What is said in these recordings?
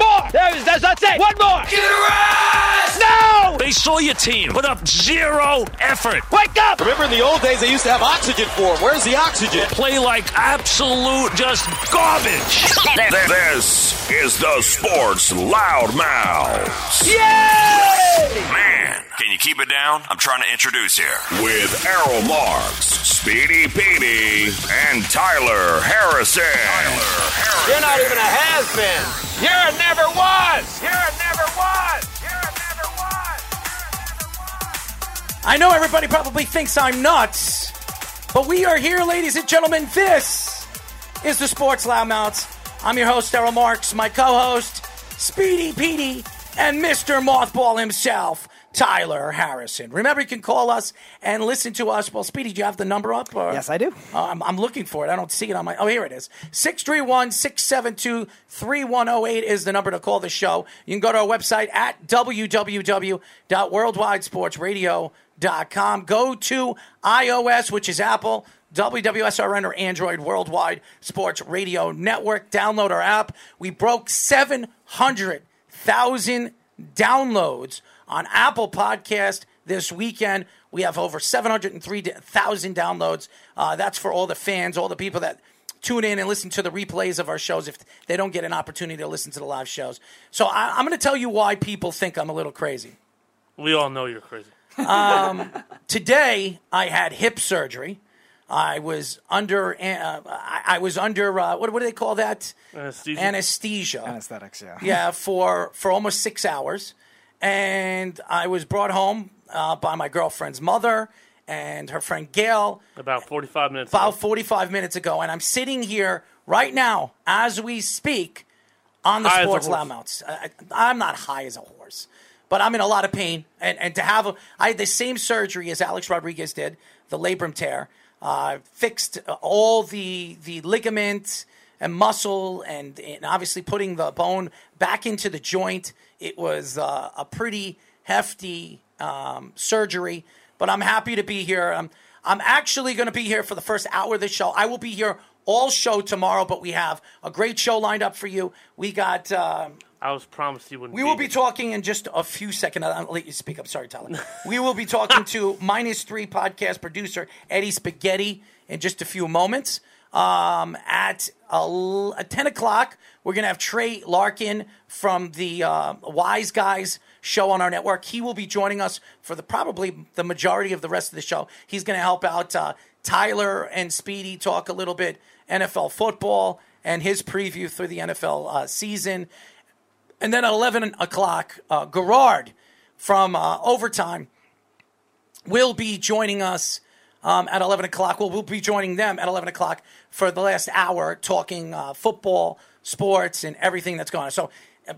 more. There is, that's, that's it. One more. Get it around. No! They saw your team put up zero effort. Wake up! Remember in the old days they used to have oxygen for him. Where's the oxygen? Play like absolute just garbage. This is the Sports Loudmouths. Yay! Man, Can you keep it down? I'm trying to introduce here. with Errol Marks, Speedy Petey, and Tyler Harrison. Tyler Harrison. You're not even a has-been. You're a never was. You're a never was. You're a never was. I know everybody probably thinks I'm nuts, but we are here, ladies and gentlemen. This is the Sports Loudmouths. I'm your host, Errol Marks, my co host, Speedy Petey, and Mr. Mothball himself, Tyler Harrison. Remember, you can call us and listen to us. Well, Speedy, do you have the number up? Or? Yes, I do. Uh, I'm, I'm looking for it. I don't see it on my. Oh, here it is. 631 672 3108 is the number to call the show. You can go to our website at www.worldwidesportsradio.com. Go to iOS, which is Apple, WWSRN or Android Worldwide Sports Radio Network. Download our app. We broke 700,000 downloads on Apple Podcast this weekend. We have over 703,000 downloads. Uh, that's for all the fans, all the people that tune in and listen to the replays of our shows if they don't get an opportunity to listen to the live shows. So I, I'm going to tell you why people think I'm a little crazy. We all know you're crazy. Today I had hip surgery. I was under. Uh, I, I was under. Uh, what, what do they call that? Anesthesia. Anesthesia. Anesthetics, yeah. yeah, for for almost six hours, and I was brought home uh, by my girlfriend's mother and her friend Gail About 45 minutes. about ago. 45 minutes ago, and I'm sitting here right now as we speak on the High Sports. Loudmouths. I, I'm not high as a horse, but I'm in a lot of pain, and and to have a, I had the same surgery as Alex Rodriguez did, the labrum tear, uh, fixed all the the ligament and muscle, and, and obviously putting the bone back into the joint. It was uh, a pretty hefty um, surgery, but I'm happy to be here. I'm, I'm actually going to be here for the first hour of the show. I will be here all show tomorrow, but we have a great show lined up for you. We got. Um, I was promised you wouldn't. we will be talking in just a few seconds. I'll let you speak up. Sorry, Tyler. we will be talking to minus three podcast producer Eddie Spaghetti in just a few moments. Um, at a, at ten o'clock, we're gonna have Trey Larkin from the uh, Wise Guys show on our network. He will be joining us for the probably the majority of the rest of the show. He's gonna help out uh, Tyler and Speedy talk a little bit NFL football and his preview through the NFL uh, season. And then at 11 o'clock, uh, Gerard from uh, Overtime will be joining us um, at 11 o'clock. Well, we'll be joining them at 11 o'clock for the last hour talking uh, football, sports, and everything that's going on. So,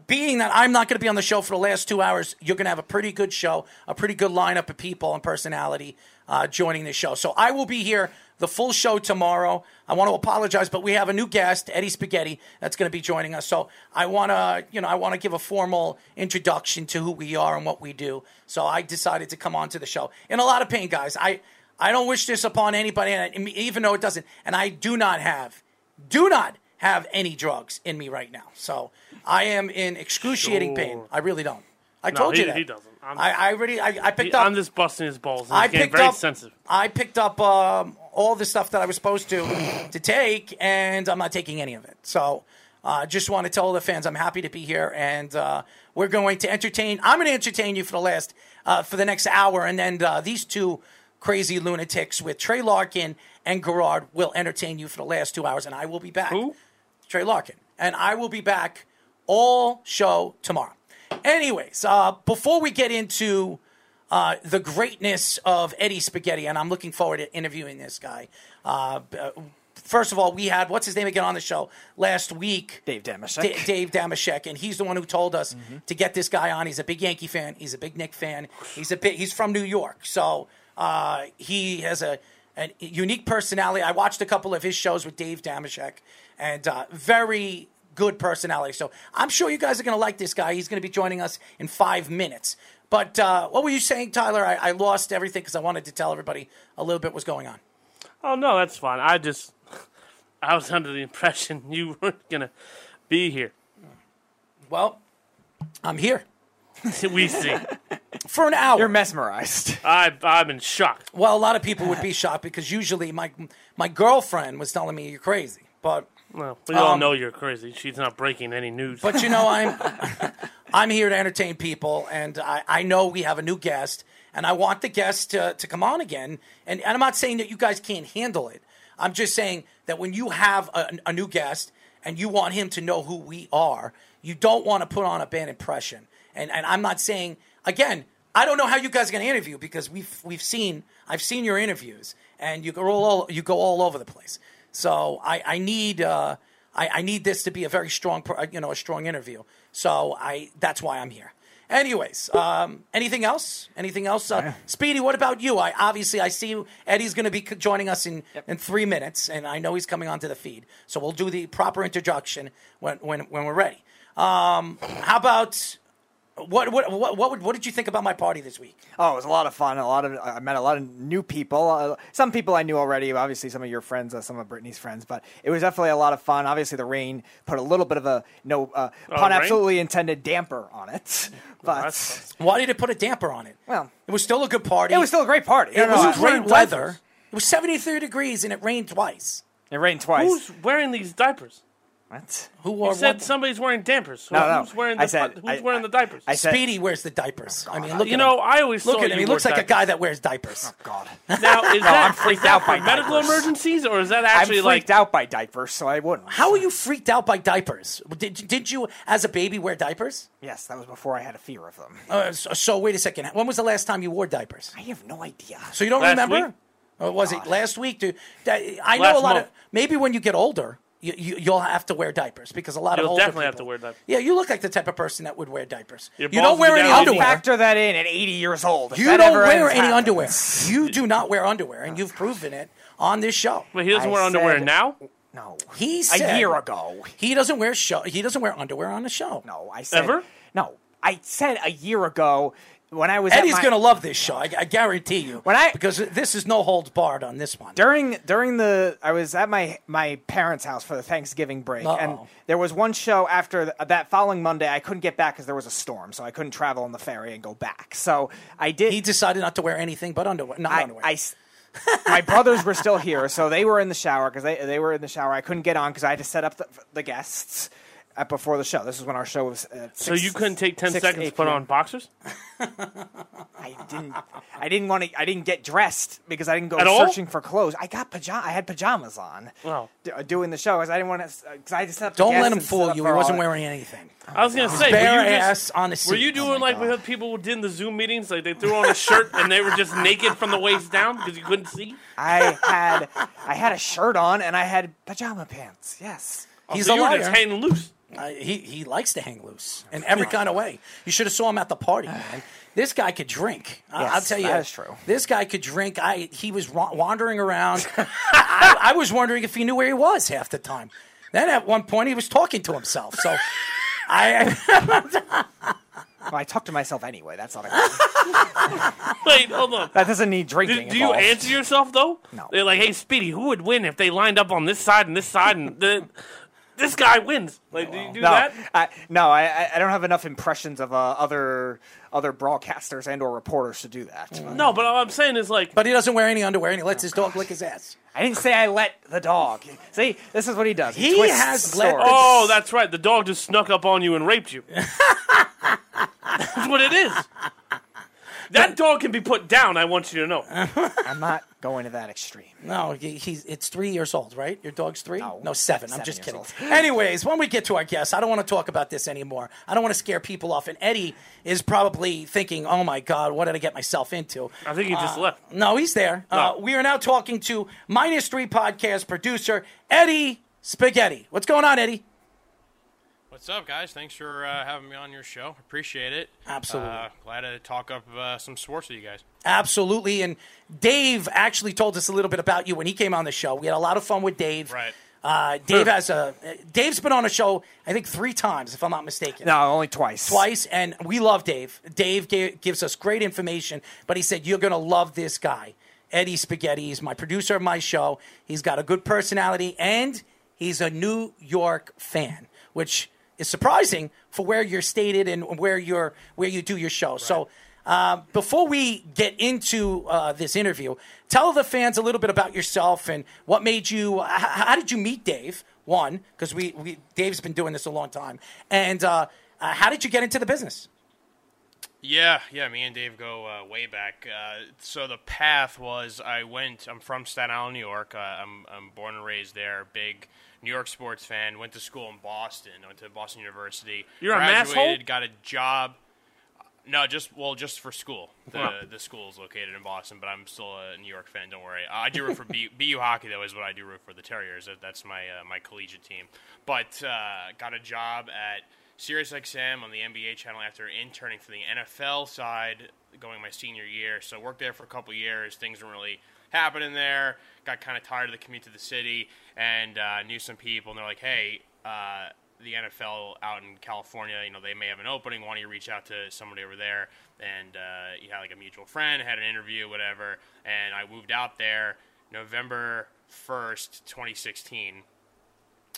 being that I'm not going to be on the show for the last two hours, you're going to have a pretty good show, a pretty good lineup of people and personality uh, joining the show. So, I will be here the full show tomorrow. I want to apologize, but we have a new guest, Eddie Spaghetti, that's going to be joining us. So I want to, you know, I want to give a formal introduction to who we are and what we do. So I decided to come on to the show in a lot of pain, guys. I I don't wish this upon anybody, and even though it doesn't, and I do not have, do not have any drugs in me right now. So I am in excruciating pain. I really don't. I No, told he- you that. he doesn't. I'm- I, I already, I, I picked He- up. I'm just busting his balls. I picked very up. sensitive. I picked up um, all the stuff that I was supposed to to take, and I'm not taking any of it. So, uh, just want to tell the fans I'm happy to be here, and uh, we're going to entertain. I'm going to entertain you for the last uh, for the next hour, and then uh, these two crazy lunatics with Trey Larkin and Gerard will entertain you for the last two hours, and I will be back. Who? Trey Larkin, and I will be back all show tomorrow. Anyways, uh, before we get into uh, the greatness of Eddie Spaghetti, and I'm looking forward to interviewing this guy. Uh, first of all, we had what's his name again on the show last week. Dave Dameshek. Da- Dave Dameshek, and he's the one who told us to get this guy on. He's a big Yankee fan. He's a big Knick fan. He's a big. He's from New York, so uh, he has a, unique personality. I watched a couple of his shows with Dave Dameshek, and uh, very good personality. So I'm sure you guys are going to like this guy. He's going to be joining us in five minutes. But uh, what were you saying, Tyler? I, I lost everything because I wanted to tell everybody a little bit what's going on. Oh no, that's fine. I just I was under the impression you weren't gonna be here. Well, I'm here we see. for an hour. You're mesmerized. I I'm in shock. well, a lot of people would be shocked because usually my my girlfriend was telling me you're crazy, but Well, we all Um, know you're crazy. She's not breaking any news. But you know, I'm I'm here to entertain people, and I, I know we have a new guest, and I want the guest to, to come on again. And, and I'm not saying that you guys can't handle it. I'm just saying that when you have a, a new guest and you want him to know who we are, you don't want to put on a bad impression. And and I'm not saying again. I don't know how you guys are going to interview because we've we've seen I've seen your interviews and you go all you go all over the place. So I I need uh, I, I need this to be a very strong you know a strong interview. So I that's why I'm here. Anyways, um, anything else? Anything else? Uh, Speedy, what about you? I obviously I see you. Eddie's going to be joining us in, in three minutes, and I know he's coming onto the feed. So we'll do the proper introduction when when, when we're ready. Um, how about what what what what, what did you think about my party this week? Oh, it was a lot of fun. A lot of I met a lot of new people. Uh, some people I knew already. Obviously, some of your friends, uh, some of Brittany's friends. But it was definitely a lot of fun. Obviously, the rain put a little bit of a no uh, Oh, pun rain? absolutely intended damper on it. But that's Why did it put a damper on it? well, It was still a good party. it was still a great party. It No, no, was I- great wearing weather. It was 73 degrees and it rained twice. It rained twice. who's wearing these diapers? What? Who You said what? somebody's wearing dampers. So No, no. who's wearing I the said- who's I- wearing I- the diapers? I said- Speedy wears the diapers. I mean, look you at know, him. I always Look thought at him. He looks wore like a guy that wears diapers. Oh God. Now, is that, I'm freaked is out for by medical diapers. emergencies, or is that I'm actually freaked like? out by diapers, so I wouldn't. How are you freaked out by diapers? Did, did you, as a baby, wear diapers? Yes, that was before I had a fear of them. Uh, so, so wait a second. When was the last time you wore diapers? I have no idea. So you don't Last remember? week? Or was it last week, dude? I know Last a lot month. of. Maybe when you get older, you, you, you'll have to wear diapers because a lot of You'll older definitely have to wear diapers. Yeah, you look like the type of person that would wear diapers. Your You don't wear would be any down. underwear. Factor that in at 80 years old. If You that don't ever wear ends, any happens. underwear. You do not wear underwear, and you've proven it on this show. But he doesn't I wear underwear said- now. No. He said a year ago. he doesn't wear show. He doesn't wear underwear on the show. No, I said Ever? No, I said a year ago when I was Eddie's my, gonna love this show. I, I guarantee you. When I- because this is no holds barred on this one. during during the I was at my my parents' house for the Thanksgiving break, and Uh-oh. there was one show after th- that following Monday. I couldn't get back because there was a storm, so I couldn't travel on the ferry and go back. So I did. He decided not to wear anything but underwear. Not I, underwear. I my brothers were still here, so they were in the shower because they they were in the shower. I couldn't get on because I had to set up the, the guests. Uh, before the show, this is when our show was. Uh, So you couldn't take ten seconds to put on boxers I didn't. I didn't want to. I didn't get dressed because I didn't go At all? searching for clothes. I got pajama. I had pajamas on. Wow. d- uh, doing the show because I didn't want to. Because I just had to set up. Don't guests let him fool you. for He wasn't wearing anything. I was gonna say, bare were you ass just, on the seat. Were you Oh doing my like God. with people who did in the Zoom meetings? Like they threw on a shirt and they were just naked from the waist down because you couldn't see. I had. I had a shirt on and I had pajama pants. Yes. He's so a you were liar. just hanging loose. Uh, he he likes to hang loose in every kind of way. You should have saw him at the party, man. This guy could drink. I- I'll tell you, that is true. This guy could drink. I he was wa- wandering around. I, I was wondering if he knew where he was half the time. Then at one point he was talking to himself. So I Well, I talk to myself anyway. That's not a. Good. Wait, hold on. that doesn't need Do, drinking. do you involved. answer yourself though? No. They're like, "Hey, Speedy, who would win if they lined up on this side and this side and the, this guy wins?" Like, do you do No, that? I, no, I, I- I don't have enough impressions of uh, other other broadcasters and or reporters to do that. No, but all I'm saying is like, but he doesn't wear any underwear and he lets his dog lick his ass. I didn't say I let the dog. See, this is what he does. He, He twists has let story. the- oh, that's right, the dog just snuck up on you and raped you. that's what it is. That dog can be put down. I want you to know. I'm not going to that extreme. No, he, he's it's three years old, right? Your dog's three? No. seven. I'm Seven just kidding. old. Anyways, when we get to our guests, I don't want to talk about this anymore. I don't want to scare people off. And Eddie is probably thinking, "Oh my God, what did I get myself into?" I think he just Uh, left. No, he's there. Uh, we are now talking to minus three podcast producer Eddie Spaghetti. What's going on, Eddie? What's up, guys? Thanks for uh, having me on your show. Appreciate it. Absolutely. Uh, glad to talk up uh, some sports with you guys. Absolutely. And Dave actually told us a little bit about you when he came on the show. We had a lot of fun with Dave. Right. Uh, Dave has a. Dave's been on a show, I think, three times, if I'm not mistaken. No, only twice. Twice, and we love Dave. Dave ga- gives us great information, but he said, You're going to love this guy. Eddie Spaghetti. He's my producer of my show. He's got a good personality, and he's a New York fan, which is surprising for where you're stated and where you're where you do your show. So. Uh, before we get into uh, this interview, tell the fans a little bit about yourself and what made you. how did you meet Dave? One, because we, we Dave's been doing this a long time, and uh, uh, how did you get into the business? Yeah, yeah. Me and Dave go uh, way back. Uh, so the path was I went. I'm from Staten Island, New York. Uh, I'm I'm born and raised there. Big New York sports fan. Went to school in Boston. Went to Boston University. You're a graduated, masshole? Got a job. No, just well, just for school. The the school is located in Boston, but I'm still a New York fan. Don't worry. I do root for B, BU hockey though. Is what I do root for the Terriers. That's my uh, my collegiate team. But uh, got a job at SiriusXM on the NBA channel after interning for the NFL side, going my senior year. So worked there for a couple years. Things weren't really happening there. Got kind of tired of the commute to the city, and uh, knew some people. And they're like, "Hey, uh, the NFL out in California, you know, they may have an opening. Why don't you reach out to somebody over there?" And uh, he had like a mutual friend, had an interview, whatever. And I moved out there November first, 2016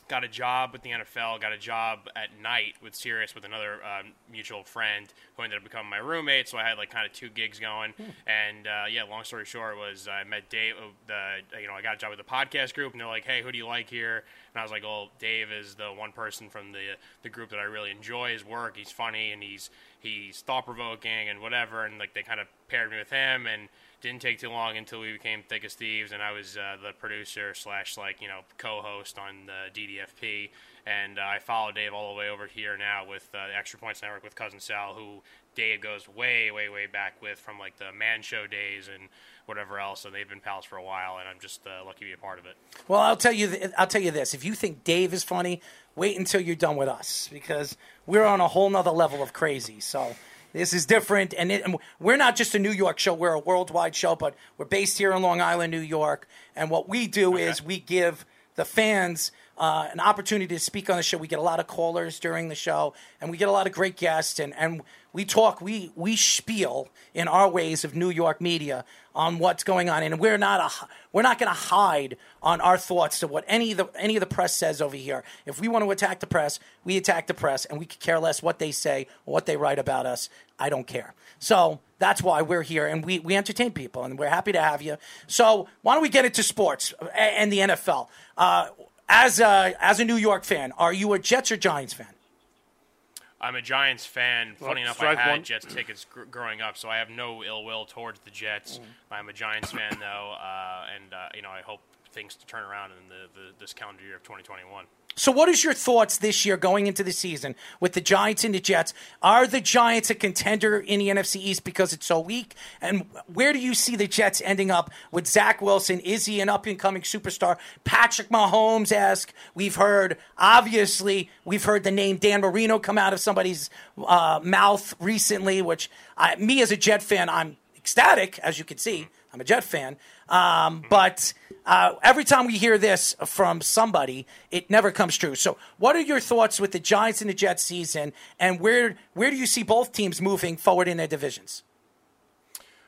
got a job with the NFL, got a job at night with Sirius with another um, mutual friend who ended up becoming my roommate. So I had like kind of two gigs going. And uh, yeah, long story short was I met Dave. uh, The you know I got a job with the podcast group, and they're like, "Hey, who do you like here?" And I was like, "Well, Dave is the one person from the the group that I really enjoy his work. He's funny and he's he's thought provoking and whatever." And like they kind of paired me with him and didn't take too long until we became thick as thieves and i was uh, the producer slash like you know co-host on the ddfp and uh, i followed dave all the way over here now with uh, the extra points network with cousin sal who dave goes way way way back with from like the man show days and whatever else and they've been pals for a while and i'm just uh, lucky to be a part of it Well, I'll tell you. Th- I'll tell you this: if you think Dave is funny, wait until you're done with us because we're on a whole nother level of crazy. So this is different, and, it, and we're not just a New York show; we're a worldwide show. But we're based here in Long Island, New York, and what we do is we give the fans uh, an opportunity to speak on the show. We get a lot of callers during the show, and we get a lot of great guests, and, and we talk, we we spiel in our ways of New York media on what's going on, and we're not a we're not going to hide on our thoughts to what any of the any of the press says over here. If we want to attack the press, we attack the press, and we could care less what they say or what they write about us. I don't care. So that's why we're here, and we we entertain people, and we're happy to have you. So why don't we get into sports and the NFL? Uh, as a as a New York fan, are you a Jets or Giants fan? I'm a Giants fan. Well, Funny enough, I strike had one. Jets tickets gr- growing up, so I have no ill will towards the Jets. I'm a Giants fan, though, uh, and uh, you know I hope things to turn around in the, the this calendar year of 2021. So, what is your thoughts this year going into the season with the Giants and the Jets? Are the Giants a contender in the NFC East because it's so weak? And where do you see the Jets ending up with Zach Wilson? Is he an up and coming superstar? Patrick Mahomes ask. We've heard, obviously, we've heard the name Dan Marino come out of somebody's uh, mouth recently, which I, me as a Jet fan, I'm ecstatic, as you can see. I'm a Jet fan. Um, but uh, every time we hear this from somebody, it never comes true. So, what are your thoughts with the Giants and the Jets season, and where where do you see both teams moving forward in their divisions?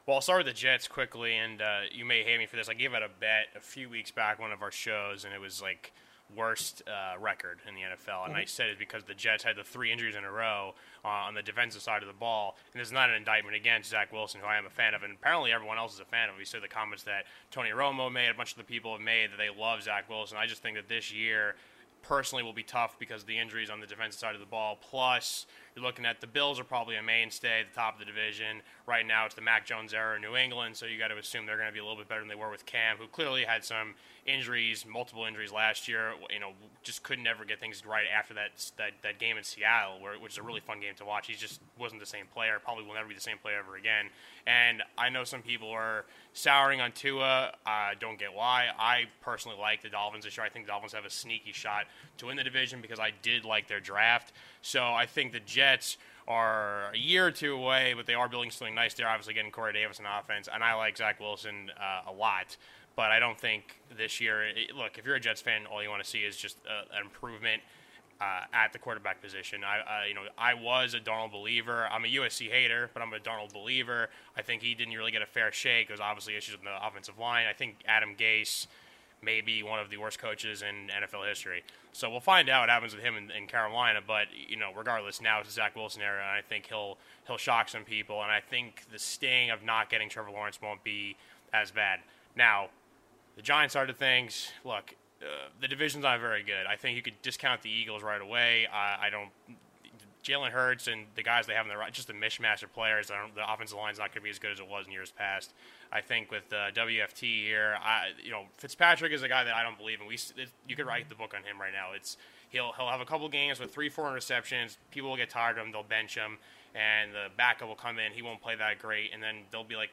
Well, I'll start with the Jets quickly, and uh, you may hate me for this. I gave out a bet a few weeks back, one of our shows, and it was like worst uh, record in the NFL. And I said it because the Jets had the three injuries in a row uh, on the defensive side of the ball. And this is not an indictment against Zach Wilson, who I am a fan of, and apparently everyone else is a fan of. We saw the comments that Tony Romo made, a bunch of the people have made that they love Zach Wilson. I just think that this year personally will be tough because of the injuries on the defensive side of the ball. Plus, you're looking at the Bills are probably a mainstay at the top of the division. Right now, it's the Mac Jones era in New England, so you got to assume they're going to be a little bit better than they were with Cam, who clearly had some injuries, multiple injuries last year. You know, just could never get things right after that that, that game in Seattle, where, which is a really fun game to watch. He just wasn't the same player. Probably will never be the same player ever again. And I know some people are souring on Tua. I don't get why. I personally like the Dolphins this year. I think the Dolphins have a sneaky shot to win the division because I did like their draft. So I think the Jets are a year or two away, but they are building something nice. They're obviously getting Corey Davis on offense, and I like Zach Wilson uh, a lot. but I don't think this year. It, look, if you're a Jets fan, all you want to see is just uh, an improvement uh, at the quarterback position. I, you know, I was a Darnold believer. I'm a USC hater, but I'm a Darnold believer. I think he didn't really get a fair shake. There's obviously issues with the offensive line. I think Adam Gase may be one of the worst coaches in NFL history. So we'll find out what happens with him in, in Carolina. But you know, regardless, now it's the Zach Wilson era, and I think he'll he'll shock some people. And I think the sting of not getting Trevor Lawrence won't be as bad. Now, the Giants side of things, look, uh, the division's not very good. I think you could discount the Eagles right away. I don't. Jalen Hurts and the guys they have in the right, just a mishmash of players. I don't, the offensive line's not going to be as good as it was in years past. I think with uh, WFT here, I, you know, Fitzpatrick is a guy that I don't believe in. We, it, you could write the book on him right now. It's he'll he'll have a couple games with three, four interceptions. People will get tired of him. They'll bench him, and the backup will come in. He won't play that great, and then there'll be like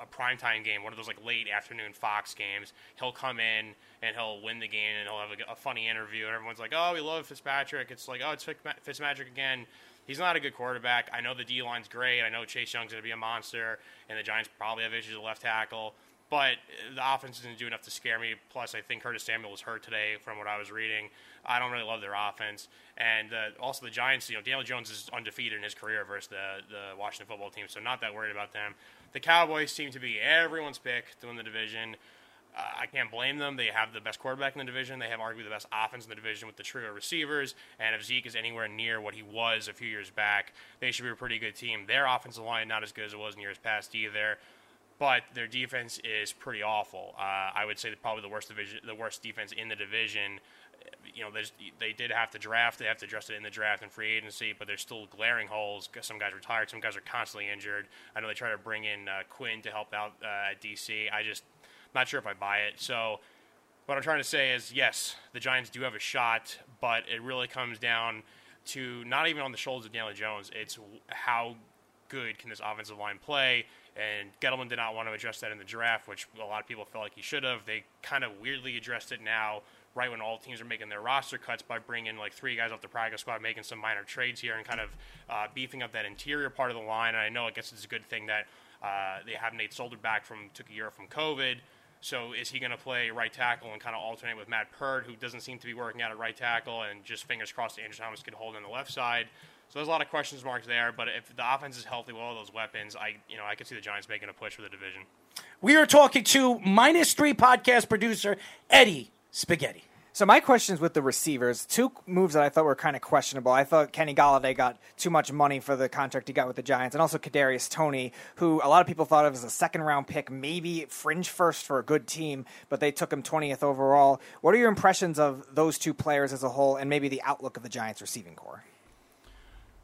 a, primetime game, one of those like late afternoon Fox games. He'll come in and he'll win the game, and he'll have a, a funny interview, and everyone's like, "Oh, we love Fitzpatrick." It's like, "Oh, it's Fitzmagic again." He's not a good quarterback. I know the D line's great. I know Chase Young's going to be a monster, and the Giants probably have issues at left tackle. But the offense didn't do enough to scare me. Plus, I think Curtis Samuel was hurt today, from what I was reading. I don't really love their offense, and uh, also the Giants. You know, Daniel Jones is undefeated in his career versus the the Washington football team, so not that worried about them. The Cowboys seem to be everyone's pick to win the division. Uh, I can't blame them. They have the best quarterback in the division. They have arguably the best offense in the division with the trio of receivers. And if Zeke is anywhere near what he was a few years back, they should be a pretty good team. Their offensive line not as good as it was in years past either, but their defense is pretty awful. Uh, I would say probably the worst division, the worst defense in the division. You know, they did have to draft. They have to address it in the draft and free agency, but there's still glaring holes. Some guys retired. Some guys are constantly injured. I know they try to bring in uh, Quinn to help out uh, at DC. I just not sure if I buy it. So what I'm trying to say is, yes, the Giants do have a shot, but it really comes down to not even on the shoulders of Daniel Jones. It's how good can this offensive line play? And Gettleman did not want to address that in the draft, which a lot of people felt like he should have. They kind of weirdly addressed it now, right when all teams are making their roster cuts by bringing like three guys off the practice squad, making some minor trades here, and kind of uh, beefing up that interior part of the line. And I know I guess it's a good thing that uh, they have Nate Solder back from took a year from COVID. So is he going to play right tackle and kind of alternate with Matt Peart, who doesn't seem to be working out at right tackle, and just fingers crossed Andrew Thomas could hold on the left side. So there's a lot of questions marks there. But if the offense is healthy with all those weapons, I you know I could see the Giants making a push for the division. We are talking to minus three podcast producer Eddie Spaghetti. So my questions with the receivers, two moves that I thought were kind of questionable. I thought Kenny Golladay got too much money for the contract he got with the Giants, and also Kadarius Toney, who a lot of people thought of as a second round pick, maybe fringe first for a good team, but they took him 20th overall. What are your impressions of those two players as a whole, and maybe the outlook of the Giants receiving core?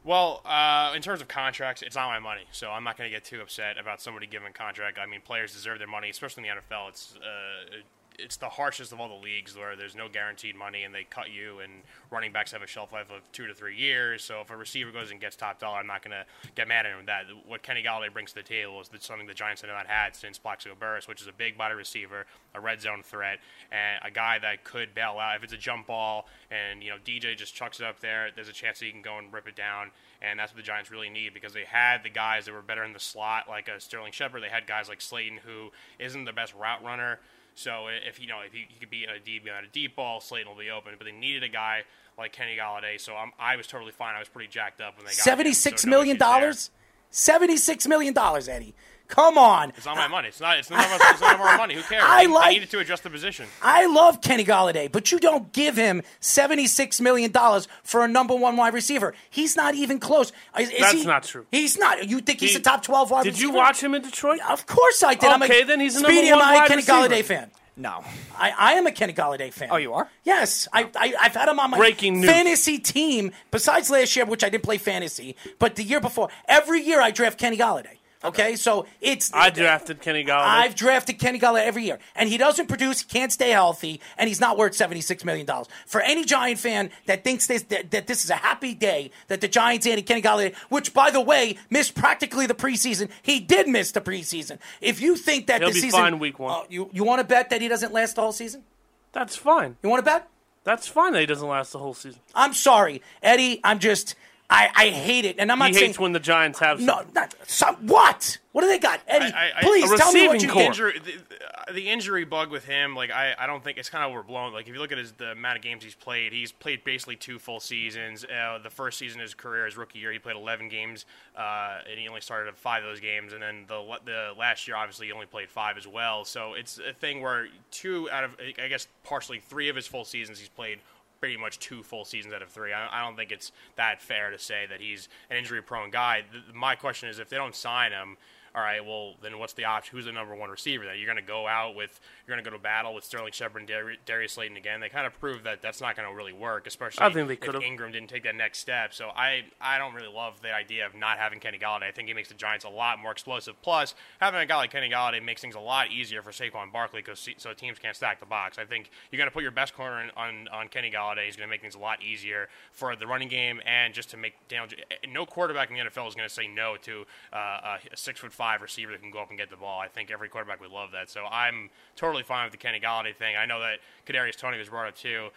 Well, uh, in terms of contracts, it's not my money, so I'm not going to get too upset about somebody giving a contract. I mean, players deserve their money, especially in the NFL. It's uh, it's the harshest of all the leagues where there's no guaranteed money and they cut you and running backs have a shelf life of two to three years. So if a receiver goes and gets top dollar, I'm not going to get mad at him that. What Kenny Golladay brings to the table is something the Giants have not had since Plaxico Burress, which is a big body receiver, a red zone threat, and a guy that could bail out if it's a jump ball and you know DJ just chucks it up there. There's a chance that he can go and rip it down, and that's what the Giants really need because they had the guys that were better in the slot, like a Sterling Shepard. They had guys like Slayton, who isn't the best route runner. So if you know if he, he could be a deep on a deep ball, Slayton will be open. But they needed a guy like Kenny Golladay. So I'm, i was totally fine. I was pretty jacked up when they got seventy six so million dollars. Seventy six million dollars, Eddie. Come on. It's not my money. It's not. It's none of, us, it's none of our money. Who cares? I they, like. They needed to adjust the position. I love Kenny Golladay, but you don't give him seventy six million dollars for a number one wide receiver. He's not even close. Is, is That's he, not true. He's not. You think he's He- a top twelve wide receiver? Did receiver? you watch him in Detroit? Of course I did. I'm Okay, a, then he's a Speedy, number am one I a wide Kenny receiver. Golladay fan? No. I, I am a Kenny Golladay fan. Oh, you are? Yes, I, I I've had him on my Breaking news. fantasy team. Besides last year, which I didn't play fantasy, but the year before, every year I draft Kenny Golladay. Okay, so it's I drafted Kenny Golladay. I've drafted Kenny Golladay every year, and he doesn't produce, he can't stay healthy, and he's not worth seventy six million dollars. For any Giant fan that thinks this that, that this is a happy day that the Giants added Kenny Golladay, which by the way missed practically the preseason, he did miss the preseason. If you think that this is. He'll the be season, fine week one. Uh, you you want to bet that he doesn't last the whole season? That's fine. You want to bet? That's fine that he doesn't last the whole season. I'm sorry, Eddie. I'm just. I, I hate it, and I'm not he saying hates when the Giants have no. Not, some, what? What do they got, Eddie? I- I- please a tell me what receiving you core. think. Injury, the, the injury bug with him, like I, I don't think it's kind of overblown. Like if you look at his the amount of games he's played, he's played basically two full seasons. Uh, the first season of his career, his rookie year, he played 11 games, uh, and he only started five of those games. And then the the last year, obviously, he only played five as well. So it's a thing where two out of I guess partially three of his full seasons he's played pretty much two full seasons out of three. I, I don't think it's that fair to say that he's an injury prone guy. The, my question is if they don't sign him. All right, well, then what's the option? Who's the number one receiver? That you're going to go out with, you're going to go to battle with Sterling Shepard and Dar- Darius Slayton again. They kind of proved that that's not going to really work, especially I think they if. Engram didn't take that next step. So I, I don't really love the idea of not having Kenny Golladay. I think he makes the Giants a lot more explosive. Plus, having a guy like Kenny Golladay makes things a lot easier for Saquon Barkley because so teams can't stack the box. I think you're going to put your best corner in, on on Kenny Golladay. He's going to make things a lot easier for the running game and just to make Daniel. J- No quarterback in the NFL is going to say no to uh, a six foot five receiver that can go up and get the ball. I think every quarterback would love that. So I'm totally fine with the Kenny Golladay thing. I know that Kadarius Toney was brought up too.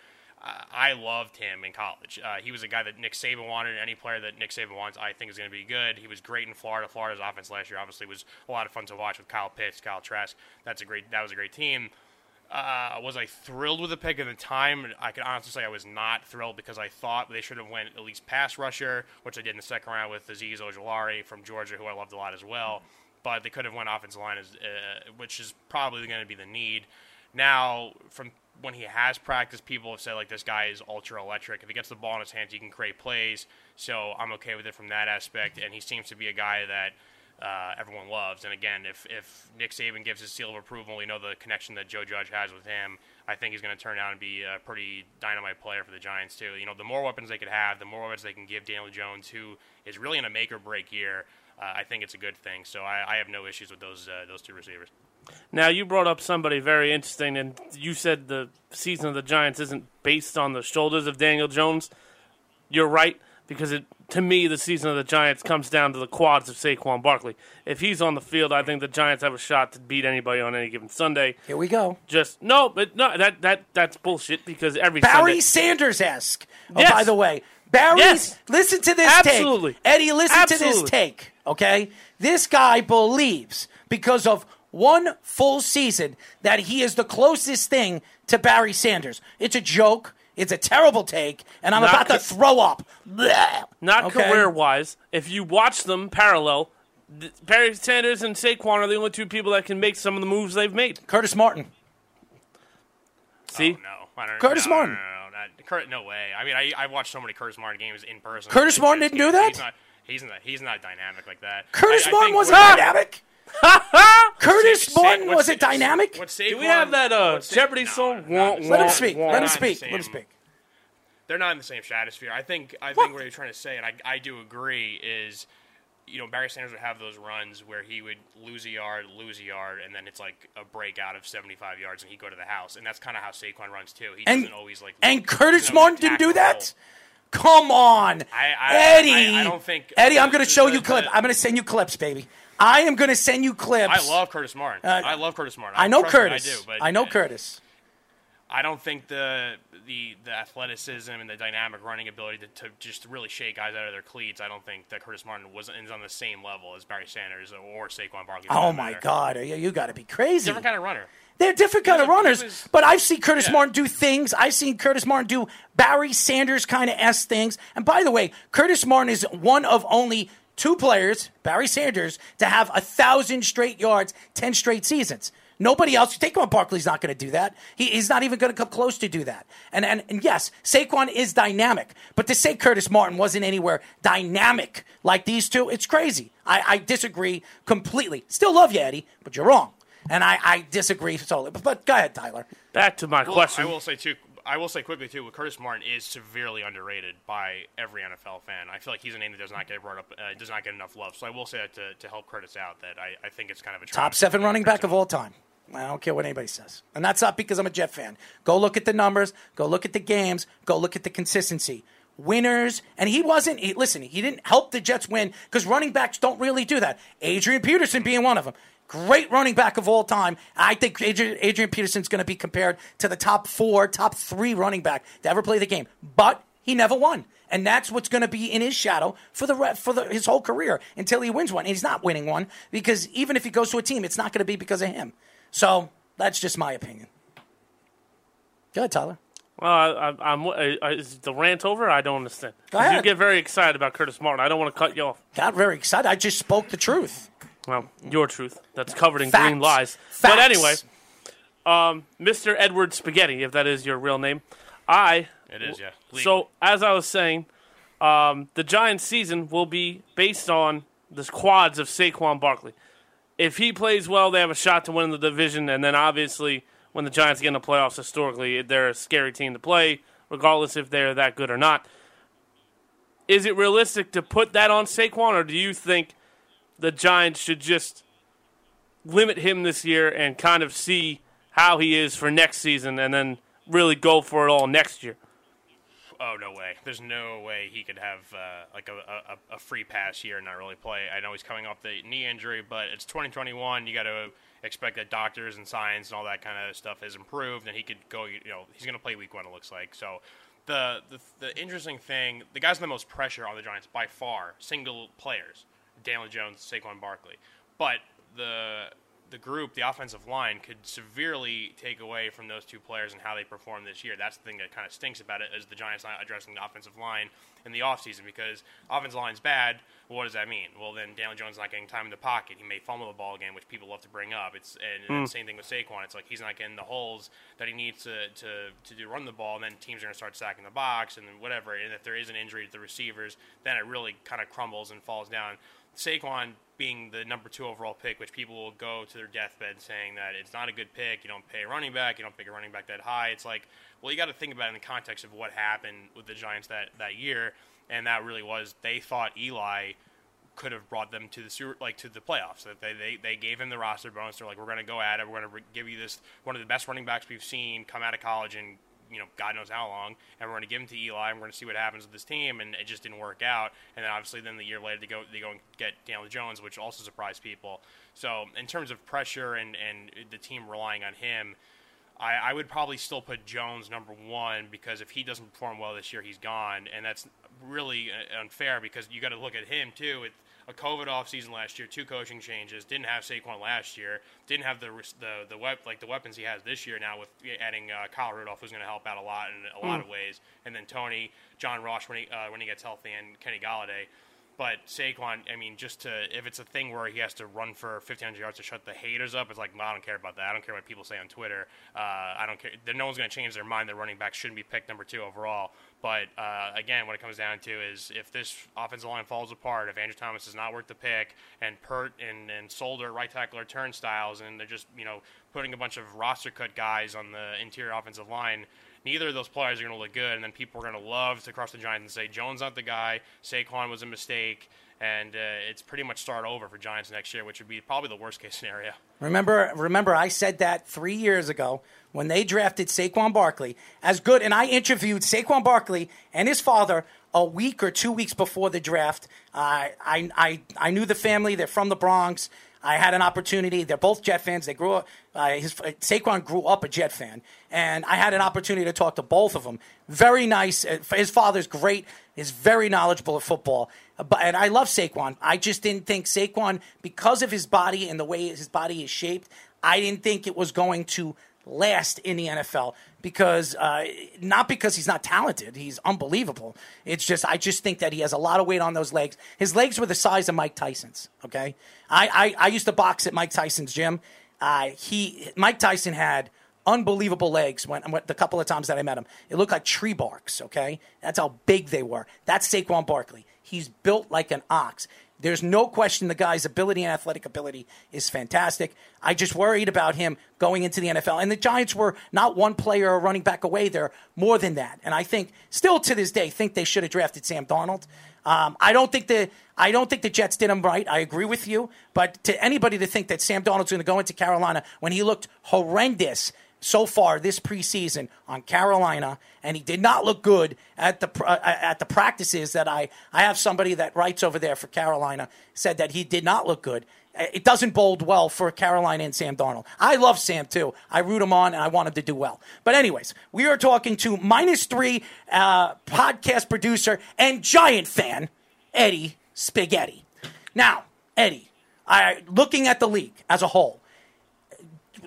I loved him in college. Uh, he was a guy that Nick Saban wanted. Any player that Nick Saban wants, I think, is going to be good. He was great in Florida. Florida's offense last year obviously was a lot of fun to watch with Kyle Pitts, Kyle Trask. That's a great. That was a great team. Uh, was I thrilled with the pick at the time? I can honestly say I was not thrilled because I thought they should have went at least pass rusher, which they did in the second round with Azeez Ojulari from Georgia, who I loved a lot as well. But they could have went offensive line, as, uh, which is probably going to be the need. Now, from when he has practiced, people have said like this guy is ultra electric. If he gets the ball in his hands, he can create plays. So I'm okay with it from that aspect. And he seems to be a guy that uh, everyone loves. And again, if if Nick Saban gives his seal of approval, you know the connection that Joe Judge has with him. I think he's going to turn out and be a pretty dynamite player for the Giants too. You know, the more weapons they could have, the more weapons they can give Daniel Jones, who is really in a make or break year. Uh, I think it's a good thing. So I, I have no issues with those uh, those two receivers. Now you brought up somebody very interesting, and you said the season of the Giants isn't based on the shoulders of Daniel Jones. You're right because it, to me, the season of the Giants comes down to the quads of Saquon Barkley. If he's on the field, I think the Giants have a shot to beat anybody on any given Sunday. Here we go. Just no, but no, that that that's bullshit because every Barry Sunday, Sanders esque. Oh, Yes. by the way, Barry, Yes. listen to this Absolutely. take. Eddie, listen to this take. Okay, this guy believes because of one full season that he is the closest thing to Barry Sanders. It's a joke. It's a terrible take, and I'm Not about to throw up. Blech. not Okay? career wise. If you watch them parallel, th- Barry Sanders and Saquon are the only two people that can make some of the moves they've made. Curtis Martin. See, Oh, no, I don't, Curtis no, Martin. No, no, no, not, Cur- no way. I mean, I I watched so many Curtis Martin games in person. Curtis Martin didn't do that? He's not. He's not. He's not dynamic like that. Curtis I, I Martin think wasn't dynamic. Curtis Sa- Martin what was Sa- it dynamic? What do we have that uh, Sa- Jeopardy song? not Wah, the wah, Let him speak. wah. Let him Not the speak. Let him speak. They're not in the same stratosphere. I think. I think what you're trying to say, and I, I do agree, is you know Barry Sanders would have those runs where he would lose a yard, lose a yard, and then it's like a breakout of 75 yards, and he would go to the house, and that's kind of how Saquon runs too. He And doesn't always like. and Curtis Martin didn't do that. Come on, I- I- Eddie. I- I don't think- Eddie. I'm going to show you clip. I'm going to send you clips, baby. I am going to send you clips. I love Curtis Martin. Uh, I love Curtis Martin. I know Curtis. I do, but I know Curtis. I don't think the the the athleticism and the dynamic running ability to, to just really shake guys out of their cleats. I don't think that Curtis Martin was is on the same level as Barry Sanders or Saquon Barkley. Oh my matter. God, you, you got to be crazy. different kind of runner. They're different kind of runners, was- but I've seen Curtis Yeah. Martin do things. I've seen Curtis Martin do Barry Sanders kind of s things. And by the way, Curtis Martin is one of only two players, Barry Sanders, to have a thousand straight yards, ten straight seasons. Nobody else. Saquon Barkley's not going to do that. He, he's not even going to come close to do that. And, and and yes, Saquon is dynamic, but to say Curtis Martin wasn't anywhere dynamic like these two, it's crazy. I, I disagree completely. Still love you, Eddie, but you're wrong. And I, I disagree solely. But, but go ahead, Tyler. Back to my Well, question. I will say too. I will say quickly too. Curtis Martin is severely underrated by every NFL fan. I feel like he's a name that does not get brought up, uh, does not get enough love. So I will say that to, to help Curtis out, that I, I think it's kind of a Top seven running back of all time. I don't care what anybody says. And that's not because I'm a Jet fan. Go look at the numbers, go look at the games, go look at the consistency. Winners, and he wasn't, he, listen, he didn't help the Jets win because running backs don't really do that. Adrian Peterson being one of them. Great running back of all time. I think Adrian, Adrian Peterson's going to be compared to the top four, top three running back to ever play the game. But He never won. And that's what's going to be in his shadow for the for the, his whole career until he wins one. And he's not winning one because even if he goes to a team, it's not going to be because of him. So that's just my opinion. Go ahead, Tyler. Well, I, I, I'm. Uh, is the rant over? I don't understand. Go 'Cause ahead. You get very excited about Curtis Martin. I don't want to cut you off. Got very excited. I just spoke the truth. Well, your truth. That's covered in Facts. green lies. Facts. But anyway, um, Mr. Edward Spaghetti, if that is your real name, I. It is, yeah. So as I was saying, um, the Giants' season will be based on the quads of Saquon Barkley. If he plays well, they have a shot to win the division, and then obviously when the Giants get in the playoffs, historically they're a scary team to play, regardless if they're that good or not. Is it realistic to put that on Saquon, or do you think the Giants should just limit him this year and kind of see how he is for next season, and then really go for it all next year? Oh no way! There's no way he could have uh, like a, a, a free pass here and not really play. I know he's coming off the knee injury, but it's 2021. You got to expect that doctors and science and all that kind of stuff has improved, and he could go. You know, he's going to play week one. It looks like so. The, the the interesting thing, the guys with the most pressure on the Giants by far, single players, Daniel Jones, Saquon Barkley, but the the group, the offensive line, could severely take away from those two players and how they perform this year. That's the thing that kind of stinks about it is the Giants not addressing the offensive line in the offseason because offensive line's bad. Well, what does that mean? Well, then Daniel Jones not getting time in the pocket. He may fumble the ball again, which people love to bring up. It's and, and the same thing with Saquon. It's like he's not getting the holes that he needs to to, to do run the ball, and then teams are going to start sacking the box and whatever. And if there is an injury to the receivers, then it really kind of crumbles and falls down. Saquon being the number two overall pick, which people will go to their deathbed saying that it's not a good pick. You don't pay a running back. You don't pick a running back that high. It's like, well, you got to think about it in the context of what happened with the Giants that, that year, and that really was they thought Eli could have brought them to the super, like to the playoffs. That they, they they gave him the roster bonus. They're like, we're going to go at it. We're going to give you this one of the best running backs we've seen come out of college and you know God knows how long, and we're going to give him to Eli. and We're going to see what happens with this team, and it just didn't work out. And then obviously, then the year later they go they go and get Daniel Jones, which also surprised people. So in terms of pressure and and the team relying on him. I, I would probably still put Jones number one because if he doesn't perform well this year, he's gone, and that's really uh, unfair because you got to look at him too. With a COVID offseason last year, two coaching changes, didn't have Saquon last year, didn't have the the the wep- like the weapons he has this year now with adding uh, Kyle Rudolph, who's going to help out a lot in a lot Mm. of ways, and then Toney, John Ross when he uh, when he gets healthy, and Kenny Golladay. But Saquon, I mean, just to if it's a thing where he has to run for 1,500 yards to shut the haters up, it's like, well, I don't care about that. I don't care what people say on Twitter. Uh, I don't care. No one's going to change their mind The running back shouldn't be picked number two overall. But uh, again, what it comes down to is if this offensive line falls apart, if Andrew Thomas is not worth the pick, and Peart and, and Solder, right tackle, are turnstiles, and they're just you know putting a bunch of roster cut guys on the interior offensive line neither of those players are going to look good, and then people are going to love to cross the Giants and say Jones not the guy, Saquon was a mistake, and uh, it's pretty much start over for Giants next year, which would be probably the worst case scenario. Remember, remember, I said that three years ago when they drafted Saquon Barkley as good, and I interviewed Saquon Barkley and his father a week or two weeks before the draft. Uh, I, I, I knew the family; they're from the Bronx. I had an opportunity. They're both Jet fans. They grew up. Uh, his Saquon grew up a Jet fan, and I had an opportunity to talk to both of them. Very nice. Uh, His father's great. Is very knowledgeable of football. Uh, But and I love Saquon. I just didn't think Saquon because of his body and the way his body is shaped. I didn't think it was going to last in the NFL because uh, not because he's not talented. He's unbelievable. It's just I just think that he has a lot of weight on those legs. His legs were the size of Mike Tyson's. Okay, I I, I used to box at Mike Tyson's gym. Uh, he Mike Tyson had unbelievable legs when, when the couple of times that I met him. It looked like tree barks. Okay, that's how big they were. That's Saquon Barkley. He's built like an ox. There's no question the guy's ability and athletic ability is fantastic. I just worried about him going into the NFL. And the Giants were not one player or running back away. They're more than that. And I think, still to this day, think they should have drafted Sam Darnold. Um, I don't think the I don't think the Jets did him right. I agree with you. But to anybody to think that Sam Darnold's going to go into Carolina when he looked horrendous so far this preseason on Carolina, and he did not look good at the uh, at the practices that I I have somebody that writes over there for Carolina said that he did not look good. Uh, It doesn't bode well for Carolina and Sam Darnold. I love Sam too. I root him on, and I want him to do well. But anyways, we are talking to minus three uh, podcast producer and Giant fan Eddie Spaghetti. Now, Eddie, I looking at the league as a whole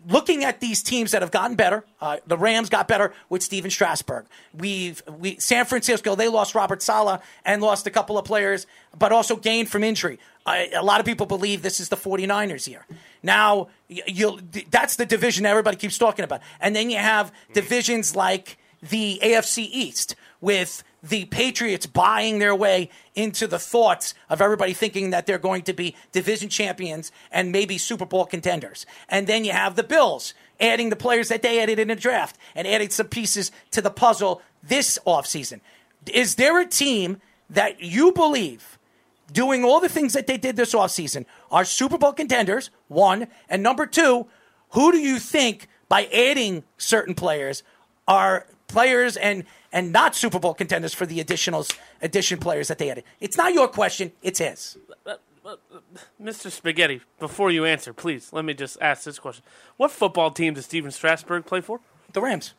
looking at these teams that have gotten better, uh, the Rams got better with Steven Strasburg. We've we San Francisco they lost Robert Saleh and lost a couple of players, but also gained from injury. A lot of people believe this is the 49ers here. Now, you'll, that's the division everybody keeps talking about. And then you have divisions like the AFC East with the Patriots buying their way into the thoughts of everybody thinking that they're going to be division champions and maybe Super Bowl contenders. And then you have the Bills adding the players that they added in the draft and adding some pieces to the puzzle this offseason. Is there a team that you believe doing all the things that they did this offseason are Super Bowl contenders, one, and number two, who do you think by adding certain players are players and and not Super Bowl contenders for the additional addition players that they added? It's not your question, it's his. Mr. Spaghetti, before you answer, please let me just ask this question: What football team does Stephen Strasburg play for? The Rams.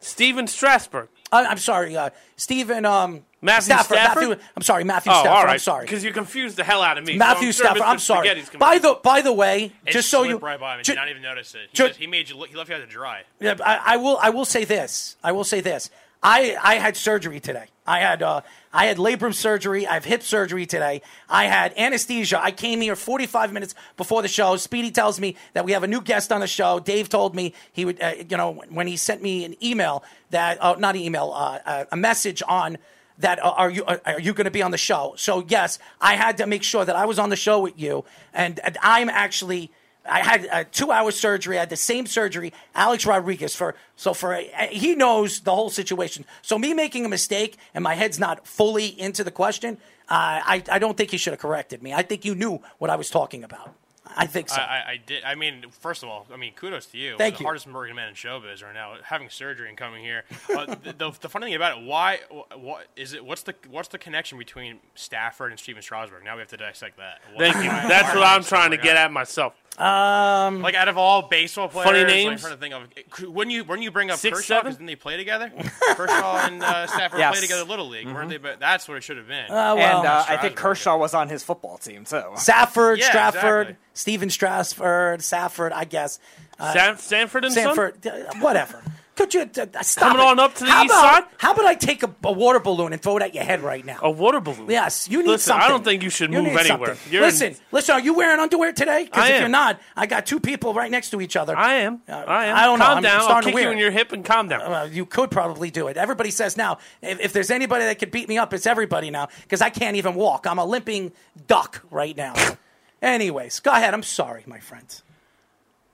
Stephen Strasburg. I, I'm sorry, uh, Stephen um, Matthew Stafford. Stafford? Matthew, I'm sorry, Matthew oh, Stafford. all right. I'm sorry. because you confused the hell out of me. Matthew so I'm Stafford. Mr. I'm sorry. By the by the way, It just so you, slipped right by me. ju- Did not even notice it. He, ju- just, he made you. look- He left you out to dry. Yeah, I, I will. I will say this. I will say this. I I had surgery today. I had uh, I had labrum surgery. I have hip surgery today. I had anesthesia. I came here 45 minutes before the show. Speedy tells me that we have a new guest on the show. Dave told me he would, uh, you know, when he sent me an email that, uh, not an email, uh, a message on that uh, are you uh, are you going to be on the show? So yes, I had to make sure that I was on the show with you, and, and I'm actually. I had a two-hour surgery. I had the same surgery, Alex Rodriguez. For so for he knows the whole situation. So me making a mistake and my head's not fully into the question, uh, I I don't think he should have corrected me. I think you knew what I was talking about. I think so. I, I, I did. I mean, first of all, I mean, kudos to you. Thank the you. hardest working man in showbiz right now, having surgery and coming here. Uh, the, the, the funny thing about it, why? What is it? What's the what's the connection between Stafford and Stephen Strasburg? Now we have to dissect that. Thank you. That's what I'm trying to get at myself. Um, Like out of all baseball players, Funny like, I'm names? trying to think of. could- Wouldn't you wouldn't you bring up Six, Kershaw because didn't they play together? Kershaw and uh, Stafford Yes. played together little league, weren't they? But that's what it should have been. Uh, well, and uh, I think Kershaw was on his football team too. Safford, Yeah, Stratford, exactly. Stephen Strasford, Safford. I guess San- Sanford and Son? Sanford. uh, Whatever. Could you uh, stop Coming it? on up to the how east about, side? How about I take a, a water balloon and throw it at your head right now? A water balloon. Yes, you need Listen, something. I don't think you should move need anywhere. You're in- listen, listen. Are you wearing underwear today? Because if am. you're not, I got two people right next to each other. I am. Uh, I am. I don't know. Calm I'm down. I'll starting to kick you in your hip and calm down. Well, you could probably do it. Everybody says now, if, if there's anybody that could beat me up, it's everybody now because I can't even walk. I'm a limping duck right now. Anyways, go ahead. I'm sorry, my friends.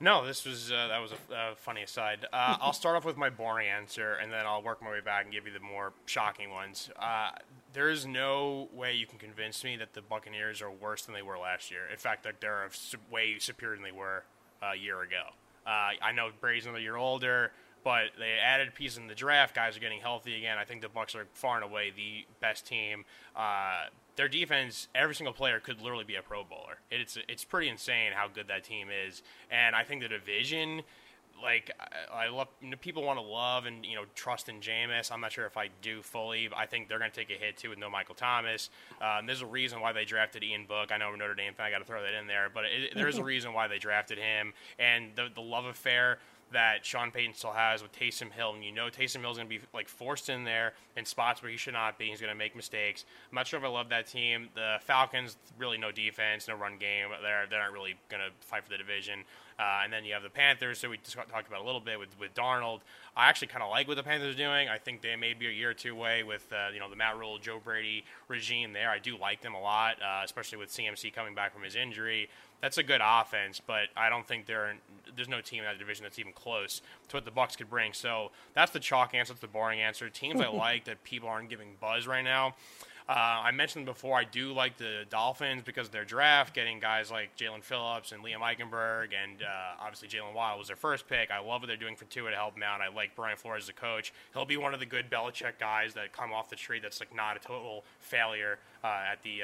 No, this was uh, that was a uh, funny aside. Uh, I'll start off with my boring answer, and then I'll work my way back and give you the more shocking ones. Uh, there is no way you can convince me that the Buccaneers are worse than they were last year. In fact, like they're way superior than they were uh, a year ago. Uh, I know Brady's another year older, but they added pieces in the draft. Guys are getting healthy again. I think the Bucks are far and away the best team. Their defense, every single player could literally be a Pro Bowler. It's it's pretty insane how good that team is, and I think the division. Like I, I love you know, people want to love and you know trust in Jameis. I'm not sure if I do fully. But I think they're going to take a hit too with no Michael Thomas. Um, there's a reason why they drafted Ian Book. I know I'm a Notre Dame fan. I got to throw that in there, but it, there's a reason why they drafted him and the the love affair that Sean Payton still has with Taysom Hill, and you know Taysom Hill's going to be like forced in there in spots where he should not be. He's going to make mistakes. I'm not sure if I love that team. The Falcons, really no defense, no run game. They're they're not really going to fight for the division. Uh, and then you have the Panthers, so we just talked about a little bit with, with Darnold. I actually kind of like what the Panthers are doing. I think they may be a year or two away with uh, you know the Matt Rhule, Joe Brady regime there. I do like them a lot, uh, especially with CMC coming back from his injury. That's a good offense, but I don't think there there's no team in that division that's even close to what the Bucks could bring. So that's the chalk answer. That's the boring answer. Teams I like that people aren't giving buzz right now. Uh, I mentioned before I do like the Dolphins because of their draft, getting guys like Jaelan Phillips and Liam Eichenberg, and uh, obviously Jaylen Waddle was their first pick. I love what they're doing for Tua to help him out. I like Brian Flores as a coach. He'll be one of the good Belichick guys that come off the tree. That's like not a total failure uh, at the.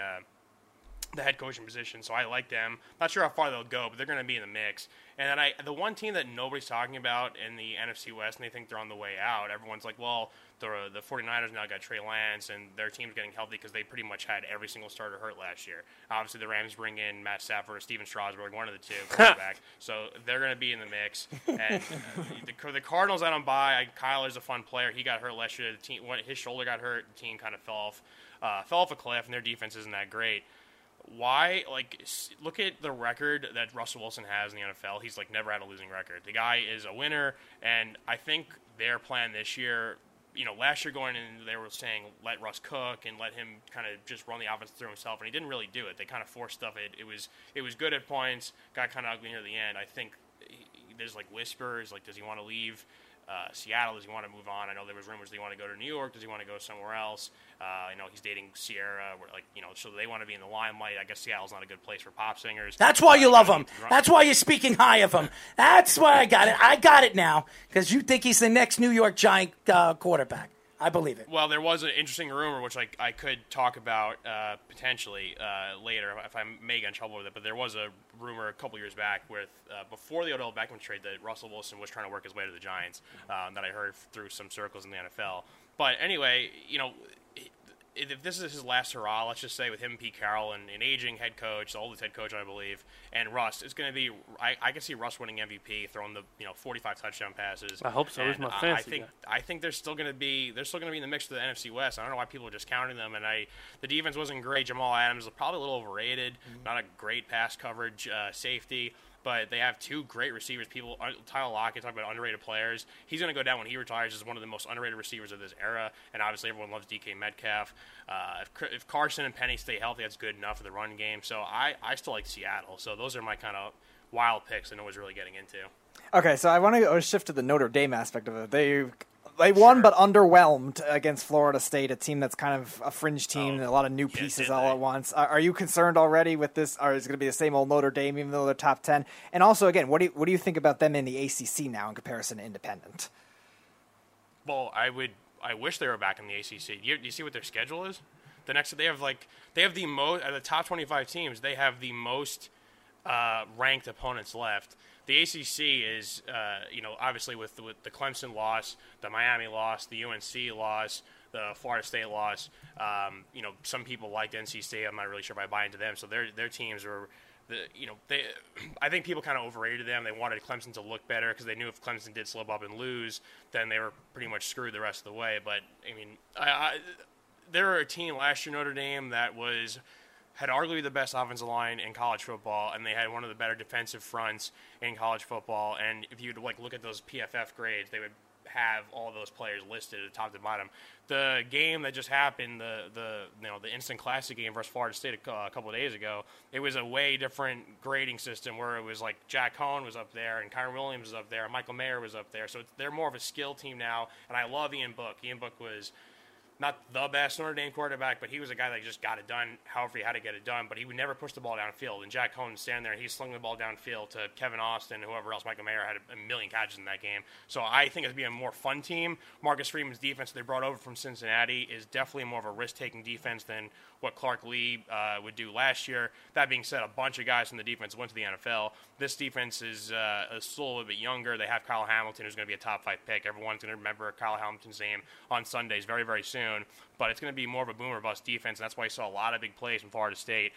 The head coaching position, so I like them. Not sure how far they'll go, but they're going to be in the mix. And then I, the one team that nobody's talking about in the NFC West, and they think they're on the way out. Everyone's like, well, the the 49ers now got Trey Lance, and their team's getting healthy because they pretty much had every single starter hurt last year. Obviously, the Rams bring in Matt Stafford or Stephen Strasburg, one of the two quarterback, so they're going to be in the mix. And uh, the, the Cardinals, I don't buy. Kyler's a fun player. He got hurt last year. The team, his shoulder got hurt. The team kind of fell off, uh, fell off a cliff, and their defense isn't that great why like look at the record that Russell Wilson has in the NFL. He's like never had a losing record. The guy is a winner, and I think their plan this year. You know, last year going in, they were saying let Russ cook and let him kind of just run the offense through himself, and he didn't really do it. They kind of forced stuff. It, it was it was good at points, got kind of ugly near the end. I think he, there's like whispers, like does he want to leave? Uh, Seattle? Does he want to move on? I know there was rumors that he want to go to New York. Does he want to go somewhere else? Uh, you know, he's dating Ciara. Where, like, you know, so they want to be in the limelight. I guess Seattle's not a good place for pop singers. That's why you love him. That's why you're speaking high of him. That's why I got it. I got it now because you think he's the next New York Giant uh, quarterback. I believe it. Well, there was an interesting rumor which I, I could talk about uh, potentially uh, later if I may get in trouble with it. But there was a rumor a couple years back with uh, before the Odell Beckham trade that Russell Wilson was trying to work his way to the Giants. Um, that I heard through some circles in the NFL. But anyway, you know, if this is his last hurrah, let's just say with him Pete Carroll and an aging head coach, the oldest head coach I believe, and Russ, it's going to be. I, I can see Russ winning MVP, throwing the you know 45 touchdown passes. I hope so. He's my fancy I think guy. I think they're still going to be they're still going to be in the mix for the NFC West. I don't know why people are just counting them. And I the defense wasn't great. Jamal Adams was probably a little overrated. Mm-hmm. Not a great pass coverage uh, safety but they have two great receivers. People, uh, Tyler Lockett, talk about underrated players. He's going to go down when he retires as one of the most underrated receivers of this era. And obviously, everyone loves DK Metcalf. Uh, if, if Carson and Penny stay healthy, that's good enough for the run game. So I, I still like Seattle. So those are my kind of wild picks that no one's really getting into. Okay, so I want to shift to the Notre Dame aspect of it. They they won, but underwhelmed against Florida State, a team that's kind of a fringe team, Oh, a lot of new pieces all at once. Are, are you concerned already with this? Or is it going to be the same old Notre Dame, even though they're top ten? And also, again, what do you, what do you think about them in the ACC now in comparison to Independent? Well, I would. I wish they were back in the ACC. Do you, do you see what their schedule is? The next, they have like they have the most out the top twenty-five teams. They have the most uh, ranked opponents left. The ACC is, uh, you know, obviously with with the Clemson loss, the Miami loss, the UNC loss, the Florida State loss. Um, you know, some people liked NC State. I'm not really sure if I buy into them. So their their teams were. The, you know, they, I think people kind of overrated them. They wanted Clemson to look better because they knew if Clemson did slip up and lose, then they were pretty much screwed the rest of the way. But I mean, I, I, there were a team last year, Notre Dame, that was had arguably the best offensive line in college football, and they had one of the better defensive fronts in college football. And if you'd like look at those PFF grades, they would have all those players listed at top to bottom. The game that just happened, the the you know the instant classic game versus Florida State a, a couple days ago, it was a way different grading system where it was like Jack Coan was up there and Kyren Williams was up there, and Michael Mayer was up there. So they're more of a skill team now, and I love Ian Book. Ian Book was not the best Notre Dame quarterback, but he was a guy that just got it done however he had to get it done. But he would never push the ball downfield. And Jack Coan standing there, he slung the ball downfield to Kevin Austin, whoever else. Michael Mayer had a million catches in that game. So I think it'd be a more fun team. Marcus Freeman's defense they brought over from Cincinnati is definitely more of a risk taking defense than what Clark Lea uh, would do last year. That being said, a bunch of guys from the defense went to the NFL. This defense is, uh, still a little bit younger. They have Kyle Hamilton, who's going to be a top five pick. Everyone's going to remember Kyle Hamilton's name on Sundays very, very soon. But it's going to be more of a boomer bust defense, and that's why you saw a lot of big plays from Florida State.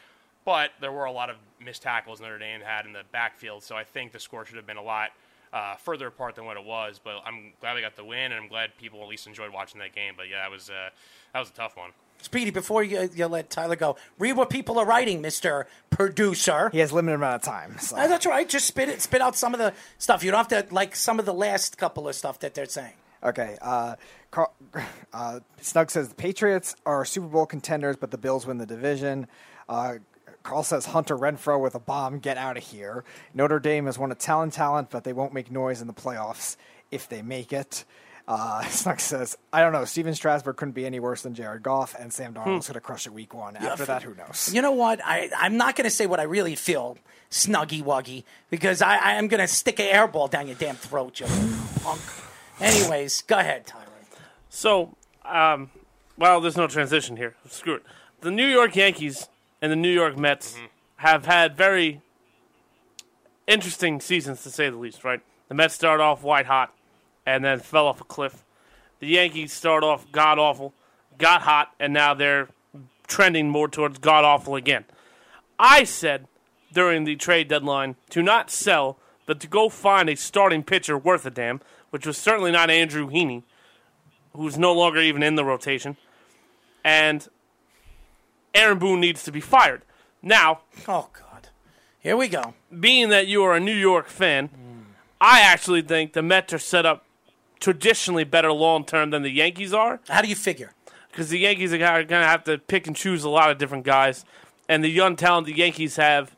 But there were a lot of missed tackles Notre Dame had in the backfield, so I think the score should have been a lot uh, further apart than what it was. But I'm glad we got the win, and I'm glad people at least enjoyed watching that game. But yeah, that was uh, that was a tough one. Speedy, before you, you let Tyler go, read what people are writing, Mister Producer. He has limited amount of time. So. Uh, that's right. Just spit it, spit out some of the stuff. You don't have to like some of the last couple of stuff that they're saying. Okay. Uh, Carl, uh, Snug says the Patriots are Super Bowl contenders, but the Bills win the division. Uh, Carl says Hunter Renfrow with a bomb. Get out of here. Notre Dame is one of talent, talent, but they won't make noise in the playoffs if they make it. Uh, Snuck says, I don't know. Stephen Strasburg couldn't be any worse than Jared Goff, and Sam Hmm. Darnold's going to crush it week one. After that, who knows? You know what? I, I'm not going to say what I really feel, snuggy wuggy, because I, I am going to stick an airball down your damn throat, you punk. Anyways, go ahead, Tyler. So, um, well, there's no transition here. Screw it. The New York Yankees and the New York Mets have had very interesting seasons, to say the least, right? The Mets started off white hot and then fell off a cliff. The Yankees start off god awful, got hot, and now they're trending more towards god awful again. I said during the trade deadline to not sell, but to go find a starting pitcher worth a damn, which was certainly not Andrew Heaney, who's no longer even in the rotation. And Aaron Boone needs to be fired. Now, Oh, God. Here we go. being that you are a New York fan, I actually think the Mets are set up traditionally better long term than the Yankees are. How do you figure? Because the Yankees are going to have to pick and choose a lot of different guys, and the young talent the Yankees have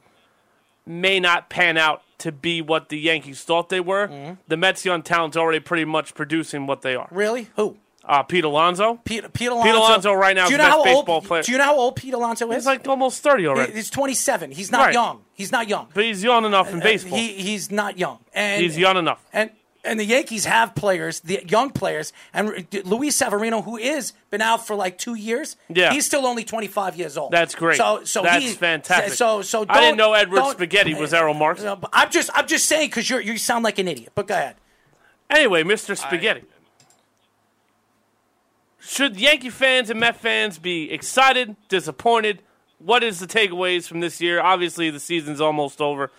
may not pan out to be what the Yankees thought they were. Mm-hmm. The Mets' young talent's already pretty much producing what they are. Really? Who? Uh, Pete Alonso. Pete, Pete Alonso. Pete Alonso right now Do is you the know best how baseball old, player. Do you know how old Pete Alonso is? He's like almost 30 already. He- He's 27. He's not Right. young. He's not young. but he's young enough in baseball. He, he's not young. And he's young enough. And and the Yankees have players, the young players, and Luis Severino, who is been out for like two years. Yeah. he's still only 25 years old. That's great. So so That's he- fantastic. So so I didn't know Edward don't- Spaghetti was Errol Marks. I'm just I'm just saying because you you sound like an idiot. But go ahead. Anyway, Mr. Spaghetti. Should Yankee fans and Met fans be excited, disappointed? What is the takeaways from this year? Obviously, the season's almost over.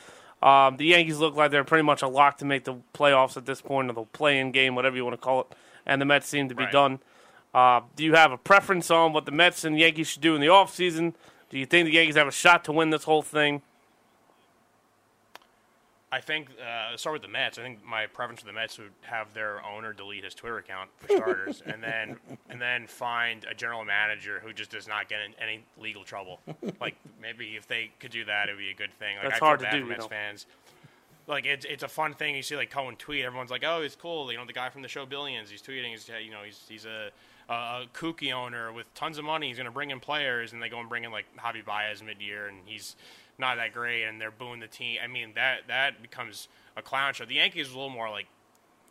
Um, the Yankees look like they're pretty much a lock to make the playoffs at this point, or the play-in game, whatever you want to call it. And the Mets seem to be Right. done. Uh, do you have a preference on what the Mets and Yankees should do in the offseason? Do you think the Yankees have a shot to win this whole thing? I think uh, let's start with the Mets. I think my preference for the Mets would have their owner delete his Twitter account for starters, and then and then find a general manager who just does not get in any legal trouble. Like maybe if they could do that, it would be a good thing. Like That's I feel hard to bad do, for you Mets know. fans. Like it's it's a fun thing. You see like Cohen tweet. Everyone's like, oh, it's cool. You know, the guy from the show Billions. He's tweeting. He's you know he's he's a a, kooky owner with tons of money. He's going to bring in players, and they go and bring in like Javy Baez mid year, and he's not that great, and they're booing the team. I mean that that becomes a clown show. The Yankees was a little more like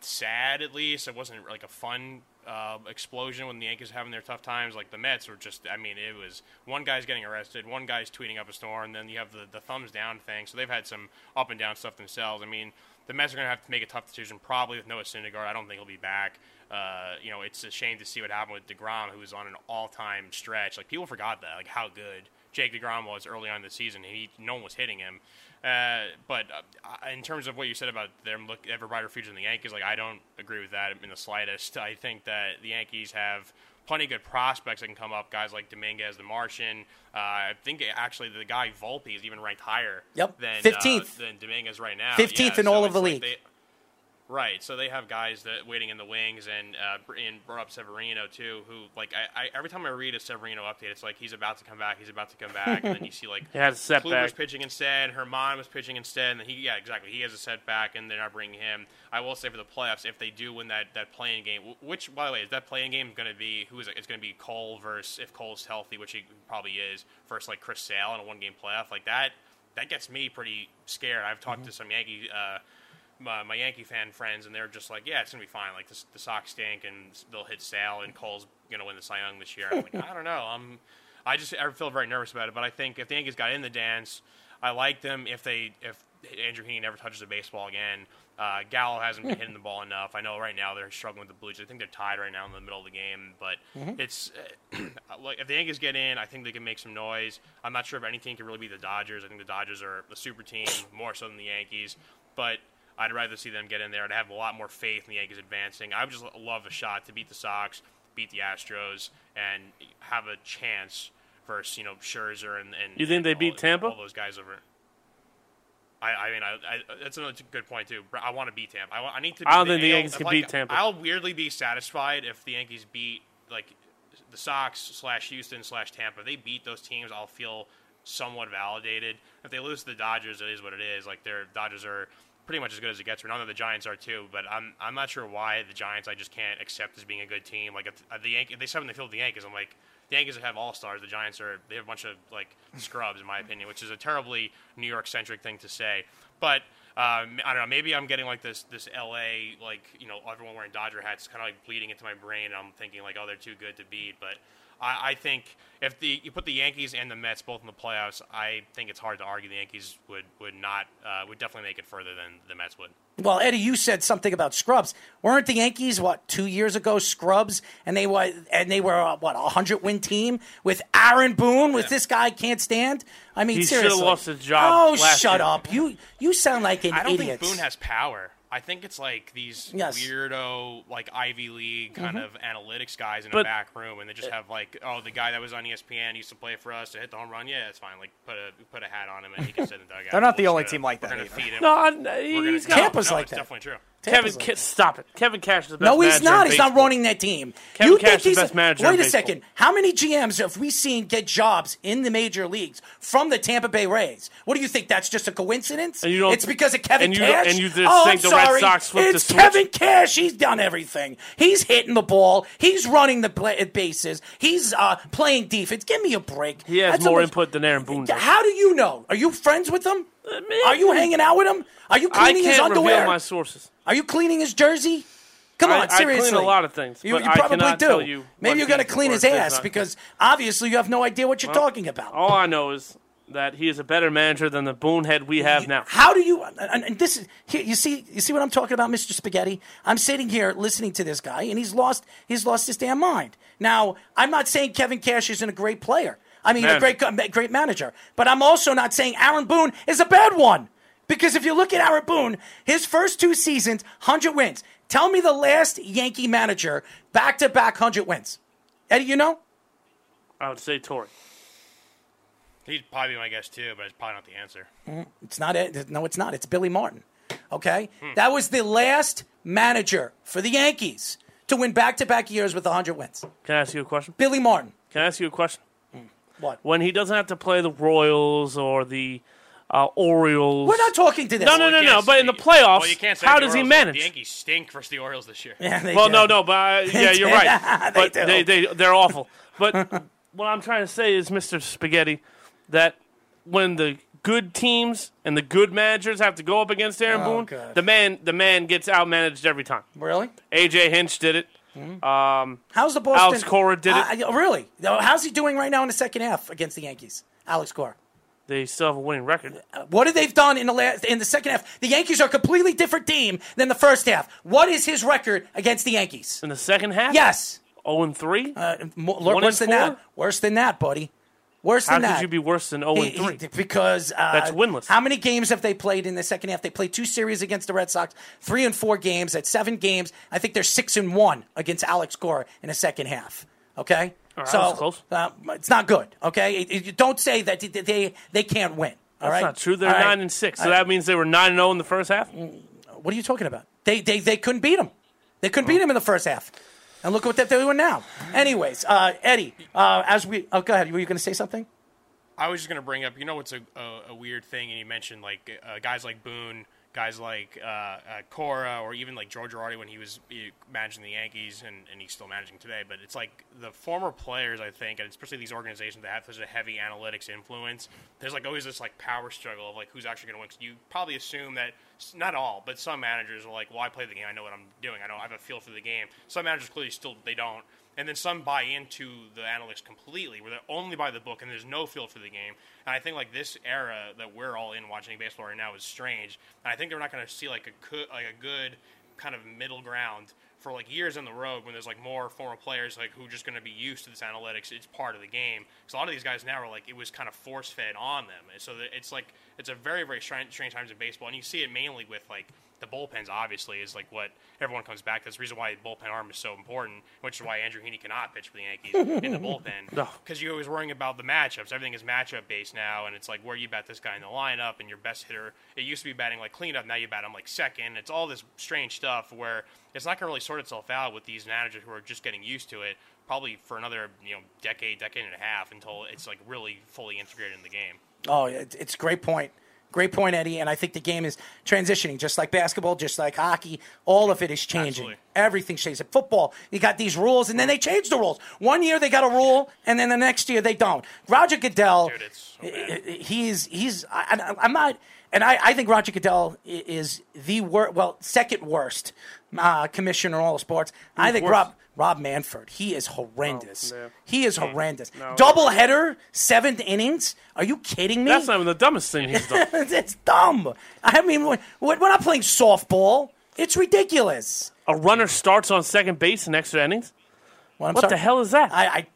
sad at least. It wasn't like a fun uh, explosion when the Yankees were having their tough times. Like the Mets were just, I mean, it was one guy's getting arrested, one guy's tweeting up a storm, and then you have the, the thumbs down thing. So they've had some up and down stuff themselves. I mean, the Mets are going to have to make a tough decision probably with Noah Syndergaard. I don't think he'll be back. Uh, you know, it's a shame to see what happened with DeGrom, who was on an all-time stretch. Like people forgot that, like how good Jake DeGrom was early on in the season. He no one was hitting him. Uh, but uh, in terms of what you said about them look ever brighter future in the Yankees, like I don't agree with that in the slightest. I think that the Yankees have plenty of good prospects that can come up. Guys like Dominguez, the Martian. Uh, I think actually the guy Volpe is even ranked higher. Yep. than 15th. uh, than Dominguez right now. 15th Yeah, in so all of the like league. they- Right, so they have guys that waiting in the wings, and uh, and brought up Severino too. Who like I, I every time I read a Severino update, it's like he's about to come back, he's about to come back, and then you see like He has a setback. Kluber's pitching instead, German was pitching instead, and then he yeah exactly he has a setback, and they're not bringing him. I will say for the playoffs, if they do win that that playing game, which by the way is that playing game going to be who is it? It's going to be Cole versus if Cole's healthy, which he probably is, versus like Chris Sale in a one game playoff like that. That gets me pretty scared. I've talked to some Yankee. Uh, my, my Yankee fan friends, and they're just like, "Yeah, it's gonna be fine. Like the, the Sox stink, and they'll hit Sale, and Cole's gonna win the Cy Young this year." I'm like, I don't know. I'm, I just I feel very nervous about it. But I think if the Yankees got in the dance, I like them. If they if Andrew Heaney never touches a baseball again, uh, Gallo hasn't been hitting the ball enough. I know right now they're struggling with the Blue Jays. I think they're tied right now in the middle of the game, but it's uh, like if the Yankees get in, I think they can make some noise. I'm not sure if anything can really beat the Dodgers. I think the Dodgers are the super team more so than the Yankees, but. I'd rather see them get in there and have a lot more faith in the Yankees advancing. I would just love a shot to beat the Sox, beat the Astros, and have a chance versus you know Scherzer and. and You think they and beat Tampa? All those guys over. I, I mean, I, I, that's another good point too. I want to beat Tampa. I, I need to. I don't the think the AL Yankees can like, beat Tampa. I'll weirdly be satisfied if the Yankees beat like the Sox slash Houston slash Tampa. If they beat those teams, I'll feel somewhat validated. If they lose to the Dodgers, it is what it is. Like their Dodgers are pretty much as good as it gets. We know the Giants are too, but I'm I'm not sure why the Giants I just can't accept as being a good team. Like if, uh, the Yankees, they seven the field the Yankees. I'm like the Yankees have all stars. The Giants are they have a bunch of like scrubs in my opinion, which is a terribly New York centric thing to say. But um, I don't know. Maybe I'm getting like this this LA like you know everyone wearing Dodger hats kind of like bleeding into my brain. And I'm thinking like oh they're too good to beat, but. I, I think if the you put the Yankees and the Mets both in the playoffs, I think it's hard to argue the Yankees would would not uh, would definitely make it further than the Mets would. Well, Eddie, you said something about scrubs. Weren't the Yankees what two years ago scrubs, and they were and they were uh, what a hundred win team with Aaron Boone, with this guy can't stand. I mean, He seriously. lost his job Oh, last shut year. up! You you sound like an I don't idiot. think Boone has power. I think it's like these Yes. weirdo, like Ivy League kind Mhm. of analytics guys in a back room, and they just have like, oh, the guy that was on ESPN used to play for us to hit the home run. Yeah, it's fine. Like put a put a hat on him and he can sit in the dugout. They're not the We're only gonna- team like we're that gonna either. feed him. No, I- We're gonna- he's got- no, Tampa's no, like it's that. Definitely true. Kevin, Ca- stop it. Kevin Cash is the best No, he's not. He's not running that team. Kevin you Cash think is the best manager Wait a second. How many GMs have we seen get jobs in the major leagues from the Tampa Bay Rays? What do you think? That's just a coincidence? And you don't- it's because of Kevin and you- Cash. and you just oh, think I'm the Red sorry. Sox flipped the It's switch? Kevin Cash. He's done everything. He's hitting the ball. He's running the pla bases. He's uh, playing defense. Give me a break. He has That's more almost- input than Aaron Boone. How do you know? Are you friends with him? Are you hanging out with him? Are you cleaning his can't underwear? reveal my sources. Are you cleaning his jersey? Come I- on, I clean seriously. a lot of things, You, but you I probably cannot do. tell you Maybe you're going to clean his ass because obviously you have no idea what you're Well, talking about. All I know is that he is a better manager than the bonehead we have now. How do you? And, and this is here, you see you see what I'm talking about, Mr. Spaghetti. I'm sitting here listening to this guy, and he's lost he's lost his damn mind. Now, I'm not saying Kevin Cash isn't a great player. I mean, a great great manager, but I'm also not saying Aaron Boone is a bad one. Because if you look at Aaron Boone, his first two seasons, 100 wins. Tell me the last Yankee manager back to back 100 wins. Eddie, you know? I would say Torre. He'd probably be my guess too, but it's probably not the answer. Mm, It's not it. No, it's not. It's Billy Martin. Okay? Hmm. That was the last manager for the Yankees to win back to back years with 100 wins. Can I ask you a question? Billy Martin. Can I ask you a question? What? When he doesn't have to play the Royals or the uh, Orioles. We're not talking to this. No, no, Well, no, no. But in the playoffs, well, you can't say how the does he manage? The Yankees stink versus the Orioles this year. Yeah, they well, do. no, no, but uh, yeah, you're right. They but do. they, they, they're awful. But what I'm trying to say is, Mr. Spaghetti, that when the good teams and the good managers have to go up against Aaron Oh, Boone, God. the man, the man gets outmanaged every time. Really? AJ Hinch did it. Um, How's the Boston? Alex Cora did it. Uh, really? How's he doing right now in the second half against the Yankees? Alex Cora. they still have a winning record. What have they done in the last in the second half? The Yankees are a completely different team than the first half. What is his record against the Yankees? In the second half, Yes. 0 and 3. Uh, more, worse than that. Worse than that, buddy. Worse How than that. could you be worse than 0 and He- 3? he- because uh, That's winless. How many games have they played in the second half? They played two series against the Red Sox, three and four games. At seven games, I think they're six and one against Alex Cora in the second half. Okay, right, so that was close. Uh, it's not good. Okay, It- it- you don't say that they they, they can't win. All That's not true. They're All right? nine and six, so All right. that means they were nine and zero in the first half. What are you talking about? They they they couldn't beat them. They couldn't beat him in the first half. And look what they're doing now. Anyways, uh, Eddie, uh, as we oh, go ahead. Were you going to say something? I was just going to bring up, you know, what's a, a, a weird thing, and you mentioned like uh, guys like Boone, guys like uh, uh, Cora, or even like George Girardi when he was uh, managing the Yankees, and, and he's still managing today. But it's like the former players, I think, and especially these organizations that have such a heavy analytics influence. There's like always this like power struggle of like who's actually going to win. 'Cause you probably assume that not all, but some managers are like, well, I play the game, I know what I'm doing, I know I have a feel for the game. Some managers clearly still they don't and then some buy into the analytics completely, where they're only by the book and there's no feel for the game. And I think like this era that we're all in watching baseball right now is strange. And I think they're not going to see like a good, like a good kind of middle ground for like years in the road when there's like more former players like who are just going to be used to this analytics. It's part of the game. Because a lot of these guys now are like it was kind of force fed on them, and so it's like it's a very very strange, strange times in baseball, and you see it mainly with like the bullpens obviously is like what everyone comes back. That's the reason why the bullpen arm is so important, which is why Andrew Heaney cannot pitch for the Yankees in the bullpen because you're always worrying about the matchups. Everything is matchup based now, and it's like where you bat this guy in the lineup and your best hitter. It used to be batting like cleanup, now you bat him like second. It's all this strange stuff where it's not going to really sort itself out with these managers who are just getting used to it. Probably for another you know decade, decade and a half until it's like really fully integrated in the game. Oh, it's a great point. Great point, Eddie. And I think the game is transitioning, just like basketball, just like hockey. All of it is changing. Absolutely. Everything's changing. Football, you got these rules, and then they change the rules. One year they got a rule, and then the next year they don't. Roger Goodell, Dude, so he's he's. I, I'm not, and I, I think Roger Goodell is the worst, well, second worst uh, commissioner in all sports. I think worse? Rob Rob Manfred. He is horrendous. Oh, yeah. He is horrendous. No. Double header, seventh innings. Are you kidding me? That's not even the dumbest thing he's done. it's dumb. I mean, when we're not playing softball. It's ridiculous. A runner starts on second base in extra innings. Well, What sorry. the hell is that? I, I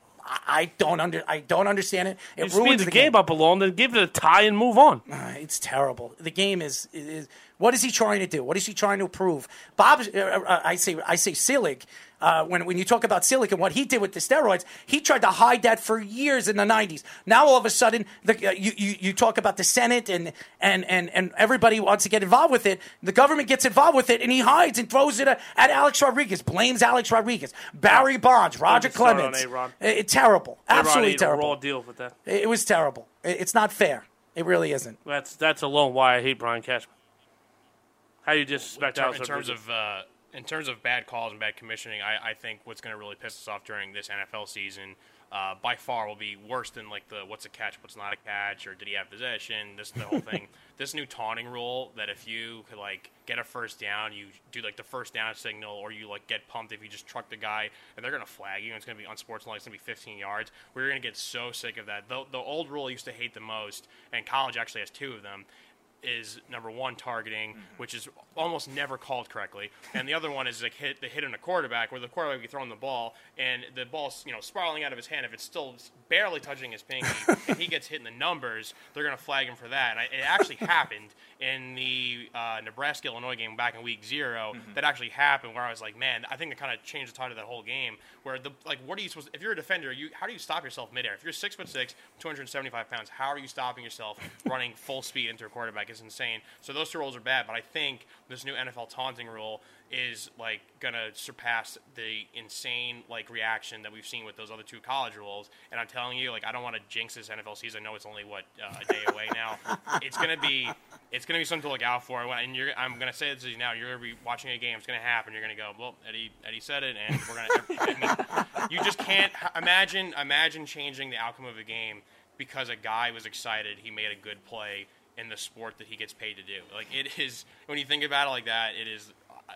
I don't under I don't understand it. It You speed ruins the game up alone, then give it a tie and move on. Uh, It's terrible. The game is, is what is he trying to do? What is he trying to prove? Bob, uh, uh, I say, I say, Selig. Uh, when when you talk about Selig and what he did with the steroids, he tried to hide that for years in the '90s. Now all of a sudden, the, uh, you, you you talk about the Senate and and and and everybody wants to get involved with it. The government gets involved with it, and he hides and throws it at, at Alex Rodriguez, blames Alex Rodriguez, Barry Bonds, Roger Don't get started Clemens. on A-Rod. Uh, it- terrible, absolutely Everybody ate a terrible. raw deal with that. It, it was terrible. It- it's not fair. It really isn't. That's that's alone why I hate Brian Cashman. How do you disrespect in, ter- in terms of uh, in terms of bad calls and bad commissioning, I, I think what's going to really piss us off during this NFL season, uh, by far, will be worse than like the what's a catch, what's not a catch, or did he have possession? This the whole thing. This new taunting rule that if you could like get a first down, you do like the first down signal, or you like get pumped if you just truck the guy, and they're going to flag you. and It's going to be unsportsmanlike. It's going to be 15 yards. We're going to get so sick of that. The, the old rule I used to hate the most, and college actually has two of them is number one targeting, which is almost never called correctly, and the other one is like hit the hit on a quarterback, where the quarterback be throwing the ball and the ball's you know spiraling out of his hand. If it's still barely touching his pinky, and he gets hit in the numbers, they're gonna flag him for that. And I, it actually happened in the uh, Nebraska Illinois game back in week 0 That actually happened, where I was like, man, I think it kind of changed the tide of that whole game. Where the like, what are you supposed? If you're a defender, you how do you stop yourself midair? If you're six foot six, 275 pounds, how are you stopping yourself running full speed into a quarterback? It's insane. So those two rules are bad, but I think this new NFL taunting rule is like gonna surpass the insane like reaction that we've seen with those other two college rules. And I'm telling you, like I don't want to jinx this NFL season. I know it's only what uh, a day away now. It's gonna be it's gonna be something to look out for. And you're, I'm gonna say this to you now. You're gonna be watching a game. It's gonna happen. You're gonna go, well, Eddie Eddie said it, and we're gonna. I mean, you just can't imagine imagine changing the outcome of a game because a guy was excited. He made a good play in the sport that he gets paid to do. Like it is when you think about it like that, it is.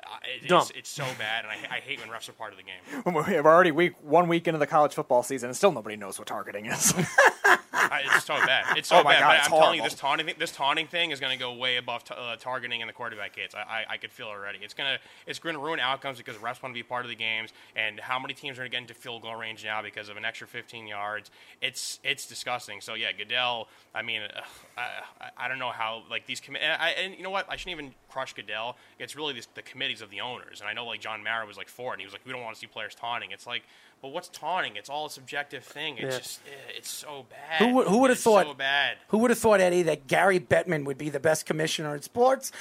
I- I- It Dumb. is it's so bad, and I, I hate when refs are part of the game. We're already week one week into the college football season, and still nobody knows what targeting is. I, it's so bad. It's so Oh bad. God, but it's I'm telling you, this taunting, thing- this taunting thing is going to go way above t- uh, targeting and the quarterback hits. I, I, I could feel it already. It's gonna, it's going to ruin outcomes because refs want to be part of the games. And how many teams are going to get into field goal range now because of an extra 15 yards? It's, it's disgusting. So yeah, Goodell. I mean, ugh, I, I, I don't know how like these commi- and, I, and you know what? I shouldn't even crush Goodell. It's really this, the committees of the owners. And I know like John Mara was like for it, and he was like, we don't want to see players taunting. It's like. But what's taunting? It's all a subjective thing. It's Yeah. just, eh, it's so bad. Who, would- who would have thought? So bad. Who would have thought, Eddie, that Gary Bettman would be the best commissioner in sports?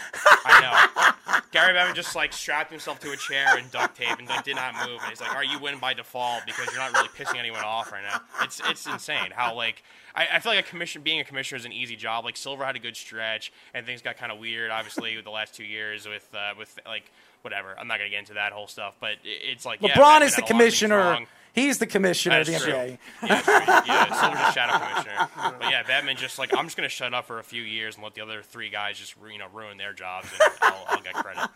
I know. Gary Bettman just like strapped himself to a chair and duct tape and like did not move. And he's like, "All right, you win by default because you're not really pissing anyone off right now." It's it's insane how like I, I feel like a commission being a commissioner is an easy job. Like Silver had a good stretch and things got kind of weird, obviously, with the last two years with uh, with like whatever. I'm not gonna get into that whole stuff, but it's like LeBron Bettman is the had a lot of things commissioner. He's the commissioner of the true. NBA. Yeah, yeah, Silver's a shadow commissioner. But yeah, Bettman just like I'm just gonna shut up for a few years and let the other three guys just you know ruin their jobs and I'll, I'll get credit.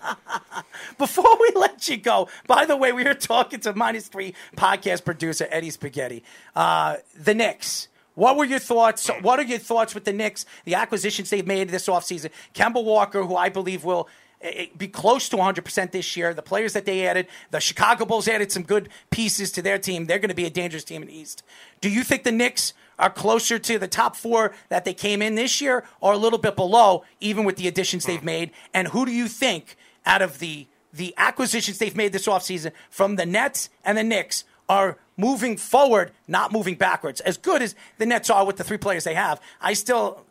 Before we let you go, by the way, we were talking to minus three podcast producer Eddie Spaghetti. Uh, the Knicks. What were your thoughts? What are your thoughts with the Knicks? The acquisitions they've made this offseason. Kemba Walker, who I believe will Eh, eh, be close to 100% this year. The players that they added, the Chicago Bulls added some good pieces to their team. They're going to be a dangerous team in the East. Do you think the Knicks are closer to the top four that they came in this year or a little bit below, even with the additions they've made? And who do you think out of the the acquisitions they've made this offseason from the Nets and the Knicks are moving forward, not moving backwards. As good as the Nets are with the three players they have, I still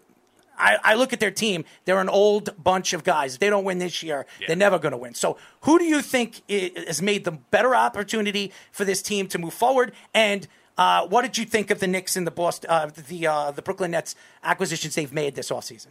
I, I look at their team. They're an old bunch of guys. If they don't win this year, they're never going to win. So, who do you think has made the better opportunity for this team to move forward? And uh, what did you think of the Knicks and the Boston, uh, the uh, the Brooklyn Nets acquisitions they've made this offseason?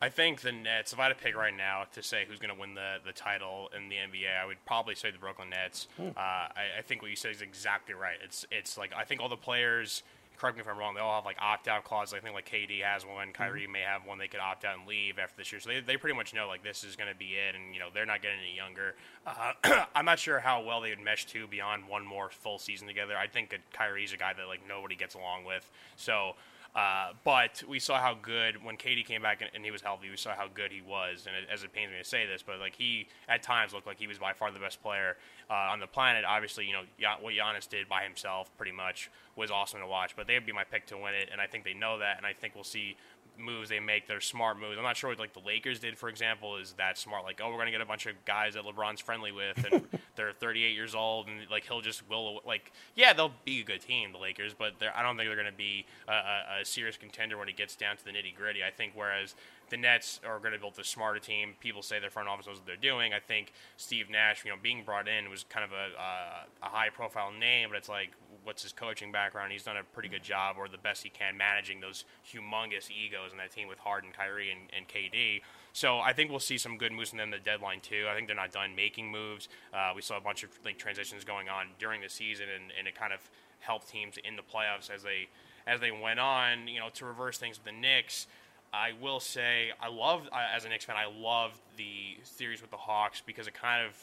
I think the Nets. If I had to pick right now to say who's going to win the, the title in the NBA, I would probably say the Brooklyn Nets. Uh, I, I think what you said is exactly right. It's it's like I think all the players. Correct me if I'm wrong. They all have like opt out clauses. I think like KD has one. Kyrie may have one. They could opt out and leave after this year. So they, they pretty much know like this is going to be it, and you know they're not getting any younger. Uh, I'm not sure how well they would mesh too beyond one more full season together. I think that Kyrie's a guy that like nobody gets along with. So uh, but we saw how good when KD came back and, and he was healthy. We saw how good he was, and it, as it pains me to say this, but like he at times looked like he was by far the best player uh, on the planet. Obviously, you know what Giannis did by himself, pretty much, was awesome to watch. But they would be my pick to win it, and I think they know that, and I think we'll see moves they make. They're smart moves. I'm not sure what like the Lakers did, for example, is that smart. Like, oh, we're gonna get a bunch of guys that LeBron's friendly with, and they're 38 years old, and like he'll just will like, yeah, they'll be a good team, the Lakers, but they're, I don't think they're gonna be a, a, a serious contender when it gets down to the nitty gritty. I think whereas the Nets are going to build a smarter team. People say their front office knows what they're doing. I think Steve Nash, you know, being brought in was kind of a, a, a high profile name, but it's like, what's his coaching background? He's done a pretty good job, or the best he can, managing those humongous egos in that team with Harden, Kyrie, and, and KD. So I think we'll see some good moves in them the deadline too. I think they're not done making moves. Uh, we saw a bunch of like transitions going on during the season, and, and it kind of helped teams in the playoffs as they as they went on. You know, to reverse things with the Knicks. I will say I love as a Knicks fan. I love the series with the Hawks because it kind of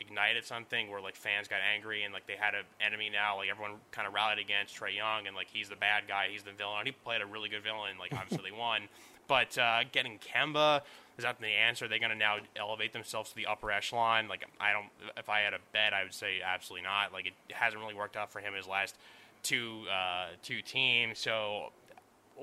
ignited something where like fans got angry and like they had an enemy now. Like everyone kind of rallied against Trae Young and like he's the bad guy, he's the villain. And He played a really good villain. Like obviously they won, but uh, getting Kemba is that the answer? Are they going to now elevate themselves to the upper echelon? Like I don't. If I had a bet, I would say absolutely not. Like it hasn't really worked out for him his last two uh, two teams. So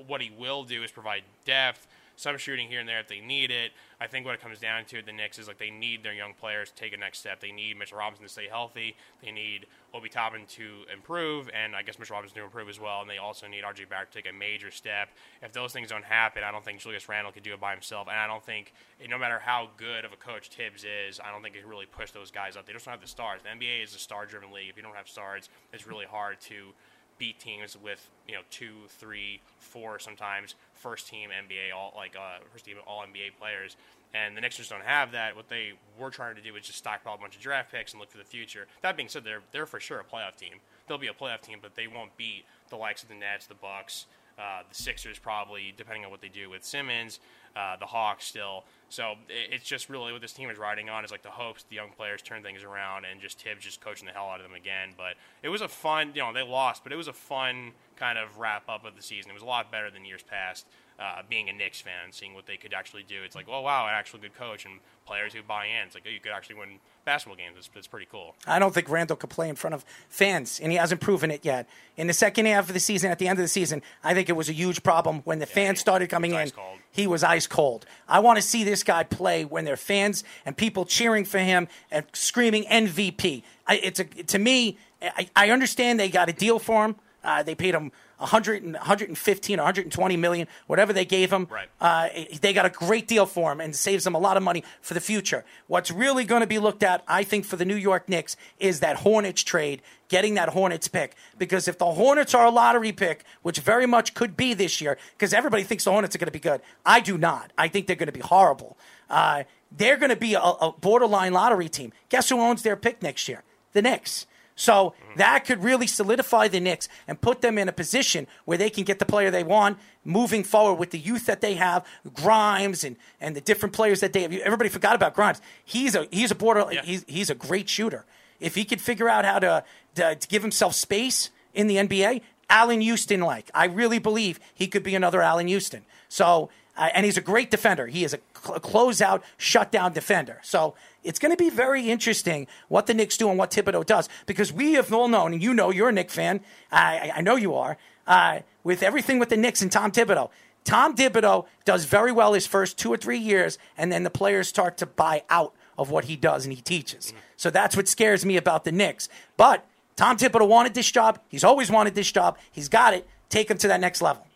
what he will do is provide depth, some shooting here and there if they need it. I think what it comes down to the Knicks is like they need their young players to take a next step. They need Mitchell Robinson to stay healthy. They need Obi Toppin to improve, and I guess Mitchell Robinson to improve as well. And they also need RJ Barrett to take a major step. If those things don't happen, I don't think Julius Randle could do it by himself. And I don't think, no matter how good of a coach Thibs is, I don't think he can really push those guys up. They just don't have the stars. The NBA is a star-driven league. If you don't have stars, it's really hard to beat teams with you know two, three, four sometimes first team NBA all like uh, first team all NBA players. And the Knicks just don't have that. What they were trying to do was just stockpile a bunch of draft picks and look for the future. That being said, they're they're for sure a playoff team. They'll be a playoff team, but they won't beat the likes of the Nets, the Bucks, uh, the Sixers probably, depending on what they do with Simmons, uh, the Hawks still. So it's just really what this team is riding on is like the hopes the young players turn things around and just Thibs just coaching the hell out of them again. But it was a fun, you know, they lost, but it was a fun kind of wrap up of the season. It was a lot better than years past. Uh, being a Knicks fan, seeing what they could actually do, it's like, oh wow, an actual good coach and players who buy in. It's like, oh, you could actually win basketball games. It's, it's pretty cool. I don't think Randle could play in front of fans, and he hasn't proven it yet. In the second half of the season, at the end of the season, I think it was a huge problem when the fans started coming in. cold. He was ice cold. I want to see this guy play when there are fans and people cheering for him and screaming MVP. I, it's a, to me, I, I understand they got a deal for him. Uh, they paid him 100 and 115 120 million whatever they gave him. Right. uh, they got a great deal for him and saves them a lot of money for the future. What's really going to be looked at i think for the new york knicks is that hornets trade getting that hornets pick. Because if the hornets are a lottery pick which very much could be this year because everybody thinks the hornets are going to be good i do not. I think they're going to be horrible. Uh, they're going to be a, a borderline lottery team. Guess who owns their pick next year? The knicks so that could really solidify the Knicks and put them in a position where they can get the player they want moving forward with the youth that they have, Grimes and, and the different players that they have. Everybody forgot about Grimes. He's a he's a border he's he's a great shooter. If he could figure out how to, to, to give himself space in the NBA, Allan Houston like. I really believe he could be another Allan Houston. So uh, and he's a great defender. He is a cl- closeout, shutdown defender. So it's going to be very interesting what the Knicks do and what Thibodeau does because we have all known, and you know, you're a Knicks fan. I, I know you are. Uh, with everything with the Knicks and Tom Thibodeau, Tom Thibodeau does very well his first two or three years, and then the players start to buy out of what he does and he teaches. So that's what scares me about the Knicks. But Tom Thibodeau wanted this job. He's always wanted this job. He's got it. Take him to that next level.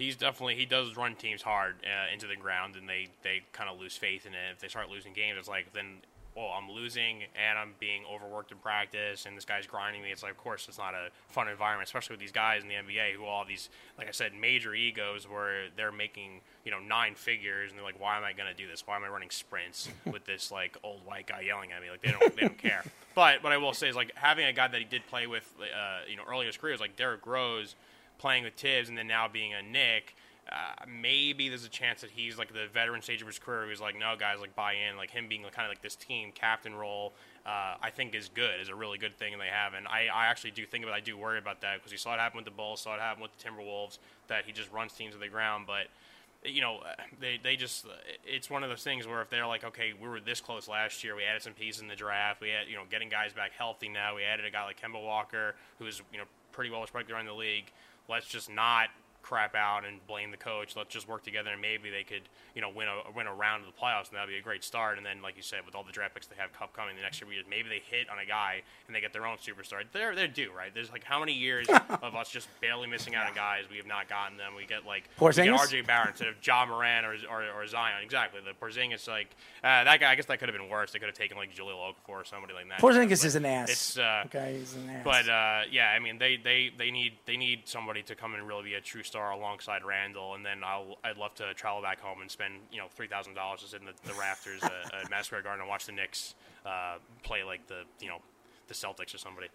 He's definitely he does run teams hard uh, into the ground, and they they kind of lose faith in it. If they start losing games, it's like then well, I'm losing and I'm being overworked in practice, and this guy's grinding me. It's like, of course, it's not a fun environment, especially with these guys in the NBA who all these, like I said, major egos where they're making you know nine figures, and they're like, why am I going to do this? Why am I running sprints with this like old white guy yelling at me? Like they don't they don't care. But what I will say is like having a guy that he did play with, uh, you know, earlier in his career was like Derrick Rose playing with Thibs, and then now being a Knick uh, maybe there's a chance that he's like the veteran stage of his career. He's like, no, guys, like buy in. Like him being kind of like this team captain role, uh, I think is good. Is a really good thing they have, and I, I actually do think about. I do worry about that because you saw it happen with the Bulls, saw it happen with the Timberwolves. That he just runs teams to the ground, but. You know, they they just it's one of those things where if they're like, okay, we were this close last year, we added some pieces in the draft, we had you know getting guys back healthy now, we added a guy like Kemba Walker who is you know pretty well respected around the league. Let's just not crap out and blame the coach. Let's just work together and maybe they could, you know, win a win a round of the playoffs and that'd be a great start. And then, like you said, with all the draft picks they have cup coming the next year, maybe they hit on a guy and they get their own superstar. They're they're due, right? There's like how many years of us just barely missing out on guys we have not gotten them. We get like get RJ Barrett instead of Ja Morant or, or, or Zion. Exactly. The Porzingis like uh, that guy. I guess that could have been worse. They could have taken like Jahlil Okafor or somebody like that. Porzingis is an ass. It's uh, okay, he's an ass. But uh, yeah, I mean they, they, they need they need somebody to come and really be a true star alongside Randle, and then I'll I'd love to travel back home and spend you know three thousand dollars just in the, the rafters at, at Madison Square Garden and watch the Knicks uh, play like the you know the Celtics or somebody.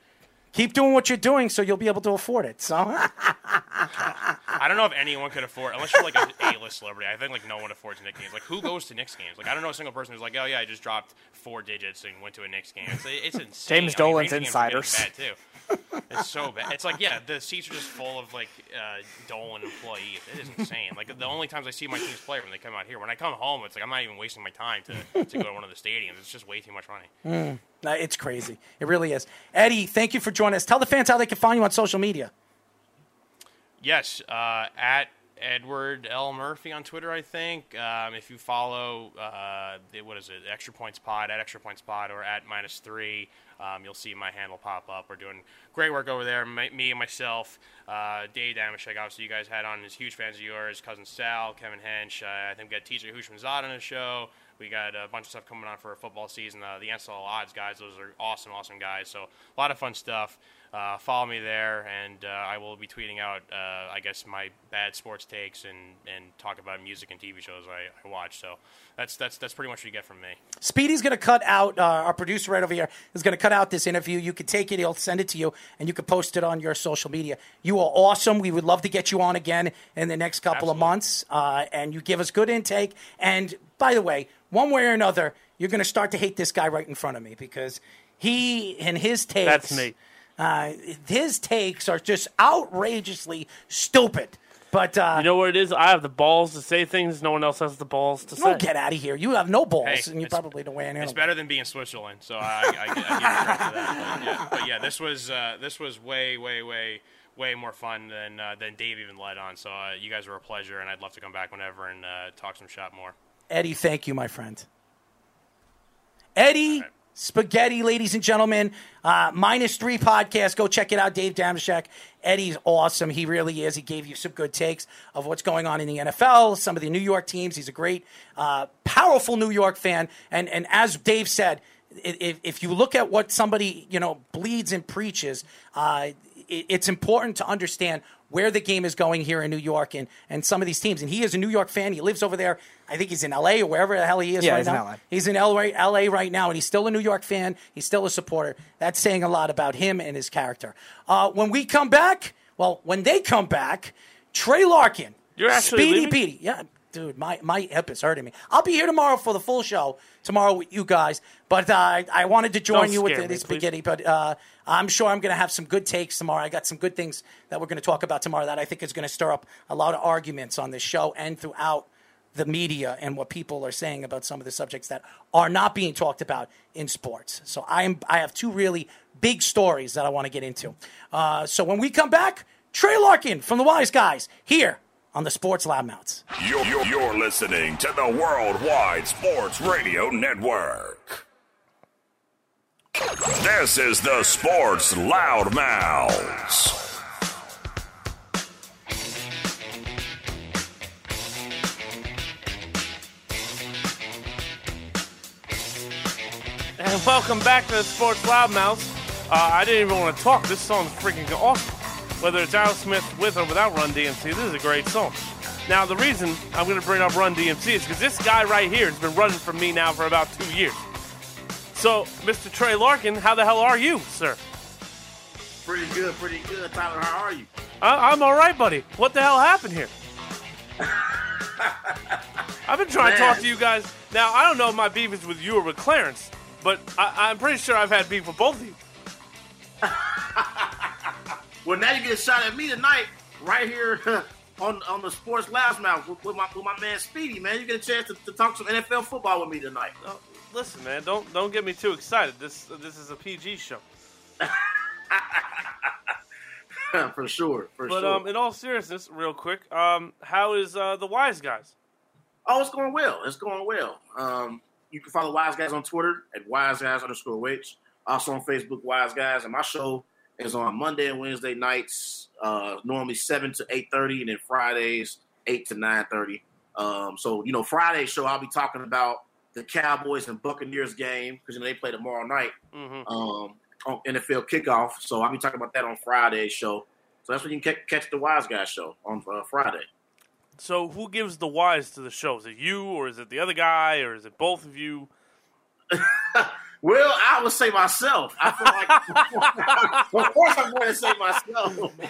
Keep doing what you're doing, so you'll be able to afford it. So I don't know if anyone could afford, unless you're like a A-list celebrity. I think like no one affords Knicks games. Like who goes to Knicks games? Like I don't know a single person who's like, oh yeah, I just dropped four digits and went to a Knicks game. It's, it's insane. James I mean, Dolan's Rangers games are getting insiders. Bad too. It's so bad. It's like yeah, the seats are just full of like uh, Dolan employees. It is insane. Like the only times I see my team's play when they come out here. When I come home, it's like I'm not even wasting my time to, to go to one of the stadiums. It's just way too much money. Mm, no, it's crazy. It really is. Eddie, thank you for joining us. Tell the fans how they can find you on social media. Yes, uh, at Edward L Murphy on Twitter, I think. Um, if you follow, uh, the, what is it, Extra Points Pod at Extra Points Pod or at minus three, um, you'll see my handle pop up. We're doing great work over there. My, me and myself, uh, Dave Dameshek, obviously you guys had on, is huge fans of yours. Cousin Sal, Kevin Hench. Uh, I think we got TJ Houshmandzadeh on the show. We got a bunch of stuff coming on for football season. Uh, the NSL odds guys, those are awesome, awesome guys. So a lot of fun stuff. Uh, follow me there, and uh, I will be tweeting out, uh, I guess, my bad sports takes and, and talk about music and TV shows I, I watch. So that's that's that's pretty much what you get from me. Speedy's going to cut out, uh, our producer right over here is going to cut out this interview. You can take it, he'll send it to you, and you can post it on your social media. You are awesome. We would love to get you on again in the next couple of months, uh, and you give us good intake. And by the way, one way or another, you're going to start to hate this guy right in front of me because he and his takes. That's me. Uh, his takes are just outrageously stupid. But uh, you know what it is? I have the balls to say things no one else has the balls to no, say. get out of here. You have no balls, Hey, and you it's- probably don't weigh in. It's better than being Switzerland, so I, I, I, I give you credit for that. But yeah, but yeah, this was uh, this was way, way, way, way more fun than uh, than Dave even led on. So uh, you guys were a pleasure, and I'd love to come back whenever and uh, talk some shop more. Eddie, thank you, my friend. Eddie Spaghetti, ladies and gentlemen. Uh, minus three podcast. Go check it out. Dave Dameshek. Eddie's awesome. He really is. He gave you some good takes of what's going on in the NFL, some of the New York teams. He's a great, uh, powerful New York fan. And, and as Dave said, if, if you look at what somebody, you know, bleeds and preaches, uh, it's important to understand where the game is going here in New York and, and some of these teams. And he is a New York fan. He lives over there. I think he's in LA or wherever the hell he is Yeah, right he's in now. LA. He's in LA, LA right now, and he's still a New York fan. He's still a supporter. That's saying a lot about him and his character. Uh, when we come back, well, when they come back, Trey Larkin, You're actually Speedy leaving? Petey, yeah, dude, my my hip is hurting me. I'll be here tomorrow for the full show tomorrow with you guys, but uh, I, I wanted to join Don't you with the, me, please. spaghetti. But uh, I'm sure I'm going to have some good takes tomorrow. I got some good things that we're going to talk about tomorrow that I think is going to stir up a lot of arguments on this show and throughout the media and what people are saying about some of the subjects that are not being talked about in sports. So I'm I have two really big stories that I want to get into. Uh, so when we come back, Trey Larkin from the Wise Guys here on the Sports Loudmouths. You're, you're, you're listening to the Worldwide Sports Radio Network. This is the Sports Loudmouths. and welcome back to the Sports Loudmouths. Uh, I didn't even want to talk. This song's freaking awesome. Whether it's Aerosmith with or without Run DMC, this is a great song. Now, the reason I'm going to bring up Run DMC is because this guy right here has been running for me now for about two years. So, Mr. Trey Larkin, how the hell are you, sir? Pretty good, pretty good. Tyler, how are you? I- I'm all right, buddy. What the hell happened here? I've been trying to talk to you guys. Now, I don't know if my beef is with you or with Clarence, but I- I'm pretty sure I've had beef with both of you. Well, now you get a shot at me tonight, right here on on the Sports Loudmouth with, with my with my man Speedy. Man, you get a chance to, to talk some NFL football with me tonight. Oh, listen, man, don't don't get me too excited. This this is a PG show. for sure, for but sure. um, in all seriousness, real quick, um, how is uh, the Wise Guys? Oh, it's going well. It's going well. Um, you can follow Wise Guys on Twitter at Wise Guys underscore Wich. Also on Facebook, Wise Guys. And my show is on Monday and Wednesday nights, uh, normally seven to eight thirty, and then Fridays eight to nine thirty. Um, so you know, Friday show I'll be talking about the Cowboys and Buccaneers game because you know they play tomorrow night Mm-hmm. um, on NFL kickoff. So I'll be talking about that on Friday's show. So that's when you can ca- catch the Wise Guys show on uh, Friday. So who gives the wise to the show? Is it you, or is it the other guy, or is it both of you? Well, I would say myself. I feel like, of course, I'm going to say myself.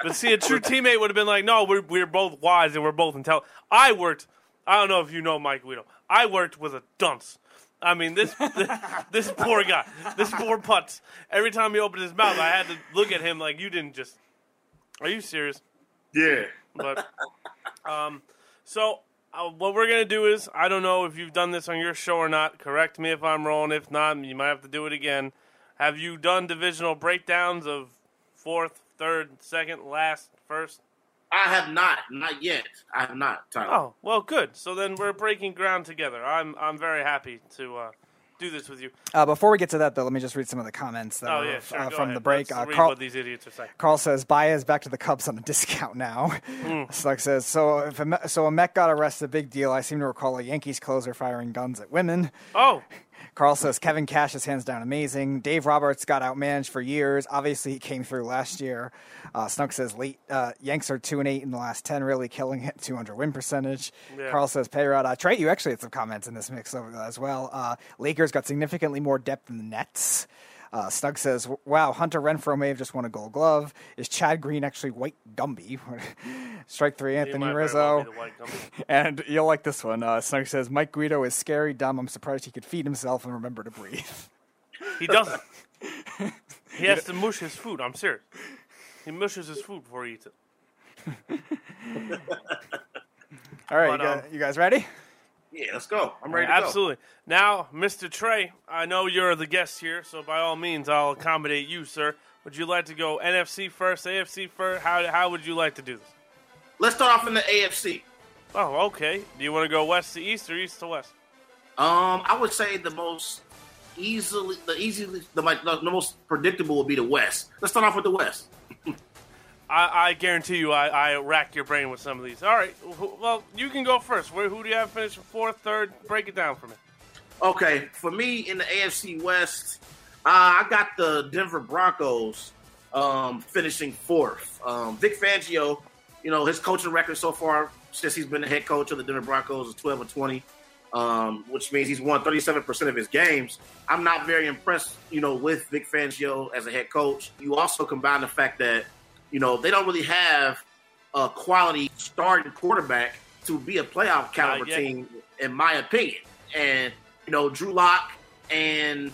But see, a true teammate would have been like, "No, we're we're both wise and we're both intelligent." I worked. I don't know if you know Mike Guido. I worked with a dunce. I mean, this this, this poor guy, this poor putz. Every time he opened his mouth, I had to look at him like, "You didn't just." Are you serious? Yeah. But um, so uh, what we're gonna do is, I don't know if you've done this on your show or not. Correct me if I'm wrong. If not, you might have to do it again. Have you done divisional breakdowns of fourth, third, second, last, first? I have not, not yet. I have not, Tyler. Oh, well, good. So then we're breaking ground together. I'm I'm very happy to uh, do this with you. Uh, before we get to that, though, let me just read some of the comments that Oh yeah, sure. uh, from ahead. the break. Uh, read Carl, what these idiots are saying. Carl says Baez back to the Cubs on a discount now. Hmm. Slug says so. If a so, a Met got arrested. Big deal. I seem to recall a Yankees closer firing guns at women. Oh, Carl says Kevin Cash is hands down amazing. Dave Roberts got outmanaged for years. Obviously, he came through last year. Uh, Snug says late uh, Yanks are two and eight in the last ten, really killing it. Two hundred win percentage. Yeah. Carl says Payrod. Uh, Trey, you actually had some comments in this mix as well. Uh, Lakers got significantly more depth than the Nets. Uh, Snug says, "Wow, Hunter Renfroe may have just won a Gold Glove. Is Chad Green actually White Gumby? Strike three, Anthony Rizzo." be the white Gumby. And you'll like this one. Uh, Snug says, Mike Guido is scary, dumb. I'm surprised he could feed himself and remember to breathe. He doesn't. he has to mush his food. I'm serious. He mushes his food before he eats it. All right, But, you, um, you guys ready? Yeah, let's go. I'm ready to go. Absolutely. Now, Mr. Trey, I know you're the guest here, so by all means, I'll accommodate you, sir. Would you like to go NFC first, AFC first? How, how would you like to do this? Let's start off in the AFC. Oh, okay. Do you want to go west to east or east to west? Um, I would say the most easily, the easily, the, the, the most predictable would be the West. Let's start off with the West. I, I guarantee you, I, I racked your brain with some of these. All right. Well, you can go first. Where, who do you have finished fourth, third? Break it down for me. Okay, for me in the AFC West, uh, I got the Denver Broncos um, finishing fourth. Um, Vic Fangio, you know, his coaching record so far since he's been the head coach of the Denver Broncos is 12 and 20, um, which means he's won 37% of his games. I'm not very impressed, you know, with Vic Fangio as a head coach. You also combine the fact that, you know, they don't really have a quality starting quarterback to be a playoff caliber yet. team, in my opinion. And you know, Drew Lock and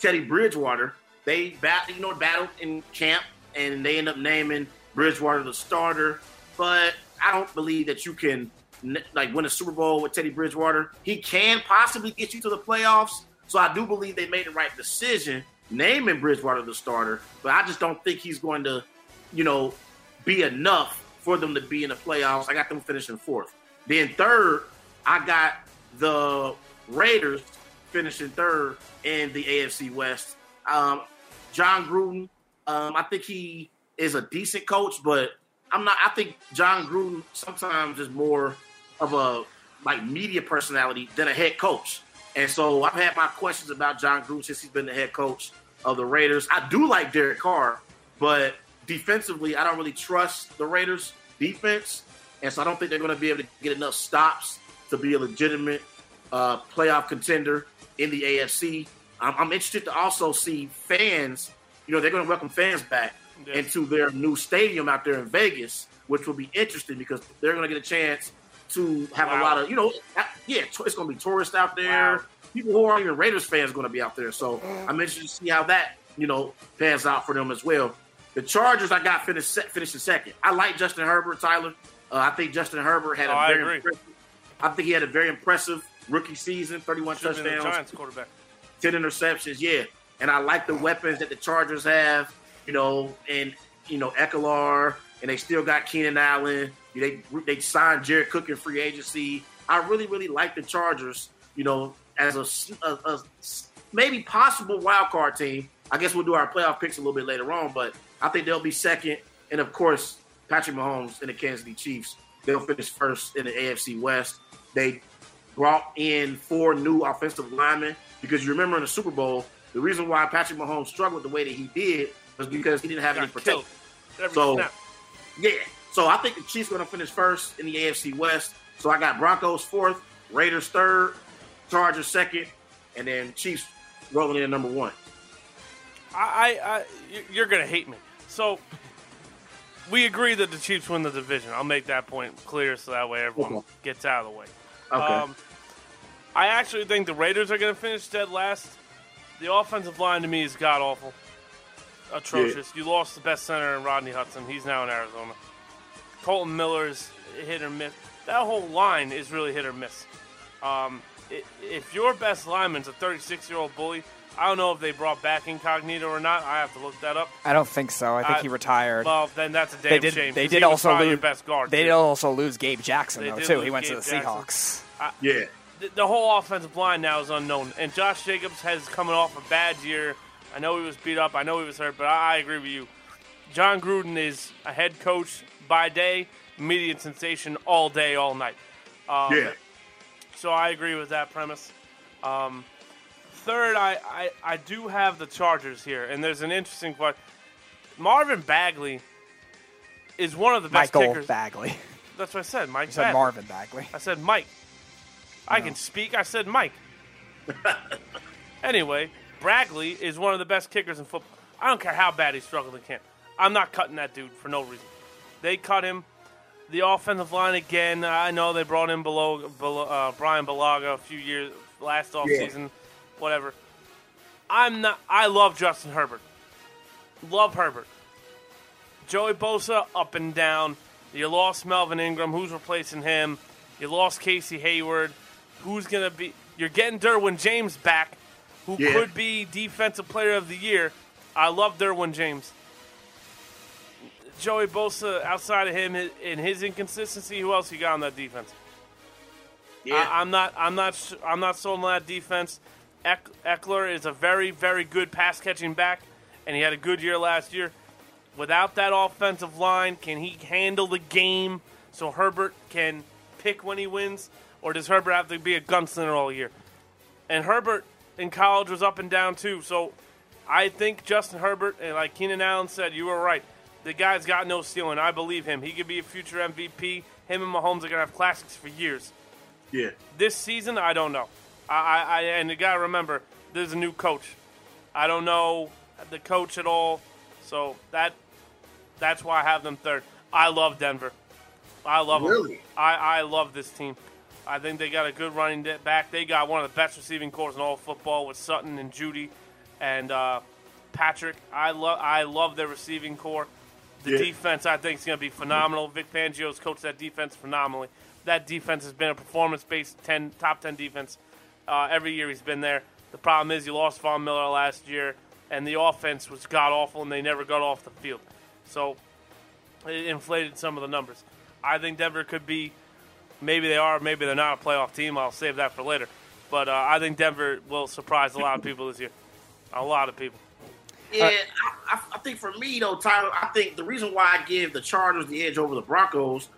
Teddy Bridgewater, they bat, you know, battled in camp, and they end up naming Bridgewater the starter. But I don't believe that you can like win a Super Bowl with Teddy Bridgewater. He can possibly get you to the playoffs, so I do believe they made the right decision naming Bridgewater the starter. But I just don't think he's going to, you know, be enough for them to be in the playoffs. I got them finishing fourth. Then third, I got the Raiders finishing third in the AFC West. Um, Jon Gruden, um, I think he is a decent coach, but I'm not. I think Jon Gruden sometimes is more of a like media personality than a head coach. And so I've had my questions about Jon Gruden since he's been the head coach of the Raiders. I do like Derek Carr, but defensively, I don't really trust the Raiders defense. And so I don't think they're going to be able to get enough stops to be a legitimate uh, playoff contender in the AFC. I'm, I'm interested to also see fans, you know, they're going to welcome fans back into their new stadium out there in Vegas, which will be interesting because they're going to get a chance to have a lot of, you know, yeah, it's going to be tourists out there. Wow. People who aren't even Raiders fans going to be out there. So I'm interested to see how that, you know, pans out for them as well. The Chargers, I got finished finishing second. I like Justin Herbert, Tyler. Uh, I think Justin Herbert had Oh, a I very agree. I think he had a very impressive rookie season, 31 Should've been the touchdowns, Giants quarterback. 10 interceptions, yeah. And I like the weapons that the Chargers have, you know, and, you know, Ekeler, and they still got Keenan Allen. They, they signed Jared Cook in free agency. I really, really like the Chargers, you know, as a maybe possible wild card team. I guess we'll do our playoff picks a little bit later on, but I think they'll be second. And of course, Patrick Mahomes and the Kansas City Chiefs, they'll finish first in the AFC West. They brought in four new offensive linemen because you remember in the Super Bowl, the reason why Patrick Mahomes struggled the way that he did was because he didn't have any protection. So, snap. yeah. So I think the Chiefs are going to finish first in the AFC West. So I got Broncos fourth, Raiders third, Chargers second, and then Chiefs rolling in at number one. I, I, I you- you're gonna hate me. So we agree that the Chiefs win the division. I'll make that point clear so that way everyone Okay. gets out of the way. Okay. Um, I actually think the Raiders are gonna finish dead last. The offensive line to me is god awful, atrocious. You lost the best center in Rodney Hudson. He's now in Arizona. Colton Miller's hit or miss. That whole line is really hit or miss. Um, if your best lineman's a 36 year old bully, I don't know if they brought back Incognito or not. I have to look that up. I don't think so. I think Uh, he retired. Well, then that's a damn they did. shame. They 'cause did also probably lose. your best guard. they too. did also lose Gabe Jackson They though too. He went to the Jackson. Seahawks. Yeah. the, the whole offensive line now is unknown. And Josh Jacobs has coming off a bad year. I know he was beat up. I know he was hurt, but I, I agree with you. Jon Gruden is a head coach by day, media sensation all day, all night. Um, Yeah. So I agree with that premise. Um, third, I, I, I do have the Chargers here, and there's an interesting part. Marvin Bagley is one of the best Michael kickers. Bagley. That's what I said, Mike. You said Bagley. Marvin Bagley. I said Mike. I can speak. I said Mike. anyway, Bagley is one of the best kickers in football. I don't care how bad he struggled in camp. I'm not cutting that dude for no reason. They cut him. The offensive line again. I know they brought in below, below uh, Bryan Bulaga a few years last offseason, whatever. I'm not. I love Justin Herbert. Love Herbert. Joey Bosa up and down. You lost Melvin Ingram. Who's replacing him? You lost Casey Hayward. Who's gonna be? You're getting Derwin James back, who Yeah. could be Defensive Player of the Year. I love Derwin James. Joey Bosa, outside of him in his inconsistency, who else you got on that defense? Yeah. I, I'm not. I'm not. I'm not sold on that defense. Eck, Ekeler is a very, very good pass catching back, and he had a good year last year. Without that offensive line, can he handle the game so Herbert can pick when he wins, or does Herbert have to be a gunslinger all year? And Herbert in college was up and down too. So I think Justin Herbert, and like Keenan Allen said, you were right. The guy's got no ceiling. I believe him. He could be a future MVP. Him and Mahomes are gonna have classics for years Yeah. this season, I don't know. I, I, and you gotta remember, there's a new coach. I don't know the coach at all, so that that's why I have them third. I love Denver. I love Really? them. I, I love this team. I think they got a good running back. They got one of the best receiving cores in all of football with Sutton and Jeudy and uh, Patrick. I love I love their receiving core. The Yeah. defense, I think, is going to be phenomenal. Vic Fangio's coached that defense phenomenally. That defense has been a performance-based 10, top 10 defense uh, every year he's been there. The problem is you lost Von Miller last year, and the offense was god-awful, and they never got off the field. So it inflated some of the numbers. I think Denver could be, maybe they are, maybe they're not a playoff team. I'll save that for later. But uh, I think Denver will surprise a lot of people this year. A lot of people. Yeah, I, I, I think for me though, Tyler, I think the reason why I give the Chargers the edge over the Broncos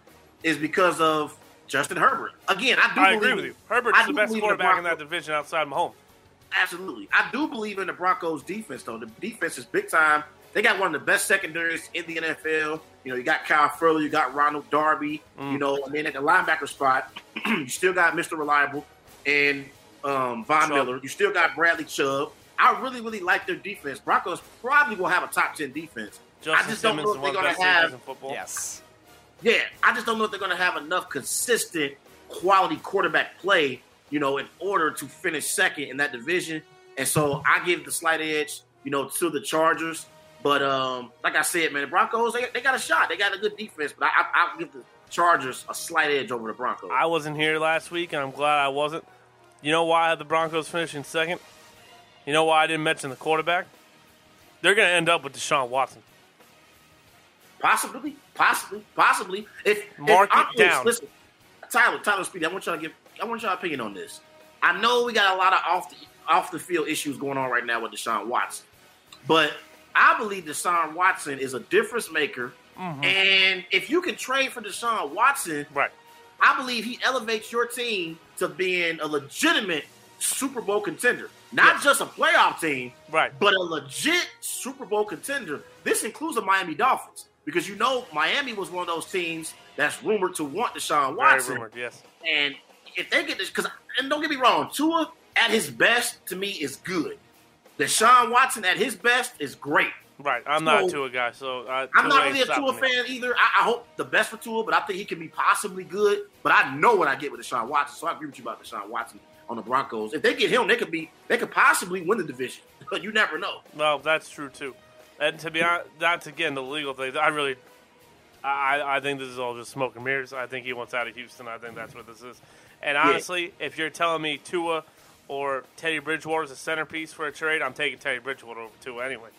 is because of Justin Herbert. Again, I do. I believe agree with you. Herbert's I the best believe quarterback in that division outside Mahomes. Absolutely. I do believe in the Broncos defense though. The defense is big time. They got one of the best secondaries in the NFL. You know, you got Kyle Fuller, you got Ronald Darby, Mm. you know, and then at the linebacker spot, you still got Mr. Reliable and um, Von Chubb. Miller. You still got Bradley Chubb. I really, really like their defense. Broncos probably will have a top ten defense. Justin I just don't Simmons know is if one they're of the going best to have in football. Yes. Yeah, I just don't know if they're going to have enough consistent quality quarterback play, you know, in order to finish second in that division. And so I give the slight edge, you know, to the Chargers. But um, like I said, man, the Broncos they, they got a shot. They got a good defense, but I, I, I'll give the Chargers a slight edge over the Broncos. I wasn't here last week, and I'm glad I wasn't. You know why I the Broncos finishing second? You know why I didn't mention the quarterback? They're going to end up with Deshaun Watson. Possibly, possibly, possibly. If Mark if it I'm- down. Listen, Tyler, Tyler Speedy, I want y'all to give. I want y'all opinion on this. I know we got a lot of off the off the field issues going on right now with Deshaun Watson, but I believe Deshaun Watson is a difference maker. Mm-hmm. And if you can trade for Deshaun Watson, right? I believe he elevates your team to being a legitimate Super Bowl contender, not just a playoff team, right? But a legit Super Bowl contender. This includes the Miami Dolphins because you know Miami was one of those teams that's rumored to want Deshaun Very Watson. rumored, yes. And if they get this, because and don't get me wrong, Tua at his best to me is good. Deshaun Watson at his best is great. Right. I'm not a Tua guy, so uh, I'm not really a Tua me. fan either. I, I hope the best for Tua, but I think he can be possibly good. But I know what I get with Deshaun Watson, so I agree with you about Deshaun Watson on the Broncos. If they get him, they could be they could possibly win the division. But you never know. Well, that's true too. And to be honest, to get into legal things, I really, I, I think this is all just smoke and mirrors. I think he wants out of Houston. I think that's what this is. And Yeah. honestly, if you're telling me Tua or Teddy Bridgewater is a centerpiece for a trade, I'm taking Teddy Bridgewater over Tua anyway.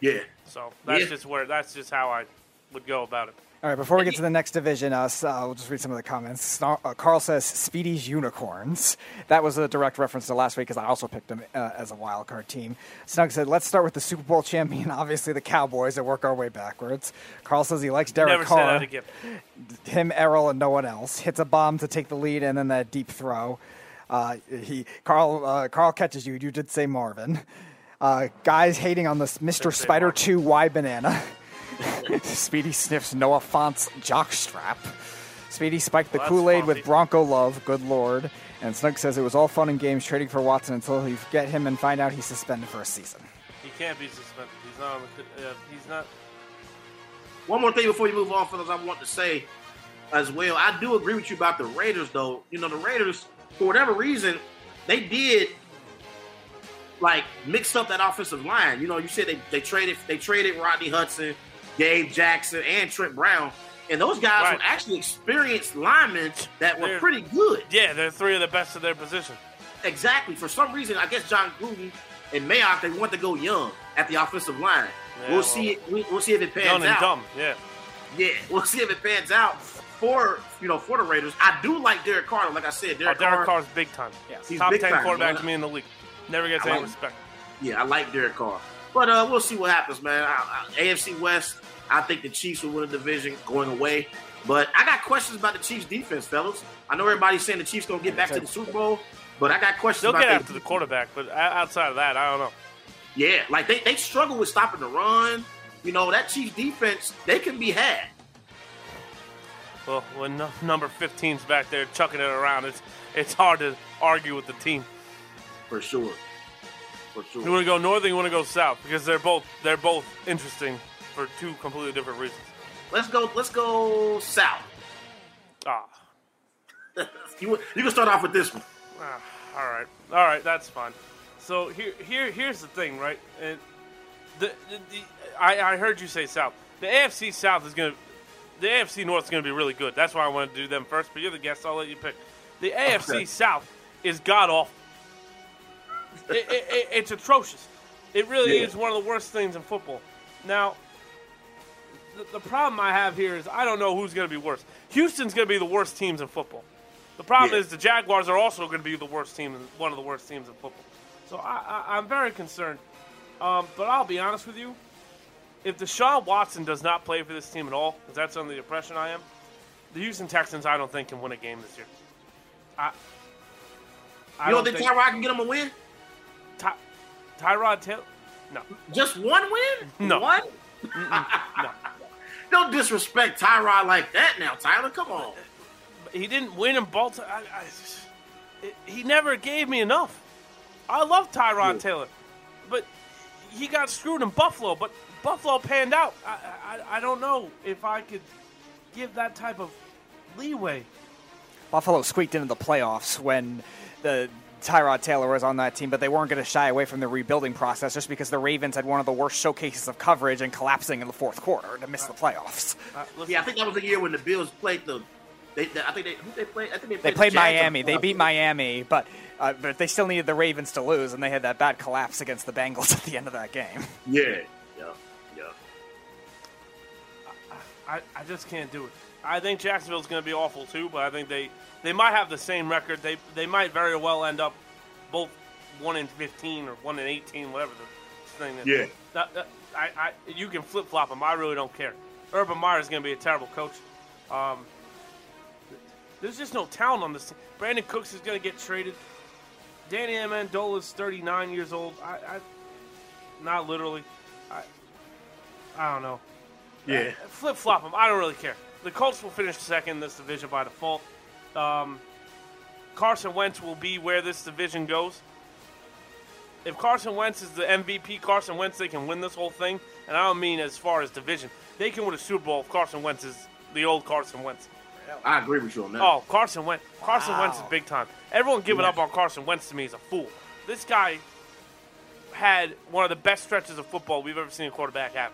Yeah. So that's Yeah. just where that's just how I would go about it. All right, before we get to the next division, uh, s- uh, we'll just read some of the comments. Snar- uh, Carl says Speedy's Unicorns. That was a direct reference to last week because I also picked them uh, as a wild card team. Snug said, let's start with the Super Bowl champion, obviously the Cowboys, and work our way backwards. Carl says he likes Derek Never Carr. him, Errol, and no one else. Hits a bomb to take the lead, and then that deep throw. Uh, he Carl uh, Carl catches you. You did say Marvin. Uh, guys hating on this Mr. Spider Marvin. Two Y banana. Speedy sniffs Noah Fant's jockstrap. Speedy spiked the Well, Kool Aid with. Bronco love. Good lord. And Snug says it was all fun and games trading for Watson until you get him and find out he's suspended for a season. He can't be suspended. He's not. On the, uh, he's not. One more thing before you move on, fellas, I want to say as well. I do agree with you about the Raiders, though. You know, the Raiders, for whatever reason, they did like mix up that offensive line. You know, you said they, they traded they traded Rodney Hudson, Gabe Jackson, and Trent Brown. And those guys Right. were actually experienced linemen that were They're- pretty good. Yeah, they're three of the best of their position. Exactly. For some reason, I guess Jon Gruden and Mayock they want to go young at the offensive line. Yeah, we'll well, see. It, we, we'll see if it pans Young and out. dumb. Yeah. Yeah, we'll see if it pans out for you know for the Raiders. I do like Derek Carr. Like I said, Oh, Derek, Derek Carr. Carr's big time. Yeah, he's Top big ten time. quarterback to me in the league. Never gets I any like- respect. Yeah, I like Derek Carr. But uh, we'll see what happens, man. I, I, AFC West. I think the Chiefs will win the division going away. But I got questions about the Chiefs defense, fellas. I know everybody's saying the Chiefs gonna get back to the Super Bowl, but I got questions They'll about get after the quarterback, but outside of that, I don't know. Yeah, like they, they struggle with stopping the run. You know, that Chiefs defense, they can be had. Well, when number 15's back there chucking it around, it's it's hard to argue with the team. For sure. For sure. You want to go north or you want to go south because they're both they're both interesting for two completely different reasons. Let's go let's go south. Ah, you you can start off with this one. ah, all right, all right, that's fine. So here here here's the thing, right? And the, the, the I, I heard you say south. The AFC South is gonna the AFC North is gonna be really good. That's why I wanted to do them first. But you're the guest, I'll let you pick. The AFC Okay. South is god awful. It, it, it, it's atrocious. It really Yeah. is one of the worst things in football. Now, the, problem I have here is I don't know who's going to be worse. Houston's going to be the worst teams in football. The problem Yeah. is the Jaguars are also going to be the worst team, one of the worst teams in football. So I, I'm very concerned. Um, but I'll be honest with you. If Deshaun Watson does not play for this team at all, because that's under the impression I am, The Houston Texans, I don't think can win a game this year. I, I You don't think Tyrod can get them a win? Ty, Tyrod Taylor? No. Just one win? No. One? no. Don't disrespect Tyrod like that now, Tyler. Come on. He didn't win in Baltimore. I, I, it, he never gave me enough. I love Tyrod Taylor, but he got screwed in Buffalo. But Buffalo panned out. I, I, I don't know if I could give that type of leeway. Buffalo squeaked into the playoffs when the Tyrod Taylor was on that team, but they weren't going to shy away from the rebuilding process just because the Ravens had one of the worst showcases of coverage and collapsing in the fourth quarter to miss the playoffs. yeah, I think that was the year when the Bills played the. They, they, I think they who they played. I think they played, They played Jags on Miami. the They beat Miami, but uh, but they still needed the Ravens to lose, and they had that bad collapse against the Bengals at the end of that game. Yeah, yeah, yeah. I, I just can't do it. I think Jacksonville's going to be awful too, but I think they, they might have the same record. They they might very well end up both one in fifteen or one in eighteen, whatever the thing. Is. Yeah. That, that, I, I you can flip flop them. I really don't care. Urban Meyer is going to be a terrible coach. Um, there's just no talent on this. team. Brandin Cooks is going to get traded. Danny Amendola is 39 years old. I, I not literally. I, I don't know. Yeah. Flip flop them. I don't really care. The Colts will finish second in this division by default. Um, Carson Wentz will be where this division goes. If Carson Wentz is the MVP, Carson Wentz, they can win this whole thing. And I don't mean as far as division. They can win a Super Bowl if Carson Wentz is the old Carson Wentz. I agree with you on that. Oh, Carson Wentz. Carson Wentz is big time. Everyone giving Yeah. up on Carson Wentz to me is a fool. This guy had one of the best stretches of football we've ever seen a quarterback have.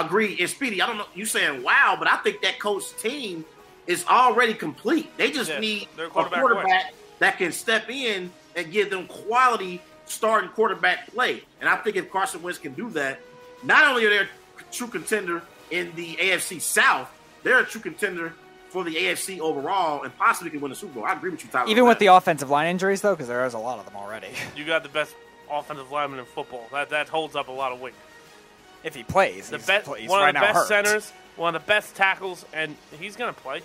Agree. And Speedy, I don't know. You saying wow, but I think that coach team is already complete. They just Yeah, need they're a quarterback quarterback, that can step in and give them quality starting quarterback play. And I think if Carson Wentz can do that, not only are they a true contender in the AFC South, they're a true contender for the AFC overall and possibly can win the Super Bowl. I agree with you, Tyler. Even with that. the offensive line injuries, though, because there is a lot of them already. You got the best offensive lineman in football. That that holds up a lot of weight. If he plays, The best, pl- he's one right of the best hurt. centers, one of the best tackles, and he's gonna play.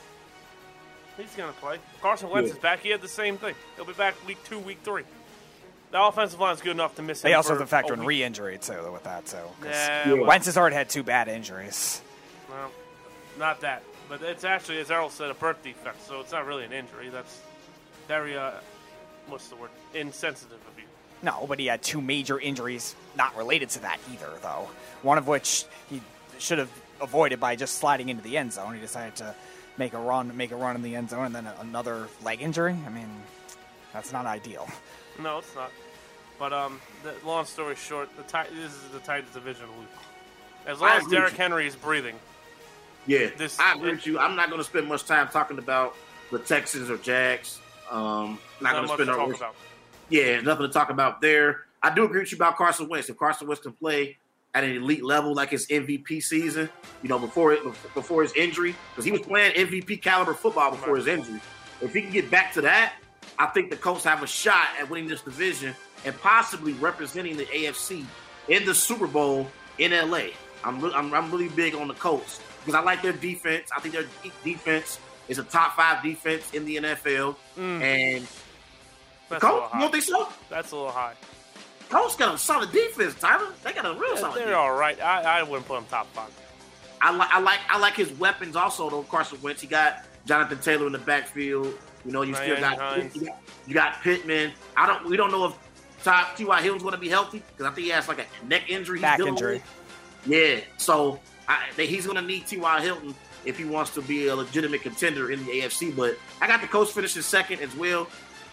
He's gonna play. Carson Wentz Yeah. is back. He had the same thing. He'll be back week two, week three. The offensive line's good enough to miss him. They also for have to factor in re-injury too with that too. 'cause Yeah, well- Wentz has already had two bad injuries. Well, not that, but it's actually, as Errol said, a birth defect, so it's not really an injury. That's very, uh, what's the word? Insensitive of you. No, but he had two major injuries not related to that either, though. One of which he should have avoided by just sliding into the end zone. He decided to make a run, make a run in the end zone, and then another leg injury. I mean, that's not ideal. No, it's not. But um, the, long story short, the ti- this is the tightest division. of the league. As long I as Derrick. Henry is breathing, Yeah, This- I agree with you. I'm not going to spend much time talking about the Texans or Jags. Um, not not going to much spend to our talk about. Yeah, nothing to talk about there. I do agree with you about Carson Wentz. If Carson Wentz can play at an elite level, like his MVP season, you know, before it, before his injury, because he was playing MVP caliber football before his injury. If he can get back to that, I think the Colts have a shot at winning this division and possibly representing the AFC in the Super Bowl in LA. I'm I'm, I'm really big on the Colts because I like their defense. I think their defense is a top five defense in the NFL, and Mm. That's a little Colts. You high. don't think so? That's a little high. Colts got a solid defense, Tyler. They got a real solid. They're defense. all right. I, I wouldn't put them top five. I like I like I like his weapons also though. Carson Wentz, he got Jonathan Taylor in the backfield. You know, you still got Hines. you, got you got Pittman. I don't we don't know if Ty, T.Y. Hilton's going to be healthy because I think he has like a neck injury. he's Back dealing injury. with. Yeah, so I, he's going to need T.Y. Hilton if he wants to be a legitimate contender in the AFC. But I got the coach finishing second as well,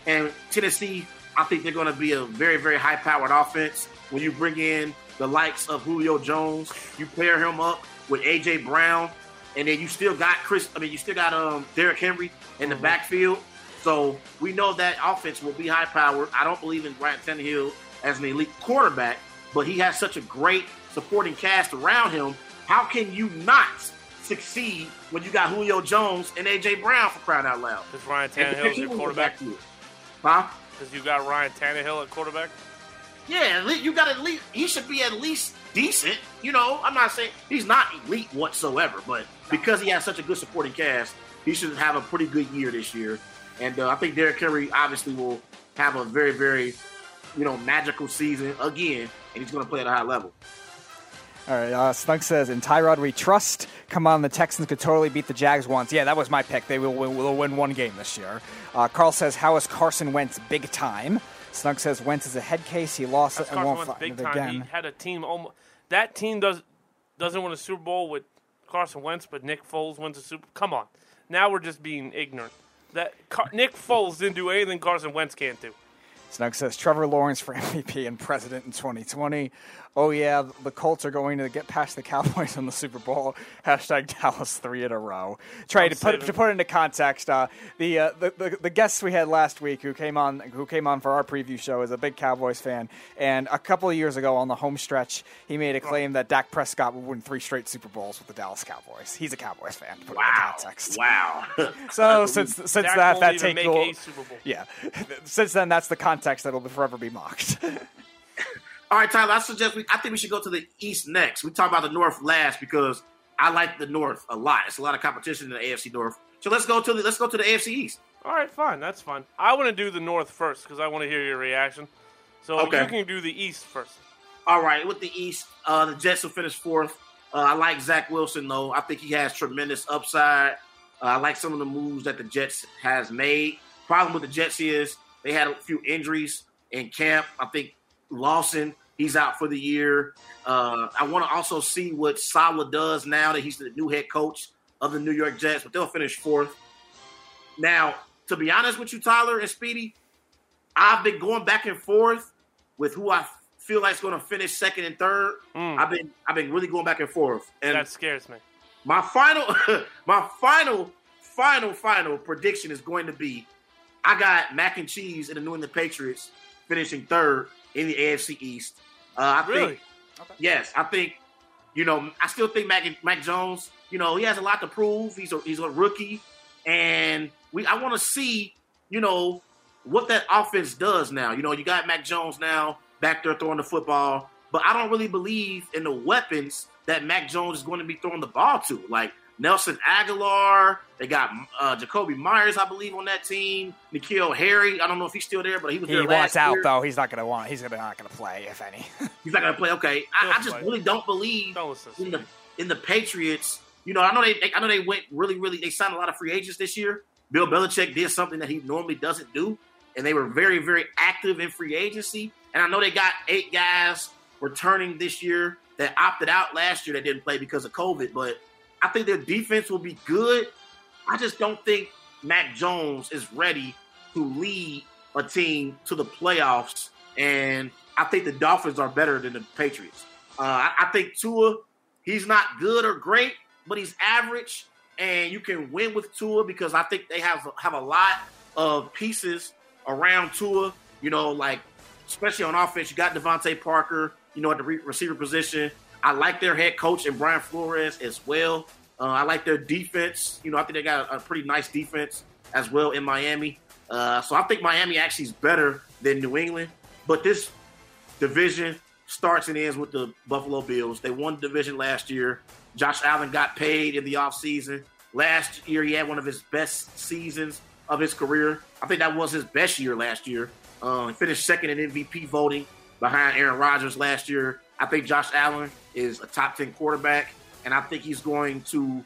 and Tennessee. I think they're going to be a very very high powered offense when you bring in the likes of Julio Jones. You pair him up with AJ Brown, and then you still got Chris. I mean, you still got um Derrick Henry in the backfield. So we know that offense will be high powered. I don't believe in Ryan Tannehill as an elite quarterback, but he has such a great supporting cast around him. How can you not succeed when you got Julio Jones and AJ Brown for crying out loud? Because Ryan And Tannehill's he your quarterback. Huh? Because you got Ryan Tannehill at quarterback. Yeah, you got at least he should be at least decent. You know, I'm not saying he's not elite whatsoever, but because he has such a good supporting cast, he should have a pretty good year this year. And uh, I think Derrick Henry obviously will have a very, very, you know, magical season again, and he's going to play at a high level. All right, uh, Snug says, in Tyrod we trust. Come on, the Texans could totally beat the Jags once. Yeah, that was my pick. They will, will, will win one game this year. Uh, Carl says, how is Carson Wentz big time? Snug says, Wentz is a head case. He lost That's it and Carson won't Wentz find big it time. again. He had a team almost. That team does doesn't win a Super Bowl with Carson Wentz, but Nick Foles wins a Super. Come on, now we're just being ignorant. That Car- Nick Foles didn't do anything Carson Wentz can't do. Snug says Trevor Lawrence for MVP and president in 2020. Oh yeah, the Colts are going to get past the Cowboys in the Super Bowl. Hashtag Dallas three in a row. Trey, to put to put into context, uh, the, uh, the the the guests we had last week who came on who came on for our preview show is a big Cowboys fan, and a couple of years ago on the home stretch, he made a claim that Dak Prescott would win three straight Super Bowls with the Dallas Cowboys. He's a Cowboys fan. To put it into context. Wow. So since since Dak that that take will, a Super Bowl. yeah, since then that's the context that'll forever be mocked. All right, Tyler, I suggest we. I think we should go to the East next. We talk about the North last because I like the North a lot. It's a lot of competition in the AFC North. So let's go to the let's go to the AFC East. All right, fine, that's fine. I want to do the North first because I want to hear your reaction. So Okay. you can do the East first. All right, with the East, uh, the Jets will finish fourth. Uh, I like Zach Wilson though. I think he has tremendous upside. Uh, I like some of the moves that the Jets has made. Problem with the Jets is they had a few injuries in camp. I think Lawson he's out for the year. Uh, I want to also see what Saleh does now that he's the new head coach of the New York Jets, but they'll finish fourth. Now, to be honest with you, Tyler and Speedy, I've been going back and forth with who I feel like is going to finish second and third. I've been I've been really going back and forth, and that scares me. my final my final final final prediction is going to be I got mac and cheese and the New England Patriots finishing third in the AFC East. Uh, I Really? think yes, I think you know I still think Mac Mac Jones. You know he has a lot to prove. He's a he's a rookie, and we I want to see you know what that offense does now. You know you got Mac Jones now back there throwing the football, but I don't really believe in the weapons that Mac Jones is going to be throwing the ball to. Like Nelson Agholor, they got uh, Jakobi Meyers, I believe, on that team. N'Keal Harry, I don't know if he's still there, but he was he there wants last out year. though. He's not gonna want. He's gonna not gonna play if any. He's not gonna play. Okay, I, I just play. really don't believe Don't in the in the Patriots. You know, I know they, they- I know they went really, really. They signed a lot of free agents this year. Bill Belichick did something that he normally doesn't do, and they were very, very active in free agency. And I know they got eight guys returning this year that opted out last year that didn't play because of COVID. But I think their defense will be good. I just don't think Mac Jones is ready to lead a team to the playoffs. And I think the Dolphins are better than the Patriots. Uh, I, I think Tua, he's not good or great, but he's average, and you can win with Tua because I think they have have a lot of pieces around Tua. You know, like especially on offense, you got DeVante Parker. You know, at the re- receiver position, I like their head coach and Brian Flores as well. Uh, I like their defense. You know, I think they got a, a pretty nice defense as well in Miami. Uh, so I think Miami actually is better than New England. But this division starts and ends with the Buffalo Bills. They won the division last year. Josh Allen got paid in the offseason. Last year, he had one of his best seasons of his career. I think that was his best year last year. Uh, he finished second in MVP voting behind Aaron Rodgers last year. I think Josh Allen is a top 10 quarterback, and I think he's going to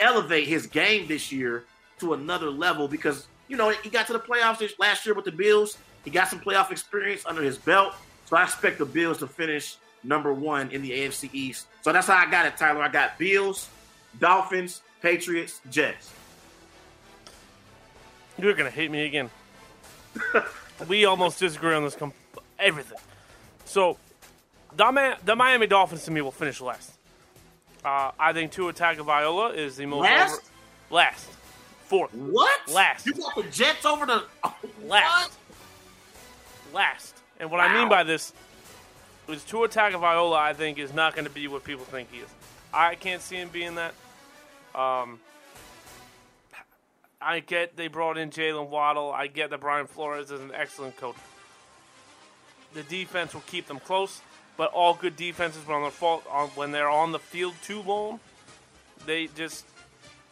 elevate his game this year to another level because, you know, he got to the playoffs this, last year with the Bills. He got some playoff experience under his belt. So I expect the Bills to finish number one in the AFC East. So that's how I got it, Tyler. I got Bills, Dolphins, Patriots, Jets. You're gonna hate me again. we almost disagree on this. Com- everything. So, the, the Miami Dolphins to me will finish last. Uh, I think Tua Tagovailoa is the most Last? over- last, fourth, What? Last. You got the Jets over the last, last. And what I mean by this is Tua Tagovailoa. I think is not going to be what people think he is. I can't see him being that. Um, I get they brought in Jaylen Waddle. I get that Brian Flores is an excellent coach. The defense will keep them close, but all good defenses, when, on their fault, on, when they're on the field too long, they just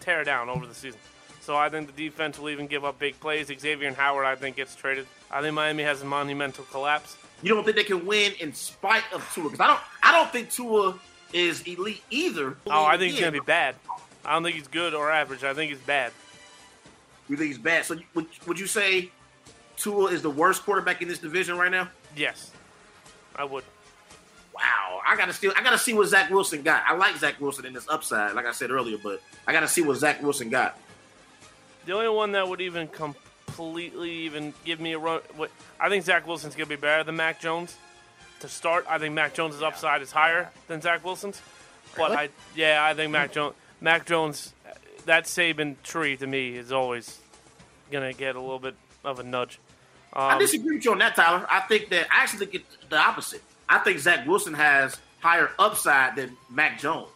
tear down over the season. So I think the defense will even give up big plays. Xavien Howard, I think, gets traded. I think Miami has a monumental collapse. You don't think they can win in spite of Tua? Because I don't. I don't think Tua is elite either. Oh, I think he's going to be bad. I don't think he's good or average. I think he's bad. You think he's bad? So would, would you say Tua is the worst quarterback in this division right now? Yes, I would. Wow, I gotta still. I gotta see what Zach Wilson got. I like Zach Wilson in this upside, like I said earlier, but I gotta see what Zach Wilson got. The only one that would even completely even give me a run. What I think Zach Wilson's going to be better than Mac Jones to start. I think Mac Jones' upside is higher than Zach Wilson's. But Really? I, yeah, I think Mac Jones, Mac Jones, that Saban tree to me is always going to get a little bit of a nudge. I Um, disagree with you on that, Tyler. I think that I actually think it's the opposite. I think Zach Wilson has higher upside than Mac Jones.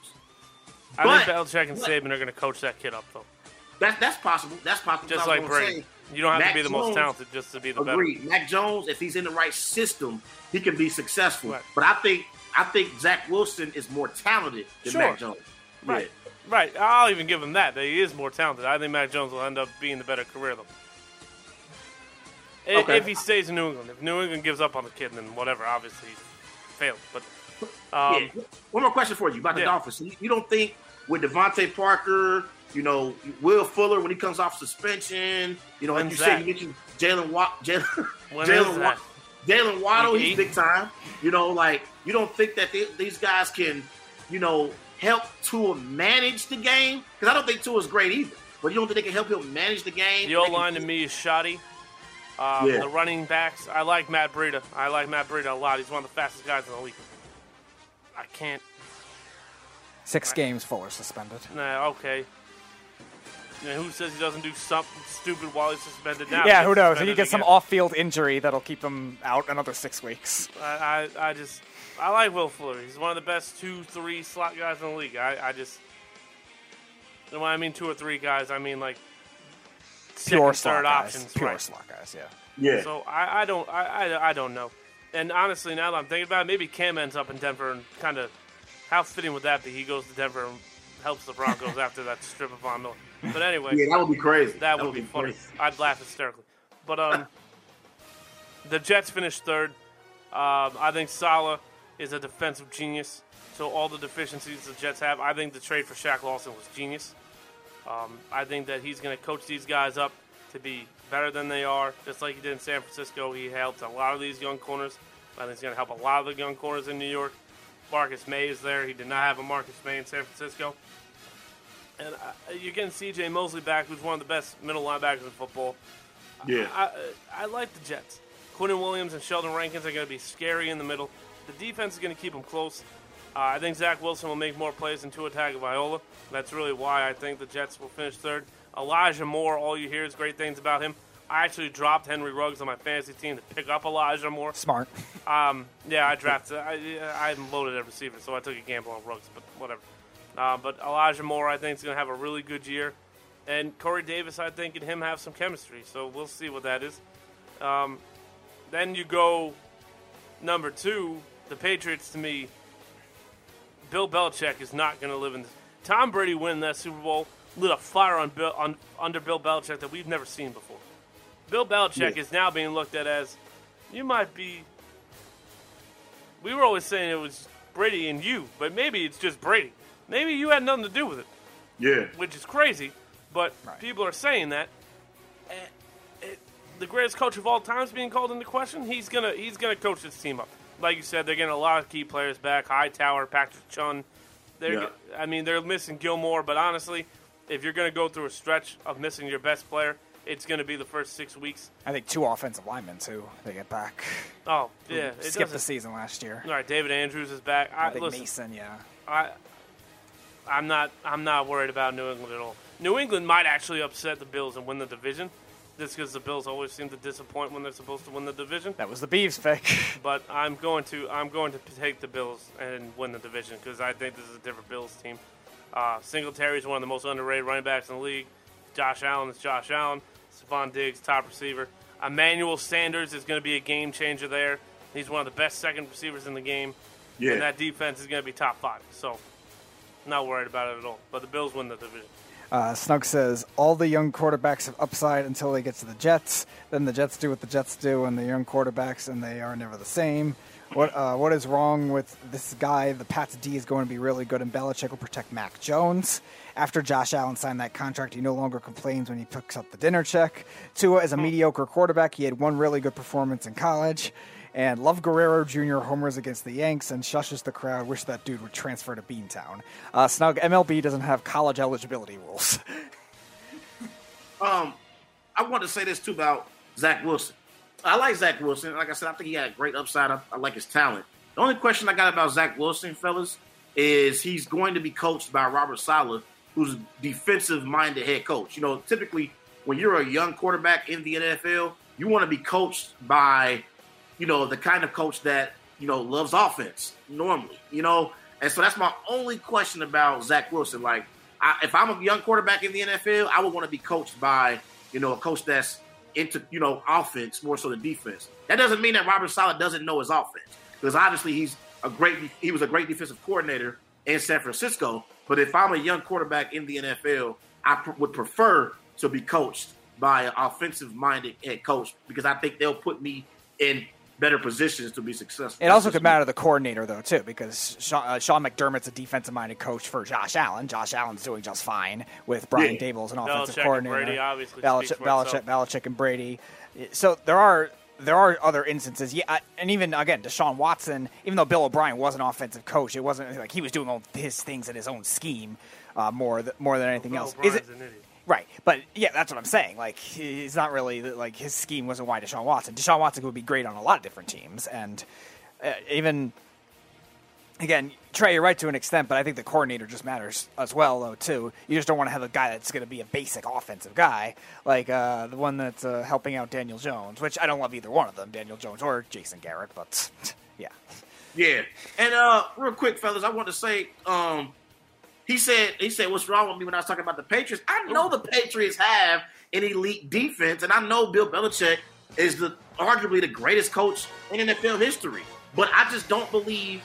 I But- think Belichick and but- Saban are going to coach that kid up though. That, that's possible. That's possible. Just like Brady. You don't have Mac to be the most Jones- talented just to be the better. Agreed. Mac Jones, if he's in the right system, he can be successful. Right. But I think I think Zach Wilson is more talented than Sure. Mac Jones. Right. Right. I'll even give him that. That he is more talented. I think Mac Jones will end up being the better career though. Okay. If he stays in New England. If New England gives up on the kid, then whatever. Obviously, he's failed. But um, yeah. One more question for you about the yeah. Dolphins. You, you don't think with DeVante Parker, you know, Will Fuller when he comes off suspension, you know, like When's you said, you mentioned Jalen Watt, Jalen, Jalen Jaylen Waddle, he's big time. You know, like you don't think that they, these guys can, you know, help Tua manage the game? Because I don't think Tua's great either. But you don't think they can help him manage the game? the O line to me is shoddy. Um, Yeah. The running backs, I like Matt Breida. I like Matt Breida a lot. He's one of the fastest guys in the league. I can't. Six games, Fuller suspended. Nah, okay. And who says he doesn't do something stupid while he's suspended now? yeah, who gets knows? He suspended could get some off-field injury that'll keep him out another six weeks. I, I, I just, I like Will Fuller. He's one of the best two, three slot guys in the league. I, I just, and when I mean two or three guys, I mean like second, Pure third slot guys. options. Pure right. slot guys. Yeah. Yeah. So I, I don't, I, I, I don't know. And honestly, now that I'm thinking about it, maybe Cam ends up in Denver and kind of, how fitting would that be? He goes to Denver and helps the Broncos after that strip of Von Miller. But anyway, Yeah, that would be crazy. that, would, be, funny. I'd laugh hysterically. But um, the Jets finished third. Um, I think Saleh is a defensive genius. So all the deficiencies the Jets have, I think the trade for Shaq Lawson was genius. Um, I think that he's going to coach these guys up to be better than they are, just like he did in San Francisco. He helped a lot of these young corners. I think he's going to help a lot of the young corners in New York. Marcus Maye is there. He did not have a Marcus Maye in San Francisco. And uh, you're getting C.J. Mosley back, who's one of the best middle linebackers in football. Yeah. I, I like the Jets. Quinnen Williams and Sheldon Rankins are going to be scary in the middle. The defense is going to keep them close. Uh, I think Zach Wilson will make more plays than Tua Tagovailoa. That's really why I think the Jets will finish third. Elijah Moore, all you hear is great things about him. I actually dropped Henry Ruggs on my fantasy team to pick up Elijah Moore. Smart. Um, yeah, I drafted. I, I haven't loaded at receiver, so I took a gamble on Ruggs, but whatever. Uh, but Elijah Moore, I think, is going to have a really good year. And Corey Davis, I think, and him have some chemistry. So we'll see what that is. Um, then you go number two, the Patriots. To me, Bill Belichick is not going to live in this. Tom Brady winning that Super Bowl lit a fire on Bill on under Bill Belichick that we've never seen before. Bill Belichick Yeah. is now being looked at as you might be. We were always saying it was Brady and you, but maybe it's just Brady. Maybe you had nothing to do with it Yeah. which is crazy, but people are saying that. It, the greatest coach of all time is being called into question. He's gonna he's gonna coach this team up. Like you said, they're getting a lot of key players back. Hightower, Patrick Chung. They're, Yeah. I mean, they're missing Gilmore, but honestly, if you're gonna go through a stretch of missing your best player, it's gonna be the first six weeks. I think two offensive linemen too. They get back. Oh yeah, it skipped the season last year. All right, David Andrews is back. I, I think listen, Mason. Yeah. I, I'm not. I'm not worried about New England at all. New England might actually upset the Bills and win the division, just because the Bills always seem to disappoint when they're supposed to win the division. That was the Beavs pick. But I'm going to. I'm going to take the Bills and win the division because I think this is a different Bills team. Uh, Singletary is one of the most underrated running backs in the league. Josh Allen is Josh Allen. Stefon Diggs, top receiver. Emmanuel Sanders is going to be a game changer there. He's one of the best second receivers in the game. Yeah. And that defense is going to be top five. So, not worried about it at all. But the Bills win the division. Uh, Snug says all the young quarterbacks have upside until they get to the Jets. Then the Jets do what the Jets do, and the young quarterbacks, and they are never the same. What uh, what is wrong with this guy? The Pats D is going to be really good, and Belichick will protect Mac Jones. After Josh Allen signed that contract, he no longer complains when he picks up the dinner check. Tua is a mediocre quarterback. He had one really good performance in college. And Love Guerrero Jr. homers against the Yanks and shushes the crowd. Wish that dude would transfer to Beantown. Uh, Snug MLB doesn't have college eligibility rules. Um, I want to say this too about Zach Wilson. I like Zach Wilson. Like I said, I think he had a great upside. I, I like his talent. The only question I got about Zach Wilson, fellas, is he's going to be coached by Robert Saleh, who's a defensive-minded head coach. You know, typically when you're a young quarterback in the NFL, you want to be coached by, you know, the kind of coach that you know loves offense normally. You know, and so that's my only question about Zach Wilson. Like, I, if I'm a young quarterback in the NFL, I would want to be coached by, you know, a coach that's into, you know, offense more so than defense. That doesn't mean that Robert Saleh doesn't know his offense because obviously he's a great, he was a great defensive coordinator in San Francisco. But if I'm a young quarterback in the NFL, I pr- would prefer to be coached by an offensive-minded head coach because I think they'll put me in better positions to be successful. It also could matter the coordinator though too, because Sean, uh, Sean McDermott's a defensive-minded coach for Josh Allen. Josh Allen's doing just fine with Brian Yeah. Daboll as an Belichick offensive and coordinator. Brady obviously Belichick, Belichick. Belichick, and Brady. So there are there are other instances. Yeah, and even again, Deshaun Watson. Even though Bill O'Brien was an offensive coach, it wasn't like he was doing all his things in his own scheme uh, more th- more than anything Bill else. O'Brien's Is it an idiot. Right, but yeah, that's what I'm saying. Like, he's not really like his scheme wasn't why Deshaun Watson. Deshaun Watson would be great on a lot of different teams, and uh, even again, Trey, you're right to an extent, but I think the coordinator just matters as well, though. Too, you just don't want to have a guy that's going to be a basic offensive guy like uh, the one that's uh, helping out Daniel Jones, which I don't love either one of them, Daniel Jones or Jason Garrett, but yeah. Yeah. And uh real quick, fellas, I want to say, um, he said he said what's wrong with me when I was talking about the Patriots. I know the Patriots have an elite defense, and I know Bill Belichick is the arguably the greatest coach in NFL history. But I just don't believe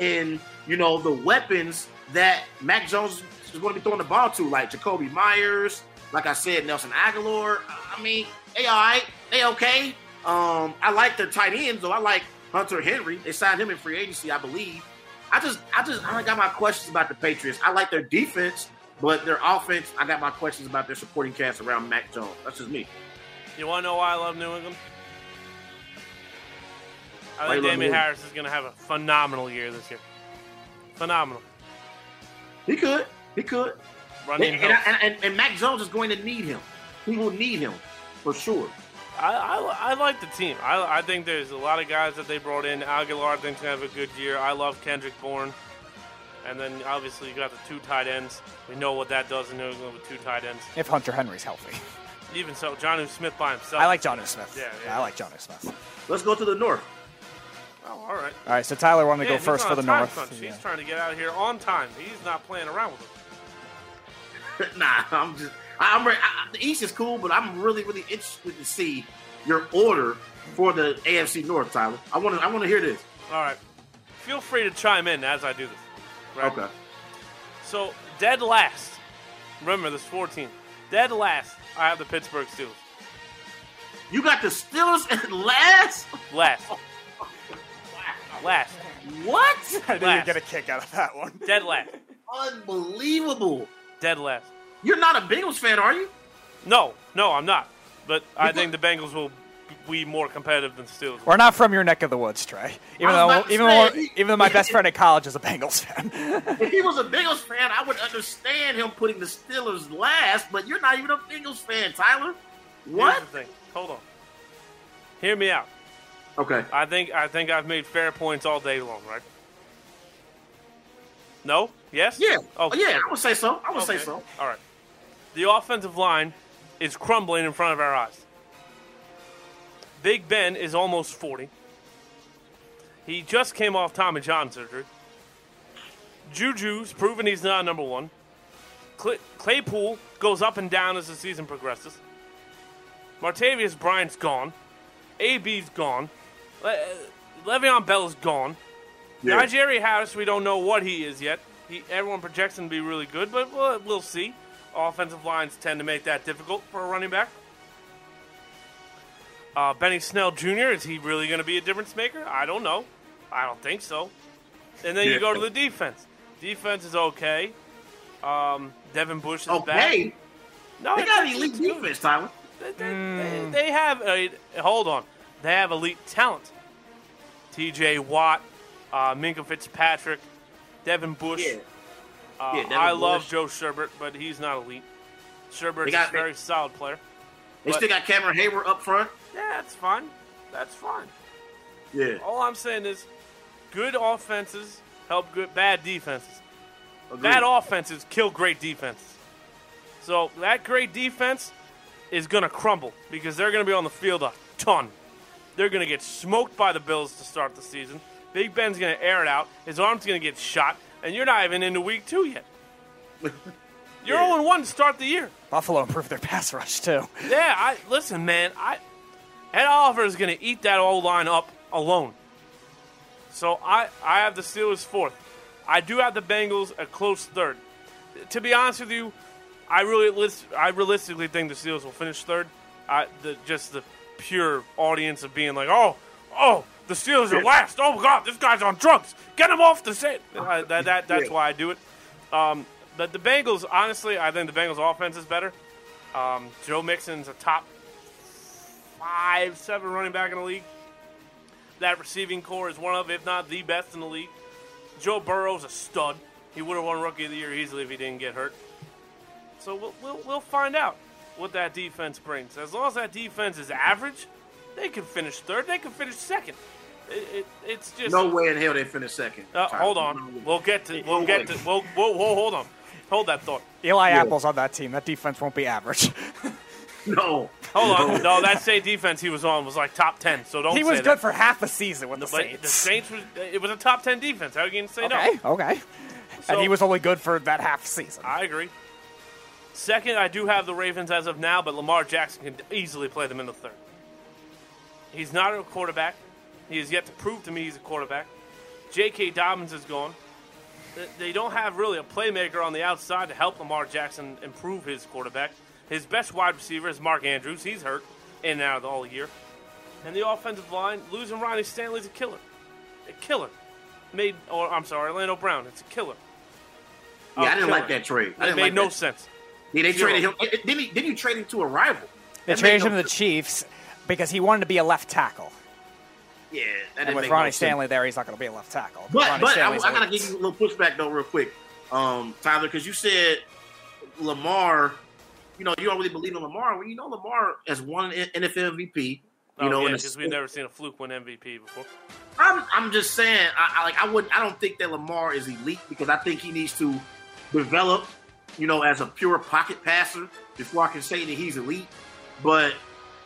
in you know the weapons that Mac Jones is going to be throwing the ball to, like Jakobi Meyers, like I said, Nelson Agholor. I mean, they all right, they okay. Um, I like their tight ends, though. I like Hunter Henry. They signed him in free agency, I believe. I just, I just, I got my questions about the Patriots. I like their defense, but their offense, I got my questions about their supporting cast around Mac Jones. That's just me. You want to know why I love New England? I think Damien Harris is going to have a phenomenal year this year. Phenomenal. He could, he could. Running and, and, and, and Mac Jones is going to need him. He will need him for sure. I, I, I like the team. I, I think there's a lot of guys that they brought in. Agholor I think's gonna have a good year. I love Kendrick Bourne, and then obviously you got the two tight ends. We know what that does in New England with two tight ends. If Hunter Henry's healthy, Even so, Jonnu Smith by himself. I like Jonnu Smith. Yeah, yeah. I like Jonnu Smith. Let's go to the north. Oh, all right. All right, so Tyler wanted to Yeah, go first for the time North. crunch. Yeah. He's trying to get out of here on time. He's not playing around with us. nah, I'm just. I- I'm. re- I, the East is cool, but I'm really, really interested to see your order for the AFC North, Tyler. I want to. I want to hear this. All right. Feel free to chime in as I do this. Right? Okay. So, dead last. Remember, there's 14. Dead last, I have the Pittsburgh Steelers. You got the Steelers at last. Last. Last. What? I didn't Last. get a kick out of that one. Dead last. Unbelievable. Dead last. You're not a Bengals fan, are you? No, no, I'm not. But I think the Bengals will be more competitive than the Steelers. We're not from your neck of the woods, Trey. Even though, even say, though, he- even though my best friend at college is a Bengals fan. If he was a Bengals fan, I would understand him putting the Steelers last. But you're not even a Bengals fan, Tyler. What? Here's the thing. Hold on. Hear me out. Okay. I think I think I've made fair points all day long, right? No? Yes? Yeah. Oh, yeah. I would say so. I would say so. All right. The offensive line is crumbling in front of our eyes. Big Ben is almost 40. He just came off Tommy John surgery. Juju's proven he's not number one. Claypool goes up and down as the season progresses. Martavis Bryant's gone. AB's gone. Le- Le'Veon Bell's gone. Yeah. Najee Harris, we don't know what he is yet. He, everyone projects him to be really good, but we'll, we'll see. Offensive lines tend to make that difficult for a running back. Uh, Benny Snell Jr. is he really going to be a difference maker? I don't know. I don't think so. And then Yeah. you go to the defense. Defense is okay. Um, Devin Bush is Okay. bad. No, They got an it's elite good. defense, Tyler. They, they- they have a hold on. They have elite talent. T.J. Watt, uh, Minkah Fitzpatrick, Devin Bush. Yeah. Uh, Yeah, Devin I love Joe Schobert, but he's not elite. Schobert's They got- a very solid player. They But- still got Cameron Heyward up front. Yeah, that's fine. That's fine. Yeah. All I'm saying is, good offenses help good bad defenses. Agreed. Bad offenses kill great defenses. So that great defense is going to crumble because they're going to be on the field a ton. They're going to get smoked by the Bills to start the season. Big Ben's going to air it out. His arm's going to get shot, and you're not even into week two yet. You're 0 1 to start the year. Buffalo improved their pass rush too. Yeah, I listen, man. I Ed Oliver is going to eat that old line up alone. So I I have the Steelers fourth. I do have the Bengals a close third. To be honest with you, I really list, I realistically think the Steelers will finish third. I the just the pure audience of being like, oh, oh, the Steelers are last. Oh my God, this guy's on drugs. Get him off the set. Uh, that, that that's why I do it. Um, but the Bengals, honestly, I think the Bengals offense is better. Um, Joe Mixon's a top five, seven running back in the league. That receiving corps is one of, if not the best in the league. Joe Burrow's a stud. He would have won Rookie of the Year easily if he didn't get hurt. So we'll, we'll, we'll find out what that defense brings. As long as that defense is average, they can finish third. They can finish second. It, it, it's just No way in hell they finish second. Uh, hold on. We'll get to. We'll get to. We'll, whoa, whoa, hold on. Hold that thought. Eli Yeah. Apple's on that team. That defense won't be average. No. Hold on. No, that same defense he was on was like top ten. So don't. he say was that. good for half a season with the But Saints. the Saints was. It was a top ten defense. How are you going to say okay, no? okay. So- and he was only good for that half season. I agree. Second, I do have the Ravens as of now, but Lamar Jackson can easily play them in the third. He's not a quarterback. He has yet to prove to me he's a quarterback. J.K. Dobbins is gone. They don't have really a playmaker on the outside to help Lamar Jackson improve his quarterback. His best wide receiver is Mark Andrews. He's hurt in and out of the all year. And the offensive line, losing Ronnie Stanley's a killer. A killer. Made, or I'm sorry, Orlando Brown. It's a killer. Yeah, I didn't like that trade. I It didn't made like no that. sense. Yeah, they Zero. traded him. Didn't, he, didn't you trade him to a rival? They That traded made him to the Chiefs because he wanted to be a left tackle. Yeah, that And didn't with Ronnie no sense. Stanley there, he's not going to be a left tackle. But Ronnie but I, Stanley's I gotta give you a little pushback though, real quick, um, Tyler, because you said Lamar. You know, you don't really believe in Lamar. Well, you know, Lamar has won an NFL MVP. You Oh, know, yeah, because we've never seen a fluke win MVP before. I'm, I'm just saying, I, I like I wouldn't I don't think that Lamar is elite because I think he needs to develop, you know, as a pure pocket passer before I can say that he's elite. But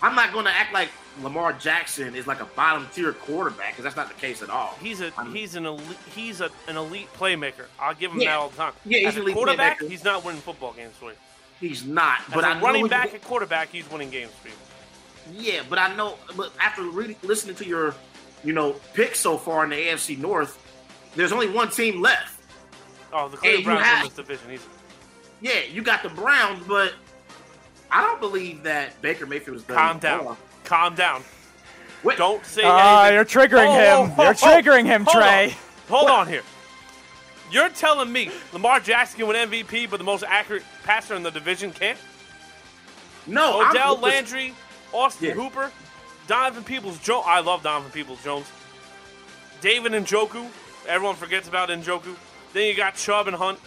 I'm not going to act like Lamar Jackson is like a bottom tier quarterback because that's not the case at all. He's a he's an elite, he's a, an elite playmaker. I'll give him Yeah. that all the time. Yeah, he's As an a elite quarterback, playmaker. he's not winning football games for you. He's not. As But a I running back at quarterback, he's winning games for you. Yeah, but I know. But after really listening to your, you know, picks so far in the AFC North, there's only one team left. Oh, the Cleveland Browns have- in this division. He's Yeah, you got the Browns, but I don't believe that Baker Mayfield is calm down, calm down. Wait. Don't say Ah, anything. you're triggering Oh, him. oh, You're oh, triggering him, hold Trey. On. Hold on here. You're telling me Lamar Jackson can win MVP, but the most accurate passer in the division can't? No, I'm- Odell Landry, Austin Yeah. Hooper, Donovan Peoples Jones. I love Donovan Peoples Jones. David and Njoku. Everyone forgets about Njoku. Then you got Chubb and Hunt,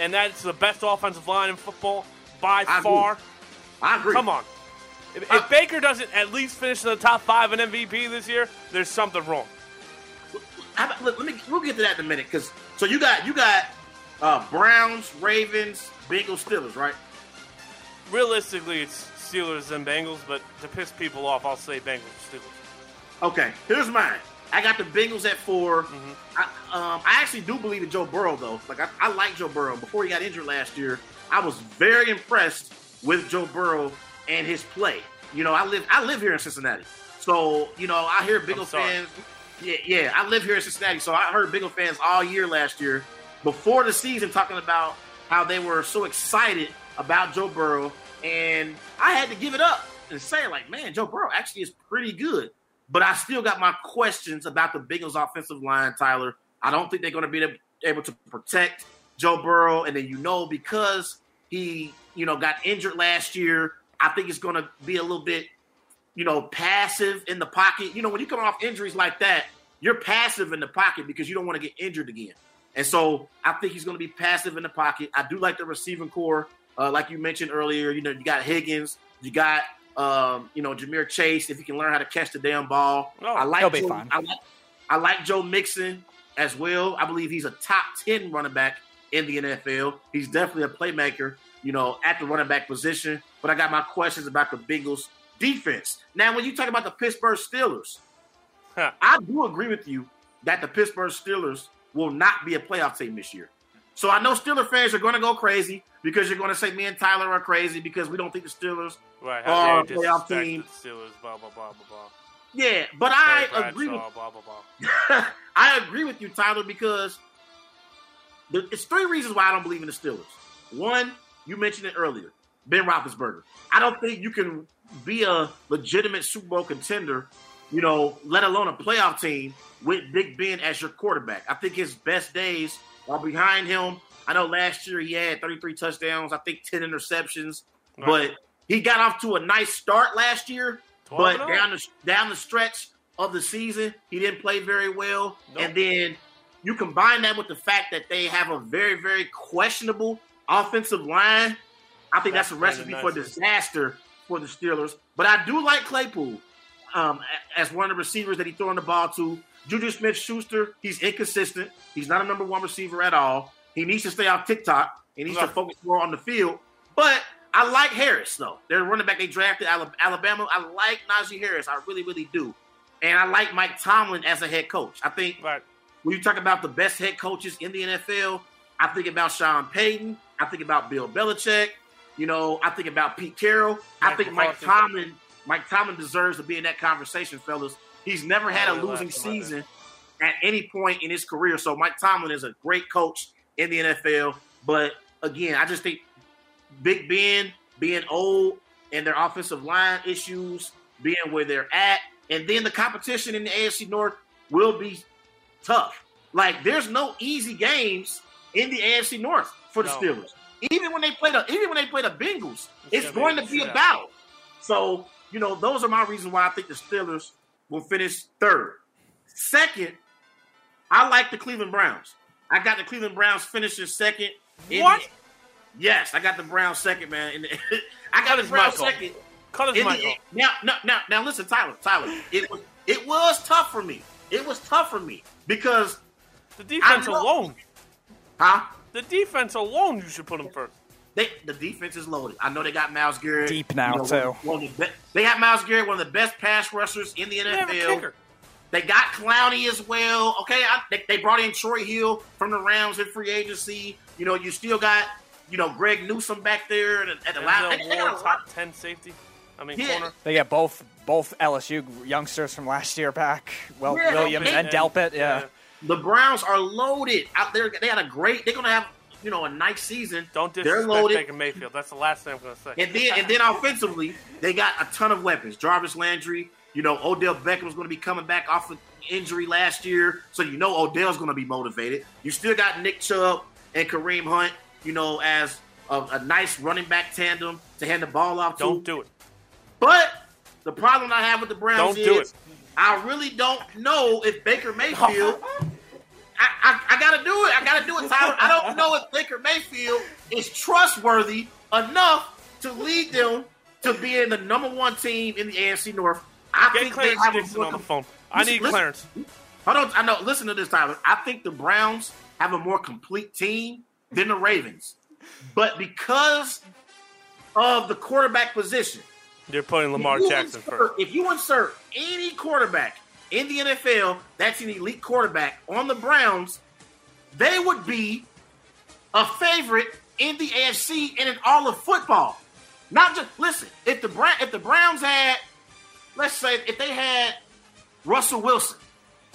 and that's the best offensive line in football by I agree. far. I agree. Come on. If, if Baker doesn't at least finish in the top five in MVP this year, there's something wrong. About- let, me. We'll get to that in a minute. Because so you got you got uh, Browns, Ravens, Bengals, Steelers, right? Realistically, it's Steelers and Bengals, but to piss people off, I'll say Bengals Steelers. Okay, here's mine. I got the Bengals at 4 Mm-hmm. I, um, I actually do believe in Joe Burrow though. Like I, I like Joe Burrow. Before he got injured last year, I was very impressed with Joe Burrow and his play. You know, I live I live here in Cincinnati, so you know I hear Bengal sorry. fans. Yeah, yeah, I live here in Cincinnati, so I heard Bengal fans all year last year before the season talking about how they were so excited about Joe Burrow, and I had to give it up and say, like, man, Joe Burrow actually is pretty good. But I still got my questions about the Bengals offensive line, Tyler. I don't think they're going to be able to protect Joe Burrow. And then, you know, because he, you know, got injured last year, I think it's going to be a little bit, you know, passive in the pocket. You know, when you come off injuries like that, you're passive in the pocket because you don't want to get injured again. And so I think he's going to be passive in the pocket. I do like the receiving corps. Uh, like you mentioned earlier, you know, you got Higgins, you got um, you know, Ja'Marr Chase, if he can learn how to catch the damn ball. Oh, I like he'll be Joe, fine. I like I like Joe Mixon as well. I believe he's a top 10 running back in the NFL. He's definitely a playmaker, you know, at the running back position. But I got my questions about the Bengals defense. Now, when you talk about the Pittsburgh Steelers, I do agree with you that the Pittsburgh Steelers will not be a playoff team this year. So I know Steeler fans are going to go crazy because you're going to say me and Tyler are crazy because we don't think the Steelers Right, are a playoff team. Steelers, blah, blah, blah, blah, blah. Yeah, but Terry I agree with blah, blah, blah. I agree with you, Tyler, because there- it's three reasons why I don't believe in the Steelers. One, you mentioned it earlier, Ben Roethlisberger. I don't think you can be a legitimate Super Bowl contender, you know, let alone a playoff team with Big Ben as your quarterback. I think his best days are behind him. I know last year he had 33 touchdowns, I think 10 interceptions, but he got off to a nice start last year. But down the down the stretch of the season, he didn't play very well. And then you combine that with the fact that they have a very, very questionable offensive line. I think that's, That's a recipe for disaster for the Steelers. But I do like Claypool um, as one of the receivers that he's throwing the ball to. Juju Smith Schuster, he's inconsistent. He's not a number one receiver at all. He needs to stay off TikTok. He needs to focus more on the field. But I like Harris, though. They're running back they drafted Alabama. I like Najee Harris. I really, really do. And I like Mike Tomlin as a head coach. I think when you talk about the best head coaches in the NFL, I think about Sean Payton. I think about Bill Belichick. You know, I think about Pete Carroll. I think Mike. Tomlin. Mike Tomlin deserves to be in that conversation, fellas. He's never had a losing last time I did. season at any point in his career. So Mike Tomlin is a great coach in the NFL. But again, I just think Big Ben being old and their offensive line issues being where they're at, and then the competition in the AFC North will be tough. Like there's no easy games in the AFC North for the No. Steelers. Even when they play the even when they play the Bengals, it's be going to be a battle. So, you know, those are my reasons why I think the Steelers will finish third. Second, I like the Cleveland Browns. I got the Cleveland Browns finishing second. What? the- yes, I got the Browns second, man. The- I got Cut the Browns second. Cut his mic. Now, now, now, now, listen, Tyler, Tyler. It was it was tough for me. It was tough for me because The defense alone. Huh? The defense alone, you should put him first. They the defense is loaded. I know they got Myles Garrett Deep now, one- too. One of the be- they got Myles Garrett, one of the best pass rushers in the They have a NFL. They got Clowney as well. Okay, I, they, they brought in Troy Hill from the Rams in free agency. You know, you still got you know Greg Newsome back there at, at the line. They, they got Ward, a lot. top 10 safety. I mean, Yeah. corner. They get both both LSU youngsters from last year back. Well, Yeah, Williams and- and Delpit. Yeah. The Browns are loaded out there. They had a great. They're gonna have you know a nice season. Don't They're disrespect loaded. Baker Mayfield. That's the last thing I'm going to say. And then and then offensively, they got a ton of weapons. Jarvis Landry, you know, Odell Beckham's going to be coming back off of injury last year, so you know Odell's going to be motivated. You still got Nick Chubb and Kareem Hunt, you know, as a, a nice running back tandem to hand the ball off to. Don't do it. But the problem I have with the Browns Don't do is I really don't know if Baker Mayfield. I, I, I gotta do it. I gotta do it, Tyler. I don't know if Baker Mayfield is trustworthy enough to lead them to being the number one team in the AFC North. I Get think Clarence they have a more on the phone. I need listen- Clarence. Hold on, I know. Listen to this, Tyler. I think the Browns have a more complete team than the Ravens, but because of the quarterback position, You're putting Lamar if Jackson insert- first. If you insert any quarterback in the NFL that's an elite quarterback on the Browns, they would be a favorite in the AFC and in all of football. Not just listen. If the Brown, if the Browns had, let's say, if they had Russell Wilson,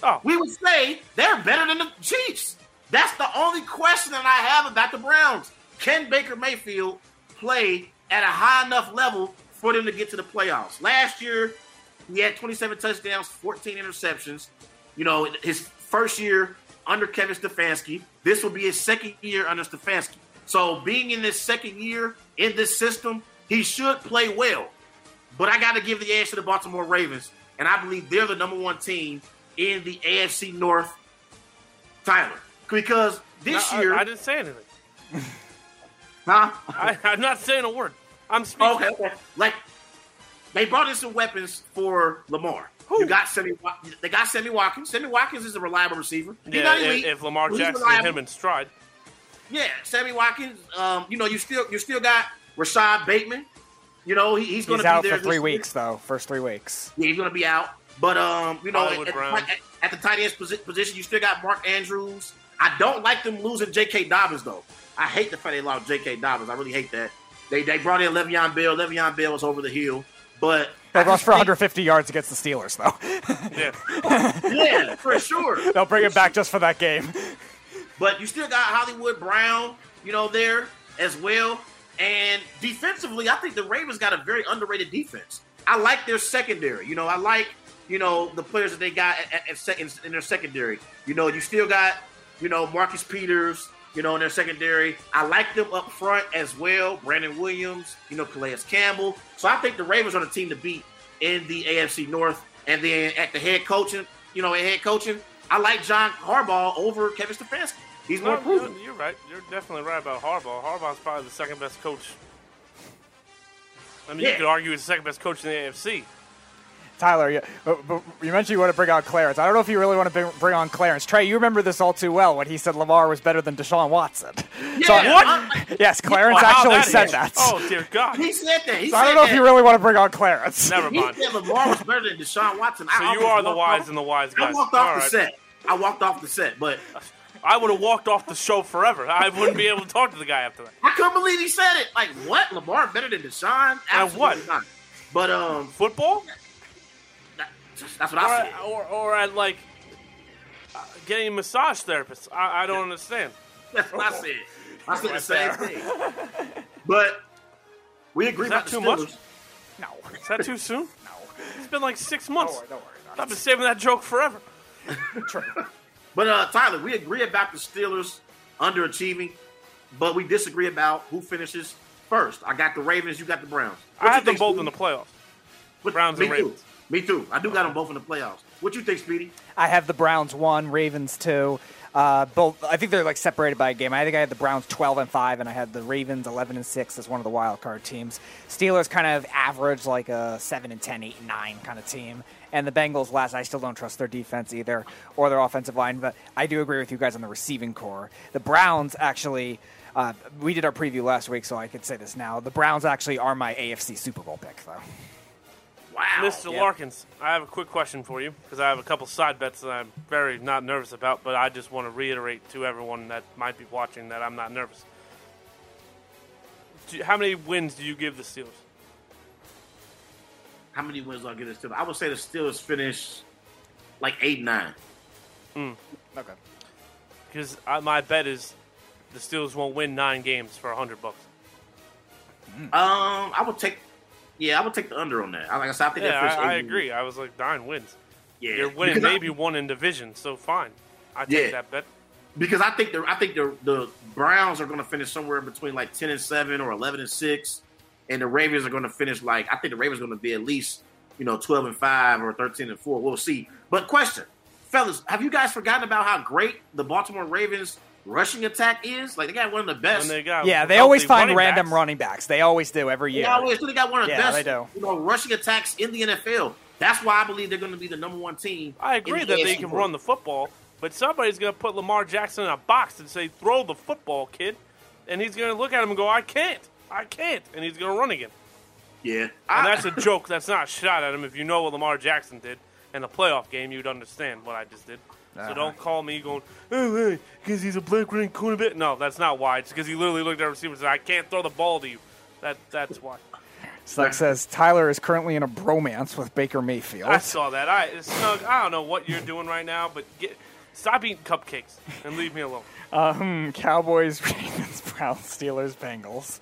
Oh. we would say they're better than the Chiefs. That's the only question that I have about the Browns. Can Baker Mayfield play at a high enough level for them to get to the playoffs. Last year, he had 27 touchdowns, 14 interceptions. You know, his first year under Kevin Stefanski. This will be his second year under Stefanski. So, being in this second year in this system, he should play well. But I got to give the edge to the Baltimore Ravens, and I believe they're the number one team in the AFC North. Tyler, because this No, I- year, I, didn't say anything. huh? I, I'm not saying a word. I'm speaking. Okay, okay. Like they brought in some weapons for Lamar. You got Sammy. They got Sammy Watkins. Sammy Watkins is a reliable receiver. He's Yeah, not if, elite, if Lamar Jackson hit reliable. him in stride. Yeah, Sammy Watkins. Um, you know, you still you still got Rashod Bateman. You know, he, he's going to be out there for this three year. weeks though. First three weeks. Yeah, he's going to be out. But um, you know, at, at, at the tight end posi- position, you still got Mark Andrews. I don't like them losing J.K. Dobbins though. I hate the fact they lost J.K. Dobbins. I really hate that. They they brought in Le'Veon Bell. Le'Veon Bell was over the hill, but They rushed for think- 150 yards against the Steelers though. Yeah. Yeah, for sure. They'll bring it back just for that game. But you still got Hollywood Brown, you know, there as well. And defensively, I think the Ravens got a very underrated defense. I like their secondary. You know, I like, you know, the players that they got at, at, at second, in their secondary. You know, you still got, you know, Marcus Peters, you know, in their secondary. I like them up front as well. Brandon Williams, you know, Calais Campbell. So I think the Ravens are the team to beat in the AFC North. And then at the head coaching, you know, at head coaching, I like John Harbaugh over Kevin Stefanski. He's more No, proven. you're, you're right. You're definitely right about Harbaugh. Harbaugh's probably the second best coach. I mean, you could argue he's the second best coach in the AFC. Tyler, you, uh, but, but you mentioned you want to bring on Clarence. I don't know if you really want to bring, bring on Clarence. Trey, you remember this all too well when he said Lamar was better than Deshaun Watson. So- Yeah, I- uh, uh, yes, Clarence how actually that said is. that. Oh dear God! He said that. He So I don't said know if you really want to bring on Clarence. Never He mind. said Lamar was better than Deshaun Watson. So I you are the wise off- and the wise I walked off All the right. set. I walked off the set, but I would have walked off the show forever. I wouldn't be able to talk to the guy after that. I couldn't believe he said it. Like, what? Lamar better than Deshaun? Absolutely what? not. But um, Football, that- that's what or, I said. or, or at like uh, getting a massage therapist. I, I don't understand. That's what I said. I said the same thing. But we agree Is that about too Steelers. much? No. Is that too soon? No. It's been like six months. Don't worry, don't worry about I've been saving that joke forever. But uh, Tyler, we agree about the Steelers underachieving, but we disagree about who finishes first. I got the Ravens. You got the Browns. What I you had them both in the playoffs. What- Browns me and too. Ravens. Me too. I do got them both in the playoffs. What you think, Speedy? I have the Browns one, Ravens two. Uh, both. I think they're like separated by a game. I think I had the Browns twelve and five, and I had the Ravens eleven and six as one of the wild card teams. Steelers kind of average like a seven and 10, 8 and nine kind of team, and the Bengals last. I still don't trust their defense either or their offensive line, but I do agree with you guys on the receiving corps. The Browns actually. Uh, we did our preview last week, so I could say this now. The Browns actually are my AFC Super Bowl pick, though. Wow. Mr. Larkins, I have a quick question for you because I have a couple side bets that I'm very not nervous about, but I just want to reiterate to everyone that might be watching that I'm not nervous. Do you- how many wins do you give the Steelers? How many wins do I give the Steelers? I would say the Steelers finish like eight nine. Okay. Because my bet is the Steelers won't win nine games for a hundred bucks. Um, I would take. Yeah, I would take the under on that. Like I said, I think Yeah, finish I, I agree. I was like nine wins. Yeah, You're winning Because I- maybe one in division, so fine. I take Yeah. that bet. because I think the I think the the Browns are going to finish somewhere between like ten and seven or eleven and six, and the Ravens are going to finish like I think the Ravens are going to be at least you know twelve and five or thirteen and four. We'll see. But question, fellas, have you guys forgotten about how great the Baltimore Ravens rushing attack is? Like they got one of the best. They got Yeah, they always find running random backs. running backs. They always do every year. Yeah, always. They got one of the Yeah, best do. you know rushing attacks in the NFL. That's why I believe they're going to be the number one team. I agree the that they can North. run the football, but somebody's going to put Lamar Jackson in a box and say, "Throw the football, kid," and he's going to look at him and go, "I can't, I can't," and he's going to run again. Yeah, And I- that's a joke. That's not a shot at him. If you know what Lamar Jackson did in the playoff game, you'd understand what I just did. Uh-huh. So don't call me going, oh, hey, because he's a black ring cornerback. No, that's not why. It's because he literally looked at receivers and said, I can't throw the ball to you. That That's why. Snug says Tyler is currently in a bromance with Baker Mayfield. I saw that. I Snug, I don't know what you're doing right now, but get stop eating cupcakes and leave me alone. Um, Cowboys, Ravens, Browns, Steelers, Bengals.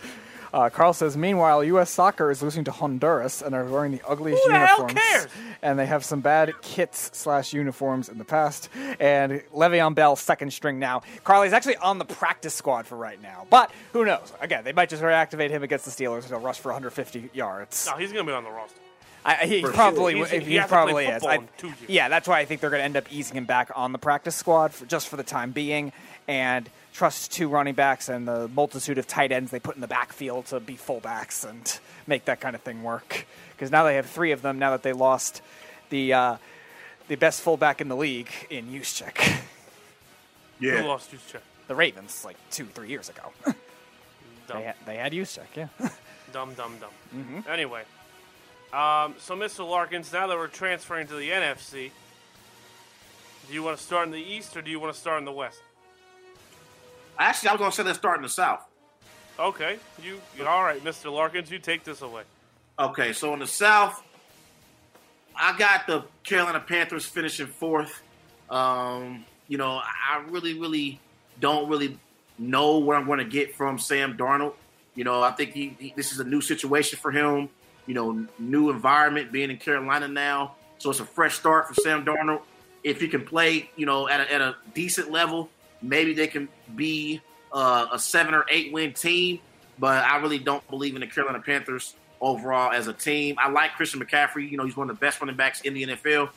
Uh, Carl says, meanwhile, U.S. soccer is losing to Honduras and are wearing the ugliest Who the hell uniforms. cares? And they have some bad kits slash uniforms in the past. And Le'Veon Bell, second string now. Carly's actually on the practice squad for right now. But who knows? Again, they might just reactivate him against the Steelers and he'll rush for 150 yards. No, he's going to be on the roster. I, he For probably sure. he, He's- he he hasn't played probably is. football I- in two years. yeah, that's why I think they're going to end up easing him back on the practice squad for, just for the time being, and trust two running backs and the multitude of tight ends they put in the backfield to be fullbacks and make that kind of thing work. Because now they have three of them. Now that they lost the uh, the best fullback in the league in Juszczyk. Yeah, Who lost Juszczyk? The Ravens, like two, three years ago. They, had, they had Juszczyk, yeah. Dumb, dumb, dumb. Mhm. Anyway, um, so Mr. Larkins, now that we're transferring to the NFC, do you want to start in the East or do you want to start in the West? Actually, I was going to say let's start in the South. Okay, you all right, Mr. Larkins? You take this away. Okay, so in the South, I got the Carolina Panthers finishing fourth. Um, you know, I really, really don't really know what I'm going to get from Sam Darnold. You know, I think he, he, this is a new situation for him. You know, new environment, being in Carolina now, so it's a fresh start for Sam Darnold. If he can play, you know, at a, at a decent level, maybe they can be uh, a seven or eight win team. But I really don't believe in the Carolina Panthers overall as a team. I like Christian McCaffrey. You know, he's one of the best running backs in the NFL.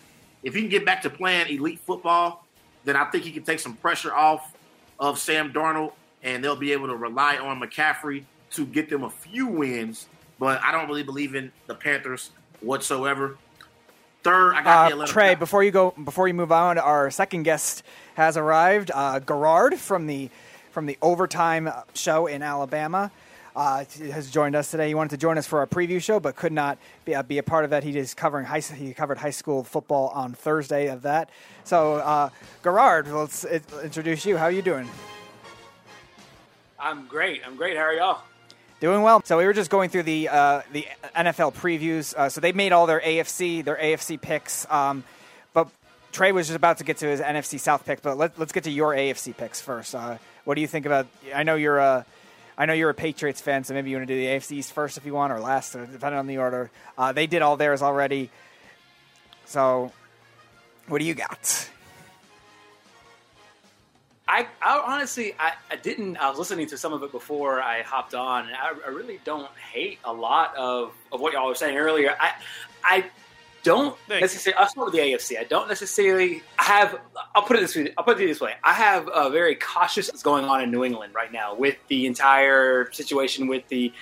If he can get back to playing elite football, then I think he can take some pressure off of Sam Darnold, and they'll be able to rely on McCaffrey to get them a few wins. But I don't really believe in the Panthers whatsoever. Third, I got the Uh, Trey, before you go, before you move on, our second guest has arrived. Uh, Garrard from the from the overtime show in Alabama uh, has joined us today. He wanted to join us for our preview show, but could not be, uh, be a part of that. He is covering high. He covered high school football on Thursday of that. So, uh, Garrard, let's introduce you. How are you doing? I'm great. I'm great. How are y'all? Doing well. So we were just going through the uh, the NFL previews. Uh, so they made all their AFC their AFC picks. Um, but Trey was just about to get to his NFC South picks. But let, let's get to your AFC picks first. Uh, what do you think about? I know you're a I know you're a Patriots fan, so maybe you want to do the AFC East first if you want, or last, depending on the order. Uh, they did all theirs already. So, what do you got? I, I honestly, I, I didn't. I was listening to some of it before I hopped on, and I, I really don't hate a lot of, of what y'all were saying earlier. I, I don't necessarily. I'll start with the AFC. I don't necessarily have. I'll put it this way. I'll put it this way. I have a very cautious what's going on in New England right now with the entire situation with the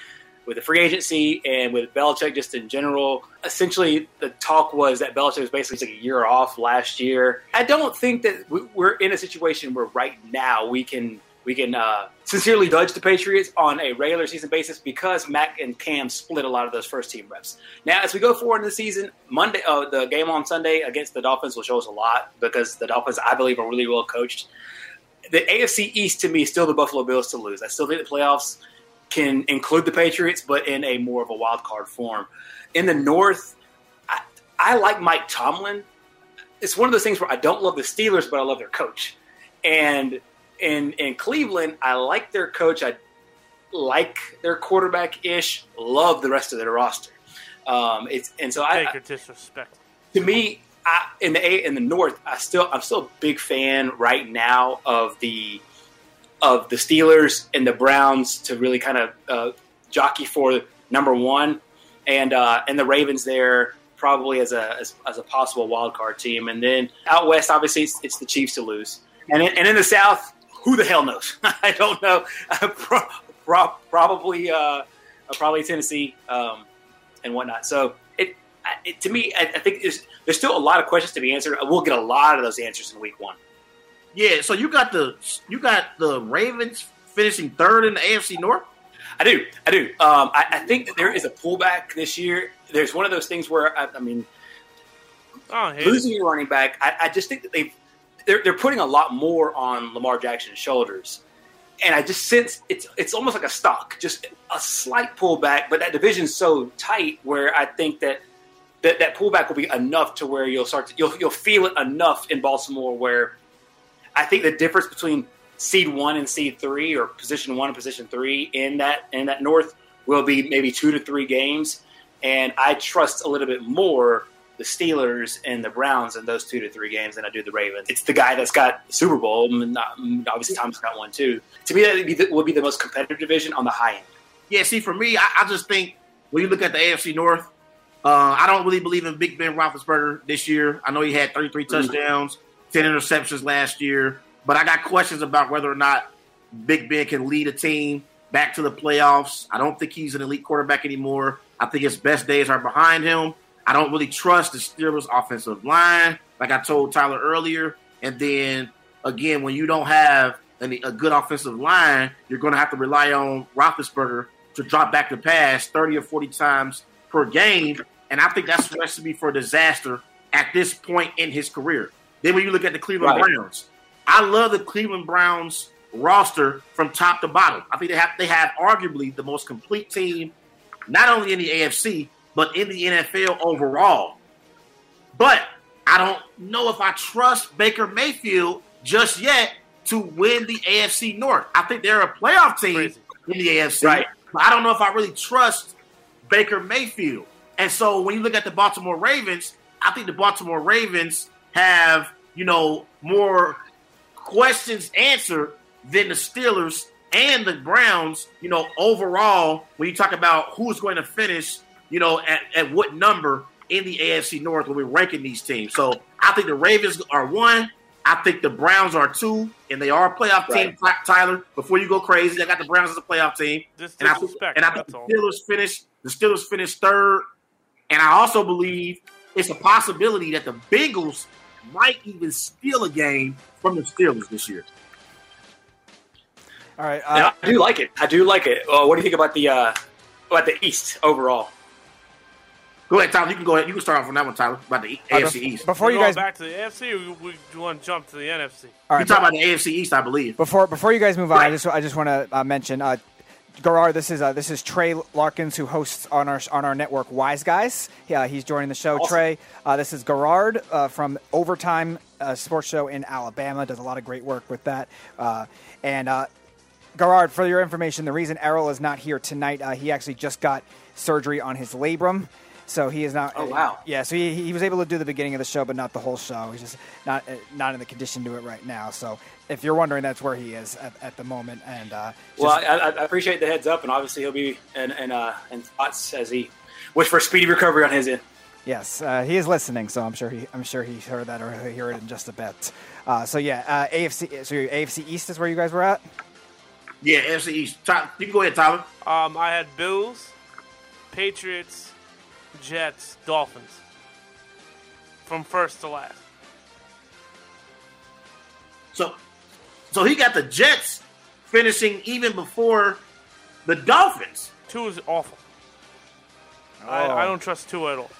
with the free agency and with Belichick just in general. Essentially, the talk was that Belichick was basically like a year off last year. I don't think that we're in a situation where right now we can we can uh, sincerely judge the Patriots on a regular season basis because Mac and Cam split a lot of those first team reps. Now, as we go forward in the season, Monday, uh, the game on Sunday against the Dolphins will show us a lot because the Dolphins, I believe, are really well coached. The AFC East to me is still the Buffalo Bills to lose. I still think the playoffs can include the Patriots, but in a more of a wild card form. In the North, I, I like Mike Tomlin. It's one of those things where I don't love the Steelers, but I love their coach. And in in Cleveland, I like their coach. I like their quarterback ish. Love the rest of their roster. Um, it's and so I Take your disrespect. to me, I, in the A in the North, I still I'm still a big fan right now of the of the Steelers and the Browns to really kind of uh, jockey for number one, and uh, and the Ravens there probably as a as, as a possible wild card team, and then out west, obviously it's, it's the Chiefs to lose, and in, and in the South, who the hell knows? I don't know. Pro- pro- probably uh, probably Tennessee um, and whatnot. So it, it to me, I, I think there's, there's still a lot of questions to be answered. We'll get a lot of those answers in week one. Yeah, so you got the you got the Ravens finishing third in the AFC North. I do, I do. Um, I, I think that there is a pullback this year. There's one of those things where I, I mean, Oh, hey. losing your running back, I, I just think that they've they're, they're putting a lot more on Lamar Jackson's shoulders, and I just sense it's it's almost like a stock, just a slight pullback. But that division's so tight where I think that that, that pullback will be enough to where you'll start to, you'll you'll feel it enough in Baltimore where I think the difference between seed one and seed three, or position one and position three in that in that North, will be maybe two to three games, and I trust a little bit more the Steelers and the Browns in those two to three games than I do the Ravens. It's the guy that's got the Super Bowl, obviously Tom's got one too. To me, that would be, the, would be the most competitive division on the high end. Yeah, see, for me, I, I just think when you look at the AFC North, uh, I don't really believe in Big Ben Roethlisberger this year. I know he had 33 Mm-hmm. touchdowns, 10 interceptions last year, but I got questions about whether or not Big Ben can lead a team back to the playoffs. I don't think he's an elite quarterback anymore. I think his best days are behind him. I don't really trust the Steelers' offensive line, like I told Tyler earlier. And then again, when you don't have any, a good offensive line, you're going to have to rely on Roethlisberger to drop back the pass 30 or 40 times per game. And I think that's a recipe for disaster at this point in his career. Then when you look at the Cleveland Right. Browns, I love the Cleveland Browns roster from top to bottom. I think they have they have arguably the most complete team, not only in the AFC but in the NFL overall. But I don't know if I trust Baker Mayfield just yet to win the AFC North. I think they're a playoff team in the AFC, Right. but I don't know if I really trust Baker Mayfield. And so when you look at the Baltimore Ravens, I think the Baltimore Ravens have, you know, more questions answered than the Steelers and the Browns, you know, overall, when you talk about who's going to finish, you know, at, at what number in the AFC North when we're ranking these teams. So I think the Ravens are one. I think the Browns are two, and they are a playoff team. Tyler, before you go crazy, I got the Browns as a playoff team, Just and I, think, and I think that's the all. Steelers finish. The Steelers finished third, and I also believe it's a possibility that the Bengals might even steal a game from the Steelers this year. All right. Uh, I do like it. I do like it. Uh, what do you think about the uh, about the East overall? Go ahead, Tyler. You can go ahead. You can start off on that one, Tyler, about the Uh, AFC bef- East. before We you going guys- back to the AFC, or we, we, want to jump to the NFC? all You right. talk about the AFC East, I believe. Before before you guys move on, I just I just want to uh, mention uh, Garard. This is uh, this is Trey Larkins who hosts on our on our network Wise Guys. Yeah, he's joining the show. Awesome. Trey, uh, this is Garard uh, from Overtime uh, Sports Show in Alabama. Does a lot of great work with that. Uh, and uh, Garard, for your information, the reason Errol is not here tonight, uh, he actually just got surgery on his labrum. So he is not. Oh, wow. Yeah, so he, he was able to do the beginning of the show, but not the whole show. He's just not uh, not in the condition to do it right now. So if you're wondering, that's where he is at, at the moment. And uh, Well, just- I, I I appreciate the heads up, and obviously he'll be in in, uh, in thoughts as he wish for a speedy recovery on his end. yes, uh, he is listening. So I'm sure he I'm sure he heard that, or he'll hear it in just a bit. Uh, so yeah, uh, AFC. So your AFC East is where you guys were at. Yeah, AFC East. Ty- You can go ahead, Tyler. Um, I had Bills, Patriots, Jets, Dolphins. From first to last. So, so he got the Jets finishing even before the Dolphins. Two is awful. I, Oh. I don't trust two at all.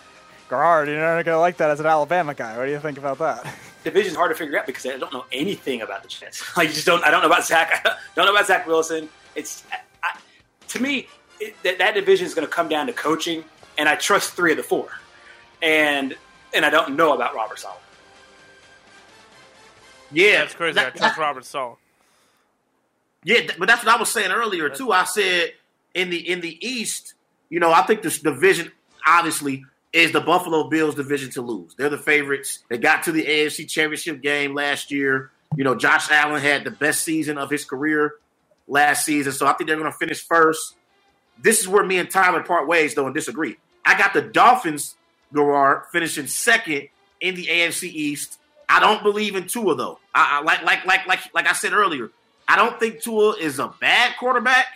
Garard, you're not gonna like that as an Alabama guy. What do you think about that? Division's hard to figure out because I don't know anything about the Jets. I just don't. I don't know about Zach. I don't know about Zach Wilson. It's I, I, to me it, that that division is going to come down to coaching, and I trust three of the four, and and I don't know about Robert Saleh. Yeah, That's crazy. I That- trust Robert Saleh. Yeah, but that's what I was saying earlier too. I said in the in the East, you know, I think this division obviously is the Buffalo Bills division to lose. They're the favorites. They got to the AFC Championship game last year. You know, Josh Allen had the best season of his career last season, so I think they're going to finish first. This is where me and Tyler part ways though and disagree. I got the Dolphins, Garard, finishing second in the AFC East. I don't believe in Tua though. I, I like like like like like I said earlier. I don't think Tua is a bad quarterback,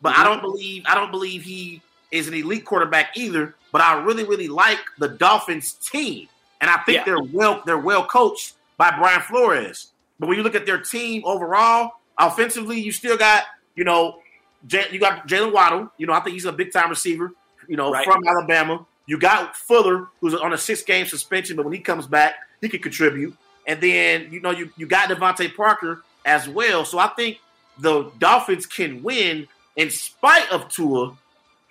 but I mhm. don't believe I don't believe he is an elite quarterback either. But I really really like the Dolphins team, and I think Yeah. they're well they're well coached by Brian Flores. But when you look at their team overall, offensively, you still got you know J- you got Jaylen Waddle. You know I think he's a big time receiver. You know Right. from Alabama. You got Fuller, who's on a six game suspension, but when he comes back, he can contribute. And then you know you you got DeVante Parker as well. So I think the Dolphins can win in spite of Tua,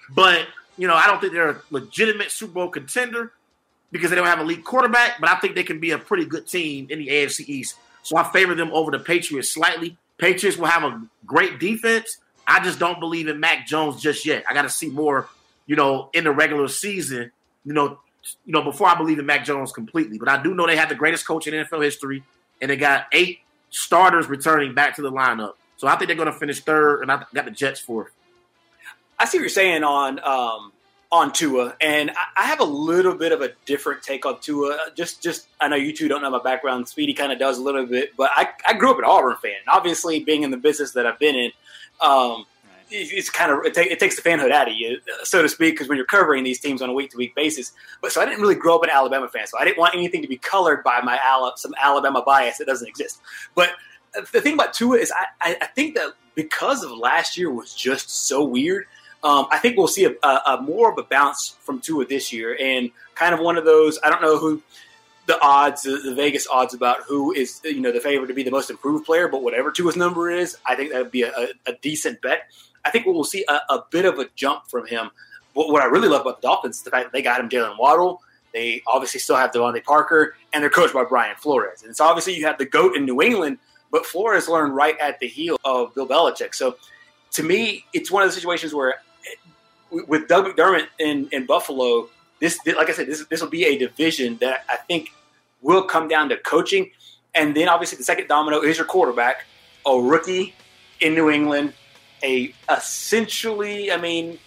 but you know I don't think they're a legitimate Super Bowl contender because they don't have a elite quarterback. But I think they can be a pretty good team in the AFC East. So I favor them over the Patriots slightly. Patriots will have a great defense, I just don't believe in Mac Jones just yet. I got to see more, you know, in the regular season, you know, you know, before I believe in Mac Jones completely. But I do know they have the greatest coach in NFL history, and they got eight starters returning back to the lineup. So I think they're going to finish third, and I got the Jets fourth. I see what you're saying on um, on Tua, and I, have a little bit of a different take on Tua. Just, just I know you two don't know my background. Speedy kind of does a little bit, but I, I grew up an Auburn fan. Obviously, being in the business that I've been in, um, it, it's kind of it, it, takes the fanhood out of you, so to speak, because when you're covering these teams on a week to week basis. But so I didn't really grow up an Alabama fan, so I didn't want anything to be colored by my some Alabama bias that doesn't exist. But the thing about Tua is, I, I think that because of last year was just so weird um, I think we'll see a, a, a, more of a bounce from Tua this year, and kind of one of those. I don't know who the odds, the, Vegas odds about who is you know the favorite to be the most improved player, but whatever Tua's number is, I think that would be a, a, decent bet. I think we'll see a, bit of a jump from him. What, what I really love about the Dolphins is the fact that they got him Jaylen Waddle. They obviously still have DeVante Parker, and they're coached by Brian Flores. And it's obviously you have the goat in New England, but Flores learned right at the heel of Bill Belichick. So to me, it's one of the situations where eh, with Doug McDermott in, in Buffalo, this like I said, this this will be a division that I think will come down to coaching, and then obviously the second domino is your quarterback, a rookie in New England, a essentially, I mean,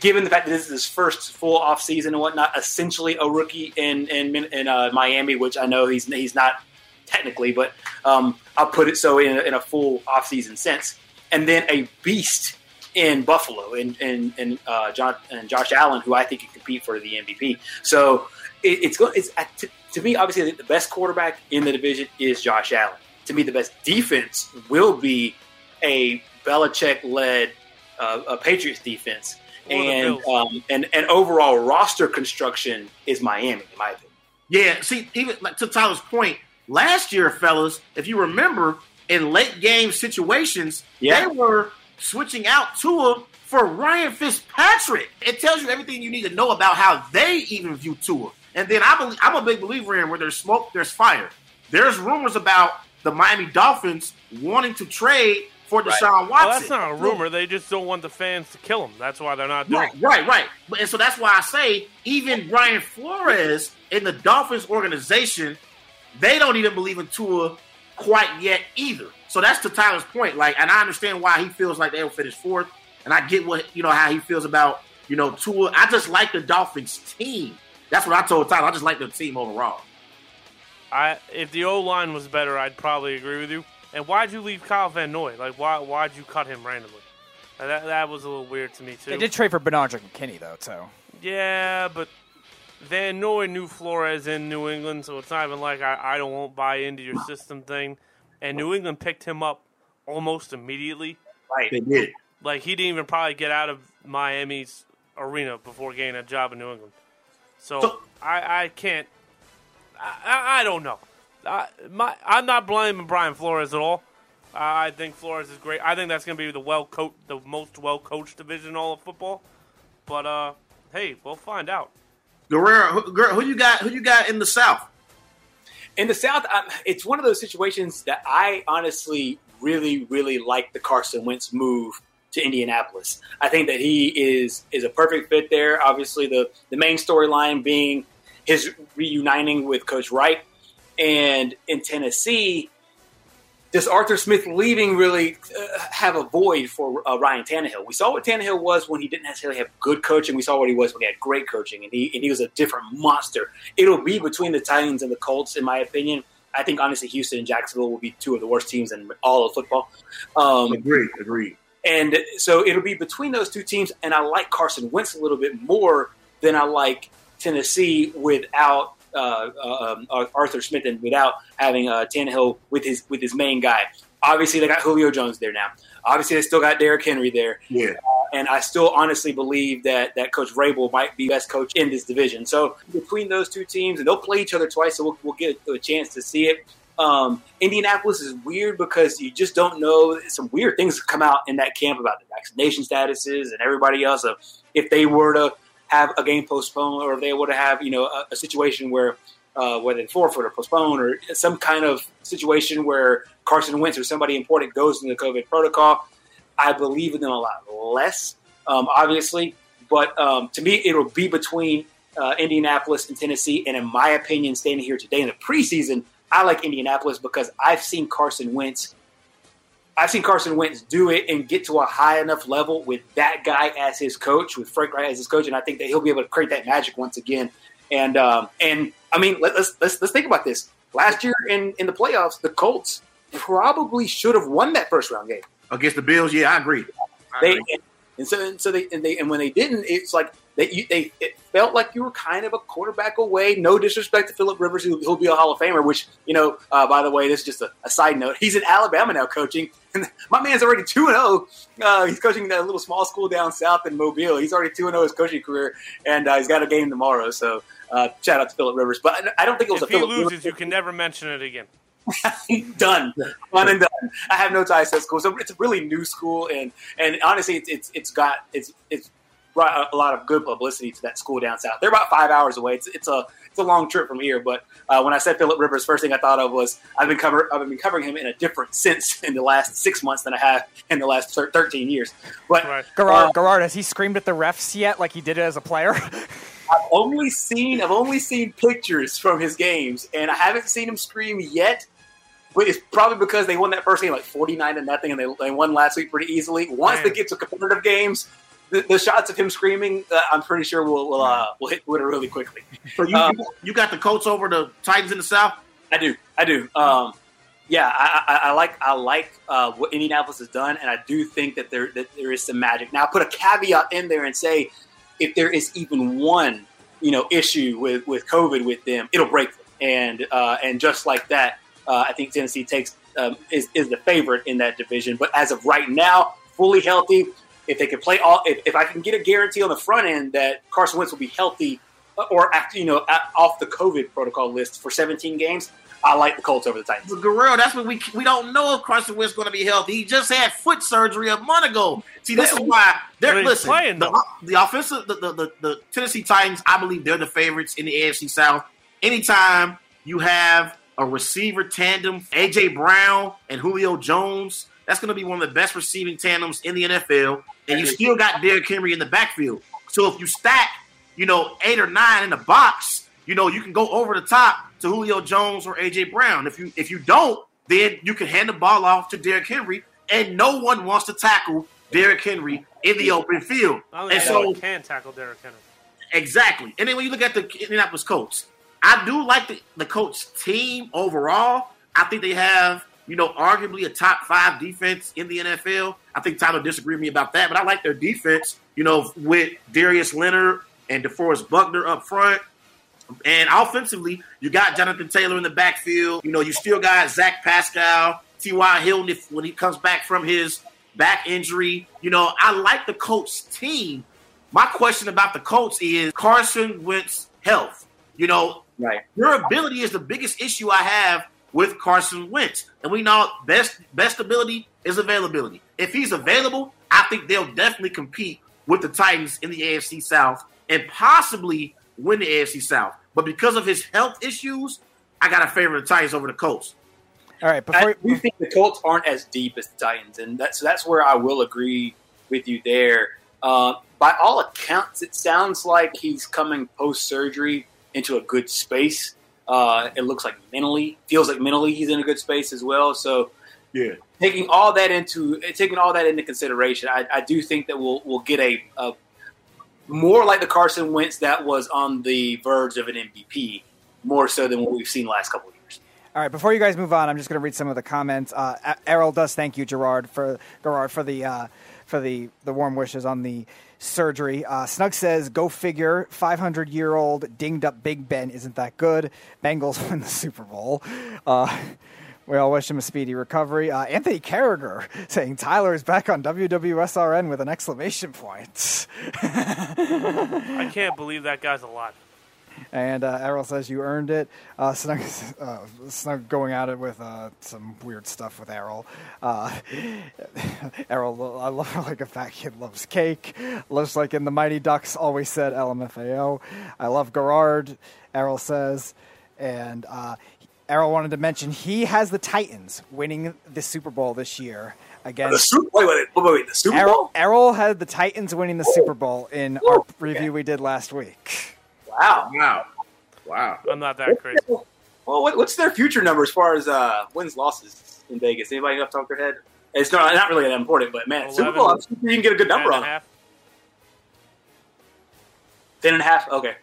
given the fact that this is his first full off season and whatnot, essentially a rookie in in, in uh, Miami, which I know he's he's not technically, but um, I'll put it so in a, in a full off season sense, and then a beast in Buffalo and and, and uh, John and Josh Allen, who I think can compete for the MVP. So it, it's going. It's to, to, me obviously the best quarterback in the division is Josh Allen. To me, the best defense will be a Belichick led uh, a Patriots defense, and um, and and overall roster construction is Miami, in my opinion. Yeah, see, even like to Tyler's point, last year, fellas, if you remember, in late game situations, yeah. they were switching out Tua for Ryan Fitzpatrick. It tells you everything you need to know about how they even view Tua. And then I believe, I'm a big believer in where there's smoke, there's fire. There's rumors about the Miami Dolphins wanting to trade for Deshaun right. Watson. Well, that's not a rumor. They just don't want the fans to kill him. That's why they're not doing right, it. Right, right. And so that's why I say even Brian Flores in the Dolphins organization, they don't even believe in Tua quite yet either. So that's to Tyler's point. Like, and I understand why he feels like they'll finish fourth, and I get what you know how he feels about you know Tua. I just like the Dolphins team. That's what I told Tyler. I just like the team overall. I if the O line was better, I'd probably agree with you. And why'd you leave Kyle Van Noy? Like, why why'd you cut him randomly? That that was a little weird to me too. They did trade for Benardrick McKinney though, so. Yeah, but Van Noy knew Flores in New England, so it's not even like I, I don't won't buy into your system thing and New England picked him up almost immediately. Right, they did. Like he didn't even probably get out of Miami's arena before getting a job in New England. So, so I, I can't. I, I don't know. I, my, I'm not blaming Brian Flores at all. I think Flores is great. I think that's going to be the well coached, the most well coached division in all of football. But uh, hey, we'll find out. Guerrero, who, who you got? Who you got in the South? In the South, it's one of those situations that I honestly really, really like the Carson Wentz move to Indianapolis. I think that he is is a perfect fit there. Obviously, the the main storyline being his reuniting with Coach Reich, and in Tennessee, does Arthur Smith leaving really uh, have a void for uh, Ryan Tannehill? We saw what Tannehill was when he didn't necessarily have good coaching. We saw what he was when he had great coaching, and he and he was a different monster. It'll be between the Titans and the Colts, in my opinion. I think honestly, Houston and Jacksonville will be two of the worst teams in all of football. Um, agreed, agreed. And so it'll be between those two teams, and I like Carson Wentz a little bit more than I like Tennessee without uh, uh, um, Arthur Smith and without having uh, Tannehill with his with his main guy. Obviously, they got Julio Jones there now. Obviously, they still got Derrick Henry there. Yeah. Uh, and I still honestly believe that, that Coach Vrabel might be best coach in this division. So between those two teams, and they'll play each other twice, so we'll, we'll get a chance to see it. Um, Indianapolis is weird because you just don't know. Some weird things come out in that camp about the vaccination statuses and everybody else. Of if they were to have a game postponed, or they to have you know a, a situation where uh, whether they forfeit or postpone, or some kind of situation where Carson Wentz or somebody important goes into the COVID protocol. I believe in them a lot less, um, obviously. But um, to me, it'll be between uh, Indianapolis and Tennessee. And in my opinion, standing here today in the preseason, I like Indianapolis because I've seen Carson Wentz. I've seen Carson Wentz do it and get to a high enough level with that guy as his coach, with Frank Reich as his coach, and I think that he'll be able to create that magic once again. And um, and I mean, let, us let's let's think about this. Last year in in the playoffs, the Colts probably should have won that first round game against the Bills. Yeah, I agree. I they agree. And, and so and so they and they and when they didn't, it's like they you, they it felt like you were kind of a quarterback away. No disrespect to Philip Rivers, who, will be a Hall of Famer. Which you know, uh, by the way, this is just a, a, side note. He's in Alabama now, coaching. And my man's already two and zero. Uh, he's coaching that little small school down south in Mobile. He's already two and zero his coaching career, and uh, he's got a game tomorrow. So uh, shout out to Philip Rivers. But I don't think it was if a Philip he loses, Rivers. you can never mention it again. done, one and done. I have no ties to that school, so it's a really new school, and and honestly, it's it's, it's got it's it's brought a lot of good publicity to that school down south. They're about five hours away. It's it's a it's a long trip from here, but uh, when I said Philip Rivers, first thing I thought of was I've been cover I've been covering him in a different sense in the last six months than I have in the last thir- thirteen years. But right. Garrard, uh, has he screamed at the refs yet, like he did it as a player? I've only seen I've only seen pictures from his games, and I haven't seen him scream yet. But it's probably because they won that first game like forty nine to nothing, and they, they won last week pretty easily. Once Man. they get to competitive games, the, the shots of him screaming, uh, I'm pretty sure will will, uh, will hit Twitter really quickly. So you, Um, you got the Colts over the Titans in the South. I do, I do. Um, yeah, I, I, I like I like uh, what Indianapolis has done, and I do think that there that there is some magic. Now, put a caveat in there and say if there is even one you know issue with with COVID with them, it'll break them, and uh, and just like that, uh, I think Tennessee takes um, is is the favorite in that division. But as of right now, fully healthy. If they can play all, if, if I can get a guarantee on the front end that Carson Wentz will be healthy uh, or after you know off the COVID protocol list for 17 games, I like the Colts over the Titans. But Guerrero, that's what we we don't know if Carson Wentz is going to be healthy. He just had foot surgery a month ago. See, this is why they're But he's listen. playing, the, the offensive, the, the, the, the Tennessee Titans, I believe they're the favorites in the AFC South. Anytime you have a receiver tandem, AJ Brown and Julio Jones, that's going to be one of the best receiving tandems in the NFL. And you still got Derrick Henry in the backfield. So if you stack, you know, eight or nine in the box, you know, you can go over the top to Julio Jones or AJ Brown. If you if you don't, then you can hand the ball off to Derrick Henry, and no one wants to tackle Derrick Henry in the open field. And so can tackle Derrick Henry. Exactly. And then when you look at the Indianapolis Colts, I do like the, the Colts team overall. I think they have, you know, arguably a top five defense in the NFL. I think Tyler disagreed with me about that, but I like their defense, you know, with Darius Leonard and DeForest Buckner up front. And offensively, you got Jonathan Taylor in the backfield. You know, you still got Zach Pascal, T.Y. Hilton if, when he comes back from his back injury. You know, I like the Colts team. My question about the Colts is Carson Wentz health. You know, Right. durability is the biggest issue I have with Carson Wentz. And we know best best ability is availability. If he's available, I think they'll definitely compete with the Titans in the AFC South and possibly win the AFC South. But because of his health issues, I got to favor the Titans over the Colts. All right, before I do think the Colts aren't as deep as the Titans, and that's so that's where I will agree with you there. Uh, by all accounts, it sounds like he's coming post surgery into a good space. Uh, it looks like mentally, feels like mentally he's in a good space as well. So, Yeah. taking all that into taking all that into consideration, I, I do think that we'll we'll get a, a more like the Carson Wentz that was on the verge of an MVP, more so than what we've seen last couple of years. All right, before you guys move on, I'm just going to read some of the comments. Uh, Errol does thank you, Gerard, for Gerard for the uh, for the the warm wishes on the surgery. Uh, Snug says, "Go figure. 500 year old dinged up Big Ben isn't that good. Bengals win the Super Bowl." Uh, we all wish him a speedy recovery. Uh, Anthony Carragher saying Tyler is back on WWSRN with an exclamation point. I can't believe that guy's alive. And uh, Errol says you earned it. Uh, Snug, uh, Snug going at it with uh, some weird stuff with Errol. Uh, Errol, I love her like a fat kid loves cake. Loves like in the Mighty Ducks always said LMFAO. I love Gerard. Errol says, and uh, Errol wanted to mention he has the Titans winning the Super Bowl this year. against The Super, wait, wait, wait, wait, the Super Errol, Bowl? Errol had the Titans winning the Super Bowl in our review we did last week. Wow. Wow. Wow. I'm not that crazy. Well, what, what's their future number as far as uh, wins losses in Vegas? Anybody off the top of their head? It's not not really that important, but man, Super Bowl, I'm sure you can get a good number on. it. Ten and a half. Okay.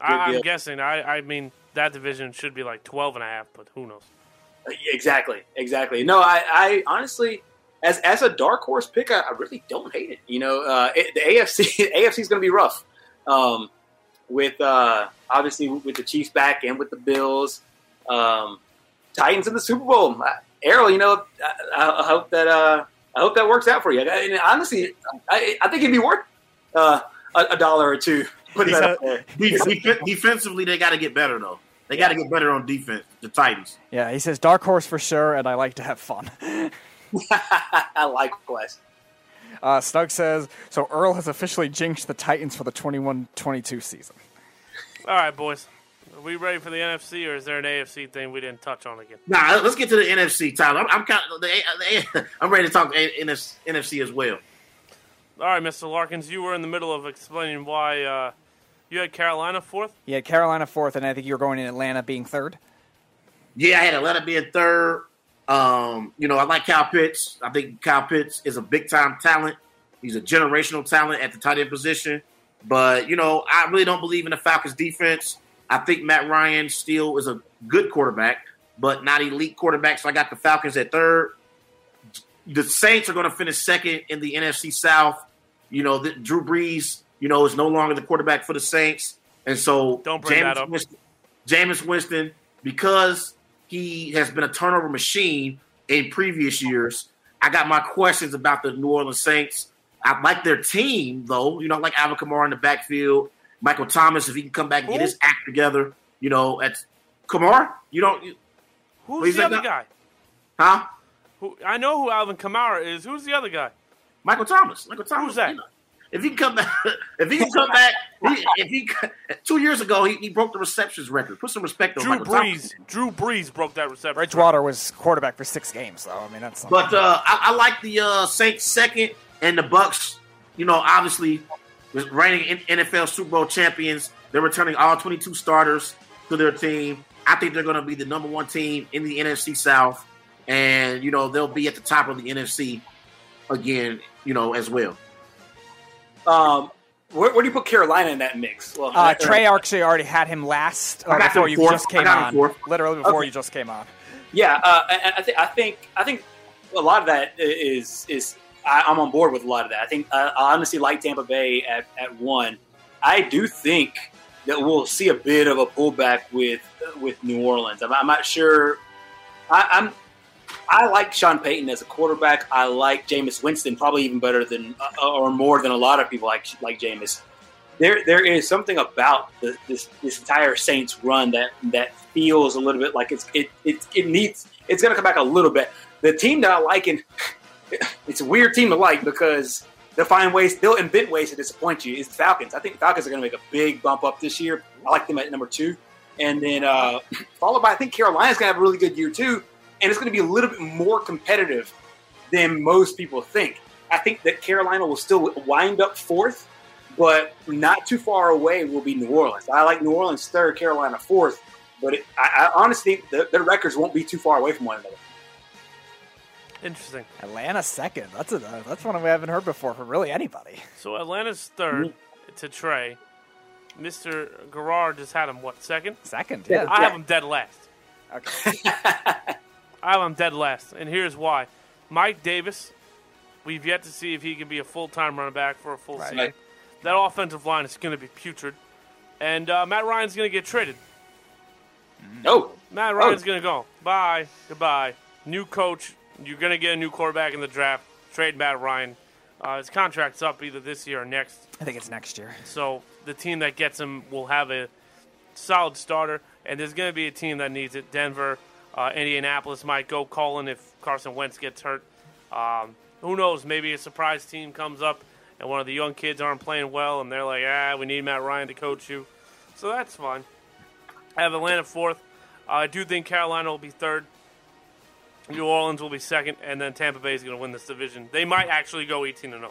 I, I'm guessing. I, I mean, that division should be like 12 and a half, but who knows? Uh, Exactly. Exactly. No, I, I honestly, as as a dark horse pick, I, I really don't hate it. You know, uh, it, the AFC AFC is going to be rough. Um, with uh, obviously with the Chiefs back and with the Bills, um, Titans in the Super Bowl. Uh, Errol, you know, I, I hope that uh, I hope that works out for you. And honestly, I, I think it'd be worth uh, a, a dollar or two. Putting that up there. Def- def- defensively, they got to get better though. They got to get better on defense. The Titans. Yeah, he says dark horse for sure, and I like to have fun. I likewise. Uh, Snug says so. Earl has officially jinxed the Titans for the 21-22 season. All right, boys. Are we ready for the NFC, or is there an AFC thing we didn't touch on again? Nah, let's get to the NFC, Tyler. I'm, I'm kind of, the, the, I'm ready to talk A- NFC, NFC as well. All right, Mr. Larkins, you were in the middle of explaining why uh, you had Carolina fourth. Yeah, Carolina fourth, and I think you were going in Atlanta being third. Yeah, I had Atlanta being third. Um, you know, I like Kyle Pitts. I think Kyle Pitts is a big time talent. He's a generational talent at the tight end position. But, you know, I really don't believe in the Falcons defense. I think Matt Ryan still is a good quarterback, but not elite quarterback. So I got the Falcons at third. The Saints are going to finish second in the NFC South. You know, the, Drew Brees, you know, is no longer the quarterback for the Saints. And so Don't bring that up. Winston, Jameis Winston, because he has been a turnover machine in previous years, I got my questions about the New Orleans Saints. I like their team, though. You know, I like Alvin Kamara in the backfield. Michael Thomas, if he can come back and get his act together, you know, at Kamara, you don't. You, Who's the other guy? Huh? Who I know who Alvin Kamara is. Who's the other guy? Michael Thomas. Michael Thomas. Who's that? you know, if he can come back, if he can come back, he, if he two years ago he, he broke the receptions record. Put some respect on Drew Michael Thomas. Brees. Drew Brees broke that reception. Bridgewater was quarterback for six games, though. I mean, that's something. But uh, I, I like the uh, Saints second and the Bucks. You know, obviously, reigning NFL Super Bowl champions. They're returning all 22 starters to their team. I think they're going to be the number one team in the NFC South, and you know they'll be at the top of the NFC again. You know, as well. Um, where, where do you put Carolina in that mix? Well, Uh, Trey actually already had him last uh, before you fourth. just came on. fourth. Literally before Okay. you just came on. Yeah, uh, I, I think I think I think a lot of that is is I, I'm on board with a lot of that. I think uh, I honestly like Tampa Bay at, at one. I do think that we'll see a bit of a pullback with with New Orleans. I'm, I'm not sure. I, I'm I like Sean Payton as a quarterback. I like Jameis Winston probably even better than uh, or more than a lot of people like like Jameis. There there is something about the, this this entire Saints run that that feels a little bit like it's it it, it needs it's going to come back a little bit. The team that I like and it's a weird team to like because they'll find ways they'll invent ways to disappoint you. Is the Falcons? I think the Falcons are going to make a big bump up this year. I like them at number two, and then uh, followed by I think Carolina's going to have a really good year too, and it's going to be a little bit more competitive than most people think. I think that Carolina will still wind up fourth, but not too far away will be New Orleans. I like New Orleans third, Carolina fourth, but it, I, I honestly think the, their records won't be too far away from one another. Interesting. Atlanta second. That's a that's one we haven't heard before from really anybody. So Atlanta's third mm-hmm. to Trey. Mr. Garrard just had him what second? Second, Yeah. I yeah. have him dead last. Okay. I have dead last, and here's why. Mike Davis, we've yet to see if he can be a full time running back for a full Right. season. That offensive line is going to be putrid, and uh, Matt Ryan's going to get traded. No, Matt Ryan's going to go. Bye, goodbye. New coach. You're going to get a new quarterback in the draft. Trade Matt Ryan. Uh, his contract's up either this year or next. I think it's next year. So the team that gets him will have a solid starter, and there's going to be a team that needs it. Denver, uh, Indianapolis might go calling if Carson Wentz gets hurt. Um, who knows? Maybe a surprise team comes up, and one of the young kids aren't playing well, and they're like, ah, we need Matt Ryan to coach you. So that's fine. I have Atlanta fourth. Uh, I do think Carolina will be third. New Orleans will be second, and then Tampa Bay is going to win this division. They might actually go 18 and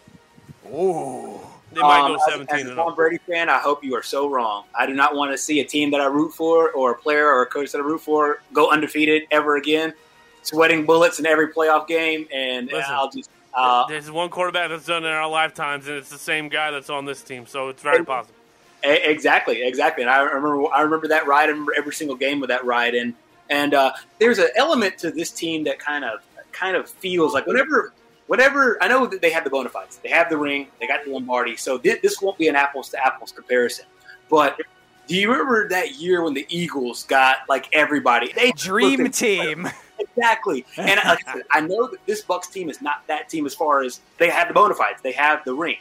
0. Ooh. They might Um, go as- 17 as, and a Tom Brady fan, I hope you are so wrong. I do not want to see a team that I root for, or a player or a coach that I root for, go undefeated ever again, sweating bullets in every playoff game, and Listen, I'll just. Uh, There's one quarterback that's done it in our lifetimes, and it's the same guy that's on this team, so it's very possible. Exactly, exactly. And I remember, I remember that ride. I remember every single game with that ride. And and uh, there's an element to this team that kind of kind of feels like whenever, whenever I know that they have the bona fides, they have the ring, they got the Lombardi, so thi- this won't be an apples to apples comparison. But do you remember that year when the Eagles got like everybody? They Dream team. Exactly. And like I, said, I know that this Bucks team is not that team as far as they have the bona fides, they have the ring.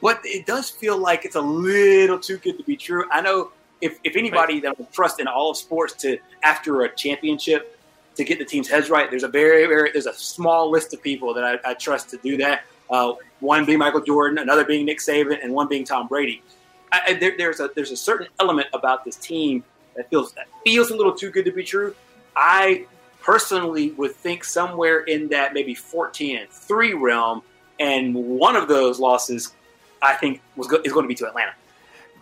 But it does feel like it's a little too good to be true. I know if, if anybody that would trust in all of sports to after a championship to get the team's heads right, there's a very very there's a small list of people that I, I trust to do that. Uh, one being Michael Jordan, another being Nick Saban, and one being Tom Brady. I, I, there, there's a there's a certain element about this team that feels that feels a little too good to be true. I personally would think somewhere in that maybe 14 and three realm, and one of those losses, I think, was go- is going to be to Atlanta.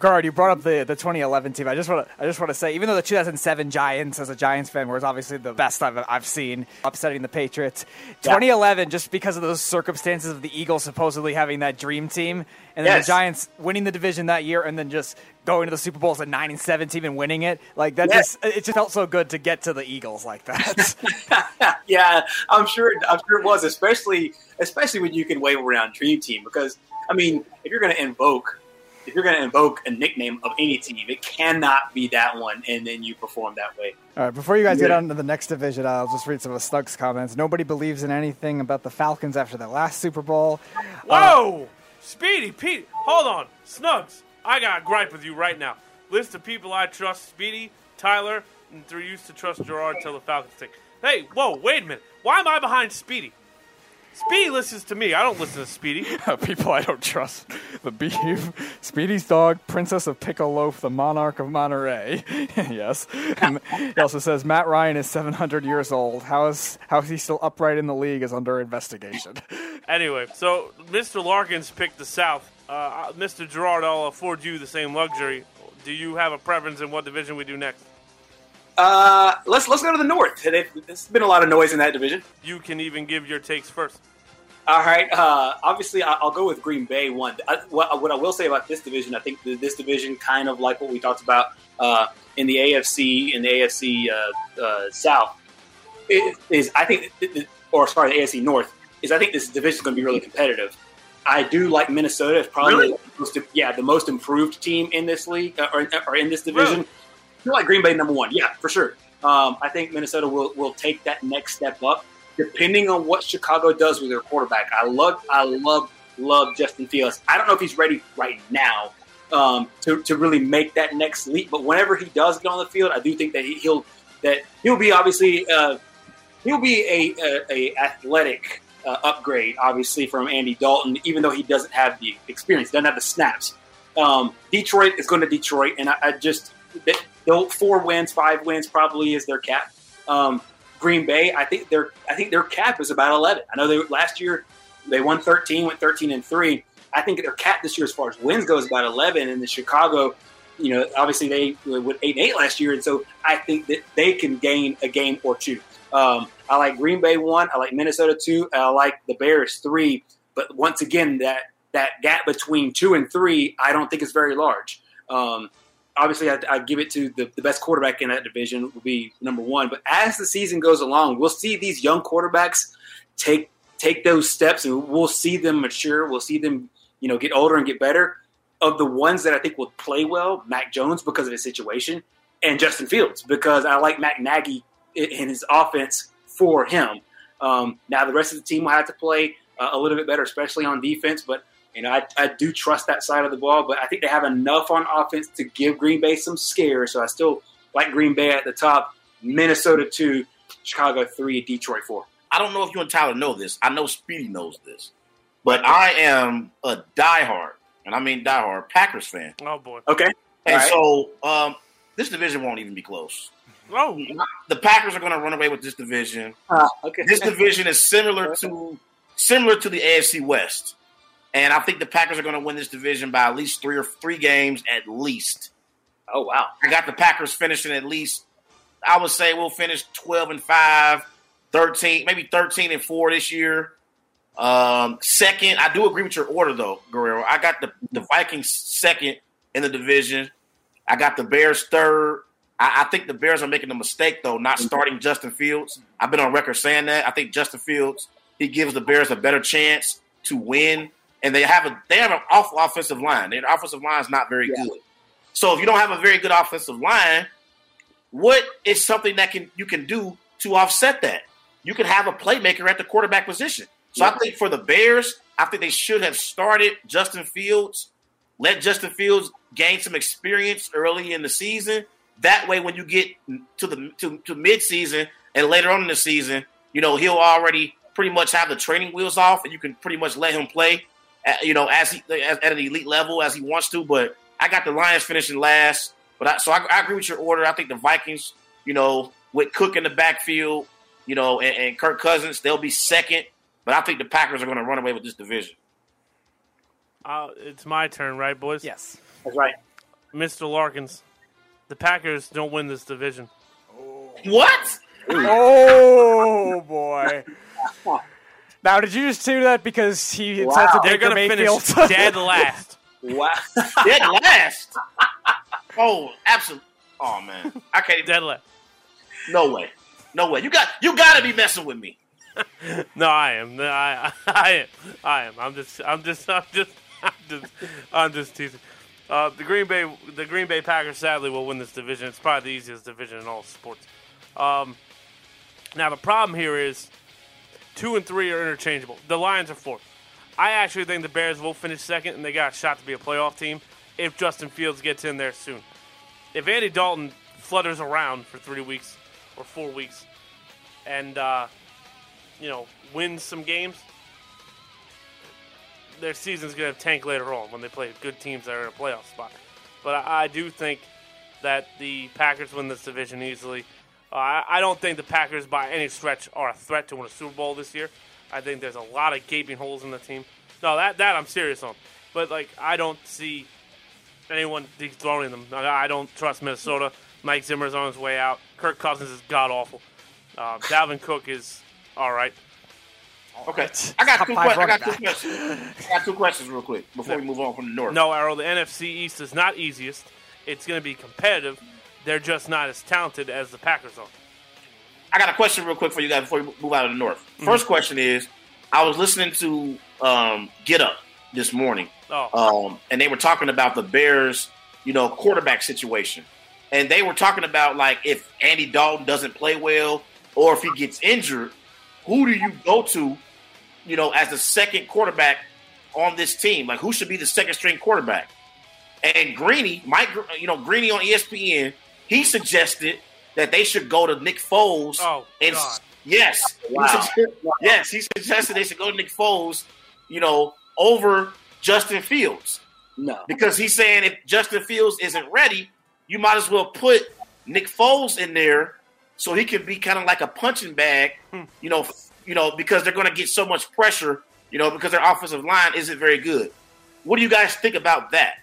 Guard, you brought up the, the 2011 team. I just want to I just want to say, even though the 2007 Giants, as a Giants fan, was obviously the best I've, I've seen, upsetting the Patriots. Yeah. 2011, just because of those circumstances of the Eagles supposedly having that dream team, and then Yes. the Giants winning the division that year, and then just going to the Super Bowl as a nine and seven team and winning it, like that Yes. just it just felt so good to get to the Eagles like that. yeah, I'm sure. I'm sure it was, especially especially when you can wave around Dream Team. Because I mean, if you're going to invoke, if you're going to invoke a nickname of any team, it cannot be that one, and then you perform that way. All right, before you guys get on to the next division, I'll just read some of Snug's comments. Nobody believes in anything about the Falcons after the last Super Bowl. Uh, whoa! Speedy, Pete, hold on. Snugs, I got a gripe with you right now. List of people I trust Speedy, Tyler, and through used to trust Gerard till the Falcons take. Hey, whoa, wait a minute. Why am I behind Speedy? Speedy listens to me. I don't listen to Speedy. People I don't trust. The beef, Speedy's dog, Princess of Pickle Loaf, the Monarch of Monterey. yes. And he also says Matt Ryan is 700 years old. How is how is he still upright in the league is under investigation. Anyway, so Mr. Larkins picked the South. Uh, Mr. Gerard, I'll afford you the same luxury. Do you have a preference in what division we do next? Uh, let's let's go to the North. There's been a lot of noise in that division. You can even give your takes first. All right. Uh, obviously, I- I'll go with Green Bay one. I, what, what I will say about this division, I think this division, kind of like what we talked about uh, in the AFC in the AFC uh, uh, South, is, is I think, or sorry, the AFC North is I think this division is going to be really competitive. I do like Minnesota. It's probably Really? the most, yeah the most improved team in this league uh, or, or in this division. Really? Feel like Green Bay number one. Yeah, for sure. Um, I think Minnesota will, will take that next step up, depending on what Chicago does with their quarterback. I love, I love, love Justin Fields. I don't know if he's ready right now um, to, to really make that next leap, but whenever he does get on the field, I do think that he, he'll that he'll be obviously uh, he'll be a, a, a athletic uh, upgrade, obviously from Andy Dalton, even though he doesn't have the experience, doesn't have the snaps. Um, Detroit is going to Detroit, and I, I just they'll four wins, five wins probably is their cap. Um, Green Bay, I think their I think their cap is about eleven. I know they last year they won thirteen, went thirteen and three. I think their cap this year, as far as wins goes, about eleven. And the Chicago, you know, obviously they went eight and eight last year, and so I think that they can gain a game or two. Um, I like Green Bay one. I like Minnesota two. I like the Bears three. But once again, that that gap between two and three, I don't think is very large. Um, obviously, I, I give it to the, the best quarterback in that division will be number one. But as the season goes along, we'll see these young quarterbacks take take those steps, and we'll see them mature. We'll see them, you know, get older and get better. Of the ones that I think will play well, Mac Jones because of his situation, and Justin Fields because I like Mac Nagy in his offense for him. Um, now the rest of the team will have to play uh, a little bit better, especially on defense. But you know, I, I do trust that side of the ball. But I think they have enough on offense to give Green Bay some scare. So I still like Green Bay at the top, Minnesota two, Chicago three, Detroit four. I don't know if you and Tyler know this. I know Speedy knows this, but I am a diehard, and I mean diehard Packers fan. Oh boy. Okay. And All right. so um, this division won't even be close. Oh, the Packers are going to run away with this division. Uh, okay. This division is similar to similar to the AFC West, and I think the Packers are going to win this division by at least three or three games at least. Oh wow! I got the Packers finishing at least. I would say we'll finish twelve and 5, 13, maybe thirteen and four this year. Um, second, I do agree with your order though, Guerrero. I got the the Vikings second in the division. I got the Bears third. I, I think the Bears are making a mistake though, not starting Justin Fields. I've been on record saying that. I think Justin Fields he gives the Bears a better chance to win, and they have a they have an awful offensive line. Their offensive line is not very Yeah. good. So if you don't have a very good offensive line, what is something that can you can do to offset that? You can have a playmaker at the quarterback position. So I think for the Bears, I think they should have started Justin Fields, let Justin Fields gain some experience early in the season. That way, when you get to the to, to midseason and later on in the season, you know he'll already pretty much have the training wheels off, and you can pretty much let him play, at, you know, as he as, at an elite level as he wants to. But I got the Lions finishing last, but I, so I, I agree with your order. I think the Vikings, you know, with Cook in the backfield, you know, and, and Kirk Cousins, they'll be second. But I think the Packers are going to run away with this division. uh, it's my turn, right, boys? Yes. That's right. Mr. Larkins, the Packers don't win this division. What? Oh boy. Now, did you just do that because he Wow. insulted They're Baker going to Mayfield? finish dead last. Wow. Dead last. Oh, absolutely. Oh man, I can't. Even, Dead last. no way. No way. You got you got to be messing with me. No, I am. No, I, I am. I am. I'm just. I'm just. I'm just. I'm just. I'm just teasing. Uh, the Green Bay. The Green Bay Packers sadly will win this division. It's probably the easiest division in all sports. Um, now the problem here is two and three are interchangeable. The Lions are fourth. I actually think the Bears will finish second, and they got a shot to be a playoff team if Justin Fields gets in there soon. If Andy Dalton flutters around for three weeks or four weeks, and uh, you know wins some games, their season's gonna tank later on when they play good teams that are in a playoff spot. But I, I do think that the Packers win this division easily. Uh, I, I don't think the Packers, by any stretch, are a threat to win a Super Bowl this year. I think there's a lot of gaping holes in the team. No, that that I'm serious on. But like, I don't see anyone dethroning them. I I don't trust Minnesota. Mike Zimmer's on his way out. Kirk Cousins is god awful. Uh, Dalvin Cook is all right. Okay, I got two. five Que- I got two questions. I got two questions real quick before we move on from the north. No, Errol, the NFC East is not easiest. It's going to be competitive. They're just not as talented as the Packers are. I got a question real quick for you guys before we move out of the north. Mm-hmm. First question is, I was listening to um, Get Up this morning, Oh, um, and they were talking about the Bears, you know, quarterback situation, and they were talking about like if Andy Dalton doesn't play well or if he gets injured, who do you go to, you know, as the second quarterback on this team? Like who should be the second string quarterback? And Greeny, Mike, you know, Greeny on ESPN, he suggested that they should go to Nick Foles. Oh, and God. yes, he suggested- yes, he suggested they should go to Nick Foles, you know, over Justin Fields No. because he's saying if Justin Fields isn't ready, you might as well put Nick Foles in there so he can be kind of like a punching bag, hmm. you know, you know, because they're going to get so much pressure, you know, because their offensive line isn't very good. What do you guys think about that?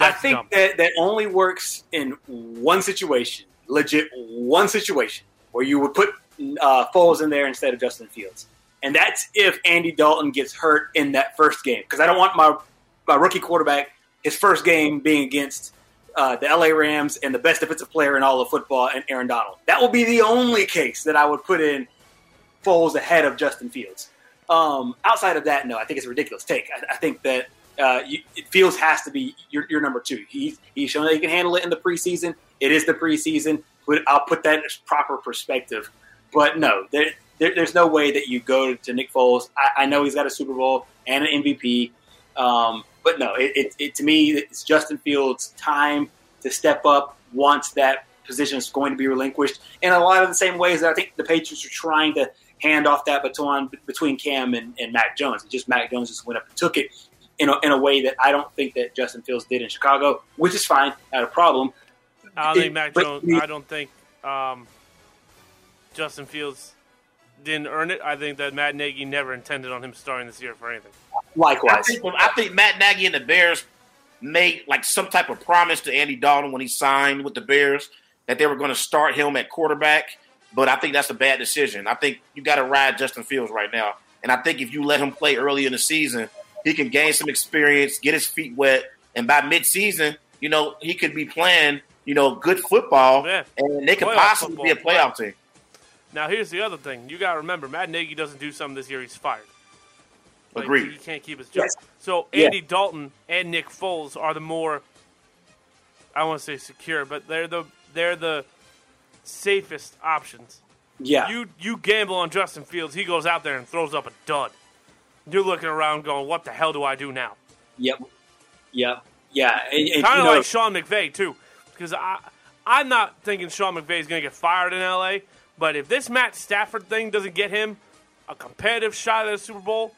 I think dumb. that that only works in one situation, legit one situation, where you would put uh, Foles in there instead of Justin Fields, and that's if Andy Dalton gets hurt in that first game. Because I don't want my my rookie quarterback his first game being against uh, the LA Rams and the best defensive player in all of football, and Aaron Donald. That will be the only case that I would put in Foles ahead of Justin Fields. Um, outside of that, no, I think it's a ridiculous take. I, I think that uh, you, Fields has to be your, your number two. He's he's shown that he can handle it in the preseason. It is the preseason, but I'll put that in proper perspective. But no, there, there, there's no way that you go to Nick Foles. I, I know he's got a Super Bowl and an MVP, um, but no, it, it, it to me it's Justin Fields' time to step up once that position is going to be relinquished. In a lot of the same ways that I think the Patriots are trying to hand off that baton between Cam and, and Mac Jones. And just Mac Jones just went up and took it in a, in a way that I don't think that Justin Fields did in Chicago, which is fine, not a problem. I don't It- think Mac but Jones. me- I don't think um, Justin Fields didn't earn it. I think that Matt Nagy never intended on him starting this year for anything. I think, I think Matt Nagy and the Bears made like some type of promise to Andy Dalton when he signed with the Bears that they were going to start him at quarterback. But I think that's a bad decision. I think you got to ride Justin Fields right now. And I think if you let him play early in the season, he can gain some experience, get his feet wet, and by midseason, you know, he could be playing, you know, good football, and they could Playoff possibly be a playoff team. Now, here's the other thing. You got to remember, Matt Nagy doesn't do something this year, he's fired. Like, Agreed. He can't keep his job. Yes. So Yeah. Andy Dalton and Nick Foles are the more, I want to say secure, but they're the they're the safest options. Yeah. You you gamble on Justin Fields, he goes out there and throws up a dud. You're looking around going, what the hell do I do now? Yep. Yep. Yeah. And, and, kind you of know, like Sean McVay too, because I I'm not thinking Sean McVay is going to get fired in LA. But if this Matt Stafford thing doesn't get him a competitive shot at the Super Bowl,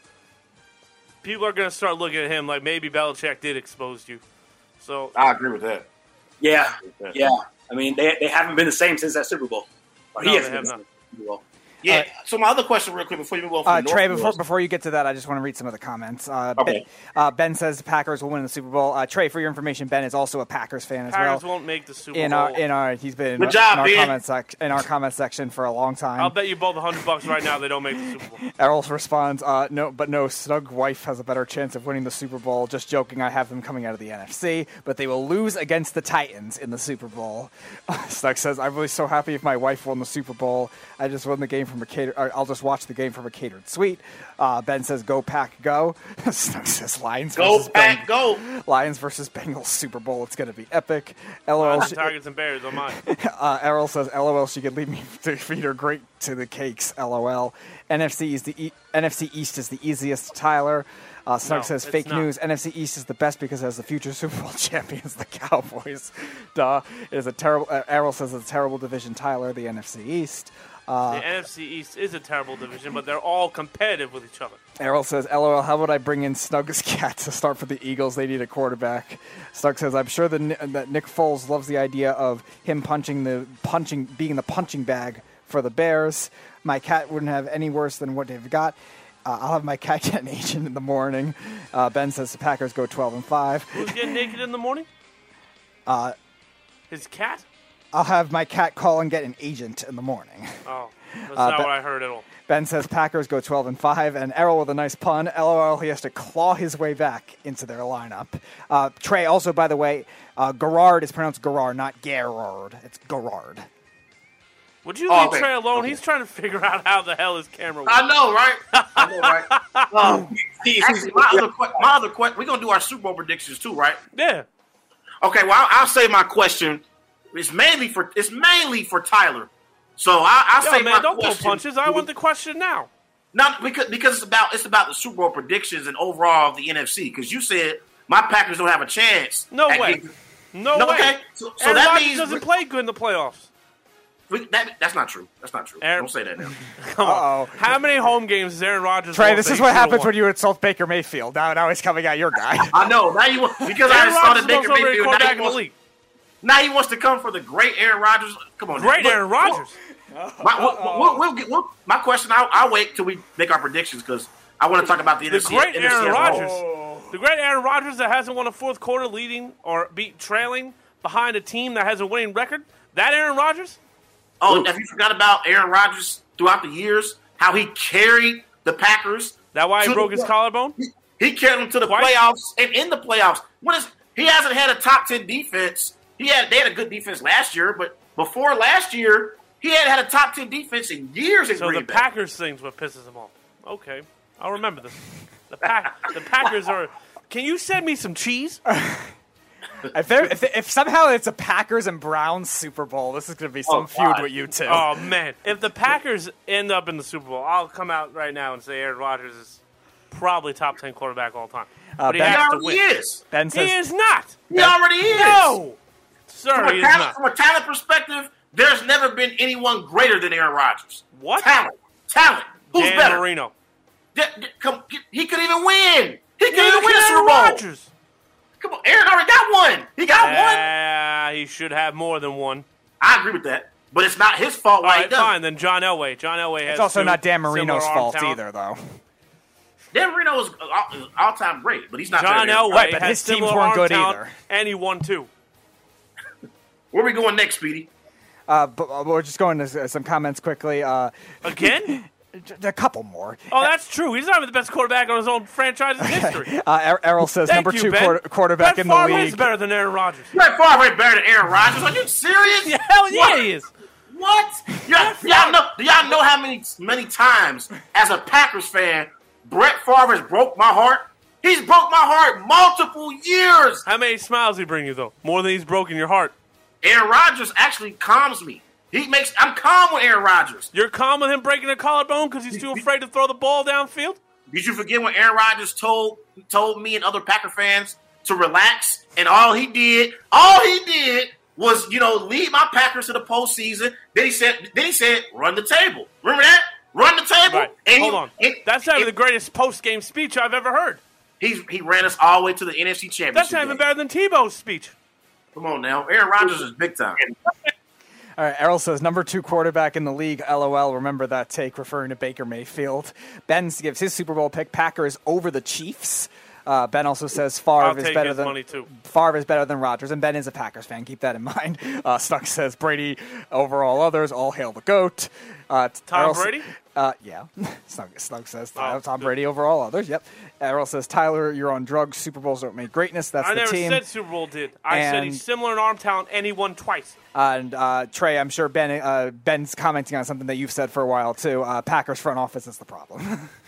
people are going to start looking at him like maybe Belichick did expose you. So I agree with that. Yeah. Yeah. I mean, they, they haven't been the same since that Super Bowl. Or No, he hasn't have been not. the same Super Bowl. Yeah. So my other question, real quick, before you move on from Uh, the Trey, before, before you get to that, I just want to read some of the comments. Uh, Okay. ben, uh, ben says the Packers will win the Super Bowl. Uh, Trey, for your information, Ben is also a Packers fan as Packers well. won't make the Super in Bowl. our in our he's been Good job, in our Ben. comment sec- in our comment section for a long time. I'll bet you both a hundred bucks right now they don't make the Super Bowl. Errol responds, uh, "No, but no. Snug wife has a better chance of winning the Super Bowl. Just joking. I have them coming out of the NFC, but they will lose against the Titans in the Super Bowl." Snug says, "I'm really so happy if my wife won the Super Bowl. I just won the game from a cater. or I'll just watch the game from a catered suite." Uh, ben says, "Go Pack, go." Snug says, "Lions Go versus Pack, Beng- go. Lions versus Bengals Super Bowl. It's going to be epic." LOL. Lions, Tigers and Bears on mine. Uh, Errol says, "LOL, she could leave me to feed her great to the cakes." LOL. NFC is the e- NFC East is the easiest. Tyler. Uh, Snug No, says, "Fake not. news. NFC East is the best because it has the future Super Bowl champions, the Cowboys." Duh. It is a terrible. Uh, Errol says it's a terrible division. Tyler, the NFC East. Uh, the NFC East is a terrible division, but they're all competitive with each other. Errol says, "LOL, how would I bring in Snug's cat to start for the Eagles? They need a quarterback." Snug says, "I'm sure that, that Nick Foles loves the idea of him punching the punching being the punching bag for the Bears. My cat wouldn't have any worse than what they've got." Uh, I'll have my cat get agent in the morning. Uh, ben says the Packers go 12 and 5. Who's getting naked in the morning? Uh, His cat? I'll have my cat call and get an agent in the morning. Oh, that's Uh, not but- what I heard at all. Ben says Packers go 12 and 5, and Errol with a nice pun. LOL, he has to claw his way back into their lineup. Uh, Trey, also, by the way, uh, Gerard is pronounced Gerard, not Gerard. It's Gerard. Would you Oh, leave okay. Trey alone? He's trying to figure out how the hell his camera works. I know, right? I know, right? Um, actually, my other, que- my other question, we're gonna do our Super Bowl predictions too, right? Yeah. Okay, well, I'll, I'll say my question is mainly for it's mainly for Tyler. So I, I'll Yo, say man, my don't question. pull punches. I want the question now. Not because because it's about it's about the Super Bowl predictions and overall of the NFC. Because you said my Packers don't have a chance. No way. getting- No, No, way. okay. So- so that Rodgers means- doesn't play good in the playoffs. we- that, that's not true. That's not true. Aaron- Don't say that now. Come on. How many home games has Aaron Rodgers Trey, this is what happens when you insult Baker Mayfield. Now, now he's coming at your guy. I know. Now you want because I Aaron saw Rodgers the is Baker also a great Mayfield. Now quarterback he, now he wants to come for the great Aaron Rodgers. Come on, Great Look, Aaron look, Rodgers. My, we'll, we'll, we'll get, we'll, my question, I'll, I'll wait till we make our predictions because I want to talk about the, The NFC. great NFC Aaron as a. Rodgers. Oh. The great Aaron Rodgers that hasn't won a fourth quarter leading or beat trailing behind a team that has a winning record. That Aaron Rodgers? Oh, have you forgot about Aaron Rodgers throughout the years? How he carried the Packers. That why he broke the his play- collarbone? He carried them to the Twice? playoffs and in the playoffs. What is he hasn't had a top ten defense. He had they had a good defense last year, but before last year, he had had a top ten defense in years in So the Bay. Packers thing's what pisses him off. Okay, I'll remember this. The pack, the Packers are. Can you send me some cheese? if, there, if, if somehow it's a Packers and Browns Super Bowl, this is going to be some Oh, feud God. with you two. Oh man, if the Packers end up in the Super Bowl, I'll come out right now and say Aaron Rodgers is probably top ten quarterback all time. Uh, But he Ben- has He to already win. is. Ben says, He is not. He already is. No, sir, From a, talent, not. from a talent perspective, there's never been anyone greater than Aaron Rodgers. What? Talent. Talent. Who's Dan better? Marino. Yeah, yeah, come, he could even win. He could Neither even win a Super Bowl. Rodgers. Come on, Aaron already got one. He got one. Yeah, he should have more than one. I agree with that. but it's not his fault All why he right, does. fine. Then John Elway. John Elway has. It's also two not Dan Marino's fault talent. either, though. Dan Marino is all, all time great, but he's not. John Elway Right, but his teams weren't good talent, either. and he won two. Where we going next, Speedy? Uh, but uh, we're just going to some comments quickly. Uh, Again? a couple more. Oh, that's true. He's not even the best quarterback on his own franchise's history. Uh, Er- Errol says number you, two Ben. quarter- quarterback Brett in the Favre is league. better than Aaron Rodgers. Brett Favre ain't better than Aaron Rodgers. Are you serious? Yeah, hell yeah, What? he is. What? Y'all, y'all know? Do y'all know how many many times as a Packers fan Brett Favre has broke my heart? He's broke my heart multiple years. How many smiles he bring you though? More than he's broken your heart. Aaron Rodgers actually calms me. He makes I'm calm with Aaron Rodgers. You're calm with him breaking a collarbone because he's too afraid to throw the ball downfield. Did you forget when Aaron Rodgers told told me and other Packer fans to relax? And all he did, all he did was, you know, lead my Packers to the postseason. Then he said, then he said, run the table. Remember that? Run the table. Right. And Hold he, on. and- That's not and the greatest post game speech I've ever heard. He's he ran us all the way to the NFC Championship. That's not even better than Tebow's speech. Come on now, Aaron Rodgers is big time. All right, Errol says number two quarterback in the league. LOL. Remember that take referring to Baker Mayfield. Ben gives his Super Bowl pick Packers over the Chiefs. Uh, ben also says I'll Favre is take better than money, too. Favre is better than Rodgers, and Ben is a Packers fan. Keep that in mind. Uh, Stuck says Brady over all others. All hail the goat. Uh, Tom Errol Brady? Uh, yeah. Snug, Snug says Oh, Tom Brady over all others. Yep. Errol says Tyler, you're on drugs. Super Bowls don't make greatness. That's I the never said Super Bowl did. I said he's similar in arm talent and he won twice. And uh, Trey, I'm sure Ben uh, Ben's commenting on something that you've said for a while too. Uh, Packers front office is the problem.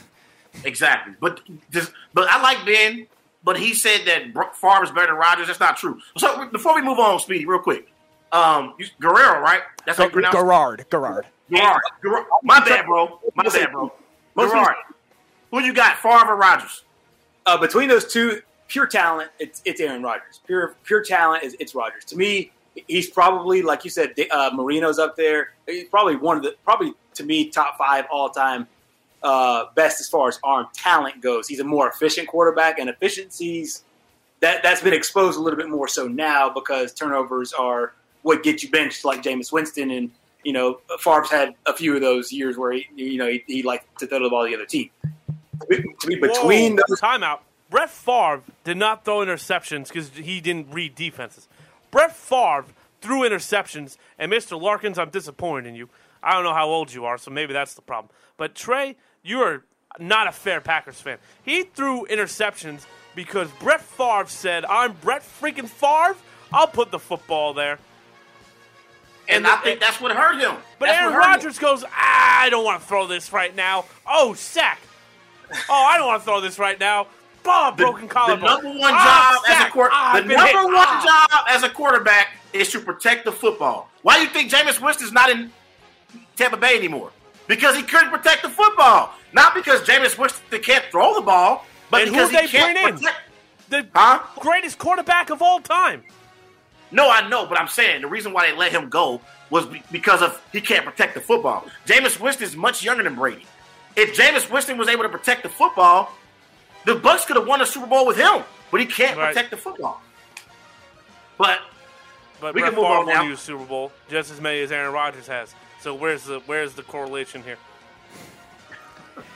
Exactly. But just, but I like Ben. But he said that Bro- Favre is better than Rodgers. That's not true. So before we move on, Speedy, real quick, um, you, Guerrero, right? That's how you pronounce it? Gerard, Gerard. Gerard. Gerard. My bad, bro. My bad, bro. Gerard. Who you got, Favre or Rodgers? Uh, between those two, pure talent, it's it's Aaron Rodgers. Pure pure talent is it's Rodgers. To me, he's probably like you said, uh, Marino's up there. He's probably one of the probably to me top five all time uh, best as far as arm talent goes. He's a more efficient quarterback, and efficiencies that that's been exposed a little bit more so now because turnovers are what get you benched, like Jameis Winston and. You know, Favre's had a few of those years where he, you know, he, he liked to throw the ball to the other team. To be, between Whoa, those timeout. Brett Favre did not throw interceptions because he didn't read defenses. Brett Favre threw interceptions, and Mr. Larkins, I'm disappointed in you. I don't know how old you are, so maybe that's the problem. But Trey, you are not a fair Packers fan. He threw interceptions because Brett Favre said, "I'm Brett freaking Favre. I'll put the football there." And I think that's what hurt him. But That's Aaron what hurt him. Rodgers goes, I don't want to throw this right now. Oh, sack. Oh, I don't want to throw this right now. Bob, broken The collarbone. number one Ah, job as a. Ah, the number hit. one Ah. job as a quarterback is to protect the football. Why do you think Jameis Winston's not in Tampa Bay anymore? Because he couldn't protect the football. Not because Jameis Winston can't throw the ball, but And who because they he can't bring in? protect. The Huh? greatest quarterback of all time. No, I know, but I'm saying the reason why they let him go was because of he can't protect the football. Jameis Winston is much younger than Brady. If Jameis Winston was able to protect the football, the Bucs could have won a Super Bowl with him. But he can't Right. protect the football. But But We Brett can move Favre on won now. you a Super Bowl just as many as Aaron Rodgers has. So where's the where's the correlation here?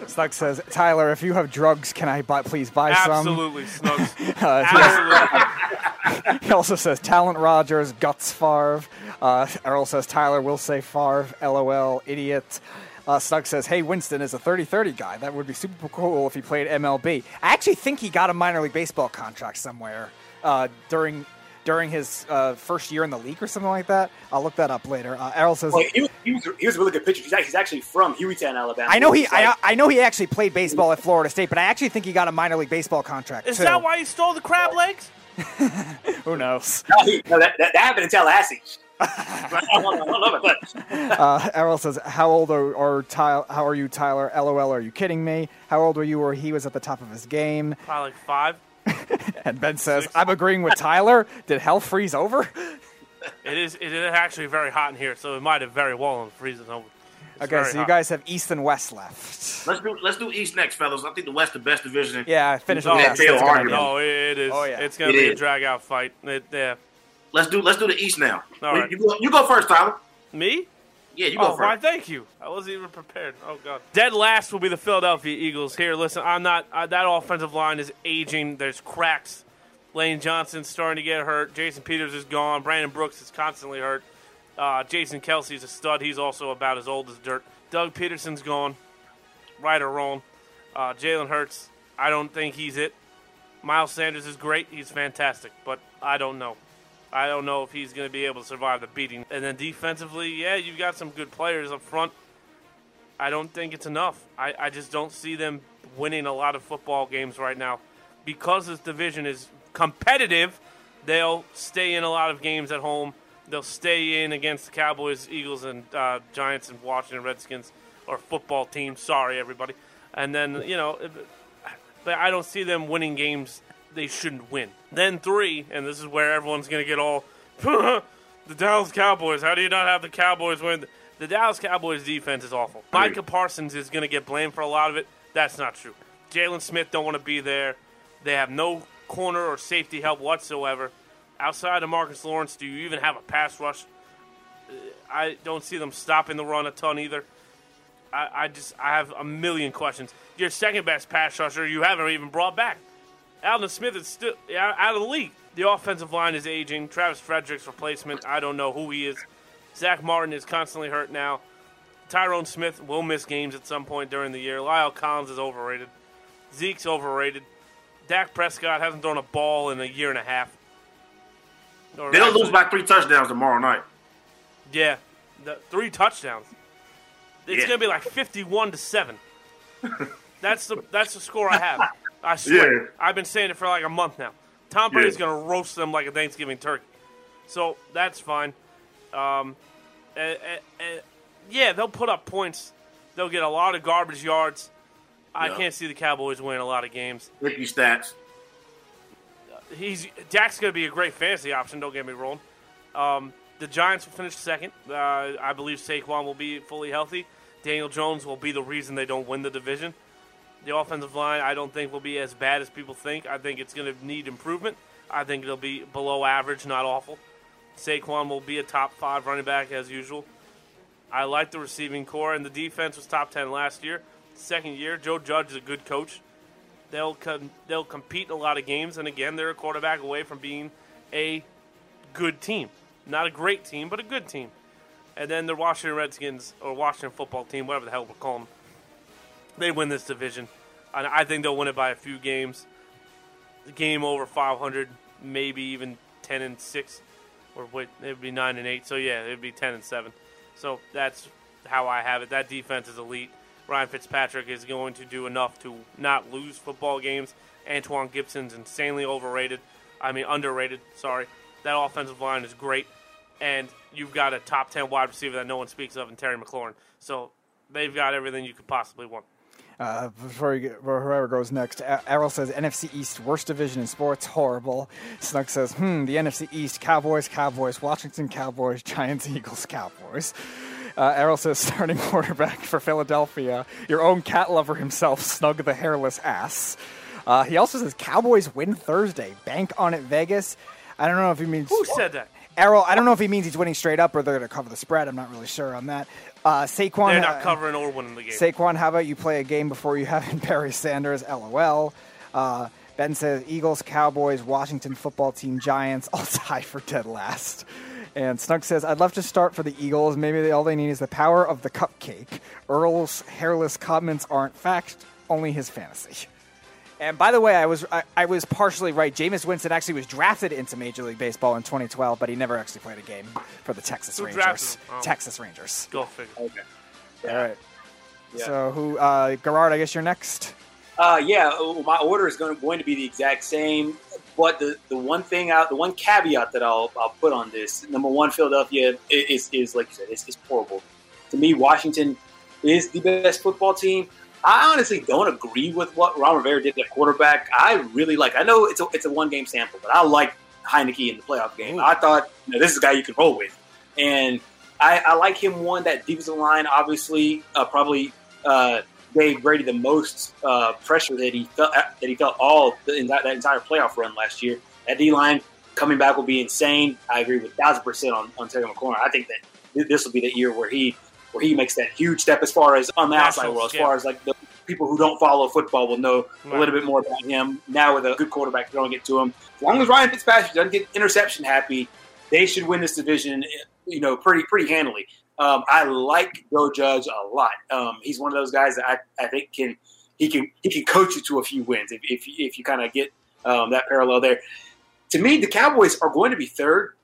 Snug says, Tyler, if you have drugs, can I buy, please buy some? Absolutely, Snugs. Uh, Absolutely. He also says Talent Rodgers, Guts Favre. Uh, Errol says Tyler will say Favre, LOL, idiot. Uh, Snug says, hey, Winston is a 30-30 guy. That would be super cool if he played MLB. I actually think he got a minor league baseball contract somewhere uh, during during his uh, first year in the league or something like that. I'll look that up later. Uh, Errol says, Well, he, was, he, was, he was a really good pitcher. He's actually, he's actually from Hueytown, Alabama. I know he, like- I, I know he actually played baseball at Florida State, but I actually think he got a minor league baseball contract Is too. that why he stole the crab legs? Who knows? No, he, no that, that, that happened in Tallahassee. I don't know- I don't know about that. Uh, Errol says, "How old are, are Ty- How are you, Tyler? LOL. Are you kidding me? How old were you where he was at the top of his game?" Probably like five. And Ben says, "I'm agreeing with Tyler. Did hell freeze over?" It is it is actually very hot in here, so it might have very well freezing over. It's Okay, very so you hot. guys have East and West left. let's do let's do East next, fellas. I think the West the best division. Yeah, finish oh, No, with West. Taylor That's gonna be- no, it, it is. Oh, yeah. It's gonna It be a drag out fight. It, yeah. Let's do let's do the East now. All right. you, go, you go first, Tyler. Me? Yeah, you go oh, why? Thank you. I wasn't even prepared. Oh god. Dead last will be the Philadelphia Eagles. Here, listen, I'm not. Uh, that offensive line is aging. There's cracks. Lane Johnson's starting to get hurt. Jason Peters is gone. Brandon Brooks is constantly hurt. Uh, Jason Kelce's a stud. He's also about as old as dirt. Doug Pederson's gone. Right or wrong. Uh, Jalen Hurts. I don't think he's it. Miles Sanders is great. He's fantastic, but I don't know. I don't know if he's going to be able to survive the beating. And then defensively, yeah, you've got some good players up front. I don't think it's enough. I, I just don't see them winning a lot of football games right now. Because this division is competitive, they'll stay in a lot of games at home. They'll stay in against the Cowboys, Eagles, and uh, Giants and Washington Redskins, or football teams. Sorry, everybody. And then, you know, but I don't see them winning games they shouldn't win. Then three, and this is where everyone's going to get all the Dallas Cowboys. How do you not have the Cowboys win? The Dallas Cowboys defense is awful. Micah Parsons is going to get blamed for a lot of it. That's not true. Jaylon Smith don't want to be there. They have no corner or safety help whatsoever. Outside of Marcus Lawrence, do you even have a pass rush? Uh, I don't see them stopping the run a ton either. I, I just I have a million questions. Your second best pass rusher you haven't even brought back. Aldon Smith is still out of the league. The offensive line is aging. Travis Frederick's replacement, I don't know who he is. Zack Martin is constantly hurt now. Tyron Smith will miss games at some point during the year. La'el Collins is overrated. Zeke's overrated. Dak Prescott hasn't thrown a ball in a year and a half. Or They'll actually- lose by three touchdowns tomorrow night. Yeah, the, three touchdowns. It's Yeah. gonna be like fifty-one to seven. that's the that's the score I have. I swear. Yeah. I've been saying it for like a month now. Tom Brady's Yeah. gonna roast them like a Thanksgiving turkey. So that's fine. Um, eh, eh, eh, yeah, they'll put up points. They'll get a lot of garbage yards. I Yeah. can't see the Cowboys winning a lot of games. Ricky stats. He's Dak's going to be a great fantasy option. Don't get me wrong. Um, the Giants will finish second. Uh, I believe Saquon will be fully healthy. Daniel Jones will be the reason they don't win the division. The offensive line, I don't think will be as bad as people think. I think it's going to need improvement. I think it'll be below average, not awful. Saquon will be a top five running back as usual. I like the receiving corps, and the defense was top ten last year. Second year, Joe Judge is a good coach. They'll com- they'll compete in a lot of games, and again, they're a quarterback away from being a good team. Not a great team, but a good team. And then the Washington Redskins or Washington football team, whatever the hell we call them, they win this division. And I think they'll win it by a few games. The game over 500, maybe even 10 and six, or wait, it would be nine and eight. So yeah, it would be 10 and seven. So that's how I have it. That defense is elite. Ryan Fitzpatrick is going to do enough to not lose football games. Antonio Gibson's insanely overrated. I mean, underrated. Sorry. That offensive line is great. And you've got a top 10 wide receiver that no one speaks of in Terry McLaurin. So they've got everything you could possibly want. Uh, before, get, whoever goes next, Errol says NFC East worst division in sports, horrible. Snug says, hmm, the NFC East Cowboys, Cowboys, Washington Cowboys, Giants, Eagles, Cowboys. Uh, Errol says starting quarterback for Philadelphia, your own cat lover himself, Snug the hairless ass. Uh, he also says Cowboys win Thursday, bank on it, Vegas. I don't know if he means Who said that? Errol. I don't know if he means he's winning straight up or they're going to cover the spread. I'm not really sure on that. Uh, Saquon, They're not covering or winning the game. Saquon, how about you play a game before you have in Barry Sanders? LOL. Uh, ben says Eagles, Cowboys, Washington football team, Giants, all tied for dead last. And Snug says, I'd love to start for the Eagles. Maybe all they need is the power of the cupcake. Earl's hairless comments aren't fact, only his fantasy. And by the way, I was I, I was partially right. Jameis Winston actually was drafted into Major League Baseball in 2012, but he never actually played a game for the Texas Who Rangers. drafted him? Oh. Texas Rangers. Go figure. Okay. All right. Yeah. So who? Uh, Gerard, I guess you're next. Uh, yeah, my order is going to, going to be the exact same. But the, the one thing out, the one caveat that I'll, I'll put on this, number one, Philadelphia is, is, is like you said, it's, it's horrible. To me, Washington is the best football team. I honestly don't agree with what Ron Rivera did at quarterback. I really like. I know it's a, it's a one game sample, but I like Heinicke in the playoff game. I thought you know, this is a guy you can roll with, and I, I like him. One that defensive line, obviously, uh, probably uh, gave Brady the most uh, pressure that he felt that he felt all in that, that entire playoff run last year. That D line coming back will be insane. I agree with thousand percent on on Terry McLaurin. I think that this will be the year where he where he makes that huge step as far as on the outside world, as scale. far as like the people who don't follow football will know a little bit more about him now with a good quarterback throwing it to him. As long as Ryan Fitzpatrick doesn't get interception happy, they should win this division. You know, pretty pretty handily. Um, I like Joe Judge a lot. Um, he's one of those guys that I, I think can he can he can coach you to a few wins if if, if you kind of get um, that parallel there. To me, the Cowboys are going to be third.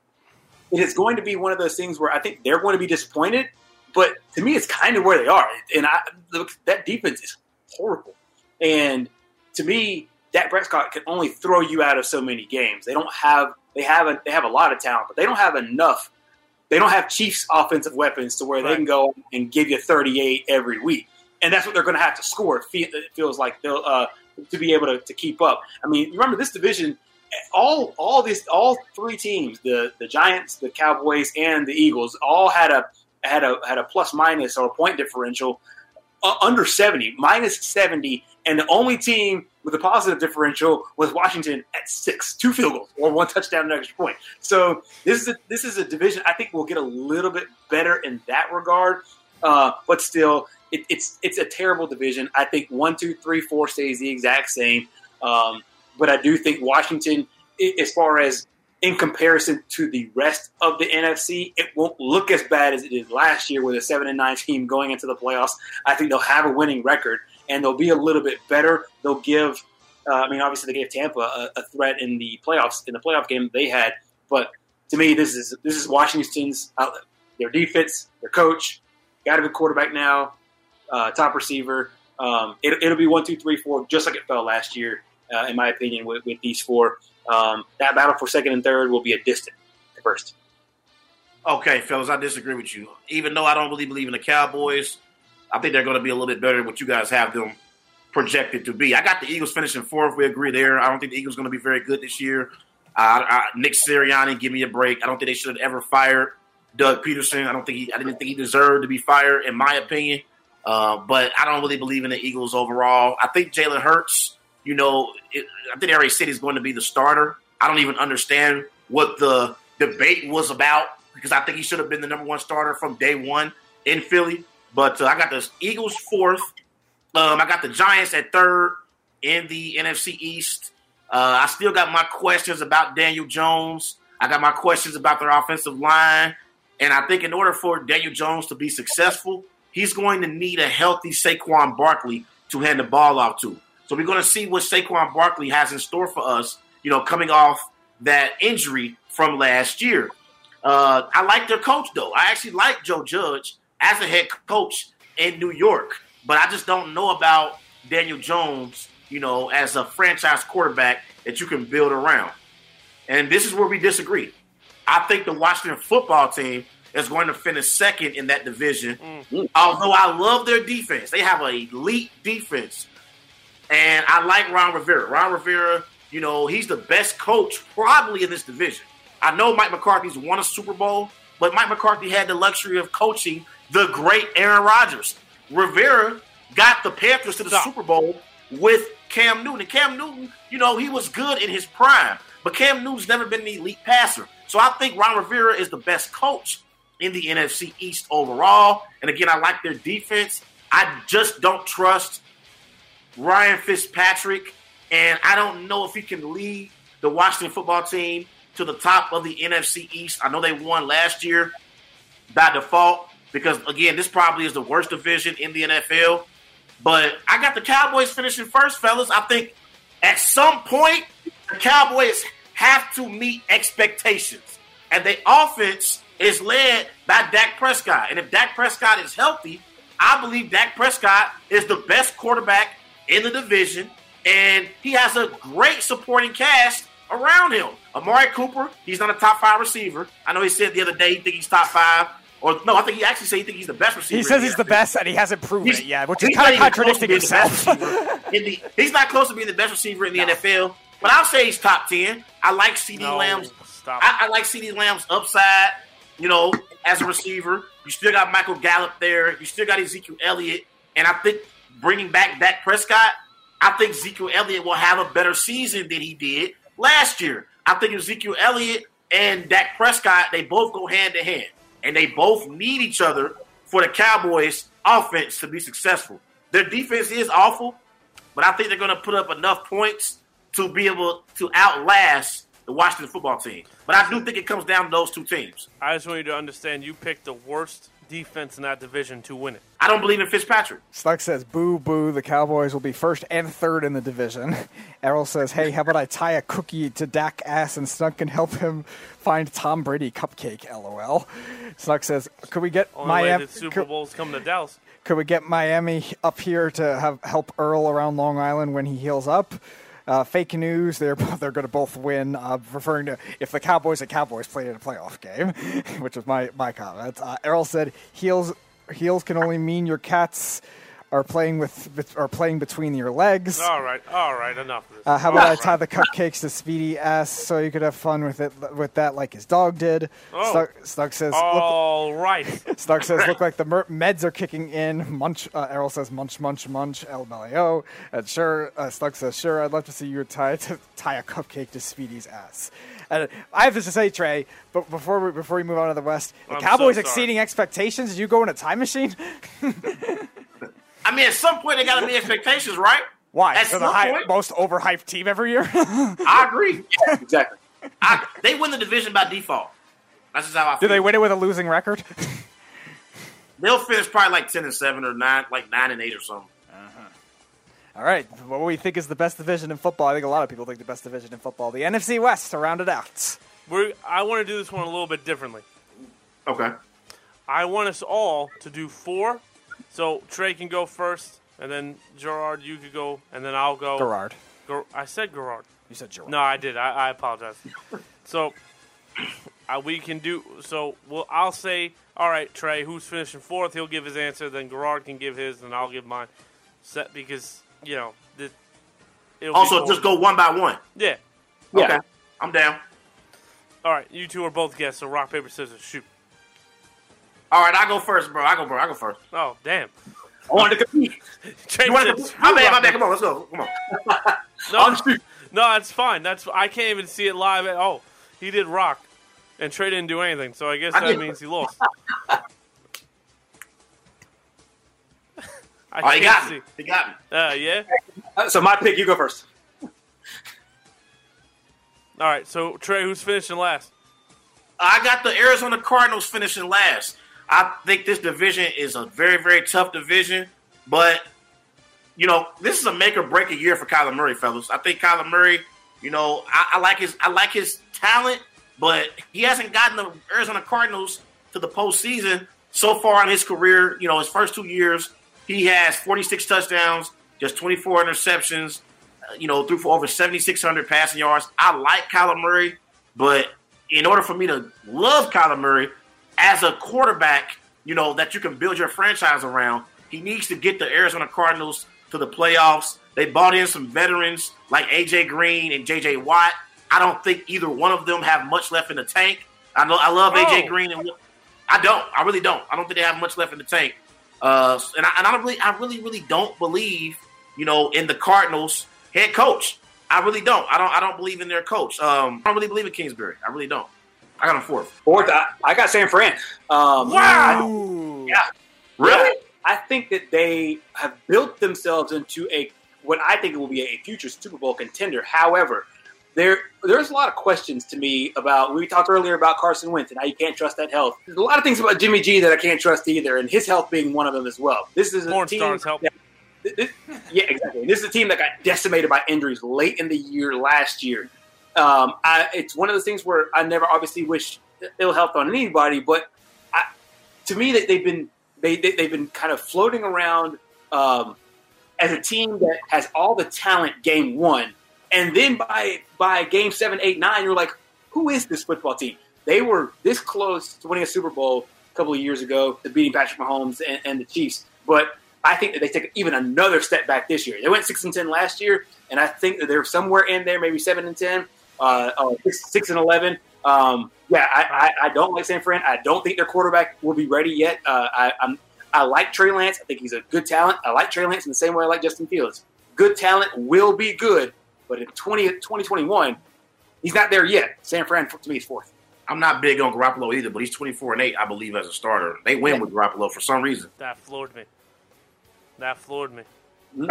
It is going to be one of those things where I think they're going to be disappointed, but to me, it's kind of where they are. And I look, that defense is horrible. And to me, Dak Prescott can only throw you out of so many games. They don't have they have a, they have a lot of talent, but they don't have enough. They don't have Chiefs offensive weapons to where they can go and give you 38 every week, and that's what they're going to have to score. It it feels like they'll uh, to be able to, to keep up. I mean, remember this division. All all these all three teams the the Giants, the Cowboys, and the Eagles all had a had a had a plus minus or a point differential uh, under 70, minus 70, and the only team with a positive differential was Washington at six, two field goals or one touchdown and extra point. So this is a, this is a division I think will get a little bit better in that regard, uh, but still, it, it's it's a terrible division. I think one, two, three, four stays the exact same, um, but I do think Washington, as far as in comparison to the rest of the NFC, it won't look as bad as it did last year with a seven and nine team going into the playoffs. I think they'll have a winning record and they'll be a little bit better. They'll give, uh, I mean, obviously they gave Tampa a, a threat in the playoffs in the playoff game they had, but to me, this is this is Washington's outlet. Their defense, their coach, got a good quarterback now, uh, top receiver. Um, it, it'll be one, two, three, four, just like it fell last year, uh, in my opinion, with, with these four. Um, that battle for second and third will be a distant first. Okay, fellas, I disagree with you. Even though I don't really believe in the Cowboys, I think they're going to be a little bit better than what you guys have them projected to be. I got the Eagles finishing fourth. We agree there. I don't think the Eagles are going to be very good this year. Uh, I, Nick Sirianni, give me a break. I don't think they should have ever fired Doug Pederson. I don't think he. I didn't think he deserved to be fired, in my opinion. Uh, but I don't really believe in the Eagles overall. I think Jalen Hurts. You know, it, I think they City is going to be the starter. I don't even understand what the debate was about because I think he should have been the number one starter from day one in Philly. But uh, I got the Eagles fourth. Um, I got the Giants at third in the NFC East. Uh, I still got my questions about Daniel Jones. I got my questions about their offensive line. And I think in order for Daniel Jones to be successful, he's going to need a healthy Saquon Barkley to hand the ball off to. So we're going to see what Saquon Barkley has in store for us, you know, coming off that injury from last year. Uh, I like their coach, though. I actually like Joe Judge as a head coach in New York, but I just don't know about Daniel Jones, you know, as a franchise quarterback that you can build around. And this is where we disagree. I think the Washington football team is going to finish second in that division. Although I love their defense, they have an elite defense. And I like Ron Rivera. Ron Rivera, you know, he's the best coach probably in this division. I know Mike McCarthy's won a Super Bowl, but Mike McCarthy had the luxury of coaching the great Aaron Rodgers. Rivera got the Panthers to the Super Bowl with Cam Newton. And Cam Newton, you know, he was good in his prime, but Cam Newton's never been an elite passer. So I think Ron Rivera is the best coach in the NFC East overall. And again, I like their defense. I just don't trust Ryan Fitzpatrick, and I don't know if he can lead the Washington football team to the top of the NFC East. I know they won last year by default because, again, this probably is the worst division in the NFL. But I got the Cowboys finishing first, fellas. I think at some point, the Cowboys have to meet expectations. And the offense is led by Dak Prescott. And if Dak Prescott is healthy, I believe Dak Prescott is the best quarterback in the division. And he has a great supporting cast around him. Amari Cooper, he's not a top five receiver. I know he said the other day he think he's top five. Or no, I think he actually said he think he's the best receiver. He says he's the best, and he hasn't proven He's- it yet, which is kind of not even close to contradicting being the best himself. the- he's not close to being the best receiver in the NFL, but I'll say he's top ten. I like CD No, Lamb's. I, I like CeeDee Lamb's upside. You know, as a receiver, you still got Michael Gallup there. You still got Ezekiel Elliott, and I think bringing back Dak Prescott, I think Ezekiel Elliott will have a better season than he did last year. I think Ezekiel Elliott and Dak Prescott, they both go hand to hand. and they both need each other for the Cowboys offense to be successful. Their defense is awful, but I think they're going to put up enough points to be able to outlast the Washington football team. But I do think it comes down to those two teams. I just want you to understand you picked the worst defense in that division to win it. I don't believe in Fitzpatrick. Stuck says, boo, boo, the Cowboys will be first and third in the division. Errol says, hey, how about I tie a cookie to Dak ass and Snuck can help him find Tom Brady cupcake, lol. Snuck says, could we get Only Miami? that Super Bowl's coming to Dallas. Could we get Miami up here to have help Earl around Long Island when he heals up? Uh, fake news. They're they're going to both win. Uh, referring to if the Cowboys and Cowboys played in a playoff game, which was my my comment. Uh, Errol said heels heels can only mean your cats are playing with are playing between your legs. All right, all right, enough of this. Uh, how about I All tie the cupcakes to Speedy ass so you could have fun with it with that like his dog did? Oh. Stuck, Stuck says. look- All right. Stark says, "Look like the mer- meds are kicking in." Munch. Uh, Errol says, "Munch, munch, munch." LMLAO. And sure, uh, Stuck says, "Sure, I'd love to see you tie to tie a cupcake to Speedy's ass." And I have this to say, Trey, but before we before we move on to the West, the I'm Cowboys sorry. exceeding expectations. Did you go in a time machine? I mean, at some point they got to be expectations, right? Why? At They're the high, point- most overhyped team every year. I agree. exactly. I, they win the division by default. That's just how I Do feel. they win it with a losing record? They'll finish probably like ten and seven or nine, like nine and eight or something. Uh-huh. All right, what we think is the best division in football? I think a lot of people think the best division in football, the NFC West, to round it out. We're, I want to do this one a little bit differently. Okay. I want us all to do four. So Trey can go first, and then Gerard, you could go, and then I'll go. Gerard. Ger- I said Gerard. You said Gerard. No, I did. I, I apologize. so uh, we can do. So well, I'll say, all right, Trey, who's finishing fourth? He'll give his answer. Then Gerard can give his, and I'll give mine. Set because you know. The, it'll Also, just go one by one. Yeah. Okay, I'm down. All right, you two are both guests. So rock paper scissors shoot. All right, I go first, bro. I go, bro. I go first. Oh damn. I wanted to compete. Trey You wanted said, to, my bad, "Screw my bad. Come on, let's go. Come on. No, no, that's fine. That's I can't even see it live. Oh, he did rock, and Trey didn't do anything. So I guess I that did. means he lost. I Oh, he got see. me. He got me. Uh, yeah. Uh, so my pick, you go first. All right. So Trey, who's finishing last? I got the Arizona Cardinals finishing last. I think this division is a very, very tough division, but you know this is a make or break a year for Kyler Murray, fellas. I think Kyler Murray, you know, I, I like his, I like his talent, but he hasn't gotten the Arizona Cardinals to the postseason so far in his career. You know, his first two years, he has 46 touchdowns, just 24 interceptions. uh, You know, threw for over 7,600 passing yards. I like Kyler Murray, but in order for me to love Kyler Murray as a quarterback, you know, that you can build your franchise around, he needs to get the Arizona Cardinals to the playoffs. They bought in some veterans like AJ Green and JJ Watt. I don't think either one of them have much left in the tank. I know I love Oh. AJ Green and I don't. I really don't. I don't think they have much left in the tank. Uh, and I, and I don't really, I really, really don't believe, you know, in the Cardinals head coach. I really don't. I don't. I don't believe in their coach. Um, I don't really believe in Kingsbury. I really don't. I got him fourth. Fourth, I, I got San Fran. Um, Wow. yeah. Really? I think that they have built themselves into a what I think will be a future Super Bowl contender. However, there there's a lot of questions to me about. We talked earlier about Carson Wentz and how you can't trust that health. There's a lot of things about Jimmy G that I can't trust either, and his health being one of them as well. This is a Porn team. stars help. that- this- yeah, exactly. This is a team that got decimated by injuries late in the year last year. Um, I, it's one of those things where I never obviously wish ill health on anybody, but I, to me, that they've been they, they they've been kind of floating around um, as a team that has all the talent game one, and then by by game seven, eight, nine, you're like, who is this football team? They were this close to winning a Super Bowl a couple of years ago, to beating Patrick Mahomes and, and the Chiefs, but I think that they take even another step back this year. They went six and ten last year, and I think that they're somewhere in there, maybe seven and ten, uh, uh, six, six and eleven. Um, yeah, I, I, I don't like San Fran. I don't think their quarterback will be ready yet. Uh, I, I'm I like Trey Lance. I think he's a good talent. I like Trey Lance in the same way I like Justin Fields. Good talent will be good, but in 20, 2021, he's not there yet. San Fran to me is fourth. I'm not big on Garoppolo either, but he's 24 and eight, I believe, as a starter. They win with Garoppolo for some reason. That floored me. That floored me.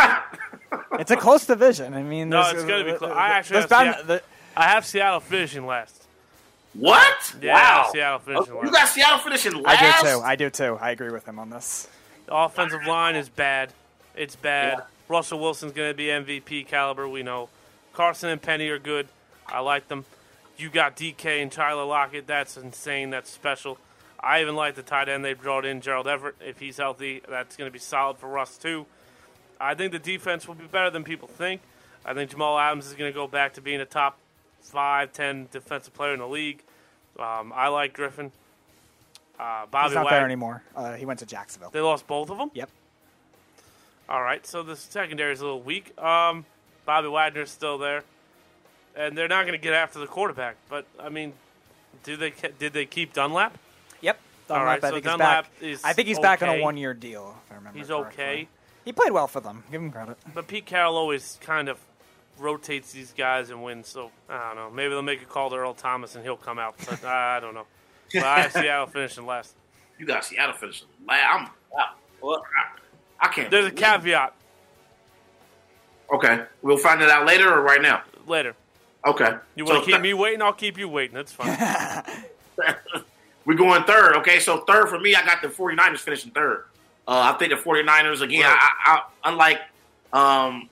It's a close division. I mean, No, it's going to be close. I actually there's have, bound- Seattle, the- I have Seattle finishing last. What? Yeah, wow. Seattle oh, finishing You last. got Seattle finishing last? I do too. I do too. I agree with him on this. The offensive line is bad. It's bad. Russell Wilson's going to be MVP caliber. We know. Carson and Penny are good. I like them. You got DK and Tyler Lockett. That's insane. That's special. I even like the tight end they brought in, Gerald Everett. If he's healthy, that's going to be solid for Russ too. I think the defense will be better than people think. I think Jamal Adams is going to go back to being a top five, ten defensive player in the league. Um, I like Griffin. Uh, Bobby He's not Wag- there anymore. Uh, he went to Jacksonville. They lost both of them. Yep. All right, so the secondary is a little weak. Um, Bobby Wagner's still there, and they're not going to get after the quarterback. But I mean, do they did they keep Dunlap? Yep. All Dunlap, right, I so think he's Dunlap back. is I think he's back on a one-year deal. If I remember. He's correctly. okay, He played well for them. Give him credit. but Pete Carroll always kind of rotates these guys and wins. So I don't know. Maybe they'll make a call to Earl Thomas and he'll come out. But I don't know. But I have Seattle finishing last. You got Seattle finishing last. I'm, wow. Well, I, I can't. There's a believe- caveat Okay, we'll find it out later or right now. later. Okay. You So want to keep th- me waiting? I'll keep you waiting. That's fine. We're going third. Okay, so third for me, I got the 49ers finishing third. Uh, I think the 49ers, again, I, I, I, unlike um,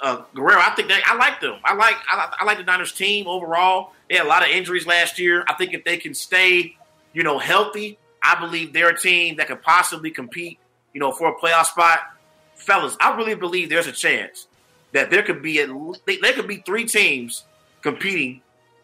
uh, Guerrero, I think they, I like them. I like I, I like the Niners team overall. They had a lot of injuries last year. I think if they can stay, you know, healthy, I believe they're a team that could possibly compete, you know, for a playoff spot. Fellas, I really believe there's a chance that there could be at, le- there could be three teams competing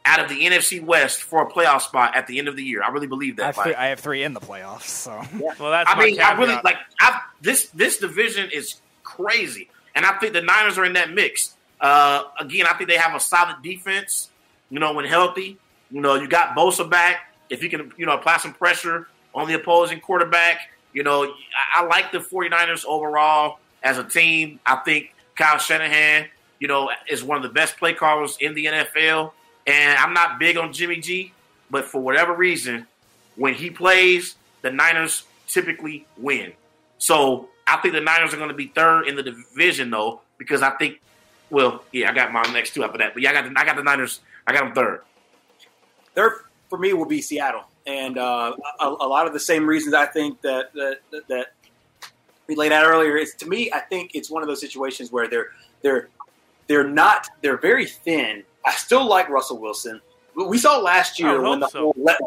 out of the NFC West for a playoff spot at the end of the year. I really believe I that. have, Like, three, I have three in the playoffs. So Well, that's I my mean, I really like I this this division is crazy, and I think the Niners are in that mix. Uh, again, I think they have a solid defense. You know, when healthy, you know, you got Bosa back. If you can, you know, apply some pressure on the opposing quarterback, you know, I, I like the 49ers overall as a team. I think Kyle Shanahan, you know, is one of the best play callers in the NFL. And I'm not big on Jimmy G, but for whatever reason, when he plays, the Niners typically win. So I think the Niners are going to be third in the division, though, because I think, well, yeah, I got my next two after that, but yeah, I got the, I got the Niners, I got them third. Third for me will be Seattle, and uh, a, a lot of the same reasons I think that that, that, that we laid out earlier. Is to me, I think it's one of those situations where they're they're they're not they're very thin. I still like Russell Wilson. We saw last year when the so. whole let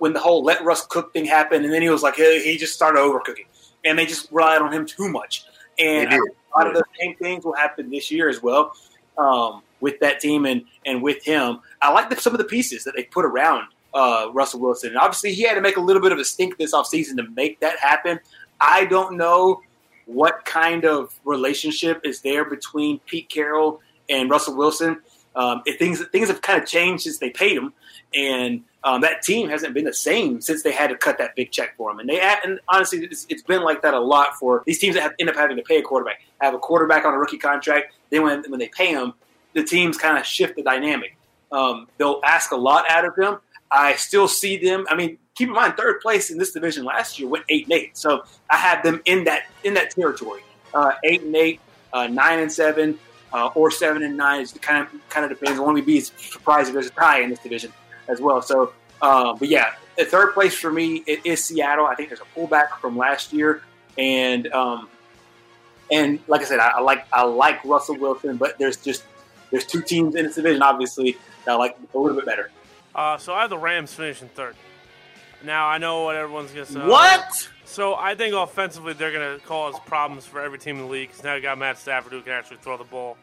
when the whole let Russ cook thing happened, and then he was like, hey, he just started overcooking, and they just relied on him too much. And a lot of the same things will happen this year as well um, with that team and and with him. I like the, some of the pieces that they put around uh, Russell Wilson, and obviously he had to make a little bit of a stink this offseason to make that happen. I don't know what kind of relationship is there between Pete Carroll and Russell Wilson. Um, if things things have kind of changed since they paid him, and um, that team hasn't been the same since they had to cut that big check for him. And they and honestly, it's, it's been like that a lot for these teams that have, end up having to pay a quarterback. Have a quarterback on a rookie contract. Then when when they pay him, the teams kind of shift the dynamic. Um, they'll ask a lot out of them. I still see them. I mean, keep in mind, third place in this division last year went eight and eight. So I have them in that in that territory. Uh, eight and eight, uh, nine and seven, uh, or seven and nine. It kind of kind of depends. I won't be surprised if there's a tie in this division as well. So, uh, but yeah, the third place for me it is Seattle. I think there's a pullback from last year, and um, and like I said, I, I like I like Russell Wilson, but there's just there's two teams in this division, obviously, that I like a little bit better. Uh, so I have the Rams finishing third. Now I know what everyone's gonna say. What? So I think offensively they're gonna cause problems for every team in the league. Cause now you got Matt Stafford who can actually throw the ball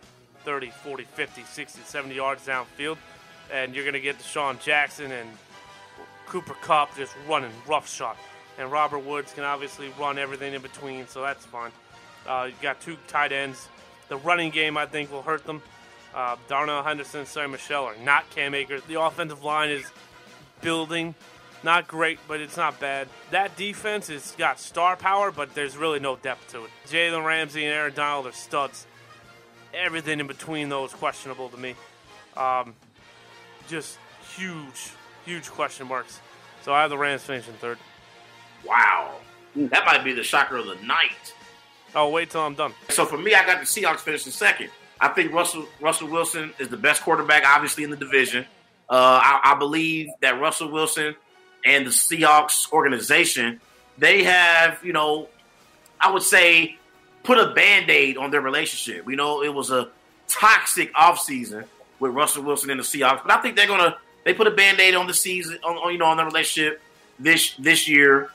30, 40, 50, 60, 70 yards downfield, and you're gonna get DeSean Jackson and Cooper Kupp just running roughshod, and Robert Woods can obviously run everything in between, so that's fun. Uh, you got two tight ends. The running game I think will hurt them. Uh, Darrell Henderson and Sony Michel are not Cam Akers. The offensive line is building. Not great, but it's not bad. That defense has got star power, but there's really no depth to it. Jalen Ramsey and Aaron Donald are studs. Everything in between those questionable to me. Um, just huge huge question marks. So I have the Rams finishing third. Wow. That might be the shocker of the night. Oh, wait till I'm done. So for me, I got the Seahawks finishing second. I think Russell Russell Wilson is the best quarterback, obviously in the division. Uh, I, I believe that Russell Wilson and the Seahawks organization, they have, you know, I would say, put a band aid on their relationship. You know, it was a toxic offseason with Russell Wilson and the Seahawks, but I think they're gonna they put a band aid on the season, on, on, you know, on the relationship this this year.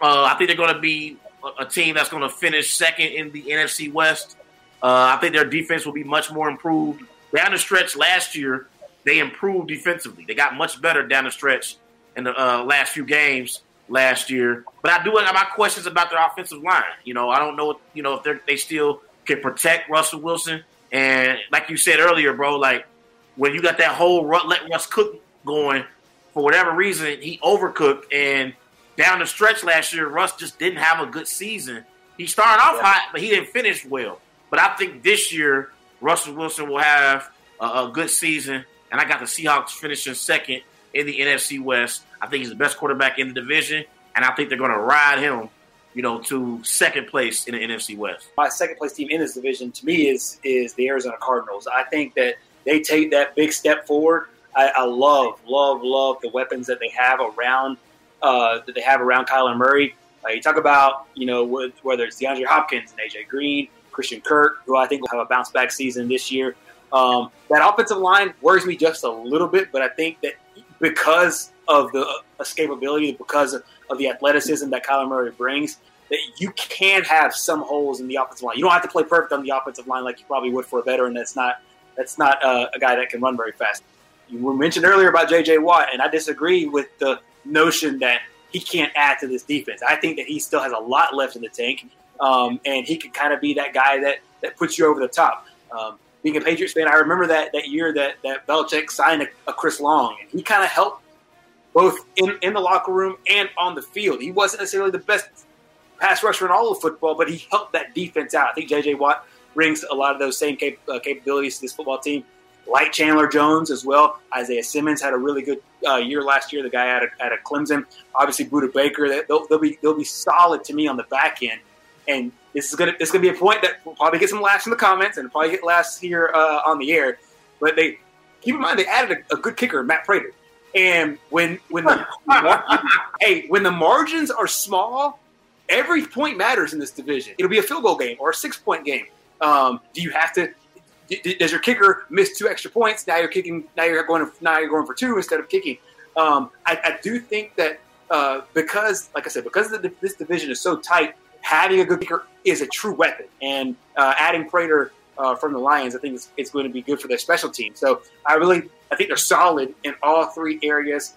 Uh, I think they're to be a, a team that's to finish second in the NFC West. Uh, I think their defense will be much more improved. Down the stretch last year, they improved defensively. They got much better down the stretch in the uh, last few games last year. But I do have my questions about their offensive line. You know, I don't know, you know, if they still can protect Russell Wilson. And like you said earlier, bro, like when you got that whole let Russ cook going, for whatever reason, he overcooked. And down the stretch last year, Russ just didn't have a good season. He started off yeah. hot, but he didn't finish well. But I think this year, Russell Wilson will have a, a good season. And I got the Seahawks finishing second in the NFC West. I think he's the best quarterback in the division. And I think they're going to ride him, you know, to second place in the NFC West. My second place team in this division, to me, is is the Arizona Cardinals. I think that they take that big step forward. I, I love, love, love the weapons that they have around uh, that they have around Kyler Murray. Uh, you talk about, you know, whether it's DeAndre Hopkins and AJ Green, Christian Kirk, who I think will have a bounce back season this year. Um, that offensive line worries me just a little bit, but I think that because of the escapability, because of, of the athleticism that Kyler Murray brings, that you can have some holes in the offensive line. You don't have to play perfect on the offensive line like you probably would for a veteran that's not that's not uh, a guy that can run very fast. You mentioned earlier about J.J. Watt, and I disagree with the notion that he can't add to this defense. I think that he still has a lot left in the tank, um, and he could kind of be that guy that, that puts you over the top. Um, being a Patriots fan, I remember that that year that that Belichick signed a, a Chris Long, and he kind of helped both in, in the locker room and on the field. He wasn't necessarily the best pass rusher in all of football, but he helped that defense out. I think J.J. Watt brings a lot of those same cap- uh, capabilities to this football team. Like Chandler Jones as well. Isaiah Simmons had a really good uh, year last year. The guy out of, out of Clemson, obviously Budda Baker. They'll, they'll, be they'll be solid to me on the back end. And this is gonna this is gonna be a point that will probably get some laughs in the comments and probably get laughs here uh, on the air. But they keep in mind they added a, a good kicker, Matt Prater. And when when the hey when the margins are small, every point matters in this division. It'll be a field goal game or a six point game. Um, do you have to? Does your kicker miss two extra points? Now you're kicking. Now you're going. Now you're going for two instead of kicking. Um, I, I, do think that uh, because, like I said, because the, this division is so tight, having a good kicker is a true weapon. And uh, adding Prater uh, from the Lions, I think it's, it's, going to be good for their special team. So I really, I think they're solid in all three areas.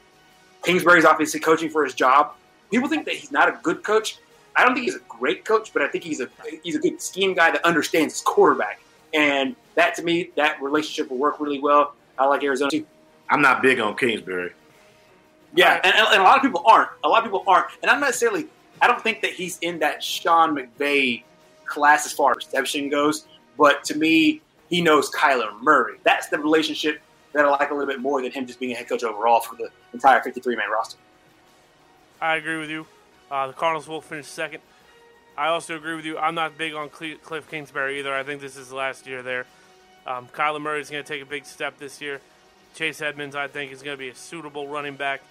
Kingsbury's obviously coaching for his job. People think that he's not a good coach. I don't think he's a great coach, but I think he's a he's a good scheme guy that understands his quarterback. And that to me, that relationship will work really well. I like Arizona too. I'm not big on Kingsbury. Yeah, and, and, a lot of people aren't. A lot of people aren't. And I'm not necessarily. I don't think that he's in that Sean McVay class as far as perception goes. But to me, he knows Kyler Murray. That's the relationship that I like a little bit more than him just being a head coach overall for the entire 53 man roster. I agree with you. Uh, the Cardinals will finish second. I also agree with you. I'm not big on Cliff Kingsbury either. I think this is the last year there. Um, Kyler Murray is going to take a big step this year. Chase Edmonds, I think, is going to be a suitable running back.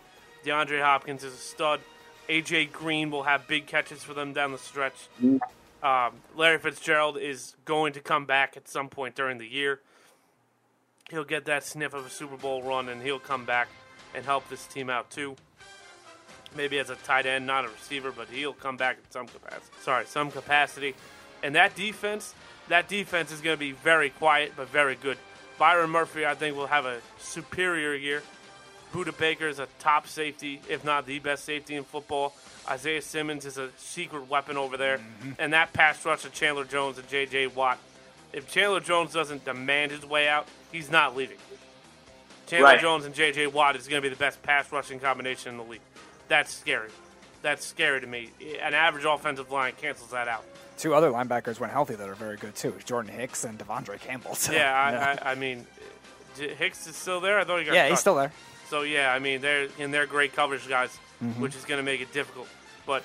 DeAndre Hopkins is a stud. AJ Green will have big catches for them down the stretch. Um, Larry Fitzgerald is going to come back at some point during the year. He'll get that sniff of a Super Bowl run, and he'll come back and help this team out too maybe as a tight end, not a receiver, but he'll come back in some capacity. Sorry, some capacity. And that defense, that defense is going to be very quiet but very good. Byron Murphy, I think, will have a superior year. Budda Baker is a top safety, if not the best safety in football. Isaiah Simmons is a secret weapon over there. Mm-hmm. And that pass rush of Chandler Jones and J.J. Watt. If Chandler Jones doesn't demand his way out, he's not leaving. Chandler right. Jones and J.J. Watt is going to be the best pass rushing combination in the league. That's scary. That's scary to me. An average offensive line cancels that out. Two other linebackers went healthy that are very good too: Jordan Hicks and De'Vondre Campbell. So, yeah, I. I, I, mean, Hicks is still there. I thought he got. Yeah, cut. he's still there. So yeah, I mean they're and they're great coverage guys, Mhm. which is going to make it difficult. But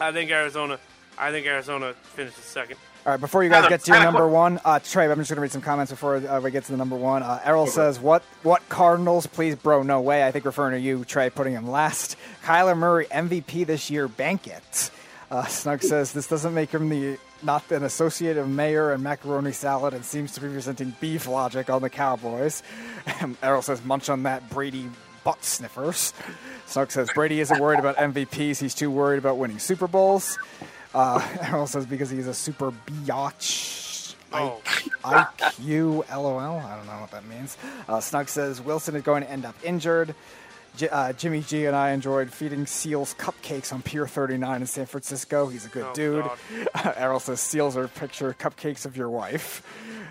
I think Arizona, I think Arizona finishes second. All right, before you guys get to your number one, uh, Trey, I'm just going to read some comments before uh, we get to the number one. Uh, Errol says, "What? What Cardinals? Please, bro, no way." I think referring to you, Trey, putting him last. Kyler Murray MVP this year, bank it. Uh, Snug says this doesn't make him the not an associate of mayor and macaroni salad, and seems to be presenting beef logic on the Cowboys. Errol says, "Munch on that Brady butt sniffers." Snug says Brady isn't worried about MVPs; he's too worried about winning Super Bowls. Uh, Errol says because he's a super biatch. Oh. IQ LOL. I don't know what that means. Uh, Snug says Wilson is going to end up injured. J- uh, Jimmy G and I enjoyed feeding seals cupcakes on Pier 39 in San Francisco. He's a good Oh, dude. Errol says seals are picture cupcakes of your wife.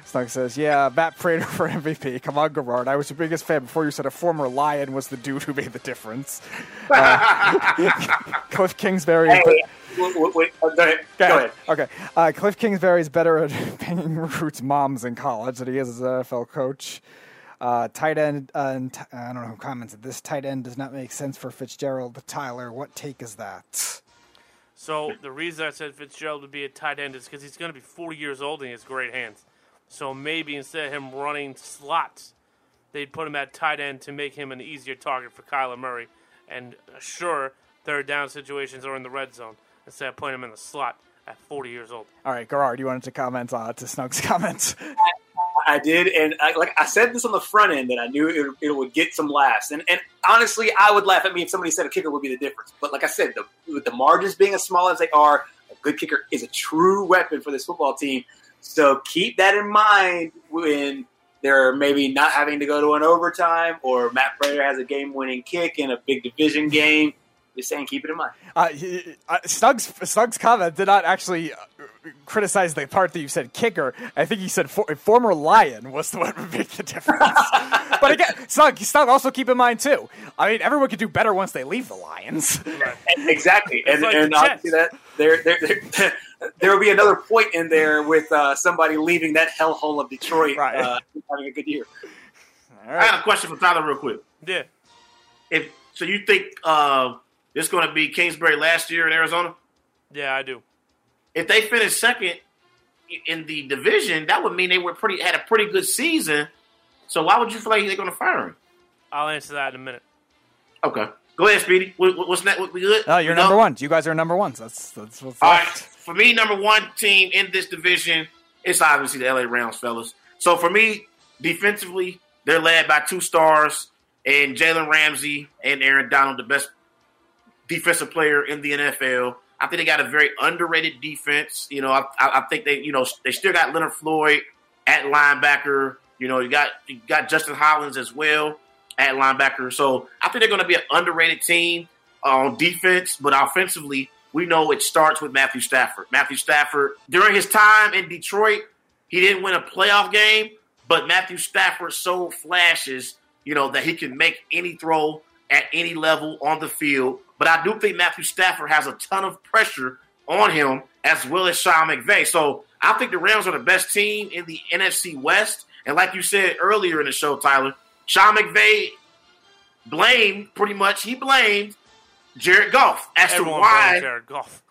Snug says, yeah, Matt Prater for MVP. Come on, Gerard. I was your biggest fan before you said a former Lion was the dude who made the difference. Uh, Cliff Kingsbury. is Hey, wait, wait, wait, uh, go ahead. Go ahead. Okay. Uh, Cliff Kingsbury is better at banging recruits' moms in college than he is as an NFL coach. Uh, tight end, uh, and t- I don't know who commented this. Tight end does not make sense for Fitzgerald. Tyler, what take is that? So the reason I said Fitzgerald would be a tight end is because he's going to be 40 years old and he has great hands. So maybe instead of him running slots, they'd put him at tight end to make him an easier target for Kyler Murray. And uh, sure, third down situations or in the red zone instead of putting him in the slot at 40 years old. All right, Gerard, you wanted to comment uh, to Snug's comments. I did, and I, like I said this on the front end that I knew it, it would get some laughs. And, and honestly, I would laugh at me if somebody said a kicker would be the difference. But like I said, the, with the margins being as small as they are, a good kicker is a true weapon for this football team. So keep that in mind when they're maybe not having to go to an overtime, or Matt Prater has a game-winning kick in a big division game. Just saying, keep it in mind. Uh, he, uh, Snug's Snug's comment did not actually uh, criticize the part that you said kicker. I think he said for, former Lion was the one who made the difference. but again, Snug, Snug, also keep in mind too. I mean, everyone could do better once they leave the Lions. Exactly, and, like and obviously that there there there, there will be another point in there with uh, somebody leaving that hellhole of Detroit, uh, having a good year. I have a question for Tyler, real quick. Yeah. If so, you think uh, this going to be Kingsbury last year in Arizona? Yeah, I do. If they finish second in the division, that would mean they were pretty had a pretty good season. So why would you feel like they're going to fire him? I'll answer that in a minute. Okay, go ahead, Speedy. What, what- what's that? We good? Oh, you're We go? number one. You guys are number ones. That's that's what's All right, for me, number one team in this division, it's obviously the LA Rams, fellas. So for me, defensively, they're led by two stars and Jalen Ramsey and Aaron Donald, the best defensive player in the NFL. I think they got a very underrated defense. You know, I, I I think they, you know, they still got Leonard Floyd at linebacker. You know, you got you got Justin Hollins as well at linebacker. So I think they're going to be an underrated team uh, on defense, but offensively, we know it starts with Matthew Stafford. Matthew Stafford, during his time in Detroit, he didn't win a playoff game, but Matthew Stafford so flashes, you know, that he can make any throw at any level on the field. But I do think Matthew Stafford has a ton of pressure on him as well as Sean McVay. So I think the Rams are the best team in the NFC West. And like you said earlier in the show, Tyler, Sean McVay blamed pretty much he blamed Jared Goff as Everyone to why Jared Goff.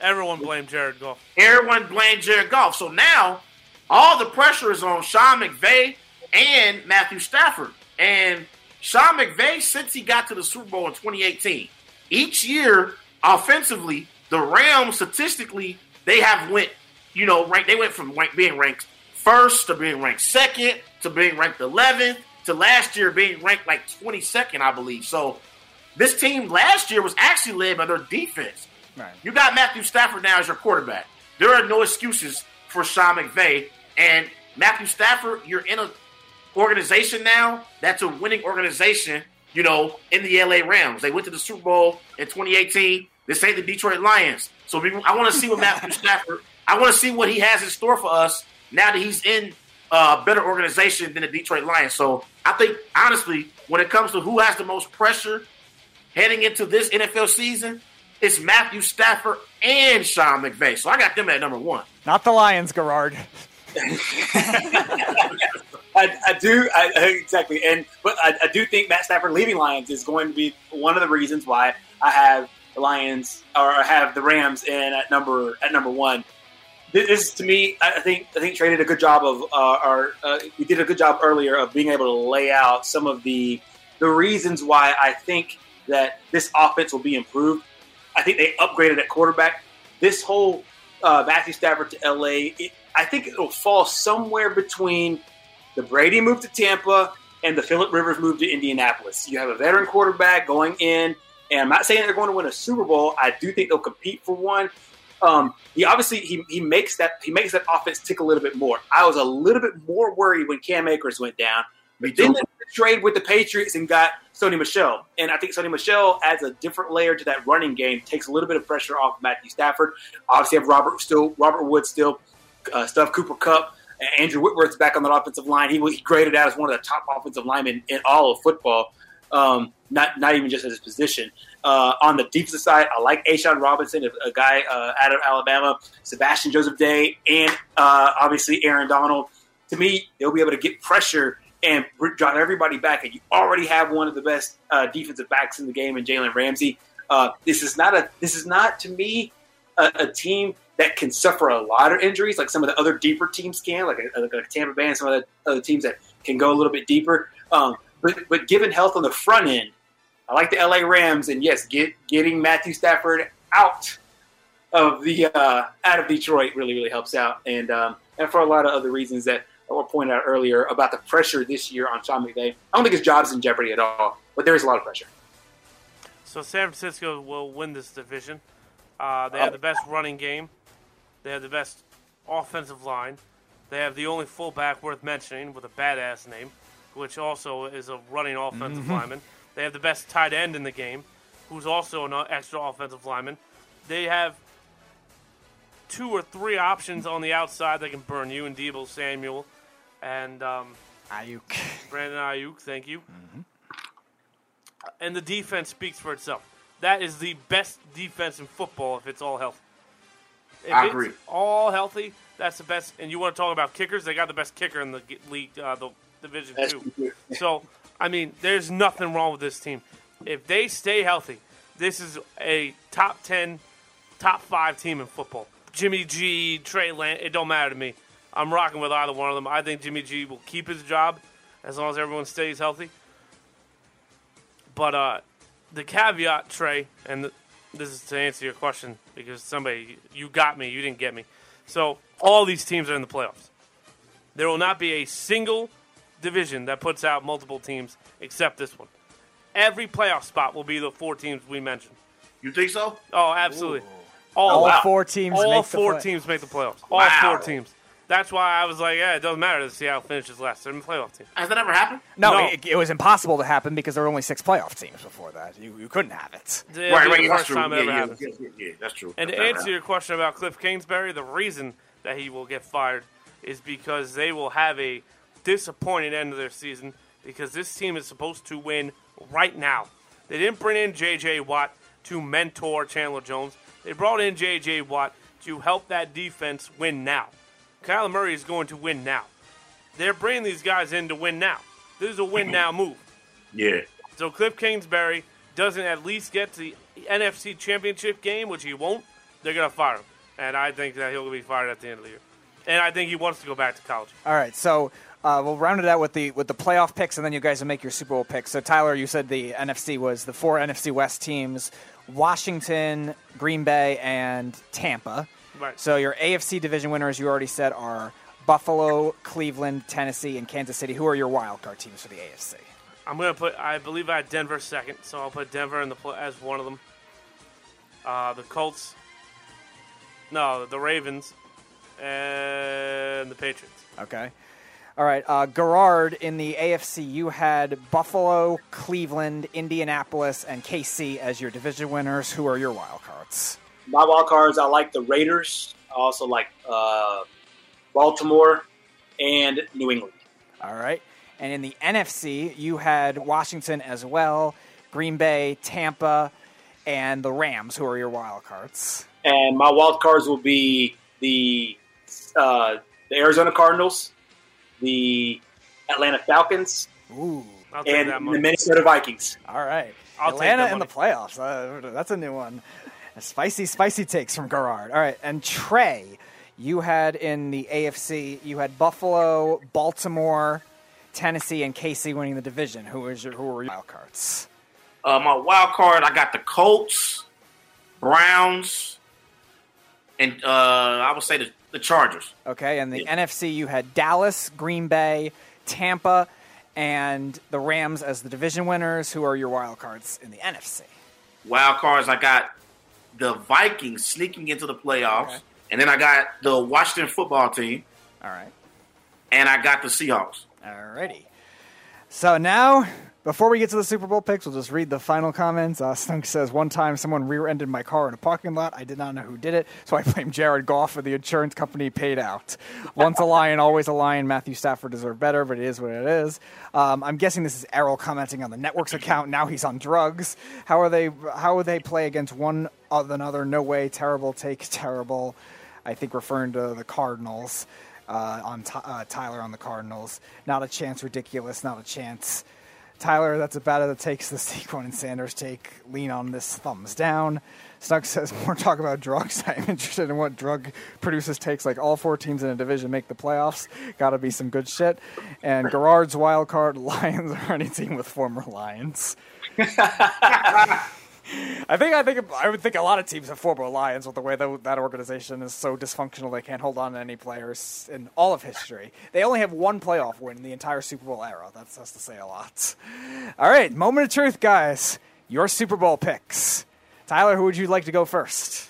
Everyone blamed Jared Goff. everyone blamed Jared Goff. So now all the pressure is on Sean McVay and Matthew Stafford. And Sean McVay, since he got to the Super Bowl in 2018, each year offensively, the Rams statistically they have went, you know, rank. They went from being ranked first to being ranked second to being ranked 11th to last year being ranked like 22nd, I believe. So this team last year was actually led by their defense. Right. You got Matthew Stafford now as your quarterback. There are no excuses for Sean McVay. And Matthew Stafford, you're in a organization now that's a winning organization, you know, in the LA Rams. They went to the Super Bowl in 2018. This ain't the Detroit Lions. So we, I want to see what Matthew Stafford, I want to see what he has in store for us now that he's in uh, a better organization than the Detroit Lions. So I think, honestly, when it comes to who has the most pressure heading into this NFL season, it's Matthew Stafford and Sean McVay. So I got them at number one. Not the Lions, Gerard. I, I do I, exactly, and but I, I do think Matt Stafford leaving Lions is going to be one of the reasons why I have the Lions or I have the Rams in at number at number one. This, to me, I think I think Trey did a good job of uh, our uh, we did a good job earlier of being able to lay out some of the the reasons why I think that this offense will be improved. I think they upgraded at quarterback. This whole uh, Matthew Stafford to LA, it, I think it will fall somewhere between the Brady move to Tampa and the Philip Rivers move to Indianapolis. You have a veteran quarterback going in, and I'm not saying they're going to win a Super Bowl. I do think they'll compete for one. Um, he obviously he, he makes that he makes that offense tick a little bit more. I was a little bit more worried when Cam Akers went down. But then they trade with the Patriots and got Sony Michel. And I think Sony Michel adds a different layer to that running game, takes a little bit of pressure off Matthew Stafford. Obviously, have Robert still, Robert Wood still, uh, Stuff Cooper Kupp. Andrew Whitworth's back on the offensive line. He was graded out as one of the top offensive linemen in all of football. Um, not not even just at his position. Uh, on the defensive side, I like A'Shawn Robinson, a, a guy uh, out of Alabama, Sebastian Joseph Day, and uh, obviously Aaron Donald. To me, they'll be able to get pressure and drive everybody back. And you already have one of the best uh, defensive backs in the game in Jalen Ramsey. Uh, this is not a this is not to me a, a, team that can suffer a lot of injuries like some of the other deeper teams can, like a, like a Tampa Bay and some of the other teams that can go a little bit deeper. Um, but but given health on the front end, I like the LA Rams, and yes, get getting Matthew Stafford out of the uh, out of Detroit really really helps out, and um, and for a lot of other reasons that were pointed out earlier about the pressure this year on Sean McVay. I don't think his job's in jeopardy at all, but there is a lot of pressure. So San Francisco will win this division. Uh, they have the best running game. They have the best offensive line. They have the only fullback worth mentioning with a badass name, which also is a running offensive Mhm. lineman. They have the best tight end in the game, who's also an extra offensive lineman. They have two or three options on the outside that can burn you, and Deebo Samuel and um, Aiyuk. Brandon Aiyuk, thank you. And the defense speaks for itself. That is the best defense in football if it's all healthy. If I it's agree. all healthy, that's the best. And you want to talk about kickers? They got the best kicker in the league, uh, the division That's too. So, I mean, there's nothing wrong with this team. If they stay healthy, this is a top ten, top five team in football. Jimmy G, Trey Lance, it don't matter to me. I'm rocking with either one of them. I think Jimmy G will keep his job as long as everyone stays healthy. But uh, the caveat, Trey, and th- this is to answer your question because somebody you got me, you didn't get me. So all these teams are in the playoffs. There will not be a single division that puts out multiple teams except this one. Every playoff spot will be the four teams we mentioned. You think so? Oh, absolutely. All four teams All make four play- teams make the playoffs. All Wow. four teams. That's why I was like, yeah, it doesn't matter to see how finishes last. They're in the playoff team. Has that ever happened? No, No. It, it was impossible to happen because there were only six playoff teams before that. You, you couldn't have it. It'll be the first time it yeah, ever yeah, happens. yeah, yeah, yeah, that's true. And to That's answer your question about Cliff Kingsbury, the reason that he will get fired is because they will have a disappointing end of their season because this team is supposed to win right now. They didn't bring in J.J. Watt to mentor Chandler Jones. They brought in J.J. Watt to help that defense win now. Kyler Murray is going to win now. They're bringing these guys in to win now. This is a win now move. Yeah. So Cliff Kingsbury doesn't at least get to the NFC Championship game, which he won't, they're going to fire him. And I think that he'll be fired at the end of the year. And I think he wants to go back to college. All right, so uh, we'll round it out with the with the playoff picks, and then you guys will make your Super Bowl picks. So Tyler, you said the NFC was the four NFC West teams: Washington, Green Bay, and Tampa. Right. So your AFC division winners, you already said, are Buffalo, Cleveland, Tennessee, and Kansas City. Who are your wild card teams for the AFC? I'm to put, I believe I had Denver second, so I'll put Denver in the pl- as one of them. Uh, the Colts, no, the Ravens, and the Patriots. Okay. All right, uh, Gerard in the AFC, you had Buffalo, Cleveland, Indianapolis, and KC as your division winners. Who are your wild cards? My wild cards, I like the Raiders. I also like uh, Baltimore and New England. All right. And in the NFC, you had Washington as well, Green Bay, Tampa, and the Rams, who are your wild cards. And my wild cards will be the uh, the Arizona Cardinals, the Atlanta Falcons, Ooh. And the. Minnesota Vikings. All right. I'll Atlanta in the playoffs. Uh, that's a new one. Spicy, spicy takes from Gerard. All right. And Trey, you had in the AFC, you had Buffalo, Baltimore, Tennessee, and KC winning the division. Who was your who were your wild cards? Uh, my wild card, I got the Colts, Browns, and uh, I would say the, the Chargers. Okay, and the NFC you had Dallas, Green Bay, Tampa, and the Rams as the division winners. Who are your wild cards in the NFC? Wild cards, I got the Vikings sneaking into the playoffs, and then I got the Washington football team, All right. and I got the Seahawks. All righty. So now, before we get to the Super Bowl picks, we'll just read the final comments. Uh, Stunk says, One time someone rear ended my car in a parking lot. I did not know who did it, so I blame Jared Goff for the insurance company paid out. Once a lion, always a lion. Matthew Stafford deserved better, but it is what it is. Um, I'm guessing this is Errol commenting on the network's account. Now he's on drugs. How are they? How would they play against one other another? No way. Terrible take. Terrible. I think referring to the Cardinals uh, on Ty- uh, Tyler on the Cardinals. Not a chance. Ridiculous. Not a chance. Tyler, that's a it. that takes the Saquon and Sanders take. Lean on this. Thumbs down. Snuck says more talk about drugs. I'm interested in what drug produces takes. Like all four teams in a division make the playoffs. Got to be some good shit. And Gerard's wild card: Lions or any team with former Lions. I think I think I would think a lot of teams have former Lions with the way that that organization is so dysfunctional they can't hold on to any players in all of history. They only have one playoff win in the entire Super Bowl era. That's has to say a lot. All right, moment of truth, guys. Your Super Bowl picks. Tyler, who would you like to go first?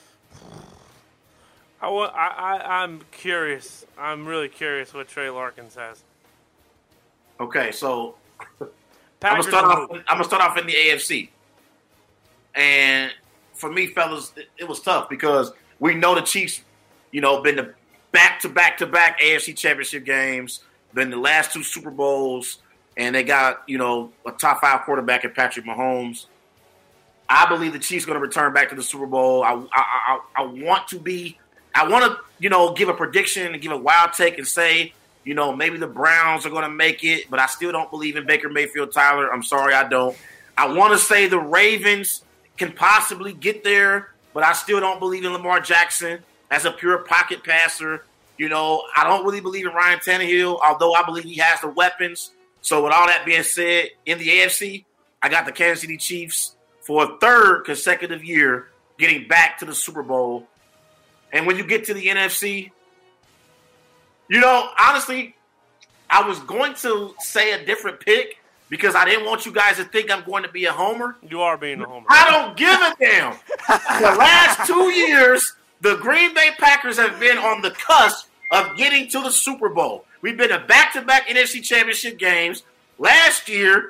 I, wa- I, I, I'm curious. I'm really curious what Trey Larkins has. Okay, so I'm gonna start off. I'm gonna start off in the AFC, and for me, fellas, it, it was tough because we know the Chiefs, you know, been the back to back to back AFC Championship games, been the last two Super Bowls, and they got you know a top five quarterback in Patrick Mahomes. I believe the Chiefs going to return back to the Super Bowl. I, I, I, I want to be, I want to, you know, give a prediction and give a wild take and say, you know, maybe the Browns are going to make it, but I still don't believe in Baker Mayfield, Tyler. I'm sorry, I don't. I want to say the Ravens can possibly get there, but I still don't believe in Lamar Jackson as a pure pocket passer. You know, I don't really believe in Ryan Tannehill, although I believe he has the weapons. So, with all that being said, in the AFC, I got the Kansas City Chiefs for a third consecutive year getting back to the Super Bowl. And when you get to the NFC, you know, honestly, I was going to say a different pick because I didn't want you guys to think I'm going to be a homer. You are being a homer. I don't give a damn. the last two years, the Green Bay Packers have been on the cusp of getting to the Super Bowl. We've been to back-to-back NFC Championship games. Last year,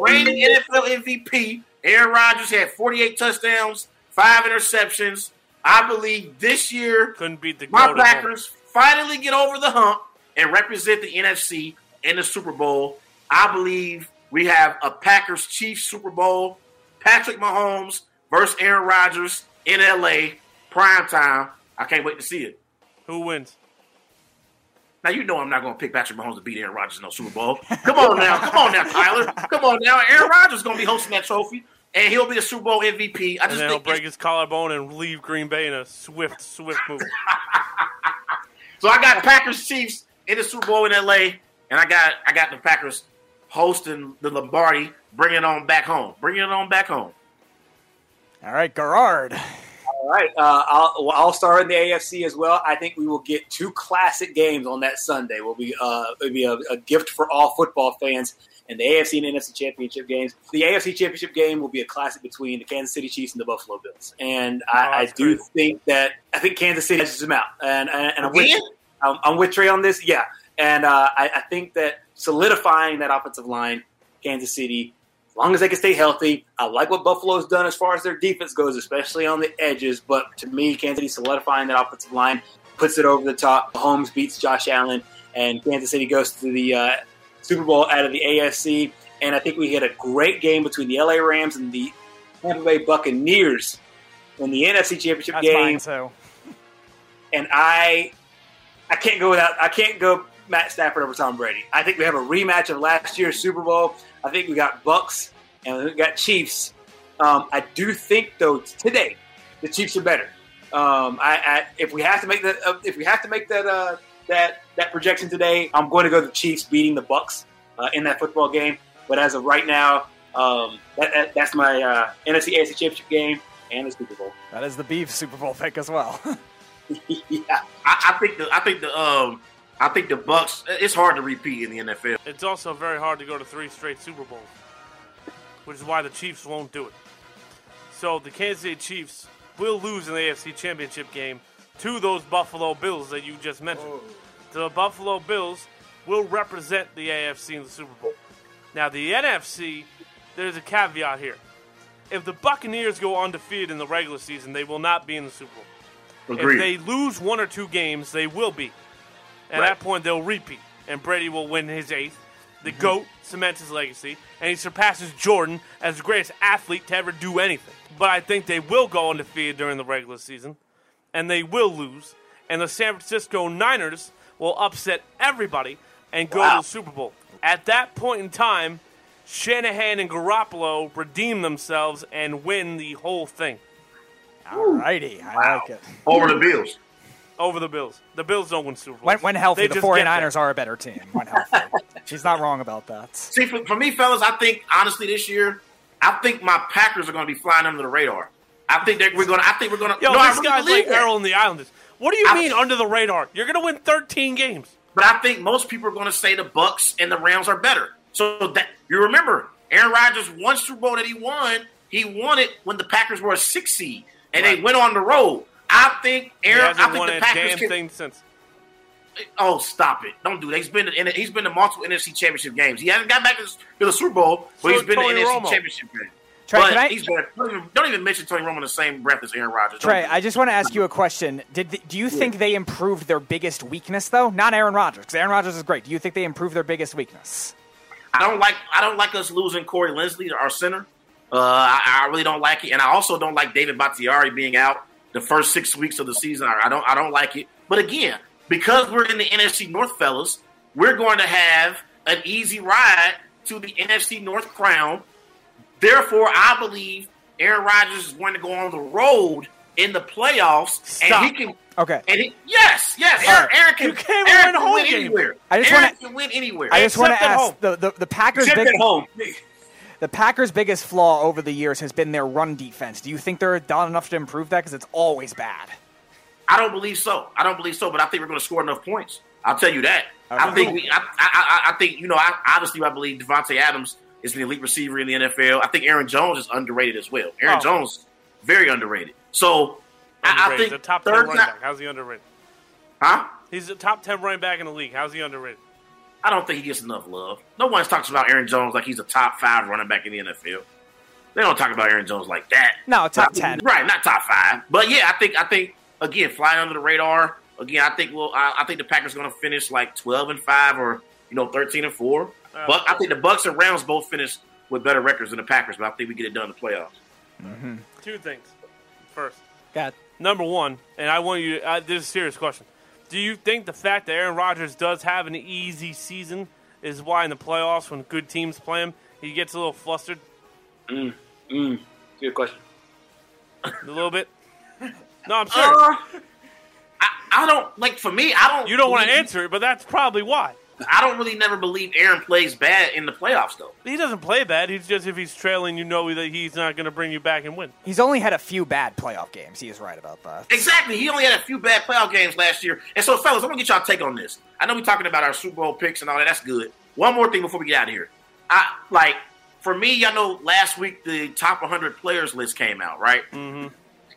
reigning NFL MVP Aaron Rodgers had 48 touchdowns, five interceptions. I believe this year, Couldn't beat the my goat at home. Packers finally get over the hump and represent the NFC in the Super Bowl. I believe we have a Packers Chiefs Super Bowl. Patrick Mahomes versus Aaron Rodgers in LA, prime time. I can't wait to see it. Who wins? Now you know I'm not going to pick Patrick Mahomes to beat Aaron Rodgers in no Super Bowl. Come on now, come on now, Tyler. Come on now. Aaron Rodgers is going to be hosting that trophy, and he'll be the Super Bowl MVP. I And just he'll break his collarbone and leave Green Bay in a swift, swift move. So I got Packers Chiefs in the Super Bowl in LA, and I got I got the Packers hosting the Lombardi, bringing it on back home, bringing it on back home. All right, Gerard. All right, uh, I'll, well, I'll start in the AFC as well. I think we will get two classic games on that Sunday. Will be uh, it'll be a, a gift for all football fans. And the AFC and NFC championship games. The AFC championship game will be a classic between the Kansas City Chiefs and the Buffalo Bills. And Oh, I, I do crazy. think that I think Kansas City edges them out. And and, and I'm with I'm, I'm with Trey on this. Yeah, and uh, I, I think that solidifying that offensive line, Kansas City, as long as they can stay healthy. I like what Buffalo's done as far as their defense goes, especially on the edges. But to me, Kansas City solidifying that offensive line puts it over the top. Holmes beats Josh Allen, and Kansas City goes to the uh, Super Bowl out of the AFC. And I think we get a great game between the LA Rams and the Tampa Bay Buccaneers in the NFC Championship That's game mine too. and I I can't go without. I can't go Matt Stafford over Tom Brady. I think we have a rematch of last year's Super Bowl. I think we got Bucks and we got Chiefs. Um, I do think though today the Chiefs are better. Um, I, I, if we have to make that, uh, if we have to make that uh, that that projection today, I'm going to go the Chiefs beating the Bucks uh, in that football game. But as of right now, um, that, that, that's my uh, NFC AFC Championship game and the Super Bowl. That is the beef Super Bowl pick as well. yeah, I, I think the I think the um I think the Bucks. It's hard to repeat in the NFL. It's also very hard to go to three straight Super Bowls, which is why the Chiefs won't do it. So the Kansas City Chiefs will lose in the AFC Championship game to those Buffalo Bills that you just mentioned. The Buffalo Bills will represent the AFC in the Super Bowl. Now the NFC, there's a caveat here. If the Buccaneers go undefeated in the regular season, they will not be in the Super Bowl. Agreed. If they lose one or two games, they will be. At Right. that point, they'll repeat, and Brady will win his eighth. The mm-hmm. GOAT cements his legacy, and he surpasses Jordan as the greatest athlete to ever do anything. But I think they will go undefeated during the regular season, and they will lose, and the San Francisco Niners will upset everybody and go to the Super Bowl. At that point in time, Shanahan and Garoppolo redeem themselves and win the whole thing. Alrighty, I like it. Over the Bills. Over the Bills. The Bills don't win Super Bowls. When, when healthy, They the just get 49ers are a better team. When healthy. She's not wrong about that. See, for, for me, fellas, I think honestly this year, I think my Packers are going to be flying under the radar. I think that we're going. to I think we're going to. Yo, no, I this really guy's like that. Errol in the Islanders. What do you I- mean under the radar? You're going to win 13 games. But I think most people are going to say the Bucks and the Rams are better. So that you remember, Aaron Rodgers one Super Bowl that he won, he won it when the Packers were a six seed, and they went on the road. I think He Aaron. hasn't I think won the a Packers damn can, thing since. Oh, stop it! Don't do that. He's been in. He's been to multiple NFC Championship games. He hasn't got back to the Super Bowl, but So he's been Tony to NFC Romo. Championship game. Trey, but I- he's. Don't even, don't even mention Tony Romo in the same breath as Aaron Rodgers. Trey, do I just want to ask you a question. Did the, do you think they improved their biggest weakness though? Not Aaron Rodgers, because Aaron Rodgers is great. Do you think they improved their biggest weakness? I don't like I don't like us losing Corey Linsley, our center. Uh, I, I really don't like it, and I also don't like David Bakhtiari being out the first six weeks of the season. I, I don't I don't like it. But again, because we're in the NFC North, fellas, we're going to have an easy ride to the NFC North crown. Therefore, I believe Aaron Rodgers is going to go on the road in the playoffs, Stop. and he can. Okay. And he, yes, yes, All Aaron, right. Aaron can, You can't Aaron win can home win games. anywhere. I just wanna- win anywhere. I just want to Except ask home. the, the the Packers' Except big, at home. The Packers' biggest flaw over the years has been their run defense. Do you think they're done enough to improve that? Because it's always bad. I don't believe so. I don't believe so, but I think we're going to score enough points. I'll tell you that. I think we. I, I, I, I think you know. I, obviously, I believe Davante Adams is an elite receiver in the NFL. I think Aaron Jones is underrated as well. Aaron Oh. Jones very underrated. So I, I think the top 10 third running back. How's he underrated? huh? He's the top 10 running back in the league. How's he underrated? I don't think he gets enough love. No one talks about Aaron Jones like he's a top five running back in the NFL. They don't talk about Aaron Jones like that. No, top But 10. right? Not top five, but yeah, I think I think again flying under the radar. Again, I think we'll. I, I think the Packers going to finish like twelve and five or you know thirteen and four. Uh, but I think the Bucks and Rams both finish with better records than the Packers. But I think we get it done in the playoffs. Two things. First, God. number one, and I want you to, uh, this is a serious question. Do you think the fact that Aaron Rodgers does have an easy season is why in the playoffs, when good teams play him, he gets a little flustered? Mm, mm, good question. A little bit? No, I'm serious. Uh, I, I don't like for me. I don't. you don't want to answer it, but that's probably why. I don't really never believe Aaron plays bad in the playoffs though. He doesn't play bad. He's just if he's trailing, you know that he's not going to bring you back and win. He's only had a few bad playoff games. He is right about that. Exactly. He only had a few bad playoff games last year. And so, fellas, I'm gonna get y'all take on this. I know we're talking about our Super Bowl picks and all that. That's good. One more thing before we get out of here. I like for me, y'all know last week the top 100 players list came out, right? Mm-hmm.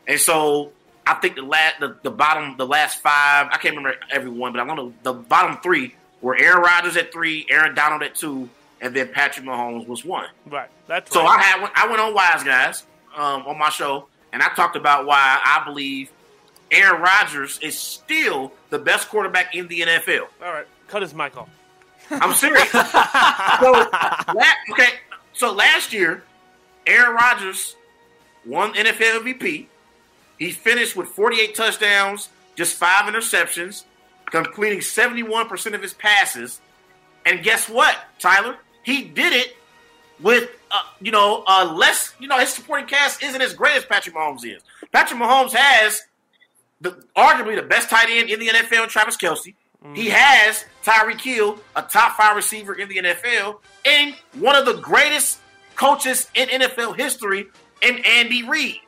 And so I think the last, the, the bottom, the last five. I can't remember everyone, but I know the bottom three were Aaron Rodgers at three, Aaron Donald at two, and then Patrick Mahomes was one. Right. That's So right. I had I went on Wise Guys um, on my show, and I talked about why I believe Aaron Rodgers is still the best quarterback in the NFL. All right. Cut his mic off. I'm serious. so, la- okay, so last year, Aaron Rodgers won NFL MVP. He finished with 48 touchdowns, just five interceptions. Completing 71% of his passes. And guess what, Tyler? He did it with, uh, you know, uh, less, you know, his supporting cast isn't as great as Patrick Mahomes is. Patrick Mahomes has the, arguably the best tight end in the NFL, Travis Kelce. He has Tyreek Hill, a top five receiver in the NFL, and one of the greatest coaches in NFL history, in Andy Reid.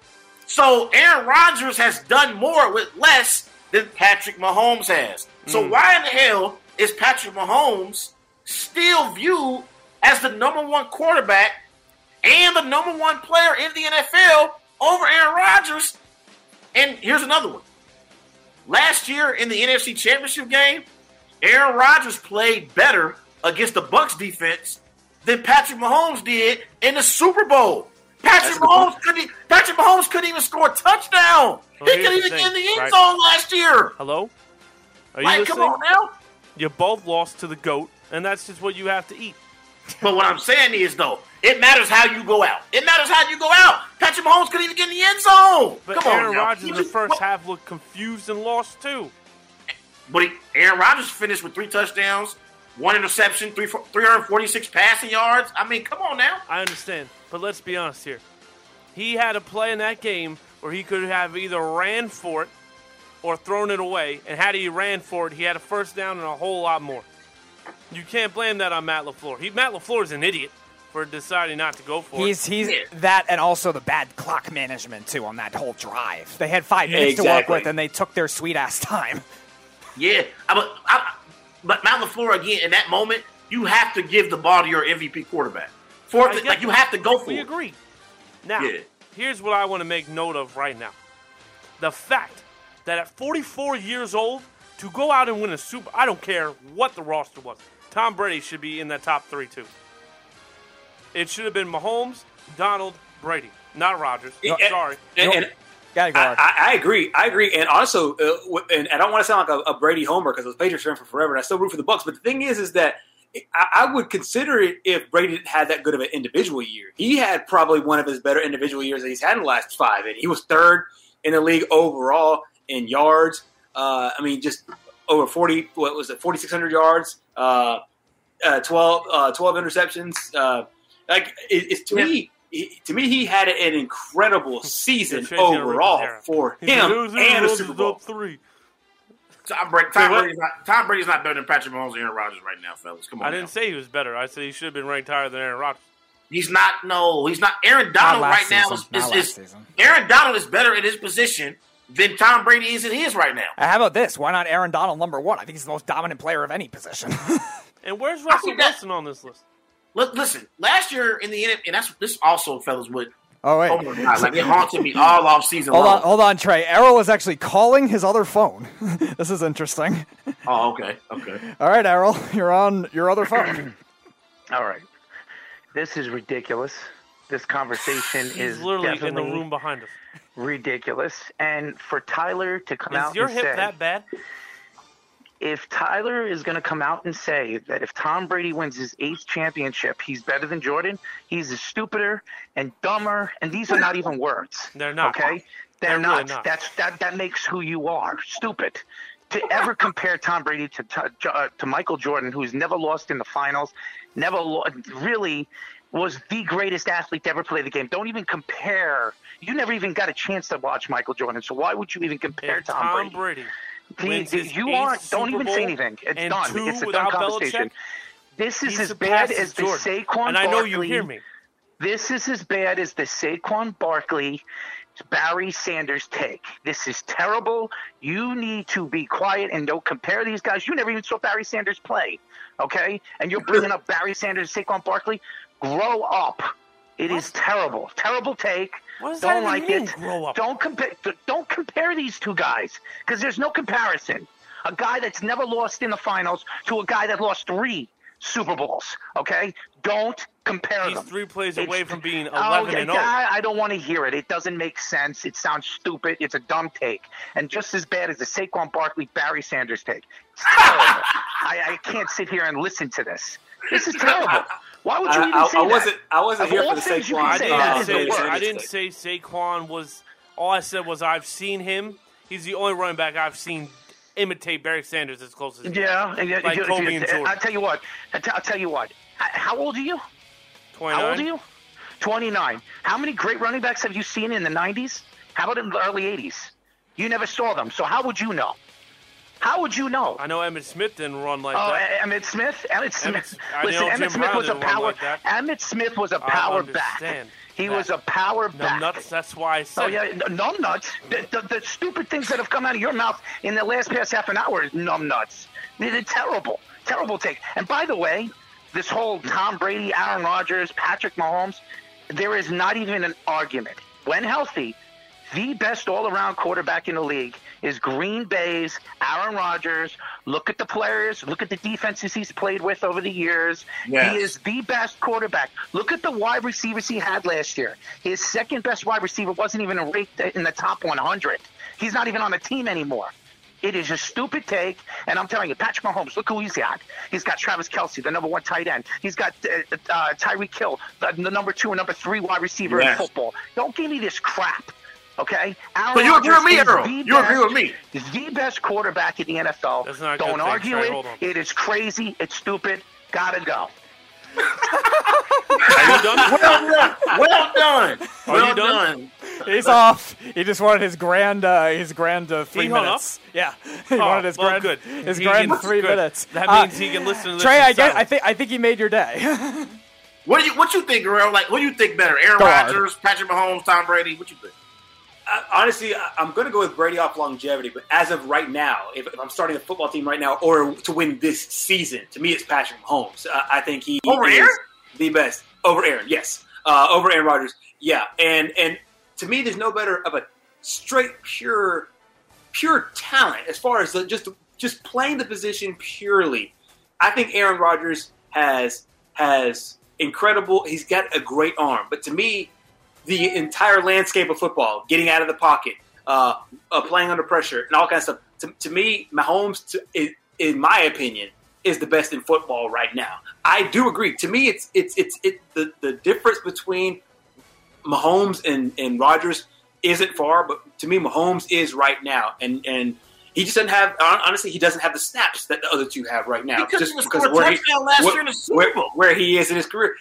So Aaron Rodgers has done more with less than Patrick Mahomes has. So mm. why in the hell is Patrick Mahomes still viewed as the number one quarterback and the number one player in the NFL over Aaron Rodgers? And here's another one. Last year in the NFC Championship game, Aaron Rodgers played better against the Bucks defense than Patrick Mahomes did in the Super Bowl. Patrick Mahomes couldn't. Patrick Mahomes couldn't even score a touchdown. Well, he couldn't even get in the end right? zone last year. Hello? Are you Like, listening? come on now. You both lost to the GOAT, and that's just what you have to eat. But what I'm saying is, though, it matters how you go out. It matters how you go out. Patrick Mahomes couldn't even get in the end zone. But Come Aaron on. Rodgers in the first half looked confused and lost too. But he, Aaron Rodgers finished with three touchdowns, one interception, three, 346 passing yards. I mean, come on now. I understand, but let's be honest here. He had a play in that game where he could have either ran for it or thrown it away, and had he ran for it, he had a first down and a whole lot more. You can't blame that on Matt LaFleur. He, Matt LaFleur is an idiot for deciding not to go for He's it. he's that and also the bad clock management too on that whole drive. They had five minutes to work with and they took their sweet ass time. Yeah, I, but, I, but Matt LaFleur again in that moment, you have to give the ball to your MVP quarterback. Fourth, like you have to go for We it. We agree. Now, Yeah. here's what I want to make note of right now: the fact that at 44 years old, to go out and win a Super, I don't care what the roster was. Tom Brady should be in that top three too. It should have been Mahomes, Donald, Brady, not Rodgers. No, sorry. and- and I, I, I agree. I agree. And also, uh, w- and I don't want to sound like a, a Brady homer because I was Patriots fan for forever, and I still root for the Bucks. But the thing is, is that I, I would consider it if Brady didn't have that good of an individual year. He had probably one of his better individual years that he's had in the last five, and he was third in the league overall in yards. Uh, I mean, just over forty. What was it? Forty six hundred yards. Uh, uh, 12, uh, 12 interceptions. Uh, like it, it's to me. He- To me, he had an incredible season Trey's gonna rip his overall for He's him losing, and a Super Bowl. up three. Tom, Brady, Tom, Brady's not, Tom Brady's not better than Patrick Mahomes and Aaron Rodgers right now, fellas. Come on. I didn't say he was better. I said he should have been ranked higher than Aaron Rodgers. He's not. No, he's not. Aaron Donald last right now is, Not is, is. Aaron Donald is better in his position than Tom Brady is in his right now. Uh, How about this? Why not Aaron Donald number one? I think he's the most dominant player of any position. And where's Russell Wilson on this list? Look, listen. Last year in the end, and that's this also, fellas, would oh wait, oh my god, like it haunted me all off season hold long. on, hold on, Trey. Errol is actually calling his other phone. this is interesting. Oh, okay, okay. All right, Errol, you're on your other phone. All right. This is ridiculous. This conversation is literally in the room behind us. ridiculous. And for Tyler to come out Is your and hip say, that bad? If Tyler is going to come out and say that if Tom Brady wins his eighth championship, he's better than Jordan, he's stupider and dumber, and these are not even words. They're not. Okay, they're, They're really not. not. That's that. That makes who you are. Stupid. To ever compare Tom Brady to to, uh, to Michael Jordan, who's never lost in the finals, never lo- really was the greatest athlete to ever play the game. Don't even compare. You never even got a chance to watch Michael Jordan, so why would you even compare Tom, Tom Brady? Brady He- wins his you aren't. Don't even say anything. It's done. It's a done conversation. Belichick, This is as bad as the Jordan. Saquon And I know you Barkley- hear me. This is as bad as the Saquon Barkley Barry Sanders take. This is terrible. You need to be quiet and don't compare these guys. You never even saw Barry Sanders play, okay? And you're bringing up Barry Sanders, Saquon Barkley. Grow up. It is terrible. Terrible take. Don't like mean, it. Don't compare. Don't compare these two guys because there's no comparison. A guy that's never lost in the finals to a guy that lost three Super Bowls. Okay, don't compare He's them. three plays It's- away from being Oh, 11 and 0. I, I don't want to hear it. It doesn't make sense. It sounds stupid. It's a dumb take, and just as bad as the Saquon Barkley Barry Sanders take. It's terrible. I, I can't sit here and listen to this. This is terrible. Why would you I- even I- say I that? wasn't- I wasn't Of here for the things you Saquon, I say, didn't, that is say, the I didn't say Saquon was. All I said was I've seen him. He's the only running back I've seen imitate Barry Sanders as close as Yeah, and, like you- Kobe you- and Jordan. I'll tell you what. I'll, tell you what. How old are you? Twenty. How old are you? 29. How many great running backs have you seen in the 90s? How about in the early 80s? You never saw them, so how would you know? How would you know? I know Emmitt Smith didn't run like Oh, that. Emmitt Smith. Emmitt Smith. Emmett- I Listen, Emmett Jim Smith Brown was a power. like. Emmitt Smith was a power back. He that. was a power No back. nuts. That's why I said. Oh yeah, numb nuts. The, the, the stupid things that have come out of your mouth in the last past half an hour is numb nuts. They're terrible, terrible take. And by the way, this whole Tom Brady, Aaron Rodgers, Patrick Mahomes, there is not even an argument. When healthy, the best all-around quarterback in the league is Green Bay's Aaron Rodgers. Look at the players. Look at the defenses he's played with over the years. Yes. He is the best quarterback. Look at the wide receivers he had last year. His second best wide receiver wasn't even ranked in the top 100. He's not even on the team anymore. It is a stupid take, and I'm telling you, Patrick Mahomes, look who he's got. He's got Travis Kelce, the number one tight end. He's got uh, uh, Tyreek Hill, the, the number two and number three wide receiver Yes. in football. Don't give me this crap, okay? Aaron So you agree with me, Rodgers is Earl? the You agree with me? best- The best quarterback in the NFL. That's not Don't thing, argue Trey. it. Hold. It is crazy. It's stupid. Gotta go. Are you done? Well done. Well done. Are well you done? He's off. He just wanted his grand, uh, his grand uh, three He hung minutes. Yeah, he Oh, wanted his well, grand, good. his He grand three good. minutes. That Uh, means he can listen to Trey, this I in guess I think I think he made your day. What do you what you think, Earl? Like, what do you think better, Aaron Go. Rodgers, Patrick Mahomes, Tom Brady? What you think? Honestly, I'm going to go with Brady off longevity, but as of right now, if, if I'm starting a football team right now, or to win this season, to me, it's Patrick Mahomes. Uh, I think he Over is Aaron? the best over Aaron. Yes, uh, over Aaron Rodgers. Yeah, and and to me, there's no better of a straight pure pure talent as far as the, just just playing the position purely. I think Aaron Rodgers has has incredible. He's got a great arm, but to me, the entire landscape of football, getting out of the pocket, uh, uh, playing under pressure, and all kinds of stuff. To, to me, Mahomes, to, in, in my opinion, is the best in football right now. I do agree. To me, it's it's it's it the, the difference between Mahomes and and Rodgers isn't far, but to me, Mahomes is right now, and and he just doesn't have. Honestly, he doesn't have the snaps that the other two have right now. He couldn't just because where he- last where- year in the Super where- Bowl. where he is in his career,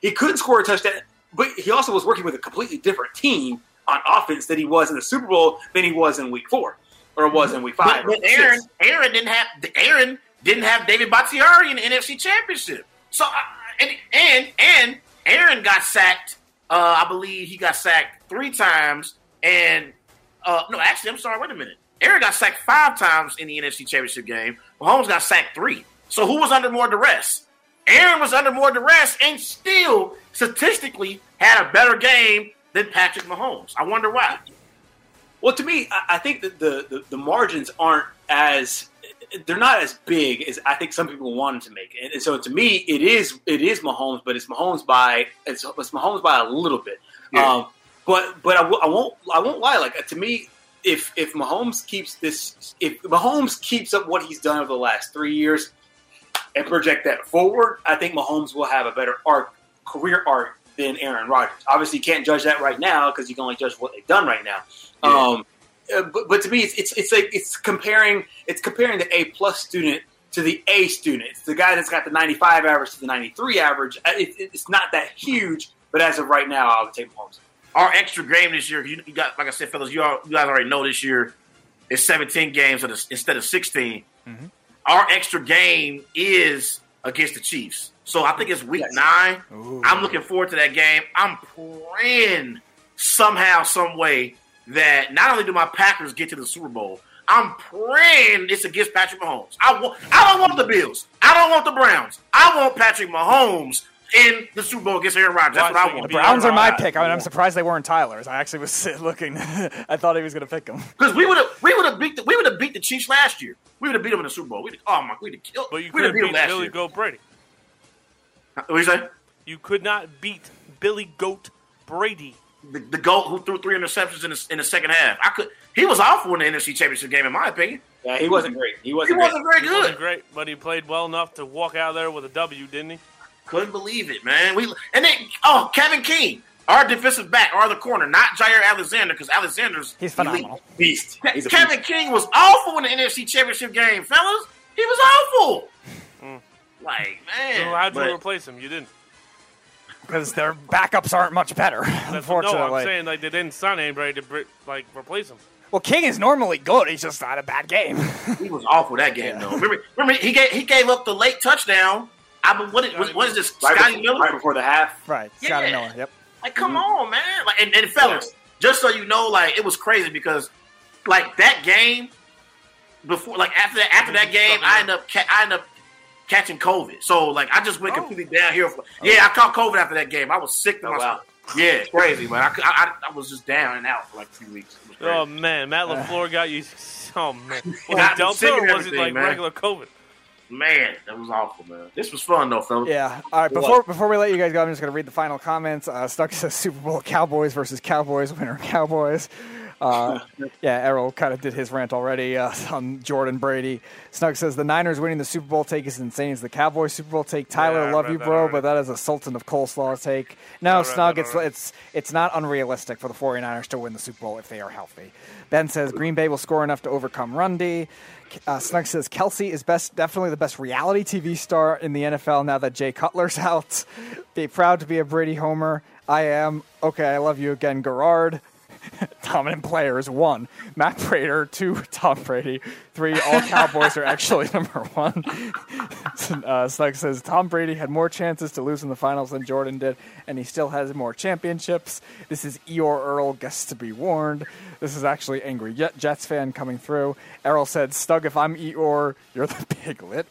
he couldn't score a touchdown, but he also was working with a completely different team on offense than he was in the Super Bowl than he was in Week Four or was in Week Five. But, but Aaron. Aaron didn't have Aaron didn't have David Bakhtiari in the NFC Championship. So uh, and and and Aaron got sacked. Uh, I believe he got sacked three times. And uh, no, actually, I'm sorry. Wait a minute. Aaron got sacked five times in the NFC Championship game. Mahomes got sacked three. So who was under more duress? Aaron was under more duress and still statistically had a better game than Patrick Mahomes. I wonder why. Well, to me, I, think that the, the the margins aren't as they're not as big as I think some people wanted to make it. And so to me, it is it is Mahomes, but it's Mahomes by it's, it's Mahomes by a little bit. Yeah. Um, but but I, w- I won't I won't lie. Like to me, if if Mahomes keeps this, if Mahomes keeps up what he's done over the last three years, and project that forward, I think Mahomes will have a better arc, career arc than Aaron Rodgers. Obviously, you can't judge that right now because you can only judge what they've done right now. Um, uh, but, but to me, it's, it's it's like it's comparing it's comparing the A plus student to the A student. It's the guy that's got the 95 average to the 93 average. Uh, It, it- it's not that huge, but as of right now, I would take Mahomes. Our extra game this year, you, you got like I said, fellas, you all you guys already know this year is 17 games instead of 16. Our extra game is against the Chiefs, so I think it's week nine. I'm looking forward to that game. I'm praying somehow, some way that not only do my Packers get to the Super Bowl, I'm praying it's against Patrick Mahomes. I want, I don't want the Bills. I don't want the Browns. I want Patrick Mahomes in the Super Bowl against Aaron Rodgers. That's what I want. The Browns are my pick. I mean, I'm surprised they weren't Tyler's. I actually was looking. I thought he was going to pick them. Because we would have we would have beat the, we would have beat the Chiefs last year. We would have beat them in the Super Bowl. We'd oh my, we'd have killed. But you we'd have couldn't beat beat last Billy year. Goat Brady. What do you say? You could not beat Billy Goat Brady. The, the goat who threw three interceptions in the, in the second half. I could. He was awful in the NFC Championship game, in my opinion. Yeah, he wasn't great. He wasn't. He wasn't very good. He good. wasn't great, but he played well enough to walk out there with a W, didn't he? Couldn't believe it, man. We and then oh Kevin King. our defensive back, our the corner, not Jaire Alexander, because Alexander's He's phenomenal. Beast. He's a Kevin King was awful in the NFC Championship game, fellas. He was awful. Hmm. Like man, So how'd you but- replace him? You didn't. because their backups aren't much better. Unfortunately, no, I'm saying like they didn't sign anybody to like replace him. well, King is normally good. He's just had a bad game. he was awful that game though. Remember, remember he gave he gave up the late touchdown. I be- what, is- what, what is this? Right Scotty Miller? right before the half. right, Yeah. Scotty Miller. Yep. Like, come mm-hmm. on, man. Like, and, and fellas, just so you know, like, it was crazy because, like, that game before, like, after that, after that mm-hmm. game, I end up, ca- I ended up catching COVID. So, like, I just went oh. completely downhill. For, oh. yeah, I caught COVID after that game. I was sick to Oh, wow. Yeah, crazy, man. I, I, I, I was just down and out for like a few weeks. It was oh, crazy. Oh man, Matt LaFleur got you. Oh man, was it me Delta or was it like man. regular COVID? Man, that was awful, man. This was fun though, fellas. Yeah. All right. Before before we let you guys go, I'm just going to read the final comments. Uh, Stuck says Super Bowl Cowboys versus Cowboys winner Cowboys. Uh, yeah, Errol kind of did his rant already uh, on Jordan Brady. Snug says the Niners winning the Super Bowl take is insane. Is the Cowboys Super Bowl take? Tyler, Yeah, love you, bro, already. but that is a Sultan of Coleslaw take. No, Snug, it's already. it's it's not unrealistic for the 49ers to win the Super Bowl if they are healthy. Ben says Green Bay will score enough to overcome Rundy. Uh, Snug says Kelce is best, definitely the best reality TV star in the NFL now that Jay Cutler's out. Be proud to be a Brady homer. I am. Okay, I love you again, Gerard. Dominant players one. Matt Prater two. Tom Brady three. All Cowboys are actually number one. uh, Snug says Tom Brady had more chances to lose in the finals than Jordan did, and he still has more championships. This is Eeyore Earl gets to be warned. This is actually angry Jet- Jets fan coming through. Errol said, "Stug, if I'm Eeyore, you're the piglet."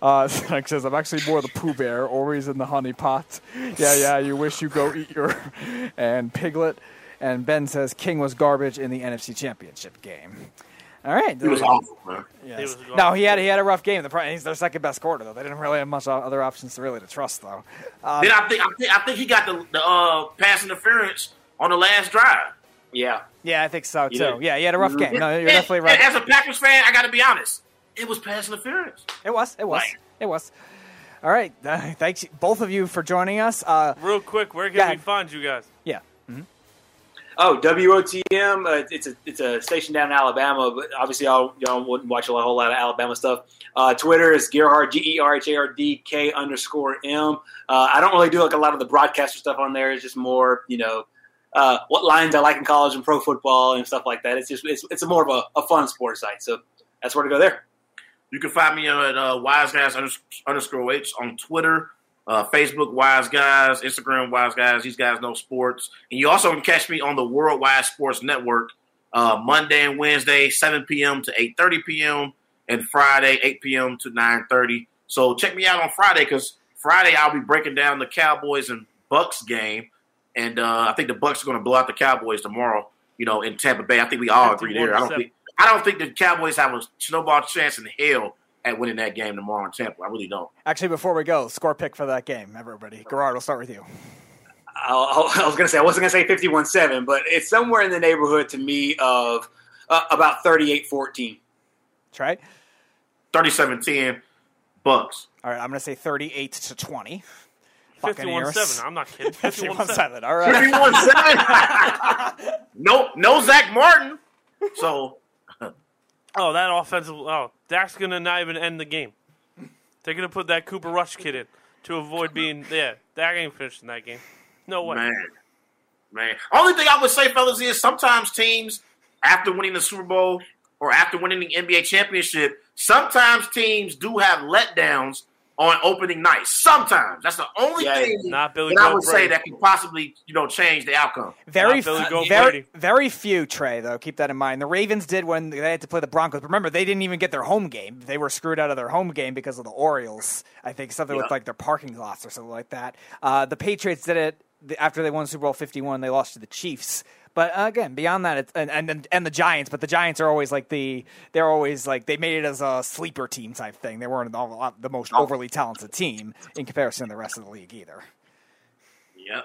Uh, Snug says, "I'm actually more the Pooh Bear, always in the honey pot." Yeah, yeah. You wish you go eat your and piglet. And Ben says King was garbage in the NFC Championship game. All right, He was awful, man. Yes. No, he had he had a rough game. The pro- he's their second best quarter though. They didn't really have much other options to really to trust though. Um, then I think I think I think he got the, the uh, pass interference on the last drive. Yeah. yeah, I think so too. did. Yeah, he had a rough game. No, you're And- definitely right. As a Packers fan, I got to be honest. It was pass interference. It was. It was. Like- It was. All right. Uh, thanks both of you for joining us. Uh, Real quick, where can Yeah. we find you guys? yeah. Oh, WOTM. Uh, it's a it's a station down in Alabama, but obviously y'all y'all wouldn't watch a whole lot of Alabama stuff. Uh, Twitter is Gerhard G E R H A R D K underscore M. Uh, I don't really do like a lot of the broadcaster stuff on there. It's just more you know uh, what lines I like in college and pro football and stuff like that. It's just it's, it's more of a, a fun sports site, so that's where to go there. You can find me at uh, Wise Guys underscore H on Twitter, uh, Facebook Wise Guys, Instagram Wise Guys. These guys know sports, and you also can catch me on the Worldwide Sports Network uh, Monday and Wednesday, 7 p.m. to 8:30 p.m. and Friday, 8 p.m. to 9:30. So check me out on Friday because Friday I'll be breaking down the Cowboys and Bucks game, and uh, I think the Bucks are going to blow out the Cowboys tomorrow. You know, in Tampa Bay. I think we all agree there. I don't think I don't think the Cowboys have a snowball chance in hell at winning that game tomorrow in Tampa. I really don't. Actually, before we go, score pick for that game, everybody. Gerard, we'll start with you. I'll, I'll, was going to say I wasn't going to say fifty-one seven, but it's somewhere in the neighborhood to me of uh, about 38-14. That's right. 37-10 Bucks. All right, I'm going to say 38 to 20. 51-7. I'm not kidding. 51 51 7. 7. All right. 51-7. no, no Zach Martin. So Oh, that offensive. Oh, Dak's going to not even end the game. They're going to put that Cooper Rush kid in to avoid being. Yeah, Dak ain't finishing that game. No way. man, man. Only thing I would say, fellas, is sometimes teams after winning the Super Bowl or after winning the NBA championship, sometimes teams do have letdowns on opening night. Sometimes that's the only Yeah, thing not Billy that I Goat would say that could possibly you know change the outcome. Very, Not f- very, very few, Trey, though. Keep that in mind. The Ravens did when they had to play the Broncos. Remember, they didn't even get their home game. They were screwed out of their home game because of the Orioles. I think something with like their parking lots or something like that. Uh, the Patriots did it after they won Super Bowl 51. They lost to the Chiefs. But uh, again, beyond that, it's, and, and and the Giants. But the Giants are always like the they're always like they made it as a sleeper team type thing. They weren't all, the most overly talented team in comparison to the rest of the league either. Yep.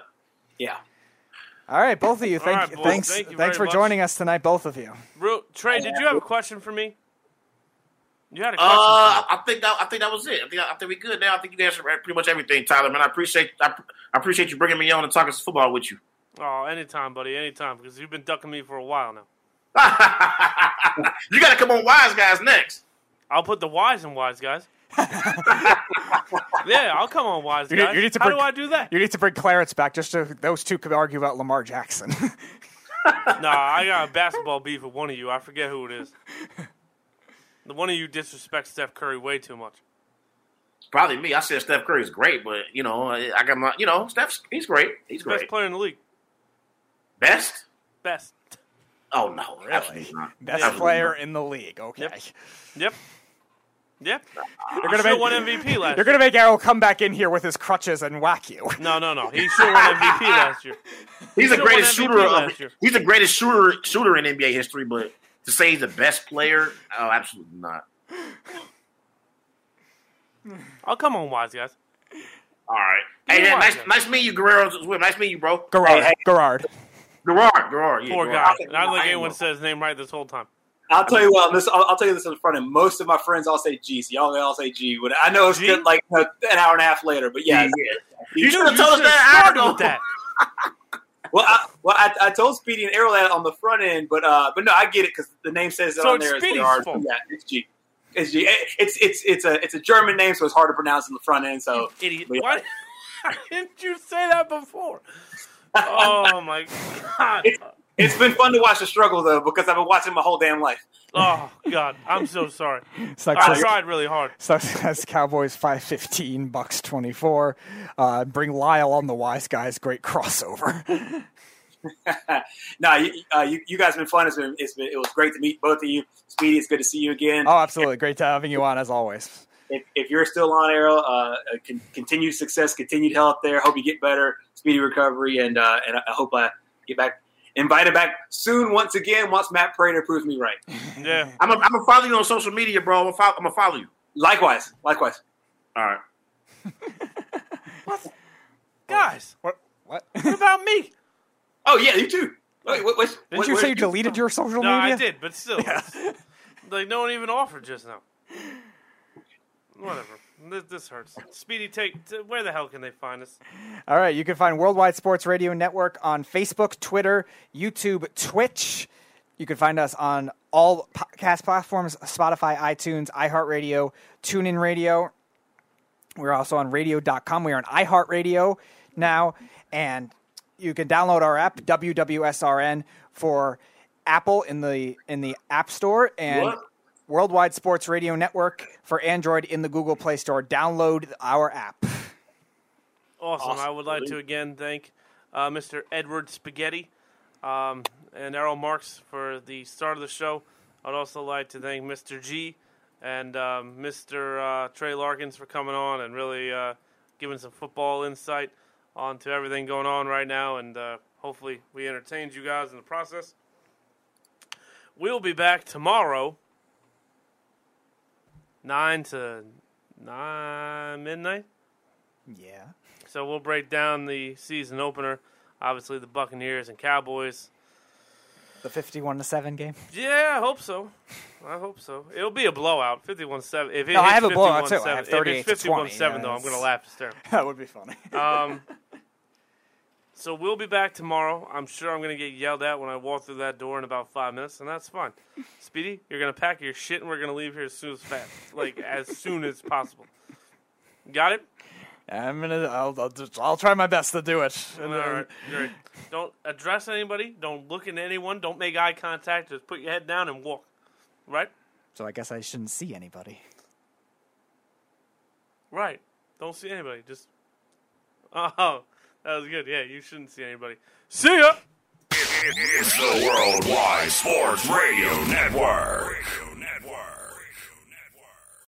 Yeah. All right, both of you. All Thank, right, boys. thanks, Thank you thanks for much. joining us tonight, both of you. Real, Trey, did you have a question for me? You had a question. Uh, for me. I think that I think that was it. I think I think we good now. I think you answered pretty much everything, Tyler. Man, I appreciate I, I appreciate you bringing me on and talking football with you. Oh, anytime, buddy, anytime, because you've been ducking me for a while now. You got to come on Wise Guys next. I'll put the wise in wise guys. yeah, I'll come on wise You guys. need, you need to How bring, do I do that? You need to bring Clarence back just so those two could argue about Lamar Jackson. nah, I got a basketball beef with one of you. I forget who it is. The one of you disrespects Steph Curry way too much. Probably me. I said Steph Curry's great, but you know, I got my, you know, Steph's he's great. He's great. Best player in the league. Best? Best. Oh no, really? Best Absolutely player not. in the league. Okay. Yep. Yep. You're gonna make won MVP last You're gonna make Arrow come back in here with his crutches and whack you. No, no, no. He still won MVP last year. He's the greatest MVP shooter. Of, last year. he's the greatest shooter shooter in NBA history, but to say he's the best player, oh, absolutely not. I'll come on, wise guys. All right. Hey, You nice, nice to meet you, Guerrero. Nice to meet you, bro. Gerard. Hey, hey, Gerard. Gerard. Gerard. Yeah, Poor Gerard. guy. Not like anyone know. said his name right this whole time. I'll tell you what. This, I'll, I'll tell you this in the front end. Most of my friends all say G. So y'all all say G. But I know it's G? good, like you know, an hour and a half later. But yeah, Yeah, You should have told us that an hour started ago. that. Well, I, well, I, I told Speedy and Arrow that on the front end, but uh, but no, I get it because the name says it So on it's there. as Speedy's Gerard. fault. Yeah, it's G. It's G. It- It's it's it's a it's a German name, so it's hard to pronounce in the front end. So Idiot. yeah. Why didn't you say that before? Oh my god. It, it's been fun to watch the struggle though because I've been watching my whole damn life. Oh god. I'm so sorry. Sucks I tried really hard. sucks as Cowboys five fifteen bucks twenty four. Uh, bring Lyle on the wise guys. Great crossover. no, you, uh, you, you guys have been fun. It's been, it's been it was great to meet both of you. Speedy, it's good to see you again. oh, absolutely. Great to having you on as always. If, if you're still on Arrow, uh, uh, con- continued success, continued health there. Hope you get better, speedy recovery, and uh, and I hope I get back invited back soon once again once Matt Prater proves me right. Yeah. I'm gonna I'm follow you on social media, bro. I'm gonna follow, follow you. Likewise, likewise. All right. What? Guys, What? What? what about me? Oh yeah, you too. Wait, what, what, Didn't what- you say you deleted your social No, media? I did, but still. yeah. Like no one even offered just now. Whatever. This, this hurts. Speedy, take. t- Where the hell can they find us? All right, you can find Worldwide Sports Radio Network on Facebook, Twitter, YouTube, Twitch. You can find us on all podcast platforms Spotify, iTunes, iHeartRadio, TuneIn Radio. We're also on radio.com. We are on iHeartRadio now. And you can download our app, WWSRN, for Apple in the in the App Store and What? Worldwide Sports Radio Network for Android in the Google Play Store. Download our app. Awesome. Awesome. I would like to again thank uh, Mr. Edward Spaghetti um, and Errol Marks for the start of the show. I'd also like to thank Mr. G and um, Mr. Uh, Trey Larkins for coming on and really uh, giving some football insight onto everything going on right now. And uh, hopefully, we entertained you guys in the process. We'll be back tomorrow, nine to nine midnight. Yeah. So we'll break down the season opener. Obviously, the Buccaneers and Cowboys. The 51 to 7 game. Yeah, I hope so. I hope so. It'll be a blowout, 51-7. If it No, I hits have a blowout, too. I 51-7 have If 38 it's to 20, 51-7, yeah, though, I'm going to laugh hysterically. That would be funny. Um, so we'll be back tomorrow. I'm sure I'm going to get yelled at when I walk through that door in about five minutes, and that's fine. Speedy, you're going to pack your shit, and we're going to leave here as soon as fast, like as soon as possible. Got it? I'm gonna. I'll. I'll, just, I'll try my best to do it. All right, great. Don't address anybody. Don't look at anyone. Don't make eye contact. Just put your head down and walk. Right? So I guess I shouldn't see anybody. Right. Don't see anybody. Just. Oh, that was good. Yeah, you shouldn't see anybody. See ya. It's the Worldwide Sports Radio Network.